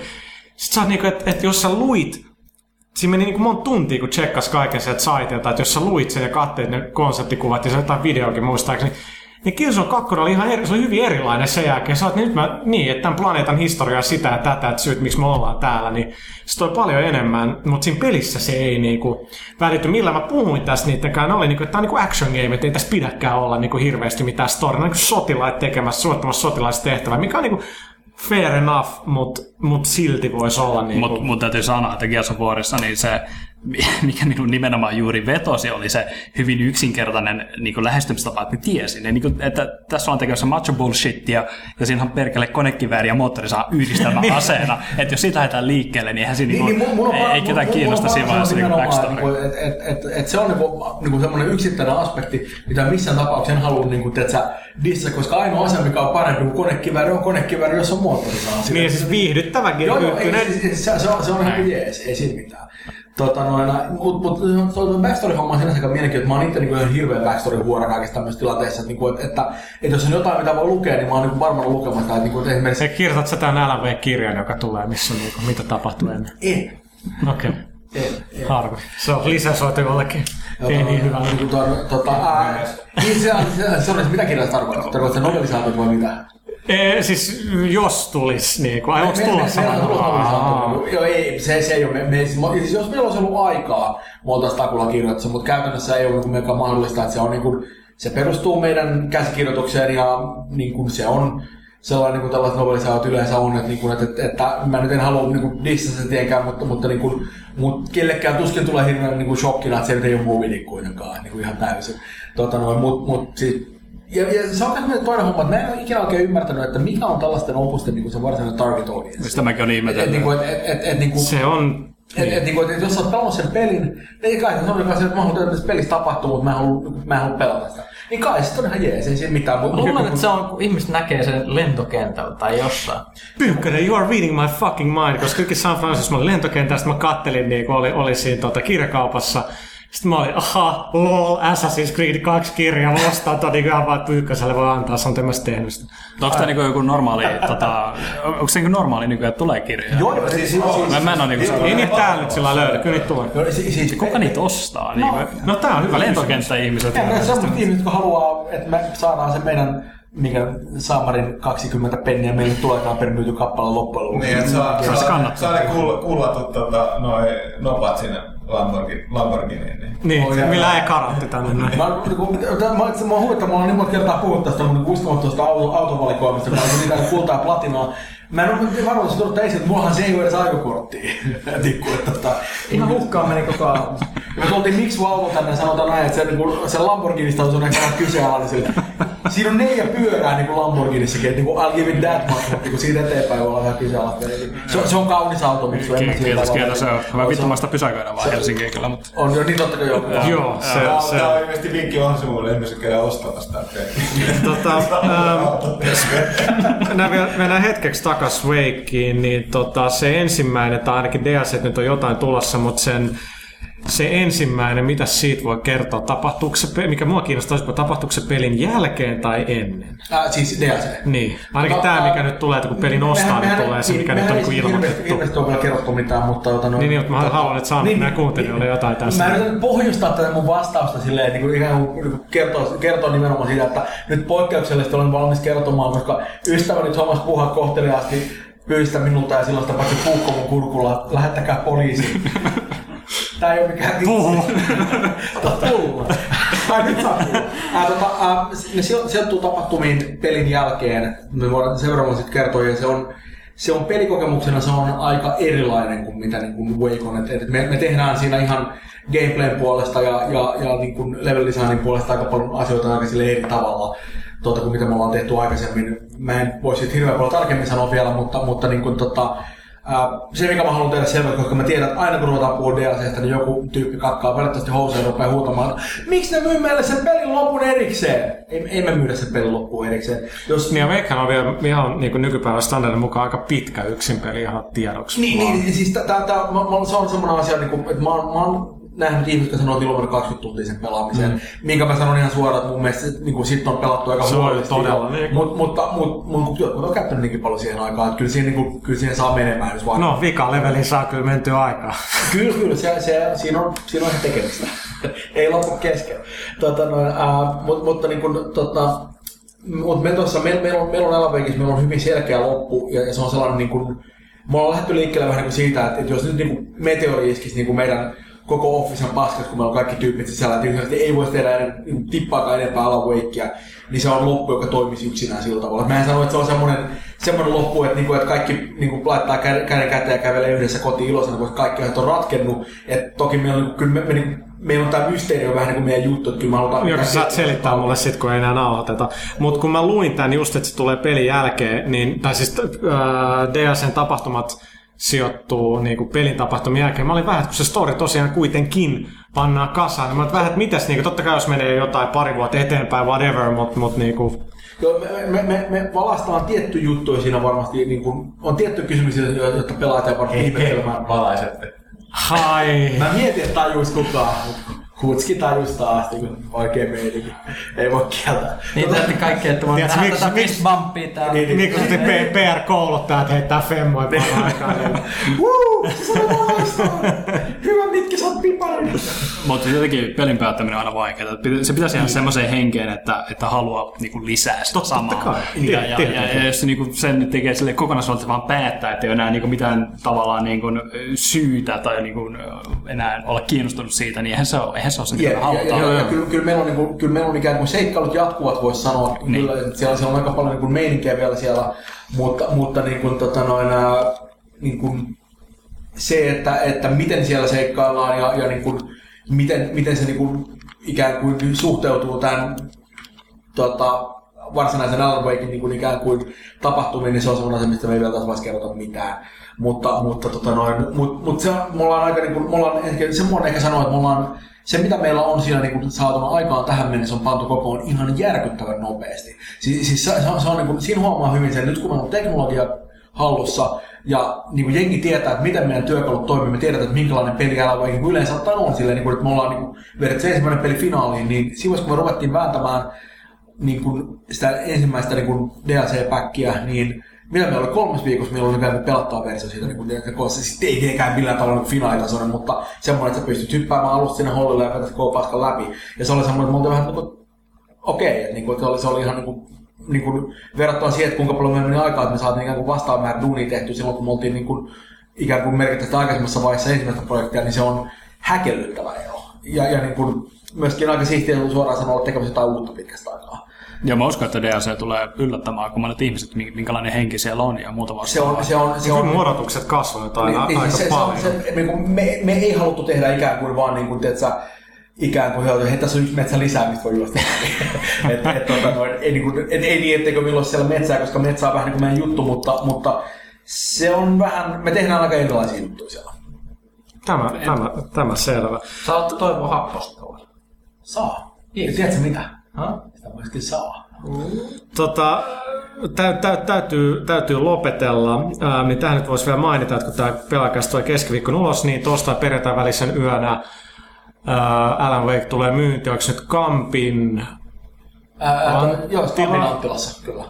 Sitten sä oot niinku, että, että jos sä luit Siinä meni niin monta tuntia, kun tsekkas kaiken sieltä saitilta, että jos sä luit sen ja kattelit ne konseptikuvat ja se jotain videokin muistaakseni, niin Killzone 2 oli ihan eri, se oli hyvin erilainen sen jälkeen. Sä oot, nyt mä, niin, että tämän planeetan historiaa sitä ja tätä, että syyt miksi me ollaan täällä, niin se toi paljon enemmän, mutta siinä pelissä se ei niinku välity. Millä mä puhuin tästä niittenkään, oli niinku, että tää on niinku action game, että ei tässä pidäkään olla niinku hirveästi mitään story. Niinku sotilaat tekemässä, suottamassa sotilaistehtävää, mikä on niinku fair enough, mutta mut silti voisi olla niinku... Mutta mut täytyy sanoa, että Gears of Warissa niin se, mikä minun nimenomaan juuri vetosi, oli se hyvin yksinkertainen niin lähestymistapa, että ne tiesi. Ne, niin kuin, että tässä on tekemässä macho bullshittia, ja siinä on perkele konekivääri ja moottori saa yhdistelmä [laughs] aseena. että jos siitä lähdetään liikkeelle, niin eihän siinä niin, niin, mun- mun on ei, ei ketään kiinnosta siinä vaiheessa niin backstory. nimenomaan, että et, et, et se on niinku, niinku semmoinen yksittäinen aspekti, mitä missään tapauksessa en halua niinku, sä, dissa, koska ainoa asia, mikä on parempi kuin konekivääri, on konekivääri, jos on moottori saa. Niin, siis viihdyttäväkin. Joo, joo, ei, siis, siis, se, se, on, se on ihan jees, ei siinä mitään. Tota, noin, mut, mut tuo tuo backstory-homma on sinänsä aika mielenkiintoinen. Mä oon itse niin ihan hirveä backstory-huora kaikissa tämmöisissä tilanteissa. Että, niinku, että, että, että, jos on jotain, mitä voi lukea, niin mä oon niin varmaan lukemassa. Että, niin että esimerkiksi... Se kirjoitat sä tämän LV-kirjan, joka tulee, missä on niinku, mitä tapahtui ennen. En. Okei. En. en. Harvi. Se on lisäsoitu jollekin. Ei niin hyvä. Niin kuin tuon, tota, ää, niin se, se, se, on, mitä kirjaa se tarkoittaa? Tarkoittaa se novelisaatio vai mitä? Ee, siis jos tulis, niin kuin, ai onko tulossa? Me, me, Joo, ei, se, se ei ole. Me, me, siis, siis jos meillä olisi ollut aikaa, me oltaisiin takulla kirjoittaa, mutta käytännössä ei ole niin mahdollista, että se on niin kuin, se perustuu meidän käsikirjoitukseen ja niin kuin se on sellainen niin kuin tällaiset novelisaatiot yleensä on, että, niin kuin, että, että, että mä nyt en halua niin kuin dissata sen tietenkään, mutta, mutta niin kuin, mut kellekään tuskin tulee hirveän niin kuin shokkina, että se ei ole Dick kuitenkaan niin kuin ihan täysin. Tota, noin, mut, mut, siis, ja, ja se on myös toinen homma, että mä en ole ikinä oikein ymmärtänyt, että mikä on tällaisten opusten niin se varsinainen target audience. Sitä mäkin olen Et, et, ihmetellyt. niinku, et, et, et, et, niinku, Se on... et, et, niinku, et, jos sä oot pelannut sen pelin, niin kai se on että mä haluan tehdä tässä pelissä tapahtuu, mutta mä en halua, mä en halua pelata sitä. Niin kai se on ihan jees, ei siinä mitään. Mutta Luulen, että se on, kun ihmiset näkee sen lentokentällä tai jossain. Pyykkönen, you are reading my fucking mind, koska kyllä San Francisco, sitten mä kattelin, niin kun oli, oli siinä tota, kirjakaupassa. Sitten mä olin, aha, lol, Assassin's Creed 2 kirja, mä ostan ton niin ihan vaan, Pyykköselle voi antaa, se on tämmöistä tehnyt sitä. Onko tämä niinku joku normaali, tota, onko se niinku normaali, niinku, että tulee kirjoja? Joo, joo, siis, siis, siis, Mä, mä en ole niinku Ei sellainen. niitä täällä nyt sillä lailla löydy, kyllä niitä tulee. joo, siis, siis, Kuka niitä ostaa? Niinku? No tää on hyvä Lentokenttäihmiset. Ja ne sellaiset ihmiset, jotka haluaa, että me saadaan se meidän mikä Saamarin 20 penniä meille tuleekaan per myyty kappale loppujen lopuksi. Niin, että saa, saa, kannattaa. saa ne kull, kullatut tota, noi nopat sinne Lamborghini, Lamborghiniin. Niin. Niin, jaa. millä ei karatti tänne näin. Mä, kun, mä, mä, mä oon huvittaa, mä oon niin monta kertaa puhunut tästä mun uskomattomasta auto, autovalikoimista, kun on niitä kultaa platinaa. Mä en ole varmaan se tuottaa esiin, että mullahan se ei ole edes ajokorttia. [laughs] Tikku, että tota, Ihan hukkaan meni koko ajan. Me tultiin miksi auto tänne ja sanotaan näin, että se, niin se Lamborghinista on ehkä vähän kyseenalainen. Siinä on neljä pyörää niin kuin Lamborghinissakin, että niin kuin, I'll give it that much, mutta niin kuin siitä eteenpäin voi olla vähän kyseenalainen. Eli Se, on- se on kaunis auto, miksi en mä sillä Kiitos, kiitos. Se on hyvä vittumasta pysäköidä vaan Helsinkiin kyllä, mutta... On jo niin totta kai joo. Joo, se, se, tää on ilmeisesti vinkki Onsimulle, emme se käydä ostamassa tätä. tota, ähm, mennään, hetkeksi takas Wakeen, niin tota, se ensimmäinen, tai ainakin DLC nyt on jotain tulossa, mutta sen se ensimmäinen, mitä siitä voi kertoa, tapahtuuko se, mikä mua kiinnostaa, olisi, tapahtuuko se pelin jälkeen tai ennen? Äh, siis DLC. Niin, ainakin No, tämä, ää, mikä nyt tulee, että kun pelin ostaa, niin tulee se, mikä nyt on niinku ilmoitettu. Ilmeisesti on vielä kerrottu mitään, mutta... Tota, no, Niin, niin, mutta mä haluan, että saan, niin, mä kuuntelijoille jotain tästä. Mä yritän pohjustaa tätä mun vastausta silleen, että niin ikään kuin niin kertoa, kertoa nimenomaan siitä, että nyt poikkeuksellisesti olen valmis kertomaan, koska ystäväni Thomas Puha kohteliaasti pyystä minulta ja silloin sitä paitsi puukko mun kurkulla, lähettäkää poliisi. [laughs] Tää ei ole mikään Puhu. Tota. Ai nyt saa. Ää, tota, ää, ne sijo- sijoittuu tapahtumiin pelin jälkeen. Me voidaan sen verran sitten kertoa, ja se on se on pelikokemuksena se on aika erilainen kuin mitä niin kuin Wake on. Et, et me, me, tehdään siinä ihan gameplayn puolesta ja, ja, ja niin kuin level designin puolesta aika paljon asioita aika sille eri tavalla tuota, kuin mitä me ollaan tehty aikaisemmin. Mä en voi siitä hirveän paljon tarkemmin sanoa vielä, mutta, mutta niin kuin, tota, ää, se mikä mä haluan tehdä selväksi, koska mä tiedän, että aina kun ruvetaan puhua DLCstä, niin joku tyyppi kakkaa valitettavasti housuja ja rupeaa huutamaan, miksi ne myy meille sen pelin lopun erikseen? Ei, ei me myydä sen pelin loppuun erikseen. Jos, Niin ja Veikkaan on vielä ihan niin nykypäivän standardin mukaan aika pitkä yksin peli ihan tiedoksi. Niin, vaan. niin siis tää, tää, tää, mä, mä, se on semmoinen asia, niin kuin, että mä, mä oon nähnyt ihmiset, jotka sanoo, että mennyt 20 tuntia sen pelaamiseen. Mm. Minkä mä sanon ihan suoraan, että mun mielestä niin kuin, sit on pelattu aika Se on todella niin. Mut, mutta mut, mut, jotkut on käyttänyt niinkin paljon siihen aikaan, että kyllä siihen, niin kuin, kyllä siihen saa menemään, jos vaan No, vika leveli saa kyllä mentyä aikaa. Kyllä, kyllä. Se, se, siinä, on, siinä on ihan tekemistä. [laughs] Ei loppu kesken. Tota, noin, ää, mut, mutta niin kuin, tota, mut me tossa, meillä, meillä on, meillä on Alaveikissä, meillä on hyvin selkeä loppu ja, ja se on sellainen niin kuin, me ollaan lähdetty liikkeelle vähän niin kuin siitä, että, että jos nyt niin kuin meteori iskisi niin kuin meidän koko officen paskas, kun meillä on kaikki tyypit sisällä, että ei voisi tehdä niin tippaakaan enempää Alan Wakea, niin se on loppu, joka toimisi yksinään sillä tavalla. Mä en sano, että se on semmoinen, semmoinen loppu, että, niinku, että kaikki niinku, laittaa kä- käden käteen ja kävelee yhdessä kotiin iloisena, koska kaikki on ratkennut. Et toki meillä on, niinku, kyllä me, me, niinku, meillä on tämä mysteeri on vähän niin kuin meidän juttu, että kyllä me halutaan... Joka saat selittää mulle sit, kun ei enää nauhoiteta. Mutta kun mä luin tän just, että se tulee pelin jälkeen, niin, tai siis äh, DLCn tapahtumat sijoittuu niin kuin pelin tapahtumien jälkeen. Mä olin vähän, että kun se story tosiaan kuitenkin pannaan kasaan, niin mä olin vähän, että mitäs, niin kuin, totta kai jos menee jotain pari vuotta eteenpäin, whatever, mutta mut, niin kuin, Joo, me, me, me, me valaistaan tietty juttuja siinä varmasti, niin kuin, on tietty kysymyksiä, joita pelaat ja varmasti ihmettelemään. valaisette. hai. Mä mietin, että tajus kukaan, Hutski tajus taas, niin kuin oikein meininki. Ei voi kieltää. Niin teette kaikki, että voi tehdä miksi- tätä miksi- fist bumpia täällä. Niin, Niin kuin se P- PR-kouluttajat heittää femmoja paljon [laughs] aikaa. Niin. Woo! Se valaistaan! Hyvä Mikki, sä oot pipari! Mutta jotenkin pelin päättäminen on aina vaikeaa. Se pitäisi jäädä semmoiseen henkeen, että, että haluaa niinku lisää sitä Totta samaa. kai. Ja, ja, ja, ja, jos se niinku sen tekee sille kokonaisuudessaan vaan päättää, että ei ole enää niinku mitään tavallaan niinku syytä tai niinku enää olla kiinnostunut siitä, niin eihän se ole, eihän ole se, Ja, me ja, ja, halutaan. ja, ja kyllä, kyllä, meillä on, niin kuin, kyllä meillä on ikään kuin seikkailut jatkuvat, voisi sanoa. Niin. Kyllä, että siellä, siellä on aika paljon niin kuin meininkiä vielä siellä, mutta, mutta niin kuin, tota, noin, niin kuin, se, että, että miten siellä seikkaillaan ja, ja niin kuin, miten, miten se niin kuin, ikään kuin suhteutuu tämän tota, varsinaisen Alan Wakein niin kuin ikään kuin tapahtumiin, niin se on semmoinen asia, mistä me ei vielä tässä vaiheessa kerrota mitään. Mutta, mutta tota noin, mut, mut se, me ollaan aika niin kuin, me ollaan ehkä, se voin ehkä sanoa, että me ollaan, se mitä meillä on siinä niin kuin saatuna aikaan tähän mennessä on pantu kokoon ihan järkyttävän nopeasti. Siis, siis se, se, on, se on niin kuin, siinä huomaa hyvin sen, nyt kun meillä on teknologia hallussa ja niin kuin jengi tietää, että miten meidän työkalut toimii, me tiedetään, että minkälainen peli Alan Wake niin yleensä ottaen on silleen, niin kuin, että me ollaan niin vedetty ensimmäinen peli finaaliin, niin vaiheessa, kun me ruvettiin vääntämään niin kuin sitä ensimmäistä niin kuin DLC-päkkiä, niin mitä meillä oli kolmes viikossa, meillä oli käynyt pelattava versio siitä, niin kuin DLC, siis ei tietenkään millään tavalla niin finaalitasoinen, mutta semmoinen, että sä pystyt hyppäämään alusta sinne hollille ja vetät koko paskan läpi. Ja se oli semmoinen, että vähän niin kuin, okei, okay, niin kuin, että se, oli, se oli ihan niin kuin, niin kuin, verrattuna siihen, että kuinka paljon meillä meni aikaa, että me saatiin ikään kuin vastaava määrä duunia tehty silloin, kun me oltiin niin kuin, ikään kuin merkittävästi aikaisemmassa vaiheessa ensimmäistä projektia, niin se on häkellyttävä ero. Ja, ja niin kuin, myöskin aika siistiä suoraan sanoa olla tekemässä jotain uutta pitkästä aikaa. Ja mä uskon, että DLC tulee yllättämään aika monet ihmiset, mi- minkälainen henki siellä on ja muuta Se vastaavaa. on, se on, se on, mun odotukset kasvoivat aina niin, niin, aika se, se, paljon. on, se, kuin me, me, ei haluttu tehdä ikään kuin vaan niin kuin, tiedätkö, ikään kuin, hei, hei, tässä on yksi metsä lisää, mistä voi juosta. [laughs] et, et, tota, noin, ei, niin kuin, et, ei niin, etteikö milloin siellä metsää, koska metsä on vähän niin kuin meidän juttu, mutta, mutta se on vähän, me tehdään aika erilaisia juttuja siellä. Tämä, tämä, tämä selvä. Saat toivon happosta kovasti. Saa. Ja tiedätkö mitä? Ha? Sitä myöskin saa. Tota, tä, tä, täytyy, täytyy lopetella. Ää, niin tähän nyt voisi vielä mainita, että kun tämä pelaakäs tulee keskiviikkona ulos, niin torstai perjantai välisen yönä ää, Alan Wake tulee myynti. Onko nyt Kampin? Ää, to- joo. Stamin Anttilassa, kyllä.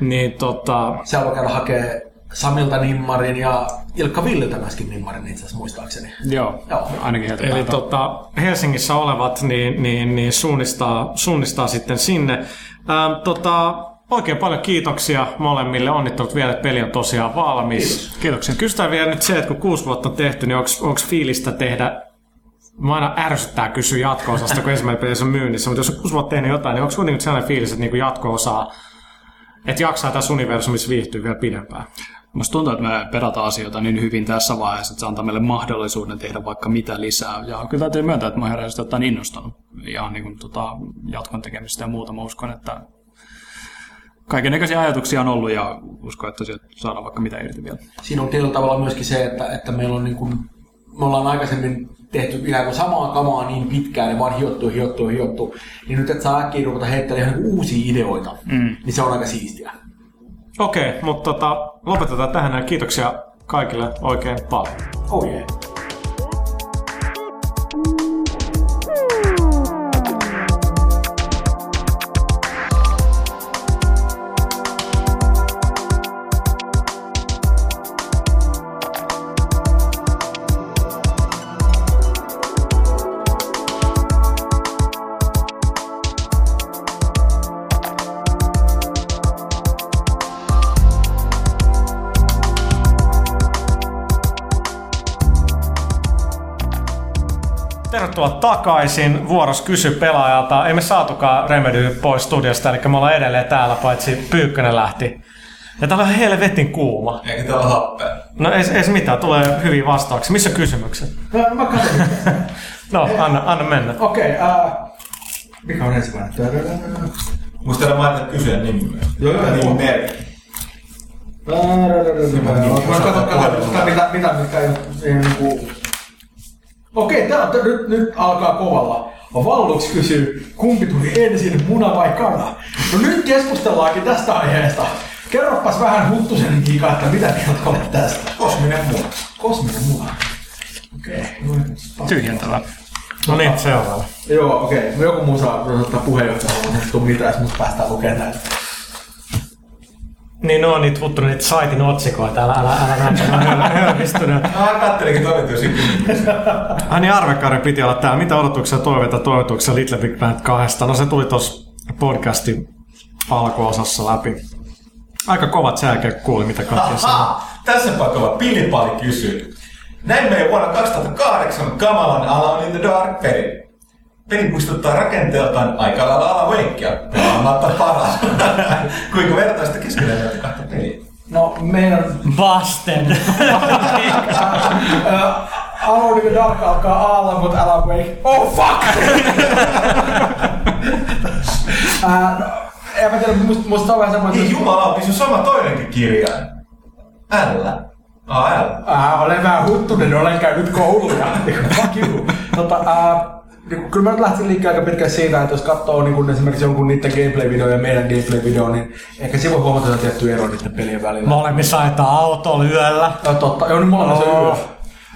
Niin tota, Siellä voi käydä hakee Samilta nimmarin ja Ilkka Villiltä myöskin nimmarin itse asiassa muistaakseni. Joo, Joo. ainakin heiltä Eli tota, Helsingissä olevat niin, niin, niin suunnistaa, suunnistaa sitten sinne. Ähm, tota, oikein paljon kiitoksia molemmille. Onnittelut vielä, että peli on tosiaan valmis. Kiitoksia. Kysytään vielä nyt se, että kun kuusi vuotta on tehty, niin onko fiilistä tehdä Mä aina ärsyttää kysyä jatko-osasta, kun ensimmäinen peli on myynnissä, mutta jos on kuusi vuotta tehnyt jotain, niin onko kuitenkin sellainen fiilis, että niinku jatko-osaa, että jaksaa tässä universumissa viihtyä vielä pidempään? Musta tuntuu, että me perataan asioita niin hyvin tässä vaiheessa, että se antaa meille mahdollisuuden tehdä vaikka mitä lisää. Ja kyllä täytyy myöntää, että mä oon heräästi ottaen innostunut ihan niin kuin, tota, jatkon tekemistä ja muuta. Mä uskon, että kaikenlaisia ajatuksia on ollut ja uskon, että sieltä saadaan vaikka mitä irti vielä. Siinä on tietyllä tavalla myöskin se, että, että meillä on niin kuin, me ollaan aikaisemmin tehty ikään kuin samaa kamaa niin pitkään ja vaan hiottu, hiottu, hiottu, niin nyt et saa äkkiä ruveta heittämään ihan uusia ideoita, mm. niin se on aika siistiä. Okei, okay, mutta tota, lopetetaan tähän ja kiitoksia kaikille oikein paljon. Oh yeah. Tervetuloa takaisin. Vuoros kysy pelaajalta. Ei me saatukaan Remedy pois studiosta, eli me ollaan edelleen täällä, paitsi Pyykkönen lähti. Ja täällä on helvetin kuuma. Eikä täällä ole happea. No ei, ei se mitään, tulee hyviä vastauksia. Missä on kysymykset? No, mä katson. No, anna, anna mennä. Okei, okay, uh, mikä on ensimmäinen? Muista aina mainita kysyä nimi. Joo, joo, Nimi joo. merkki. Mä katson, mitä, mitä, ei niinku... Okei, tää on, nyt, nyt alkaa kovalla. Valluks kysyy, kumpi tuli ensin, muna vai kana? No nyt keskustellaankin tästä aiheesta. Kerropas vähän Huttusen Kika, että mitä mieltä olet tästä? Kosminen muna. Kosminen muna. Okei. Okay. Tyhjentävä. No niin, seuraava. Joo, okei. Okay. Joku muu saa ottaa puheenjohtajalla, mutta ei tule mitään, jos mut päästään lukemaan näitä. Niin no, niitä huttu niitä saitin otsikoita, älä, älä, älä näitä hölmistynyt. [laughs] Mä kattelinkin toimitus Ai niin, Arvekari piti olla täällä. Mitä odotuksia toiveita toivotuksia Little Big Band 2? No se tuli tuossa podcastin alkuosassa läpi. Aika kovat sääkeä kuuli, mitä kaikki sanoi. Tässä paikalla Pilipali kysyy. Näimme jo vuonna 2008 kamalan Alone in the Dark peli. Peli muistuttaa rakenteeltaan aika lailla Wakea, pelaamatta paras. [laughs] Kuinka vertaista keskenään näitä kahta peliä? No, meidän Busted! Alone in the Dark alkaa alla, mutta älä wake. Oh fuck! [laughs] Ää, no, en mä tiedä, musta, musta on vähän semmoinen... Niin jumala, niin se on sama toinenkin kirjain. L. A, L. Ää, olen vähän huttunen, olen käynyt kouluja. [laughs] Fuck you. Tota, ää, niin kyllä mä nyt lähtisin liikkeelle aika pitkään siitä, että jos katsoo niin kun esimerkiksi jonkun niiden gameplay-video ja meidän gameplay-video, niin ehkä se voi huomata jotain tietty ero niiden pelien välillä. Molemmissa ajetaan autolla yöllä. No totta, joo, niin molemmissa on Oo. yö.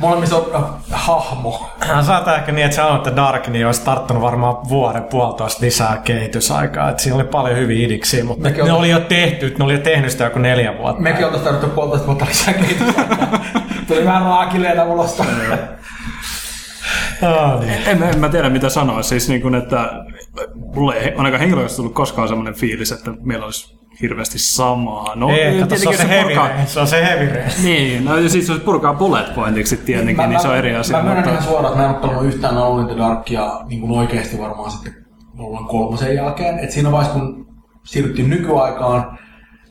Molemmissa on äh, hahmo. Saattaa ehkä niin, että se Alone Dark niin olisi tarttunut varmaan vuoden puolitoista lisää kehitysaikaa. Et siinä oli paljon hyviä idiksiä, mutta Mekin ne on- oli jo tehty, ne oli jo tehnyt sitä joku neljä vuotta. Mekin oltaisiin tarvittu puolitoista vuotta lisää kehitysaikaa. [laughs] Tuli vähän raakileena ulosta. Niin. En, en mä tiedä mitä sanoa. Siis niin kuin, että mulle ei ainakaan henkilökohtaisesti tullut koskaan semmoinen fiilis, että meillä olisi hirveästi samaa. No, Ei, kato, se on se heavy purkaa, rain. Se on se heavy rain. Niin, no ja siis jos purkaa bullet pointiksi tietenkin, niin se on eri asia. Mä myönnän mutta- ihan suoraan, että mä en ole pelannut yhtään Alone in the Darkia niin kuin oikeasti varmaan sitten ollaan kolmosen jälkeen. Et siinä vaiheessa, kun siirryttiin nykyaikaan,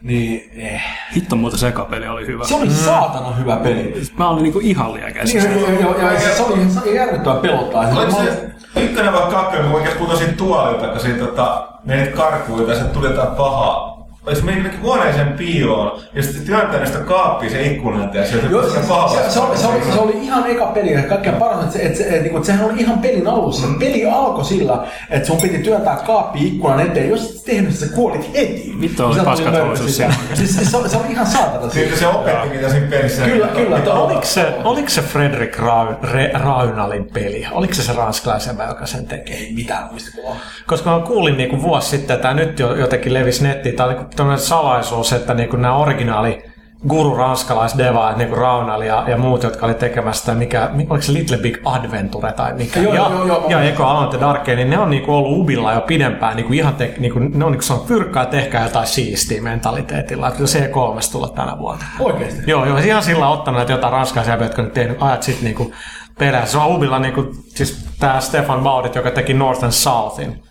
niin eh. Hitto muuten se ekapeli oli hyvä. se oli saatana hyvä peli. Mä olin niinku ihan liian Niin, käsissä. ja, ja, ja, se oli, se oli järkyttävän pelottaa. Oliko se ykkönen vai kakkonen, kun oikeasti putosin tuolilta, kun siitä tota, menit karkuun ja sieltä tuli jotain pahaa. Se meni huoneeseen piiloon ja sitten työntänyt sitä kaappia se ikkunalta ja sieltä Joo, se, se paha. se, se, oli, se, oli, se oli ihan eka peli, ja kaikkein paras, että, se, että, se, että, niinku, että sehän oli ihan pelin alussa. Mm. Peli alkoi sillä, että sun piti työntää kaappi ikkunan eteen. Jos et tehnyt sä kuolit heti. Vittu, oli Sieltä paskat mörkö siellä. Siis, se, se, oli ihan saatana. Siitä se opetti, mitä siinä pelissä Kyllä, kyllä. Mitä to- Oliko se, oliko se Fredrik Raun, Re, Raunalin peli? Oliko se se ranskalaisen joka sen teki? Ei mitään muistikuvaa. Koska mä kuulin niinku vuosi sitten, että nyt jo jotenkin levisi nettiin, tämä tämmöinen salaisuus, että niinku nämä originaali guru ranskalaisdevaat, niinku Raunal ja, ja, muut, jotka oli tekemässä sitä, mikä, mi- oliko se Little Big Adventure tai mikä, Joo, ja, joo, joo. ja Eko Alone the Dark, niin ne on niinku ollut Ubilla jo pidempään, niinku ihan te, niinku, ne on niinku sanonut, pyrkää tehkää jotain siistiä mentaliteetilla, että C3 tulla tänä vuonna. Oikeesti. Joo, joo, ihan sillä ottanut näitä jotain ranskalaisia, jotka on tehnyt ajat sitten niinku perässä. Se on Ubilla niinku, siis tää Stefan Baudit, joka teki North and Southin.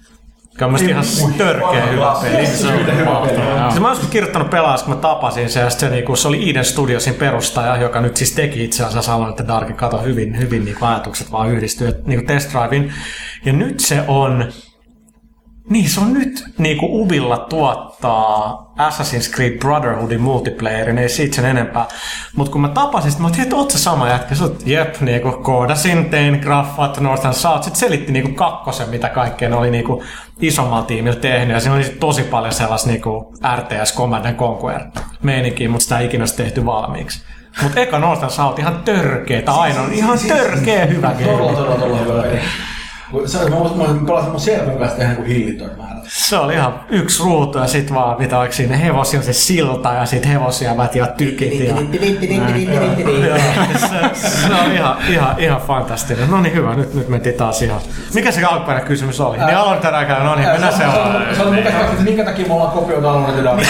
Mikä on ihan törkeä hyvä peli. Se on peli. Siis mä olisin kirjoittanut pelaas, kun mä tapasin sen, ja se, niinku, se oli Eden Studiosin perustaja, joka nyt siis teki itse asiassa sanon, että Darkin kato hyvin, hyvin niinku ajatukset vaan yhdistyy niinku Test Drivein. Ja nyt se on, niin se on nyt niinku Ubilla tuottaa Assassin's Creed Brotherhoodin multiplayerin, ei siitä sen enempää. Mutta kun mä tapasin, mä että oot sä sama jätkä? Sä oot, jep, niinku koodasin, tein graffat, Northern South. Sitten selitti niinku kakkosen, mitä kaikkea ne oli niinku isommalla tiimillä tehnyt. Ja siinä oli tosi paljon sellaista niinku RTS Command and Conquer meininkiä, mutta sitä ei ikinä tehty valmiiksi. Mutta eka Northern South ihan törkeetä, ainoa ihan törkeä hyvä Todella, game. todella, todella hyvä peli. Kun Se, mä, mä, mä pelasin mun kanssa ihan kuin hillitön määrä. Se oli ihan yksi ruutu ja sit vaan, mitä oliko siinä hevosia se silta ja sit hevosia vätivät tykit. Ja... Joo, se, se on ihan, ihan, ihan fantastinen. No niin hyvä, nyt, nyt mentiin taas ihan. Mikä se alkuperäinen kysymys oli? Niin aloitetaan aikaan, no niin, mennään seuraavaan. Se on mielestä, että minkä takia me ollaan kopioitu Alone Dynamics.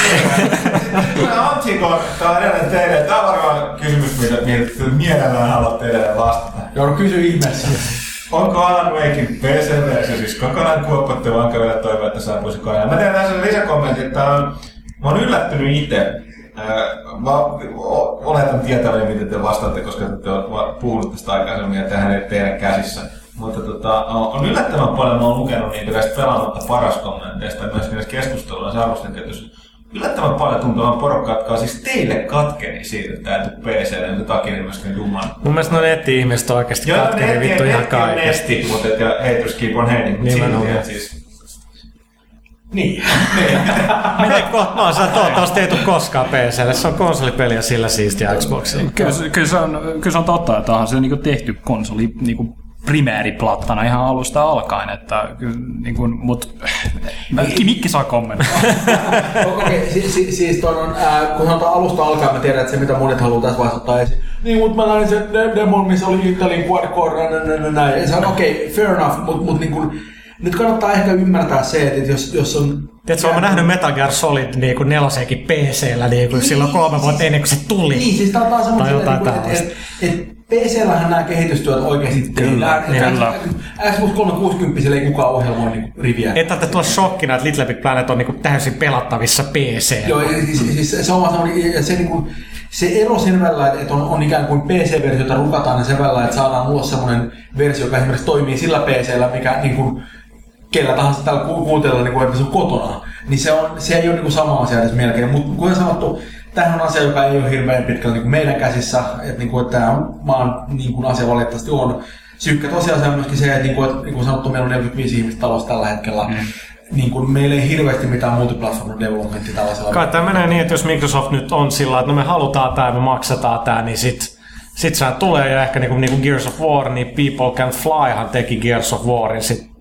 Kyllä Antiko, tää on edelleen teille. Tää on varmaan kysymys, mitä, mielellään haluatte edelleen vastata. Joudun kysyä ihmeessä. Onko Alan Wakein PC-versio siis kokonaan kuopattu, vai onko vielä toivoa, että saapuisi koneelle? Mä teen tässä lisäkommentin, että on, mä oon yllättynyt itse. Mä oletan tietäväni, miten te vastaatte, koska te olette puhunut tästä aikaisemmin ja tähän ei teidän käsissä. Mutta tota, on yllättävän paljon, mä oon lukenut niitä näistä pelaamatta paras kommenteista näistä keskusteluissa ja arvostenketjuissa. Yllättävän paljon tuntuu olevan on siis teille katkeni siitä, että tää ei tule PC, jonka takia niin myöskin Duman. Mun mielestä noin netti-ihmiset on oikeasti Joo, katkeri netti- vittu ihan netti on kaikesta. Netti, mutta et, ja haters keep on hating. mut Nimenomaan. silti, et Siis, Niin. Miten kohta? No, se toivottavasti ei tule koskaan PClle. Se on konsolipeli ja sillä siistiä Xboxilla. Kyllä, se- kyllä, se on, kyllä se on totta, että onhan se niinku tehty konsoli niinku primääriplattana ihan alusta alkaen, että kyllä, niinku, mut Mikki, Mikki saa kommentoida. [laughs] Okei, okay, si, si, siis ton on, ää, kun sanotaan alusta alkaen, mä tiedän, että se mitä monet haluaa tässä vaiheessa ottaa esiin. Niin, mutta mä näin sen de- demon, missä oli Italin quadcore, nä, nä, nä, näin. Ja se on okei, okay, fair enough, mutta mut, niin kun, nyt kannattaa ehkä ymmärtää se, että jos, jos on... Tiedätkö, olen nähnyt Metal Gear Solid niin kuin nelosenkin PCllä niin kuin silloin kolme vuotta ennen kuin se tuli. Niin, siis tää on taas Tai semmoinen, jotain että, tällaista. että, että PCllähän nämä kehitystyöt oikeasti tehdään. kyllä. Että Xbox 360 ei kukaan ohjelmoi niin riviä. Ei tarvitse tulla shokkina, että Little Big Planet on niin kuin täysin pelattavissa PC. Joo, ja siis, siis se on vaan semmoinen, ja se, niin kuin, se ero sen välillä, että on, on ikään kuin PC-versio, jota rukataan, niin sen välillä, että saadaan ulos semmoinen versio, joka esimerkiksi toimii sillä PCllä, mikä niin kuin, kellä tahansa täällä ku- kuuntella, niin kuin, on kotona. Niin se, on, se ei ole niin kuin sama asia edes melkein. Mutta kuten sanottu, tämähän on asia, joka ei ole hirveän pitkällä niin kuin meidän käsissä. Että, niin kuin, että tämä on maan niin kuin asia valitettavasti on. Syykkä tosiasia on myöskin se, että niin kuin, että, niin kuin sanottu, meillä on 45 ihmistä talossa tällä hetkellä. Mm. Niin kuin, meillä ei hirveästi mitään multiplatform developmentia tällaisella. Kai tämä menee niin, että jos Microsoft nyt on sillä että no me halutaan tämä ja me maksetaan tämä, niin sit, sit sehän tulee ja ehkä niinku, niinku Gears of War, niin People Can Flyhan teki Gears of Warin sit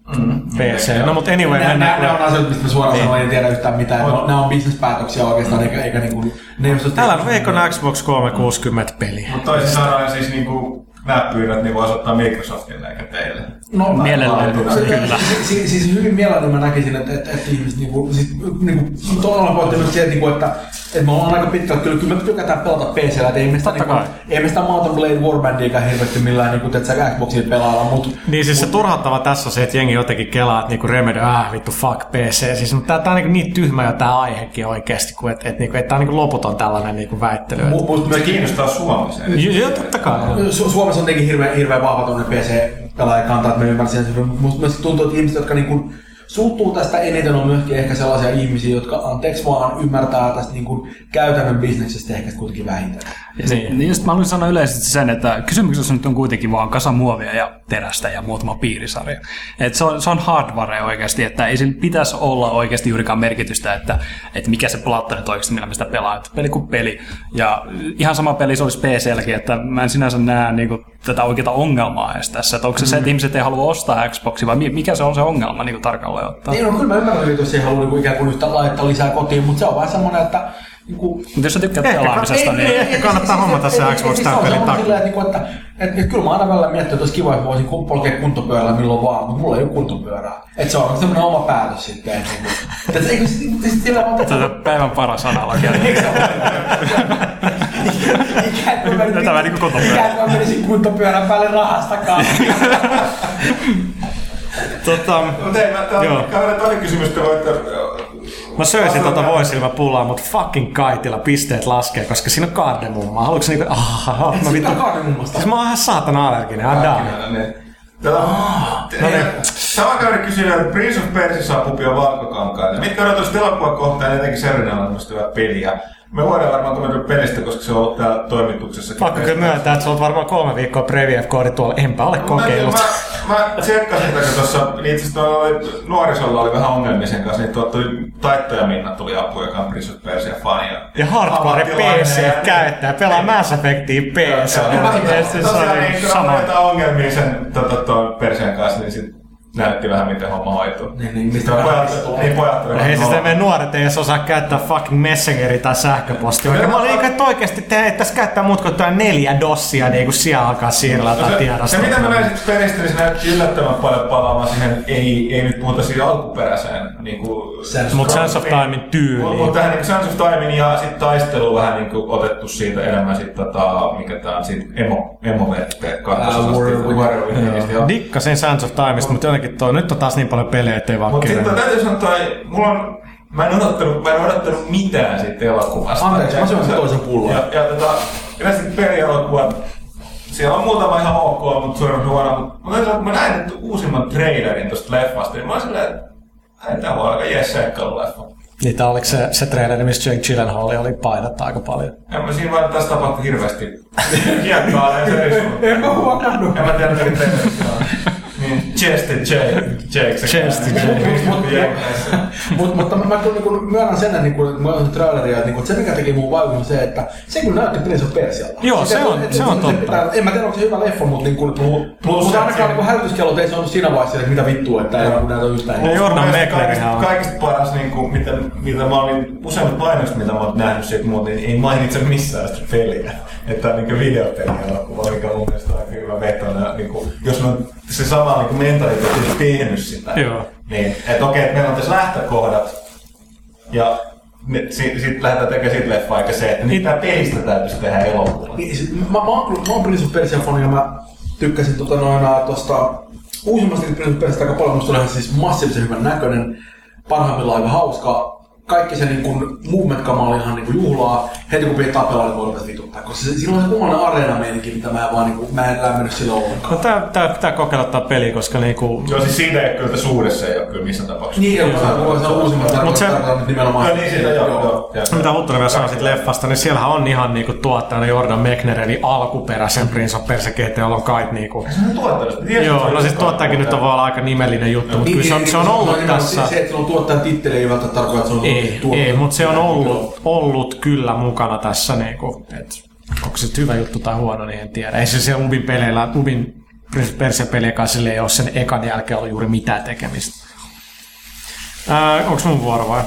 PC. No mutta anyway, Nämä, nämä, mennään. nämä on asioita, mistä suoraan Niin. sanoen en tiedä yhtään mitään. Ne on, nämä on bisnespäätöksiä oikeastaan, eikä, eikä niinku... Ne ei ole Älä veikon Xbox 360 peli. mutta toisin sanoen siis niinku nämä pyydät, niin voisi ottaa Microsoftille eikä teille. No, Mielellään, kyllä. Siis, siis, siis hyvin mielelläni mä näkisin, että, että, että ihmiset niinku, siis, niinku, tuolla pointti myös se, että, niinku, että, että me ollaan aika pitkällä, kyllä, kyllä me tykätään pelata PCllä, että ei me sitä, niinku, ei me sitä Mountain Blade Warbandiakaan hirveästi millään niinku, että sä Xboxilla pelailla, mutta Niin siis se turhauttava tässä on se, että jengi jotenkin kelaa, että niinku Remedy, ah vittu fuck PC. Siis, mutta tää, tää on niinku niin tyhmä jo tää aihekin oikeesti, kun et, et, niinku, et tää on niinku loputon tällainen niinku väittely. mu, musta Se myös kiinnostaa Suomessa. Joo, totta kai. Su- Suomessa on tietenkin hirveän, hirveän vahva tuonne PC-pelaajakanta, että mä ymmärsin sen. Musta tuntuu, että ihmiset, jotka niin suuttuu tästä eniten, on myöskin ehkä sellaisia ihmisiä, jotka anteeksi vaan ymmärtää tästä niin kuin käytännön bisneksestä ehkä kuitenkin vähintään. Niin. niin just mä haluaisin sanoa yleisesti sen, että kysymyksessä nyt on kuitenkin vaan kasa muovia ja terästä ja muutama piirisarja. Et se, on, se on hardware oikeasti, että ei sillä pitäisi olla oikeasti juurikaan merkitystä, että, että mikä se platta nyt oikeasti, millä me sitä pelaa. Että peli kuin peli. Ja ihan sama peli se olisi PClläkin, että mä en sinänsä näe niin kuin, tätä oikeaa ongelmaa edes tässä. Että onko se se, että ihmiset ei halua ostaa Xboxia vai mi- mikä se on se ongelma niin kuin tarkalleen ottaa? Niin, no kyllä mä ymmärrän, että jos ei halua niin ikään kuin yhtä laittaa lisää kotiin, mutta se on vähän semmoinen, että niin kuin, Mutta jos sä tykkäät Ehkä pelaamisesta, niin... ei- ehkä kannattaa hommata se Xbox tämän pelin takia. Että, että, että, kyllä mä aina välillä miettinyt, että olisi kiva, että voisin polkea kuntopyörällä milloin vaan, mutta mulla ei ole kuntopyörää. Että se on semmoinen oma päätös sitten. Että, eikö sillä on Tätä päivän paras analogia. Ikään kuin mä Tätä vähän niin kuin kuntopyörä. Ikään kuin mä menisin kuntopyörän päälle rahastakaan. tota, Mutta hei, mä, on käydään toinen kysymys, että voitte... mä söisin tota voisilmäpullaa, mutta fucking kaitilla pisteet laskee, koska siinä on kardemummaa. Haluatko niinku... Ah, mä vittu... Sitä kardemumasta. Siis mä oon ihan saatana allerginen. I'm down. Niin. Tätä, no niin. Sama käydä kysyä, että Prince of Persia saa pupia valkokankaille. Mitkä odotukset elokuvakohtaan etenkin Serenalla ilmestyvää peliä? Me voidaan varmaan kommentoida pelistä, koska se on ollut täällä toimituksessa. Pakko kyllä myöntää, että sä oot varmaan kolme viikkoa Previev-koodi tuolla. Enpä ole kokeillut. Mä, mä, mä tsekkasin tätä, kun tuossa niin itse asiassa oli, nuorisolla oli vähän ongelmia sen kanssa, niin tuolta tuli Taittoja Minna tuli apu, joka on Prince of Persia fani. Ja hardcore PC ja- käyttää, pelaa Mass Effectia PC. Tosiaan niin, on kun on ongelmia sen tota, Persian kanssa, niin sit näytti vähän miten homma hoituu. Niin, niin, mistä Pojat- Niin pojat tuli Hei siis meidän nuoret ei edes osaa käyttää fucking Messengeri tai sähköpostia. Mä olin niin, että oikeesti te ei tässä käyttää muut kuin neljä dossia niin kuin siellä alkaa siirrellä tai No se, tiedosta. se, mitä mä näin sit pelistä, niin se näytti yllättävän paljon palaamaan siihen, ei, ei nyt puhuta siihen alkuperäiseen niin kuin, Sense Mut Sense of Timein Mutta tyyliin. tähän niin Sense of Timein ja sitten taistelu vähän niin kuin otettu siitä enemmän sit tota, mikä tää on siitä emo, emo kakkososasta. Warrior Within. Warrior Withinistä, joo. Dikkasin Sands of Timeista, mutta jotenkin toi, nyt on taas niin paljon pelejä, ettei vaan Mutta sitten täytyy sanoa, että mulla on, mä en odottanut, mä en odottanut mitään siitä elokuvasta. Anteeksi, mä syön toisen pullon. Ja, ja tota, yleensä pelielokuvat, siellä on muutama ihan ok, mutta suurin osa huono. Mutta mä, mä näin että uusimman trailerin tosta leffasta, niin mä olin silleen, että tää voi olla aika jees seikkailu-leffa. Niin tää oliko se, se traileri, missä Jake Gyllenhaal oli painetta aika paljon. En mä siinä vaan tässä tapahtui hirveästi [laughs] kiekkaa ja se ei [laughs] En mä huomannut. En mä tiedä, mitä Niin, Chesty Jake. Se. Mut, mutta mä, kyllä niin myönnän sen, että niin kun, mä oon traileria, että, niin kun, se mikä teki mun vaikutuksen on se, että se kyllä näytti Prince of Persialta. Joo, se on- se on totta. Pitää, en mä tiedä, onko se hyvä leffa, mutta niin kun, plus mutta se- ainakaan niin hälytyskellot ei se ollut siinä vaiheessa, että mitä vittua, että ei näytä yhtään. Ja Jordan kaikista, on. kaikista paras, niin kuin, mitä, mitä mä olin, useimmat mainokset, mitä mä oon nähnyt siitä muuta, niin ei mainitse missään sitä peliä. Että on niin videopelielokuva, mikä on mun mielestä aika hyvä vetona. Niin kuin, jos mä se sama niin mentaliteetti tehnyt sitä, Joo. niin että okei, että meillä on tässä lähtökohdat, ja sitten sit lähdetään tekemään siitä leffaa, eikä se, että nyt tää pelistä täytyisi tehdä elokuva. Niin, sit Mä, mä, oon, mä oon Prince of Persia fani ja mä tykkäsin tota noin tosta uusimmasta Prince of Persia aika paljon. Musta oli ihan siis massiivisen hyvän näköinen, parhaimmillaan aika hauska. Kaikki se niin kun, movement-kama oli ihan niin juhlaa. Heti kun piti tapella, niin voi vituttaa. Koska se, siinä on se kummallinen areena meininki, mitä mä en vaan niin kun, mä en lämmennyt silloin ollenkaan. No tää, tää pitää kokeilla tää peli, koska niinku... Joo, siis siitä ei ole kyllä tässä uudessa ei ole kyllä missään tapauksessa. Niin, joo, mä voin sanoa uusimmat Mut se- tarkoittaa nyt nimenomaan. Joo, niin siitä joo, joo. joo. Mitä Huttunen vielä sanoi siitä leffasta, niin siellähän on ihan niinku tuottajana Jordan Mechner, eli alkuperäisen Prince of Persia GT, jolla on kai niinku... Se on tuottanut. Tiedätkö, Joo, se no on siis tuottajakin nyt on olla aika nimellinen juttu, mutta kyllä se on, se on ollut tässä... Se, että se on tuottajan titteli, ei välttämättä tarkoita, että se on Ei, ei mutta se on ollut, ollut kyllä mukana tässä. Niinku, et, onko se hyvä juttu tai huono, niin en tiedä. Ei se siellä Ubin peleillä, Ubin Persia pelien kanssa sille ei ole sen ekan jälkeen ollut juuri mitään tekemistä. Ää, onko mun vuoro vai?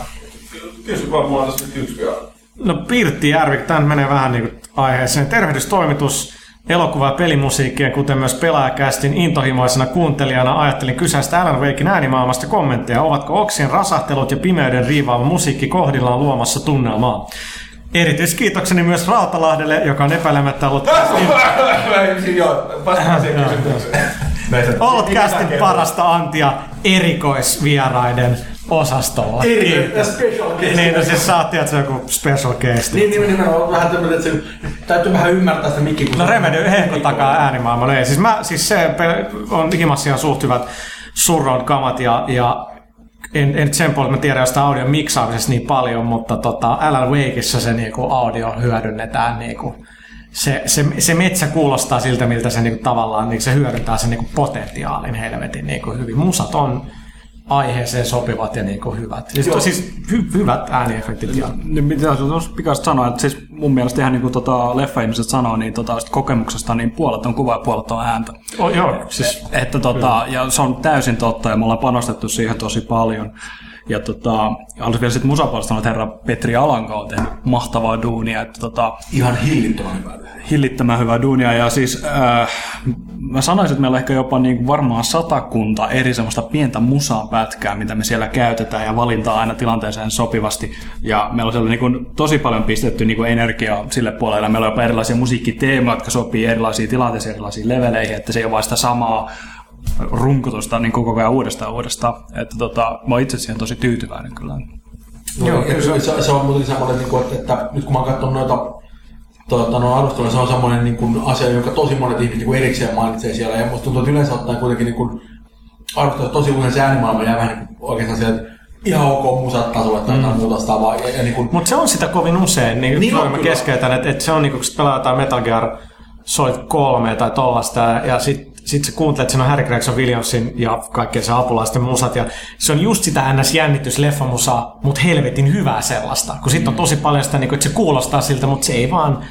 Kysy vaan, mulla on tässä nyt yksi vielä. No Pirtti Järvik, tämä menee vähän niin kuin aiheeseen. Tervehdystoimitus elokuva- ja pelimusiikkien, kuten myös pelaajakästin intohimoisena kuuntelijana ajattelin kyseistä Alan Wakein äänimaailmasta kommentteja. Ovatko oksien rasahtelut ja pimeyden riivaava musiikki kohdillaan luomassa tunnelmaa? Erityiskiitokseni myös Rautalahdelle, joka on epäilemättä ollut kästin, Joo, vastaan siihen kysymykseen. Näin se- ollut kästin parasta antia erikoisvieraiden osastolla. Eri, special case. Niin, no siis sä oot tiedätkö, joku special case. Niin, niin, nimenomaan vähän tämmöinen, että se täytyy vähän ymmärtää sitä mikki. No se- Remedy hehko takaa äänimaailmalle. Ei, siis, mä, siis se on himassa ihan suht hyvät surround kamat ja, ja en, en sen puolella, mä tiedän jostain audion miksaamisesta niin paljon, mutta tota, Alan Wakeissa se niinku audio hyödynnetään niinku, se, se, se, metsä kuulostaa siltä, miltä se niinku, tavallaan niin se hyödyntää sen niinku, potentiaalin helvetin niinku, hyvin. Musat on aiheeseen sopivat ja niinku, hyvät. Siis, siis hy, hyvät ääniefektit. Ja, Niin mitä pikaisesti sanoa, että siis mun mielestä ihan niin kuin tota leffa-ihmiset sanoo, niin tota, kokemuksesta niin puolet on kuva ja puolet on ääntä. oh, joo, siis Että tota, ja se on täysin totta ja me ollaan panostettu siihen tosi paljon. Ja tota, haluaisin vielä sitten musapuolesta sanoa, että herra Petri Alanka on tehnyt mahtavaa duunia. Että tota, Ihan hillittömän hyvä. hillittömän hyvää duunia ja siis äh, mä sanoisin, että meillä on ehkä jopa niin kuin varmaan satakunta eri semmoista pientä musaa pätkää, mitä me siellä käytetään ja valintaa aina tilanteeseen sopivasti ja meillä on siellä niin kuin tosi paljon pistetty niin kuin energiaa sille puolelle. Meillä on jopa erilaisia musiikkiteemoja, jotka sopii erilaisiin tilanteisiin, erilaisiin leveleihin, että se ei ole vain sitä samaa runkutusta niin koko ajan uudestaan uudestaan. Että tota, mä oon itse siihen tosi tyytyväinen kyllä. Joo, ja se, se, se, on muutenkin semmoinen, niin kuin, että, että, nyt kun mä oon katsonut noita tuota, no, arvosteluja, se on semmoinen niin kuin, asia, jonka tosi monet ihmiset niin kuin erikseen mainitsee siellä. Ja musta tuntuu, että yleensä ottaen kuitenkin niin kuin, tosi usein se äänimaailma jää vähän niin kuin, oikeastaan sieltä ihan ok musat tasolle tai jotain muuta vastaavaa. Ja, ja niin kuin, Mutta se on sitä kovin usein, niin, Niin niin on mä kyllä. keskeytän, että, että se on niinku, kun pelaa jotain Metal Gear Solid 3 tai tollasta, ja sit, sit sä kuuntelet, että siinä on Harry Gregson Williamsin ja kaikkien se apulaisten musat, ja se on just sitä ns leffamusaa, mutta helvetin hyvää sellaista, kun sit on tosi paljon sitä, niinku, että se kuulostaa siltä, mutta se ei vaan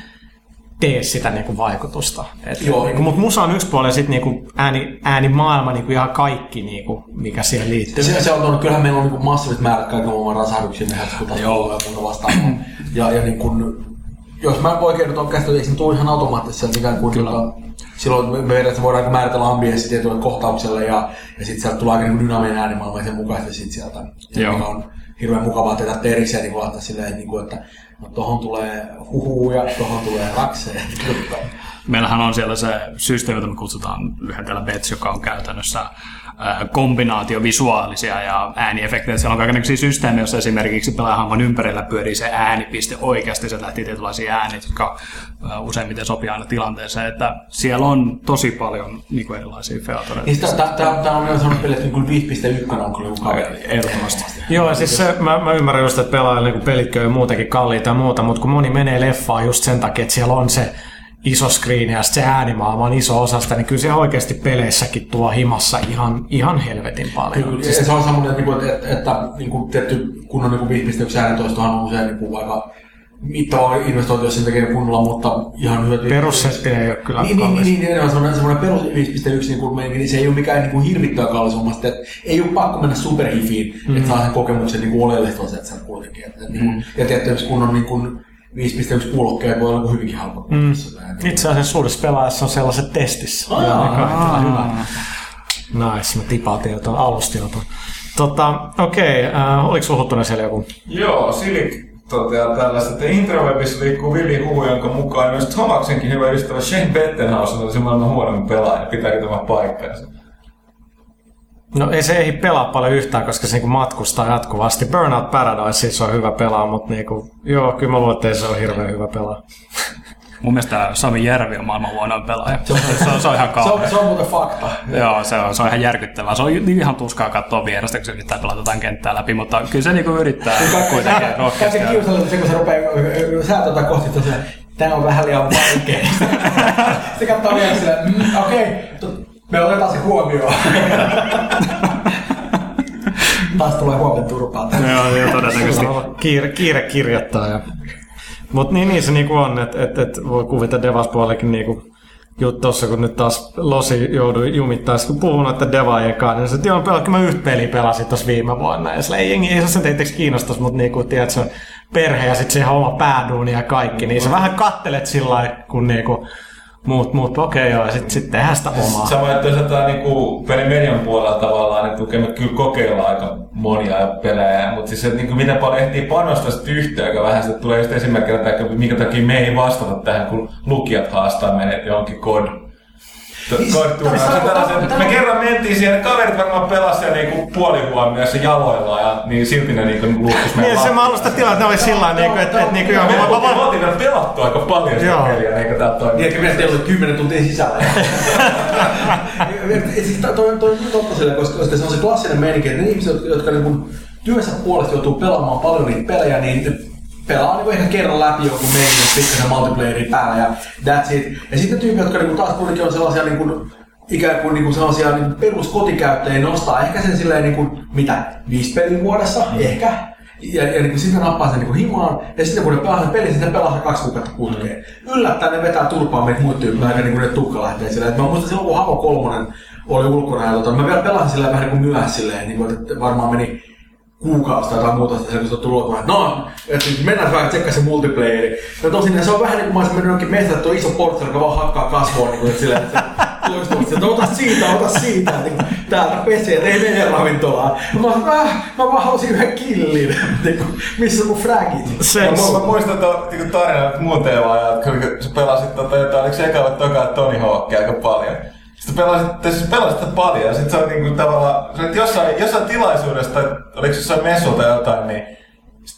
tee sitä niinku vaikutusta. Et, Joo. niinku, mutta musa on yksi puoli ja sitten niinku ääni, äänimaailma, niinku ihan kaikki, niinku, mikä siihen liittyy. se, se on tuonut, kyllähän meillä on niin massiiviset määrät kaiken maailman rasahduksia, ne hätskutasolla ja muuta vastaavaa. ja, ja niin kuin, jos mä oikein nyt on käsitellyt, eikö se tule ihan automaattisesti ikään kuin, Kyllä. Silloin me periaatteessa voidaan määritellä ambienssi tietylle kohtaukselle ja, ja sitten sieltä tulee aika niin dynaaminen äänimaailma ja sen mukaisesti sit sieltä. Ja mikä on hirveän mukavaa tehdä erikseen niin laittaa silleen, että, niin kuin, että no, tohon tulee huhuu ja tohon tulee rakseen. Meillähän on siellä se systeemi, jota me kutsutaan lyhenteellä BETS, joka on käytännössä kombinaatio visuaalisia ja ääniefektejä. Siellä on kaikenlaisia systeemejä, joissa esimerkiksi pelaajahamman ympärillä pyörii se äänipiste oikeasti. Se lähti tietynlaisia ääniä, jotka useimmiten sopii aina tilanteeseen. Että siellä on tosi paljon niin kuin erilaisia featoreita. Niin tää on vielä sellainen peli, että niin 5.1 on kyllä joku kaveri. Ehdottomasti. Joo, siis se, mä, mä ymmärrän just, että pelaajille niin on jo muutenkin kalliita ja muuta, mutta kun moni menee leffaan just sen takia, että siellä on se iso screen ja se äänimaailma on iso osa sitä, niin kyllä se oikeasti peleissäkin tuo himassa ihan, ihan helvetin paljon. Kyllä, ja se on semmoinen, että, niinku, että, että, että niin kuin tietty kunnon niin 5.1 äänentoistohan on usein niin kuin aika mittava investointi, jos sen tekee kunnolla, mutta ihan hyvät... Perussetti ei ole kyllä Niin, niin, kallis. niin, niin, niin, semmoinen, semmoinen perus 5.1 niin kuin meininki, niin se ei ole mikään niin kuin hirvittävän kallis homma. Sitten, että ei ole pakko mennä superhifiin, mm. että saa sen kokemuksen niin kuin oleellista sieltä sieltä kuitenkin. Että, niin kuin, ja tietty, jos kunnon niin kuin 5.1 kuulokkeet voi olla hyvinkin halpa. Mm. Itse asiassa suuressa pelaajassa on sellaiset testissä. Joo, Aa, hyvä. Nice, mä tipautin jotain alustiota. Tota, okei, okay, äh, oliko sulla Huttunen siellä joku? Joo, Silik toteaa tällaista, että introvebissa liikkuu villi huhu, jonka mukaan myös Tomaksenkin hyvä ystävä Shane Bettenhausen olisi maailman huonommin pelaaja. Pitääkö tämä paikkansa? No ei se ehdi pelaa paljon yhtään, koska se niinku matkustaa jatkuvasti. Burnout Paradise siis on hyvä pelaa, mutta niinku, joo, kyllä mä luulen, että se ole hirveän hyvä pelaa. Mun mielestä Sami Järvi on maailman huonoin pelaaja. Se on, [laughs] se on, se on ihan Se on, se on muuten fakta. Joo, se on, se on ihan järkyttävää. Se on ihan tuskaa katsoa vierestä, kun se yrittää pelata jotain kenttää läpi, mutta kyllä se niinku yrittää kuitenkin rohkeasti. Kaikki kiusallinen se, kun se rupeaa säätötä kohti tosiaan, tää on vähän liian vaikea. [laughs] Sitten katsoo vielä silleen, mm, okei, okay, me otetaan se huomioon. [laughs] Taas tulee huomenna turpaa. Joo, joo, todennäköisesti. kiire, kiire kirjoittaa. Ja... Mutta niin, niin se niinku on, että et, et voi kuvitella Devas-puolellakin niinku juttu tossa, kun nyt taas Losi joudui jumittaa, kun puhun noiden devaajien kanssa, niin se, että joo, pelaa, mä yhtä peliä pelasin tuossa viime vuonna, ja sillä ei jengi, ei se sen teitteeksi kiinnostus, mutta niinku, tiedät, se on perhe ja sitten se ihan oma pääduuni ja kaikki, niin sä vähän kattelet sillä lailla, kun niinku, muut, muut, joo, ja sitten sit tehdään sitä omaa. Sama, että jos jotain niin pelin median puolella tavallaan, niin tukemme kyllä kokeilla aika monia pelejä, mutta siis se, niin kuin, miten paljon ehtii panostaa sit yhteen, joka vähän sitten tulee just esimerkkinä, että minkä takia me ei vastata tähän, kun lukijat haastaa meidät johonkin kod. Me kerran mentiin siihen, kaverit varmaan pelasivat niinku puolihuomioissa jaloillaan ja niin silti ne niinku luukkus Niin, se mä alustan tilaa, että ne olisi sillä lailla, niinku, että, että niinku, joo, Me oltiin vielä pelattu aika paljon sitä Joo. peliä, eikö tää toimii? Niin, että meidän teillä oli 10 tuntia sisällä. [laughs] siis toi, toi, on totta sille, koska, koska se on se klassinen meininki, että ne ihmiset, jotka, niin kuin työnsä puolesta joutuu pelaamaan paljon niitä pelejä, niin pelaa niin ehkä kerran läpi joku meininki, pikkasen multiplayerin päällä ja that's it. Ja sitten tyypit, jotka niin kuin taas kuitenkin on sellaisia niin kuin, ikään kuin, niin kuin sellaisia niin peruskotikäyttäjiä, nostaa ehkä sen silleen niin kuin, mitä, viisi peliä vuodessa, ehkä. Ja, ja niin kuin sitten nappaa sen niin kuin himaan, ja sitten kun ne pelaa sen pelin, sitten ne pelaa sen kaksi kuukautta putkeen. Yllättäen ne vetää turpaan meitä muut tyyppiä, aika niin kuin ne tukka lähtee silleen. Et mä muistan silloin, kun Havo kolmonen oli ulkona, ja tota, mä vielä pelasin silleen vähän niin kuin myöhässä silleen, niin kuin, että varmaan meni kuukausi tai jotain muuta, se on tullut, että no, että mennään vähän tsekkaa se multiplayeri. Ja tosin se on vähän niin kuin mä olisin mennyt jonkin metsään, että tuo iso portsari, joka vaan hakkaa kasvoa, niin kuin, että silleen, että se toistuvasti, että ota siitä, ota siitä, niin kuin, täältä pesee, että ei mene ravintolaan. Mä olisin, äh, mä vaan halusin yhden killin, [laughs] niin kuin, missä on mun fragit. se, Mä, mä muistan tuon niin tarinan muun teemaa, kun sä pelasit tota, jotain, oliko se eka vai toka Tony Hawkia aika paljon. Sitten pelasit, tai siis pelasit sitä paljon ja sitten se oli niinku tavallaan, se oli jossain, jossain tilaisuudessa, tai oliko se jossain messulla tai jotain, niin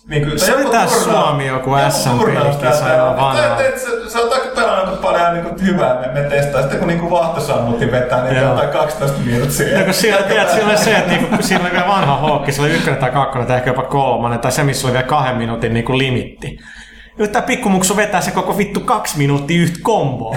Niin Se oli tää Suomi joku SM-pelikisa jo vanha. Se, se on aika pelannut aika paljon niin kuin hyvää, me, me testaa. Sitten kun niin vahtosammutti vetää, niin Joo. jotain 12 minuuttia. Ja kun siellä, tiedät, siellä oli se, että niinku, siinä oli vielä vanha hookki, se oli ykkönen tai kakkonen tai ehkä jopa kolmannen, tai se, missä oli vielä kahden minuutin niinku limitti. Nyt tää pikkumuksu vetää se koko vittu kaksi minuuttia yhtä komboa.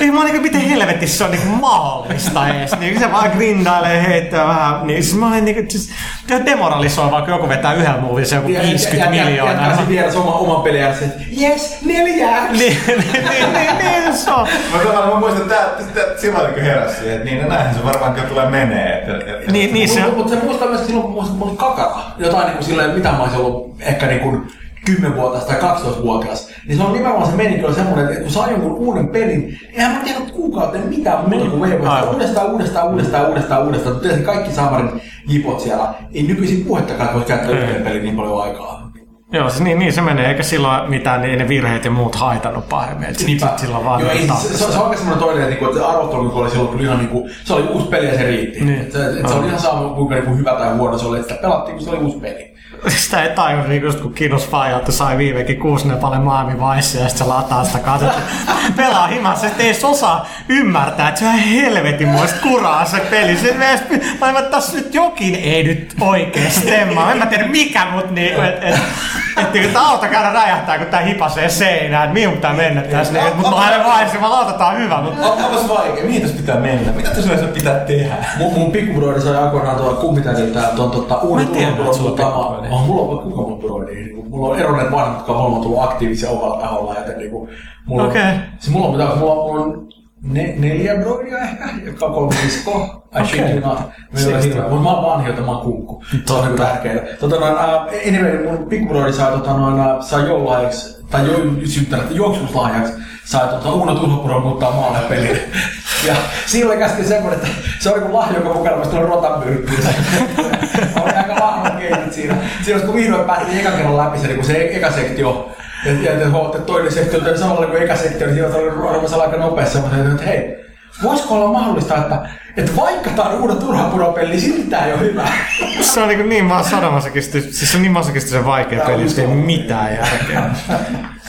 Ei mä niinku, miten helvetissä se on niinku mahdollista ees. Niin se vaan grindailee, heittää vähän. Niin siis mä olin niinku, siis, tää demoralisoivaa, kun joku vetää yhdellä muuvilla se joku 50 miljoonaa. Jatkaa sitten vieressä oma, oman pelin ja se, yes, neljä! Niin, niin, niin, niin, niin, se on. Mä, tavallaan, mä muistan, että silloin niin heräsi siihen, että niin, no näinhän se varmaan kyllä tulee menee. Että, että, Niin, niin se Mutta on. mut se muistaa myös silloin, kun muistan, kun mulla oli kakara. Jotain niin kuin silleen, mitä mä olisin ollut ehkä niin kuin 10-vuotias tai 12-vuotias. Niin se on nimenomaan se meni kyllä semmoinen, että kun saa jonkun uuden pelin, eihän mä tiedä kuukauteen mitään muuta kuin veivoista. Aivan. Uudestaan, uudestaan, uudestaan, uudestaan, uudestaan. Mutta tietysti kaikki samarin jipot siellä. Ei nykyisin puhettakaan, että voisi käyttää yhteen peliin niin paljon aikaa. Joo, se, niin, niin se menee, eikä silloin mitään niin ne virheet ja muut haitannut pahemmin. Et sit, sit silloin vaan Joo, ei, niinku se, se, se, on oikein semmoinen toinen, että, niinku, että arvostelu kun oli silloin kyllä ihan niinku, se oli uusi peli ja se riitti. Niin. Et, se, et se oli ihan sama kuinka niinku hyvä tai huono se oli, että sitä pelattiin kun se oli uusi peli. Sitä ei tajua, niin just kun Kinos Faija, että sai viimekin kuusi paljon Miami Vice ja sitten se lataa sitä kanssa. Pelaa himassa, että ei se osaa ymmärtää, että se on helvetin muista kuraa se peli. Se, mä mä tässä nyt jokin ei nyt oikein stemmaa. En mä tiedä mikä, mutta niin, että et, et, et, et, auto käydä räjähtää, kun tää hipasee seinään. Että mihin pitää mennä tässä. Niin, mutta no hänen vaiheessa, mä lauta, tää on hyvä. Mutta On, onpas vaikea, mihin tässä pitää mennä? Mitä tässä yleensä pitää tehdä? Mun, mun pikkubroidi sai aikoinaan tuolla kummitädiltä tuon tota, uuden Mä pikkubroidi. Oh, mulla on kuka mun broidi? Niinku, Mulla on eronneet vanhat, jotka on molemmat tullut aktiivisia omalla taholla, joten niinku, mulla, on- Okei. siis mulla on, mulla on, mulla on ne, neljä broidia ehkä, jotka on kolme viskoa. I shit you not. Mutta mä oon vanhi, joten mä oon kunkku. Se on niinku tärkeää. Tota noin, uh, anyway, mun pikkubroidi sai, tota noin, uh, sai joululahjaksi, tai jo, synttärit, juoksuslahjaksi, sai tota, Uno Turhapuron muuttaa maalle peliin. Ja siinä oli käskin semmoinen, että se oli kuin lahja, joka mukana olisi tullut rotanmyrkkyyn. oli aika vahva keitit siinä. Siinä kun vihdoin päästiin ekan kerran läpi se, niin se eka sektio. Ja, ja, ja toinen sektio samalla kuin eka sektio, niin siinä oli arvassa aika nopeasti semmoinen, että hei, voisiko olla mahdollista, että, että vaikka tämä on Uno Turhapuron-peli, niin silti tämä ei ole hyvä. se on niin, niin vaan sadomasokisti, siis se on niin masokistisen vaikea peli, että ei mitään järkeä.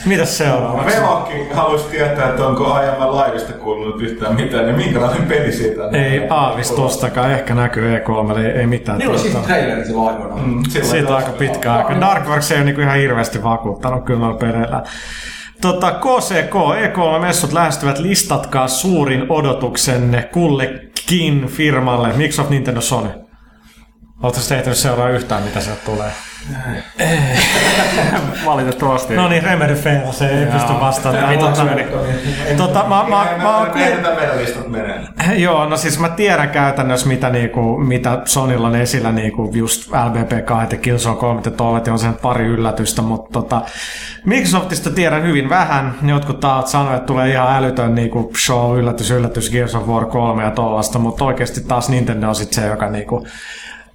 Mitäs seuraava? Velokki haluaisi tietää, että onko aiemmin laivista kuulunut yhtään mitään, ja minkälainen peli siitä on. Ei aavistustakaan, ehkä näkyy E3, ei, ei mitään Niillä on siis traileri silloin aikoinaan. Mm. Siitä on aika pitkä aika. Darkworks ei ole niinku ihan hirveästi vakuuttanut kyllä noilla peleillä. Tota, KCK, E3-messut lähestyvät, listatkaa suurin odotuksenne kullekin firmalle. Microsoft, Nintendo, Sony. Oletko tehty seuraa yhtään, mitä sieltä tulee? [laughs] Valitettavasti. No niin, Remedy fail, se ei pysty vastaamaan. Tota, tota, mä, mä, mä, mä, oon menee? [laughs] Joo, no siis mä tiedän käytännössä, mitä, niinku, mitä Sonylla on esillä, niinku just LBP2 ja Killzone 3 ja toivat, on sen pari yllätystä, mutta tota, Microsoftista tiedän hyvin vähän. Jotkut taat sanoivat, että tulee ihan älytön niinku show, yllätys, yllätys, Gears of War 3 ja tollasta, mutta oikeasti taas Nintendo on sit se, joka niinku,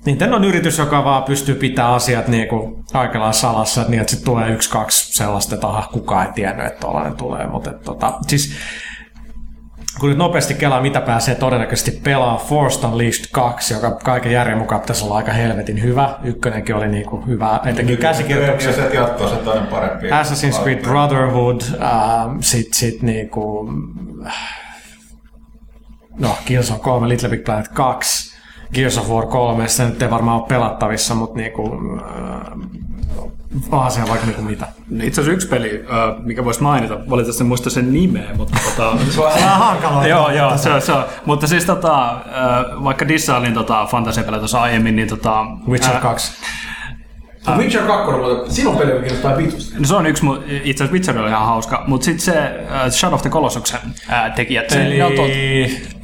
Nintendo on yritys, joka vaan pystyy pitämään asiat niinku aika lailla salassa, että niin, että sitten tulee yksi, kaksi sellaista, että aha, kukaan ei tiennyt, että tollainen tulee. Mutta et, tota, siis kun nyt nopeasti kelaa, mitä pääsee todennäköisesti pelaa, Forced Unleashed 2, joka kaiken järjen mukaan pitäisi olla aika helvetin hyvä. Ykkönenkin oli niinku hyvä, etenkin käsikirjoitukset. Jos et jatkoa, se toinen parempi. Assassin's Creed Brotherhood, ähm, sit, sit niinku, no Killzone 3, Little Big Planet 2, Gears of War 3, se nyt ei varmaan ole pelattavissa, mutta niinku, äh, onhan se vaikka niinku mitä. Itse asiassa yksi peli, ö, mikä voisi mainita, valitettavasti en muista sen nimeä, mutta tota, [laughs] Se on vähän hankalaa. [laughs] Joo, joo, se, se. Mutta siis tota, ö, vaikka dissailin tota fantasiapelejä tuossa aiemmin, niin tota... Witcher ää, 2. Uh, Witcher 2, mutta silloin peli kiinnostaa vitusti. No se on yksi, mu- itse asiassa Witcher oli ihan hauska, mutta sitten se äh, Shadow of the Colossuksen äh, tekijät, se, Eli- ne on tot...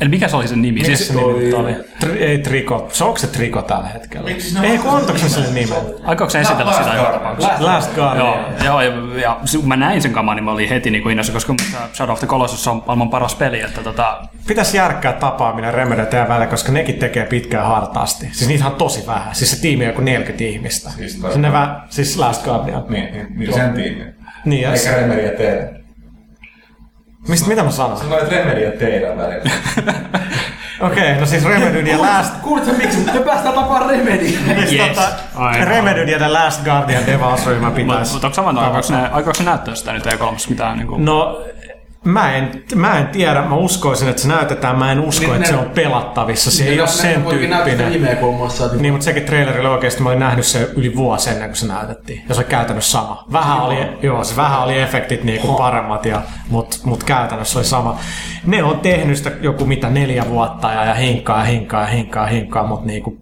Eli mikä se oli se nimi? Mikä Siis, se nimi nyt oli? Tri- ei Triko. Se onko se Triko tällä hetkellä? Miksi ne Ei, kun antoiko se sen nimen? aikooko se esitellä sitä joka tapauksessa? Last Guardian. Joo, joo ja, ja kun mä näin sen kaman, niin mä olin heti niin kuin innossa, koska Shadow of the Colossus on maailman paras peli, että tota, Pitäisi järkkää tapaaminen Remedy teidän välillä, koska nekin tekee pitkään hartaasti. Siis niitä on tosi vähän. Siis se tiimi on joku 40 ihmistä. Siis Siis, toi- siis, ne vä- siis Last Guardian. Niin, niin, niin sen tiimi. Niin, ja Eikä se- Remediä tehdä. Mistä, mitä mä sanon? Sanoit Remedy ja teidän välillä. [laughs] Okei, okay, no siis Remedyn ja Last... Kuulitko miksi me päästään tapaan Remedy? Siis Yes. tota, Aivan. Remedyn ja The Last Guardian devausryhmä pitäisi... Mutta onko sama, aikooko ne, aikooko ne näyttää sitä nyt E3 mitään? Niin kuin, No, mä en, mä en tiedä. Mä uskoisin, että se näytetään. Mä en usko, Niin että se ne- on pelattavissa. Se ei Ne- ole ne- sen ne kuitenkin näyttää tyyppinen. viime kolmassa. että Niin, mutta sekin trailerilla oikeasti mä olin nähnyt se yli vuosi ennen kuin se näytettiin. Ja se on käytännössä sama. Vähän oli, joo, se vähän oli efektit niinku paremmat, ja, mutta mut käytännössä oli sama. Ne on tehnyt sitä joku mitä neljä vuotta ja, ja hinkkaa ja hinkkaa ja hinkkaa ja hinkkaa, mutta niinku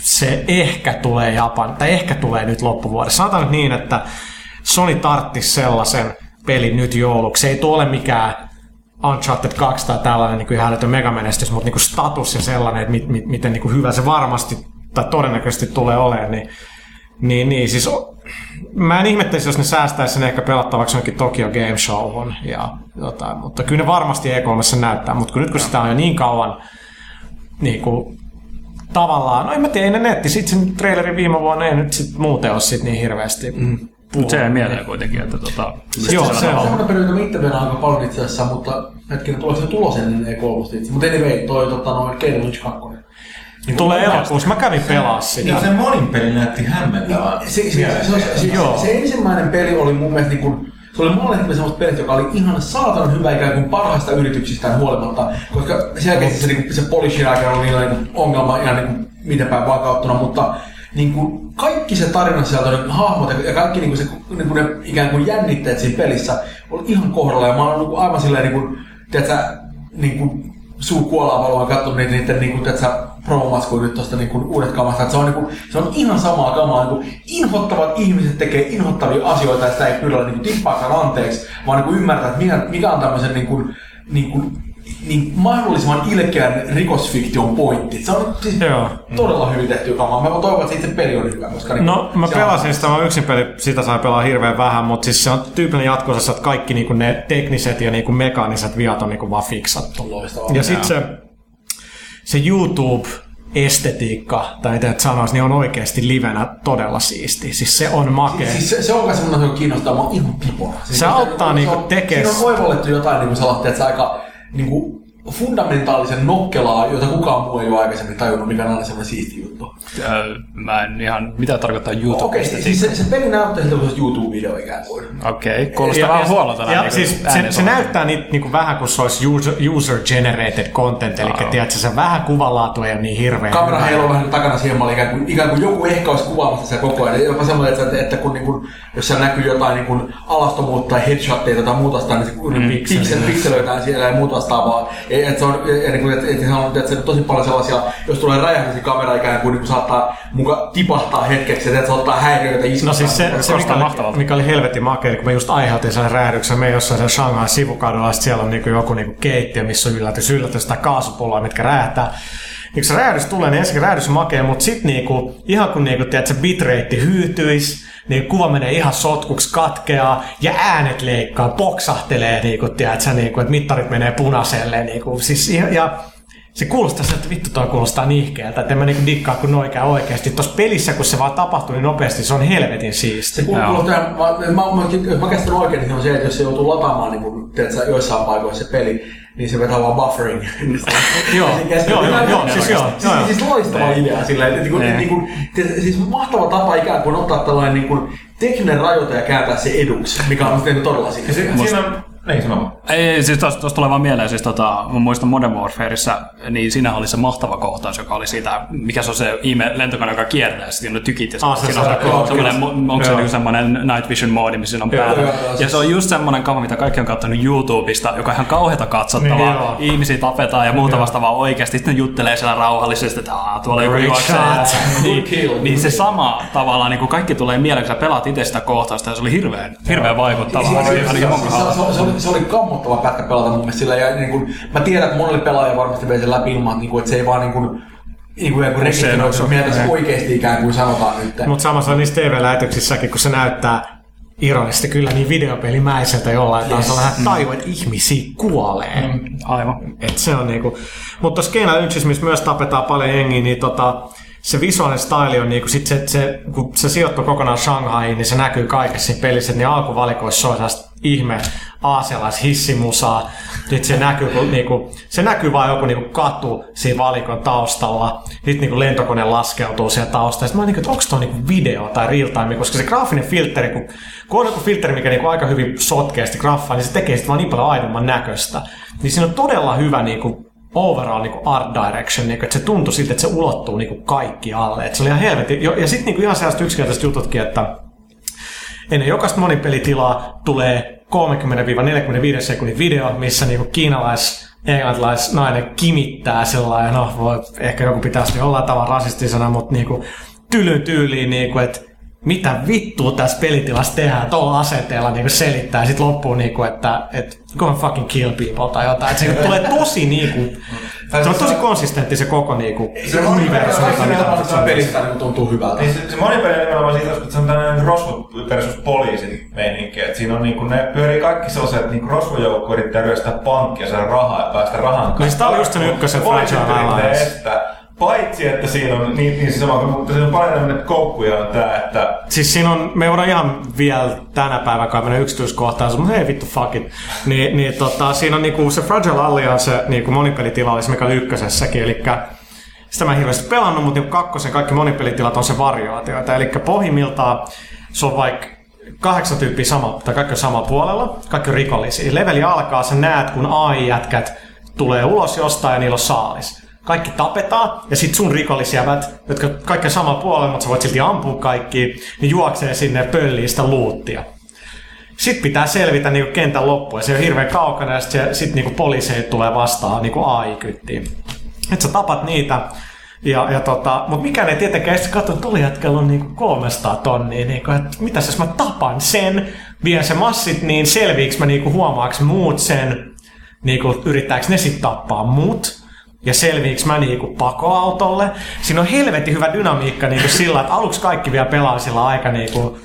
se ehkä tulee Japan, tai ehkä tulee nyt loppuvuodessa. Sanotaan nyt niin, että Sony tarttisi sellaisen pelin nyt jouluksi. Se ei tuo ole mikään Uncharted 2 tai tällainen niin kuin ihan älytön megamenestys, mutta niin kuin status ja sellainen, että mit, mit, miten niin kuin hyvä se varmasti tai todennäköisesti tulee olemaan, niin, niin, niin siis mä en ihmettelisi, jos ne säästäisi sen ehkä pelattavaksi jonkin Tokyo Game Showhun ja jotain, mutta kyllä ne varmasti E3 näyttää, mutta kun nyt kun sitä on jo niin kauan niin kuin, tavallaan, no en mä tiedä, ne netti, sitten sen trailerin viime vuonna ei nyt sit muuten ole sit niin hirveästi mm. Mutta se ei mieleen kuitenkin, että tota, Joo, mistä se on. Semmoinen peli, jota mä itse vedän aika paljon itse asiassa, mutta hetkinen, tuleeko se tulos ennen E3 itse? Mutta anyway, toi tota, noin Kane Lynch 2. Niin Tulee elokuussa, mä kävin pelaa sitä. Niin se monin peli näytti hämmentävää. Se, se, se, se, se, se, ensimmäinen peli oli mun mielestä niin kuin, se oli molemmille semmoista pelit, joka oli ihan saatanan hyvä ikään kuin parhaista yrityksistään huolimatta, koska sen jälkeen se, niin kuin, se polishin aikana oli niillä niin ongelma ihan niin kuin, miten päin vakauttuna, mutta niin kuin, kaikki se tarina sieltä, ne hahmot ja, kaikki niin kuin se, niin kuin ne ikään kuin jännitteet siinä pelissä oli ihan kohdalla ja mä olen niin aivan silleen niin kuin, tiedätkö, niin kuin, suu kuolaa valoa katsonut niitä niiden niin kuin, tiedätkö, promomaskuja nyt tuosta niin uudet kamasta. Että se, on, niin kuin, se on ihan samaa kamaa. Niin kuin, inhottavat ihmiset tekee inhottavia asioita ja sitä ei pyydä niin tippaakaan anteeksi, vaan niin kuin, ymmärtää, että mikä, mikä on tämmöisen niin kuin, niin kuin, niin mahdollisimman ilkeän rikosfiktion pointti. Se on siis Joo. todella hyvin tehty kamaa. Mä toivon, että itse peli on hyvä. Koska niin, No, mä pelasin sitä, mä yksin peli, sitä sai pelaa hirveän vähän, mutta siis se on tyypillinen jatkossa, että kaikki niinku ne tekniset ja niinku mekaaniset viat on niinku vaan fiksattu. on loistavaa. Ja sitten se, se YouTube-estetiikka, tai mitä nyt sanoisi, niin on oikeasti livenä todella siisti. Siis se on makea. Siis se, se on semmoinen, joka kiinnostaa mua ihan pipona. Siis Se auttaa niinku on- tekee- Siinä on oivallettu jotain niin kuin se aika niin kuin fundamentaalisen nokkelaa, jota kukaan muu ei ole aikaisemmin tajunnut, mikä on aina semmoinen siisti juttu. Öö, mä en ihan, mitä tarkoittaa YouTube? Okei, okay, siis se, se peli näyttää siltä kuin se YouTube-video ikään kuin. Okei, okay, kuulostaa vähän huolotana. Ja niin siis se, se näyttää niitä niinku vähän kuin se olisi user, user-generated content, eli Aa. tiedätkö, se vähän kuvanlaatu ei ole niin hirveä. Kamera heiluu vähän takana siihen ikään kuin, ikään kuin joku ehkä olisi kuvaamassa sitä koko ajan. Jopa semmoinen, että, että kun, niin kuin, jos siellä näkyy jotain niin kuin alastomuutta tai headshotteja tai muuta vastaavaa, niin se mm, piksel, pikselöitään siellä ja muuta vastaavaa. Ja, että se on, niin kuin, että, että, se on, että se on tosi paljon sellaisia, jos tulee räjähdys, niin kamera ikään kuin, niin kuin saattaa muka tipahtaa hetkeksi, että se ottaa häiriöitä iskuttaa. No siis se, se mikä, oli, mikä oli helvetin makea, kun mä just aiheutin sen räjähdyksen, me jossain siellä Shanghai sivukadulla, ja siellä on niinku joku niinku keittiö, missä on yllätys, yllätys tai kaasupulloa, mitkä räjähtää. Niin kun se räjähdys tulee, niin räjähdys on makea, mutta sit niinku, ihan kun niinku, tiedät, se bitrate hyytyisi, niin kuva menee ihan sotkuksi, katkeaa, ja äänet leikkaa, poksahtelee, niinku, tiedät, sä, niinku, että mittarit menee punaiselle. Niinku, siis, ihan- ja se kuulostaa siltä, että vittu toi kuulostaa nihkeältä, että en mä niinku dikkaa kun noikään oikeasti. Tuossa pelissä, kun se vaan tapahtuu niin nopeasti, se on helvetin siisti. Se tähän, mä, mä, mä, mä käsitän oikein, niin se on se, että jos se joutuu lataamaan niin tiedätkö, joissain paikoissa se peli, niin se vetää vaan buffering. [laughs] Joo, [laughs] käsittää- joo, joo, joo, siis joo, Siis, joo. siis loistava idea sillä että niin niin kuin, siis mahtava tapa ikään kuin ottaa tällainen niin kuin, tekninen rajoite ja kääntää se eduksi, mikä on niin todella siinä. Si- siinä on... Niin, sano. Ei, ei, siis tosta, tosta tulee vaan mieleen, siis tota, mä muistan Modern Warfareissa, niin siinä oli se mahtava kohtaus, joka oli siitä, mikä se on se ihme lentokone, joka kiertää, siinä on tykit, ja Ah, se siinä on se- joo, semmoinen, onko se Joo. niinku semmoinen night vision moodi, missä siinä on päällä. joo, joo, ja siis- se on just semmoinen kama, mitä kaikki on katsonut YouTubesta, joka on ihan kauheata katsottavaa. Niin, joo. Ihmisiä tapetaan ja muuta vastaavaa oikeasti. Sitten ne juttelee siellä rauhallisesti, että Aa, tuolla joku juoksee. [laughs] Niin, niin se sama tavallaan, niin kuin kaikki tulee mieleen, kun sä pelaat itse sitä kohtausta, ja se oli hirveän, hirveän vaikuttavaa. Se, kohdalla. se, se, oli, se oli kammottava pätkä pelata mun mielestä sillä, ja niin kuin, mä tiedän, että monelle pelaaja varmasti vei sen läpi ilman, että, niin kuin, että se ei vaan niin kuin, niin kuin, joku rekisteröity mieltä se oikeasti ikään kuin sanotaan nyt. Mutta samassa on niissä TV-lähetyksissäkin, kun se näyttää ironisesti kyllä niin videopelimäiseltä jollain yes. tasolla, että tajuu, että ihmisiä kuolee. Mm. Aivan. Et se on niinku... Mutta tuossa Lynchissä, missä myös tapetaan paljon jengiä, niin tota, se visuaalinen style on niinku, sit se, se, kun se sijoittuu kokonaan Shanghaiin, niin se näkyy kaikessa siinä pelissä, niin alkuvalikoissa soi sellaista ihme aasialais hissimusaa. Nyt se näkyy, kun, niinku, se näkyy vaan joku niinku katu siinä valikon taustalla. Sitten niinku lentokone laskeutuu siellä taustalla. Sitten mä niinku, että onko toi niinku video tai real time, koska se graafinen filteri, kun, kun on joku filteri, mikä niinku aika hyvin sotkee sitä graffaa, niin se tekee sitä vaan niin paljon aidomman näköistä. Niin siinä on todella hyvä niinku, overall niin art direction, niin kuin, että se tuntui siltä, että se ulottuu niin kuin kaikki alle. Että se oli ihan helvetin. Ja sitten niin kuin ihan sellaiset yksinkertaiset jututkin, että ennen jokaista monipelitilaa tulee 30-45 sekunnin video, missä niin kuin kiinalais englantilais nainen kimittää sellainen, no voi, ehkä joku pitäisi jollain tavalla rasistisena, mutta niin kuin, tylyn tyyliin, niin kuin, että mitä vittua tässä pelitilassa tehdään tuolla asenteella niin selittää. Sitten loppuu, niin kuin, että, että go and fucking kill people tai jotain. Että se tulee tosi niin kuin, se on tosi konsistentti se koko niin kuin, Se universumi. on se pelistä niin tuntuu hyvältä. Niin se, se monipeli on nimenomaan siitä, että se on tämmöinen rosvot versus poliisin meininki. Että siinä on niinku, ne pyörii kaikki sellaiset, niinku rosvojoukko yrittää ryöstää pankkia, saada rahaa ja päästä rahan kanssa. Niin tää oli just sen ykkösen yrittää Alliance. Paitsi, että siinä on niin, niin siis sama, mutta siinä on paljon tämmöinen koukkuja on tää, että Siis siinä on, me voidaan ihan vielä tänä päivänä kai mennä yksityiskohtaan, mutta hei vittu fuck it. Niin, niin tota, siinä on niinku se Fragile Alliance, niinku monipelitila oli se, mikä oli ykkösessäkin, eli sitä mä en hirveästi pelannut, mutta niinku kakkosen kaikki monipelitilat on se variaatioita. Eli pohjimmiltaan se on vaikka kahdeksan tyyppiä sama, tai kaikki on samalla puolella, kaikki on rikollisia. Leveli alkaa, sä näet, kun AI-jätkät tulee ulos jostain ja niillä on saalis. Kaikki tapetaan, ja sit sun rikollisjävät, jotka kaikki samalla puolella, mutta sä voit silti ampua kaikki, niin juoksee sinne pölliin sitä luuttia. Sitten pitää selvitä niinku kentän loppuun, ja se on hirveän kaukana, ja sitten sit niinku poliiseja tulee vastaan niinku AI-kyttiin. Että sä tapat niitä, ja, ja tota, mutta mikään ei tietenkään, sitten katson, että tuolla jätkällä on niinku 300 tonnia, niinku, että mitäs jos mä tapan sen, vien se massit, niin selviiks mä niinku huomaaks muut sen, niinku yrittääks ne sit tappaa mut, ja selviiks mä niinku pakoautolle. Siinä on helvetin hyvä dynamiikka niinku sillä, että aluksi kaikki vielä pelaa sillä aika niinku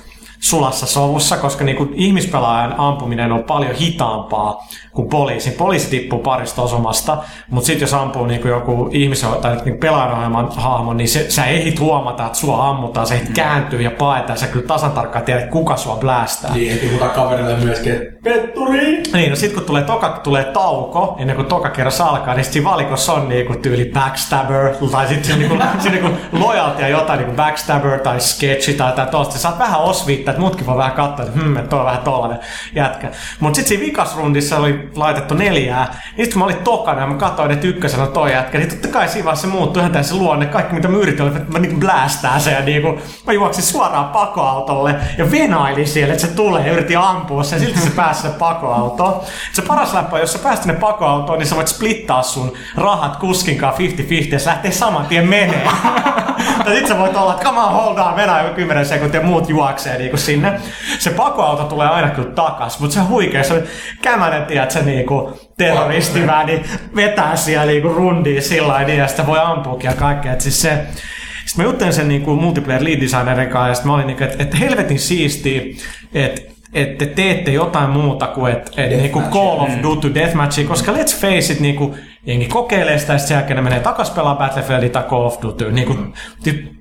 sulassa sovussa, koska niinku ihmispelaajan ampuminen on paljon hitaampaa kuin poliisin. Poliisi tippuu parista osumasta, mutta sitten jos ampuu niinku joku ihmisen tai niinku pelaajan hahmo, niin se, sä ehdit huomata, että sua ammutaan, sä ehdit kääntyy ja paetaan, sä kyllä tasan tarkkaan tiedät, kuka sua blästää. Niin, heti puhutaan kaverille myöskin, että petturi! Niin, no sit kun tulee, toka, tulee tauko, ennen kuin toka kerros alkaa, niin sit siinä valikossa on niinku tyyli backstabber, tai sit siinä niinku, siinä niinku loyalty ja jotain niinku backstabber tai sketchi tai jotain tosta. Sä saat vähän osviittaa, että muutkin voi vähän katsoa, että hmm, että toi on vähän tollanen jätkä. Mut sit siinä vikasrundissa oli laitettu neljää, niin sit kun mä olin tokana ja mä katsoin, että ykkösenä toi jätkä, niin totta kai siinä vaiheessa se muuttui ihan täysin luonne. Kaikki mitä mä yritin että mä niinku blästää sen ja niinku, mä juoksin suoraan pakoautolle ja venailin siellä, että se tulee ja yritin ampua sen, silti se pääsi sinne pakoautoon. Se paras läppä, jos sä pääst sinne pakoautoon, niin sä voit splittaa sun rahat kuskinkaan 50-50 ja se lähtee saman tien menee. [laughs] tai sit sä voit olla, että come on, hold on, joku 10 sekuntia muut juoksee niinku sinne. Se pakoauto tulee aina kyllä takas, mutta se huikea, se kämänen, tiedät, se niinku terroristiväni vetää siellä niinku rundiin sillä lailla niin, ja sitä voi ampuukin ja kaikkea. Et siis se, sitten mä juttelin sen niinku multiplayer lead designerin kanssa, ja sitten mä olin niinku, että et helvetin siistiä, että että te teette jotain muuta kuin että et, niinku Call of Duty Deathmatchia, koska let's face it, niinku, jengi kokeilee sitä, ja sitten sen jälkeen ne menee takas pelaa Battlefieldia tai Call of Duty. Niinku,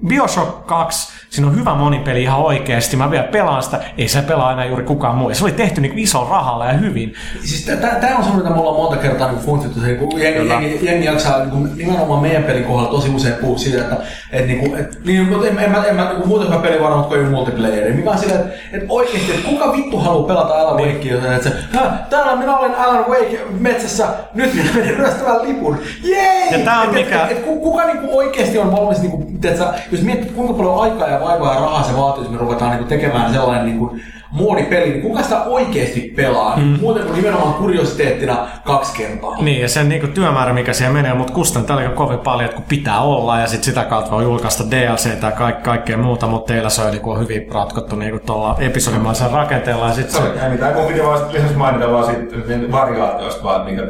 Bioshock 2, siinä on hyvä monipeli ihan oikeasti, mä vielä pelaan sitä, ei se pelaa enää juuri kukaan muu. Ja se oli tehty niinku isolla rahalla ja hyvin. Siis tämä on semmoinen, mitä me ollaan monta kertaa niin funtsittu, se, kun jengi, jengi, jengi jaksaa niin kuin, nimenomaan meidän pelin kohdalla tosi usein puhua siitä, että et, niin kuin, et, niin, mutta en, en, mä, en mä niin kuin, muuten hyvä peli varmaan, kun ei ole multiplayeri. Mikä on silleen, että et oikeasti, että kuka vittu haluaa pelata Alan Wakea, että se, "Hä, täällä minä olen Alan Wake metsässä, nyt minä menen ryöstämään lipun. Jee! Ja tää on et, mikä- Et, et, ku- kuka niinku oikeasti on valmis, niinku, tiedätkö, jos miettii, kuinka paljon aikaa ja vaivaa ja rahaa se vaatii, jos me ruvetaan niinku, tekemään sellainen niinku, moodipeli, niin kuka sitä oikeasti pelaa? Mm. Muuten kuin nimenomaan kuriositeettina kaksi kertaa. Niin, ja sen niinku työmäärä, mikä siihen menee, mutta kustantaa aika kovin paljon, että kun pitää olla, ja sit sitä kautta voi julkaista DLC ja kaik- kaikkea muuta, mutta teillä se on niinku hyvin ratkottu niinku tuolla episodimaisen rakenteella, ja sit se... Ei mitään, mun piti vaan lisäksi mainita vaan siitä variaatioista vaan, mikä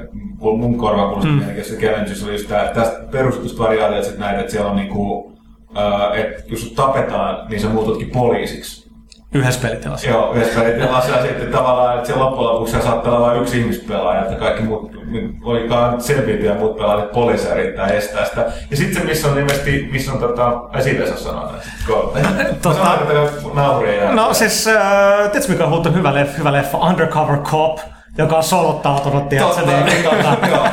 mun korvaan kuulosti mm. mielenkiintoista Challenges oli just tää, että tästä variaatioista sit näin, että siellä on niinku, äh, että jos sut tapetaan, niin sä muututkin poliisiksi. Yhdessä pelitilassa. Joo, yhdessä pelitilassa ja sitten tavallaan, että se loppujen lopuksi saattaa olla vain yksi ihmispelaaja, että kaikki muut, olikaan selviytyä ja muut pelaajat poliisia yrittää estää sitä. Ja sitten se, missä on ilmeisesti, missä on tota, esivessä sanoo näistä. Tota- nauria No siis, äh, tiedätkö mikä on hyvä leffa, hyvä leffa? Undercover Cop, joka on soluttautunut, tiedätkö, Totta, niin, joo, tota, [laughs] joo.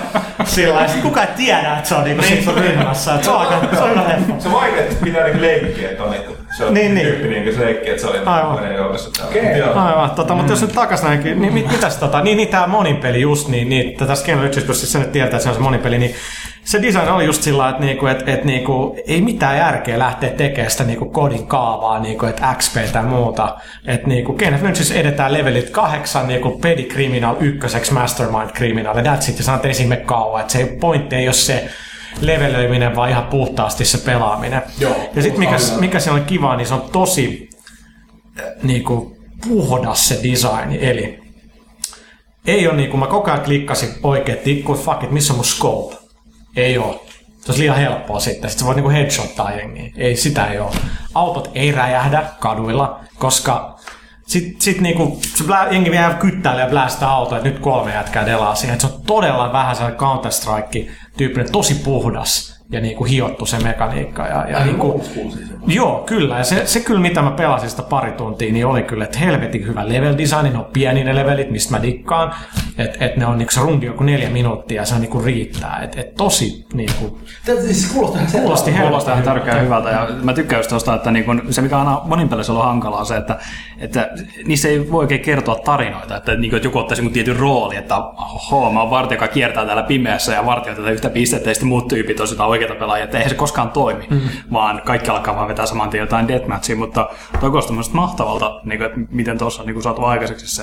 sillä lailla. Sitten kukaan ei tiedä, että se on niinku siinä sun ryhmässä. että Se on aika, se on. Se on vaikea, että pitää niinku leikkiä, että on niinku, se on Niin, niin. tyyppi niinku se leikki, että se oli Aivan. meidän joukossa täällä. Joo. Aivan, tota, mutta jos nyt takas näinkin, niin mit, mitäs tota, niin, niin tää monipeli just, niin, niin tätä Scanner 1, jos se nyt tietää, että se on se monipeli, niin se design oli just sillä että, niinku, et, et, niinku, ei mitään järkeä lähteä tekemään sitä niinku kodin kaavaa, niinku, että XP tai muuta. Että niinku, Kenneth Lynchis edetään levelit kahdeksan niinku pedi criminal ykköseksi mastermind criminal, ja that's it, ja sanot esimme kauan, että se pointti ei ole se levelöiminen, vaan ihan puhtaasti se pelaaminen. Joo, ja sitten mikä, mikä siinä on kiva, niin se on tosi niinku puhdas se design, eli ei ole niinku, mä koko ajan klikkasin oikein tikkuun, että fuck it, missä on mun scope? Ei oo. Se olisi liian helppoa sitten. Sitten sä voit niinku headshottaa jengiä. Ei, sitä ei oo. Autot ei räjähdä kaduilla, koska sit, sit niinku, se blä, jengi vielä kyttäilee ja blästää autoa, että nyt kolme jätkää delaa siihen. Et se on todella vähän sellainen Counter-Strike-tyyppinen, tosi puhdas ja niinku hiottu se mekaniikka. Ja, ja niinku, Joo, kyllä. Ja se, se kyllä, mitä mä pelasin sitä pari tuntia, niin oli kyllä, että helvetin hyvä level design. Ne on pieni ne levelit, mistä mä dikkaan. Että et ne on niinku se rundi joku neljä minuuttia ja se niinku riittää. Että et tosi niinku, Tätä siis kuulostaa ihan kuulosti Kuulostaa ihan hyvältä. tärkeä hyvältä ja mä tykkään just tosta, että niin kun, se mikä on aina monin pelissä ollut hankalaa on se, että, että niissä ei voi oikein kertoa tarinoita, että, niin kun, että joku ottaisi jonkun tietyn rooli, että oho, mä oon vartija, joka kiertää täällä pimeässä ja vartija tätä yhtä pistettä ja sitten muut tyypit on sitä oikeita pelaajia, että eihän se koskaan toimi, mm. vaan kaikki alkaa vaan vetää saman tien jotain deathmatchia, mutta toi kuulostaa mahtavalta, niin kun, että miten tuossa on niin kun saatu aikaiseksi se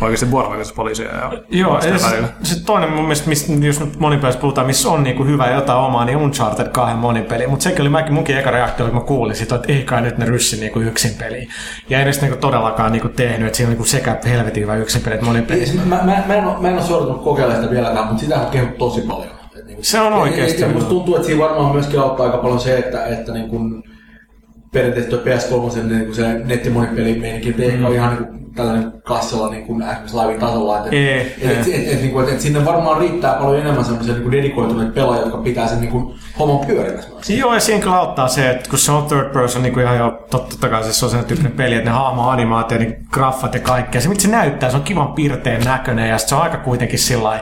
oikeasti vuorovaikutus poliisia ja Joo, ja sitten sit toinen mun mielestä, mistä, jos nyt monipelissä puhutaan, missä on niinku hyvä jotain omaa, niin Uncharted 2 monipeli. Mutta sekin oli mäkin, munkin eka reaktio, kun mä kuulin sitä, että ei kai nyt ne ryssi niinku yksin peliin. Ja ei edes niinku todellakaan niinku tehnyt, että siinä on niinku sekä helvetin hyvä yksin peli että monipeli. Siis Mä, mä, mä, en ole, mä en ole kokeilemaan sitä vieläkään, mutta sitä on kehuttu tosi paljon. Et niinku- Se on oikeesti Ja, ja, ja tuntuu, että siinä varmaan myöskin auttaa aika paljon se, että, että niin kun perinteisesti tuo PS3 niin kun se nettimonipeli meininki, että ei ehkä ole ihan niin kuin tällainen kassalla niin kuin esimerkiksi live tasolla. Että Ei, et, et, et, et, niin kuin, et, et sinne varmaan riittää paljon enemmän semmoisia niin kuin dedikoituneita pelaajia, jotka pitää sen niin kuin homman pyörimässä. Joo, ja siinä kyllä auttaa se, että kun se on third person, niin kuin ihan jo totta, kai siis se on sen tyyppinen peli, että ne hahmo-animaatiot, niin graffat ja kaikkea. Se, mitä se näyttää, se on kivan piirteen näköinen ja se on aika kuitenkin sillä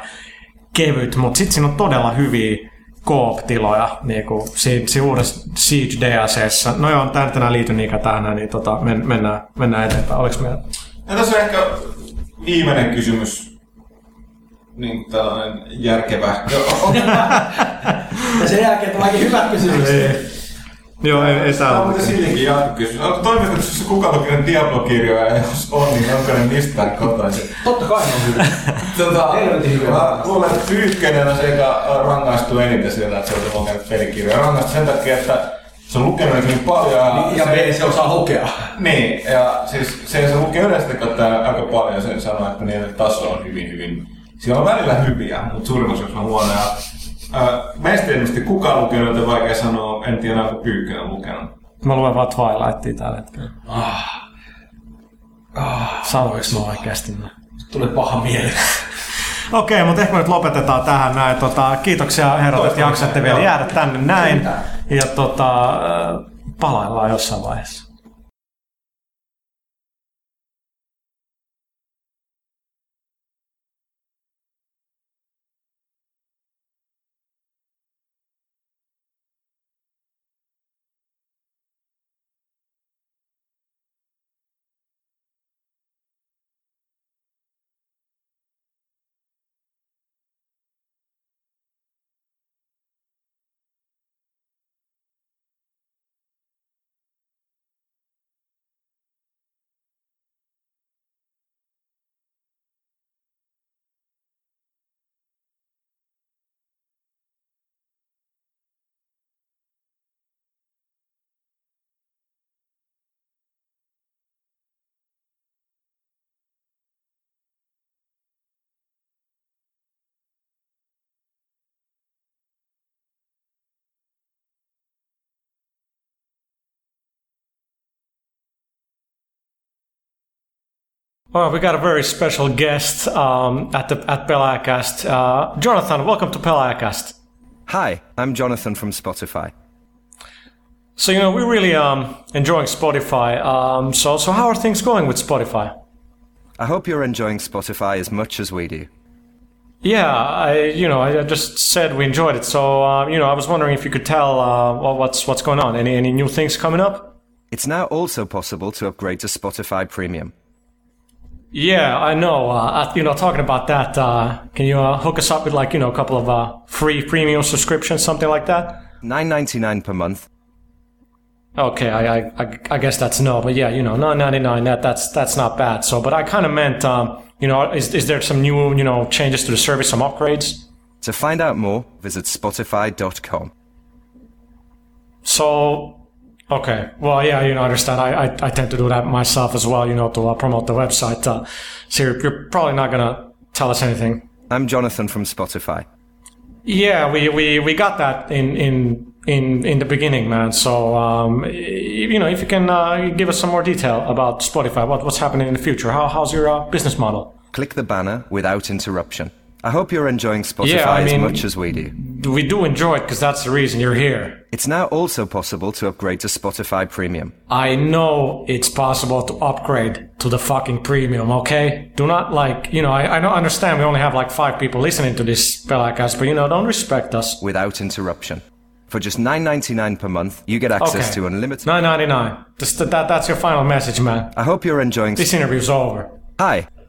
kevyt, mutta sitten siinä on todella hyviä koop-tiloja, niin kuin siinä, siinä uudessa Siege DLCssä. No joo, tämä nyt enää liity niinkään tähän, niin tota, men, mennään, mennään eteenpäin. Oliko meillä? Ja tässä on ehkä viimeinen kysymys. Niin tällainen järkevä. [laughs] Ja sen jälkeen tuleekin hyvät kysymykset. Joo, ei, ei Tämä on silläkin jatkokysymys. Onko toimituksessa kukaan lukenut Diablo-kirjoja, ja jos on, niin onko ne mistään kotoisin? Totta kai ne on hyvä. Tota, mä luulen, että Pyykkönen on se, joka rangaistuu eniten siitä, että se on lukenut pelikirjoja. Rangaistu sen takia, että se on lukenut niin paljon. Ja, Ja se, se osaa hokea. Niin, ja siis se, se lukee yleensä kattaa aika paljon sen sanoo, että niiden taso on hyvin, hyvin. Siellä on välillä hyviä, mutta suurin osa on huonoja. Meistä ilmeisesti kukaan lukenut, joten vaikea sanoa, en tiedä, onko Pyykkönen lukenut. Mä luen vaan Twilightia tällä hetkellä. Sanoinko mä oikeasti näin? Tulee paha mieli. Okei, mutta ehkä me nyt lopetetaan tähän näin. Tota, kiitoksia herrat, että jaksatte vielä jäädä tänne näin. Ja tota, palaillaan jossain vaiheessa. Well, we got a very special guest um, at the at Pelacast. Uh, Jonathan, welcome to Pelacast. Hi, I'm Jonathan from Spotify. So you know we're really um, enjoying Spotify. Um, so so how are things going with Spotify? I hope you're enjoying Spotify as much as we do. Yeah, I you know I just said we enjoyed it. So uh, you know I was wondering if you could tell uh, what's what's going on. Any any new things coming up? It's now also possible to upgrade to Spotify Premium. Yeah, I know. Uh, you know, talking about that, uh, can you uh, hook us up with like you know a couple of uh, free premium subscriptions, something like that? $9.99 per month. Okay, I, I, I, I guess that's no, but yeah, you know, nine ninety nine. That that's that's not bad. So, but I kind of meant, um, you know, is is there some new you know changes to the service, some upgrades? To find out more, visit spotify.com. So, okay, well, yeah, you know, I understand. I, I, I tend to do that myself as well, you know, to uh, promote the website. Uh, so you're, you're probably not gonna tell us anything. I'm Jonathan from Spotify. Yeah, we, we, we got that in, in, in, in the beginning, man. So, um, you know, if you can uh, give us some more detail about Spotify, what, what's happening in the future? How, how's your uh, business model? Click the banner without interruption. I hope you're enjoying Spotify Yeah, I mean- as much as we do. We do enjoy it because that's the reason you're here. It's now also possible to upgrade to Spotify Premium. I know it's possible to upgrade to the fucking premium, okay? Do not like, you know, I, I don't understand we only have like five people listening to this podcast, but you know, don't respect us. without interruption. For just $9.99 per month, you get access Okay. to unlimited. Nine ninety nine. Just that, that's your final message, man. I hope you're enjoying. This interview's over. Hi,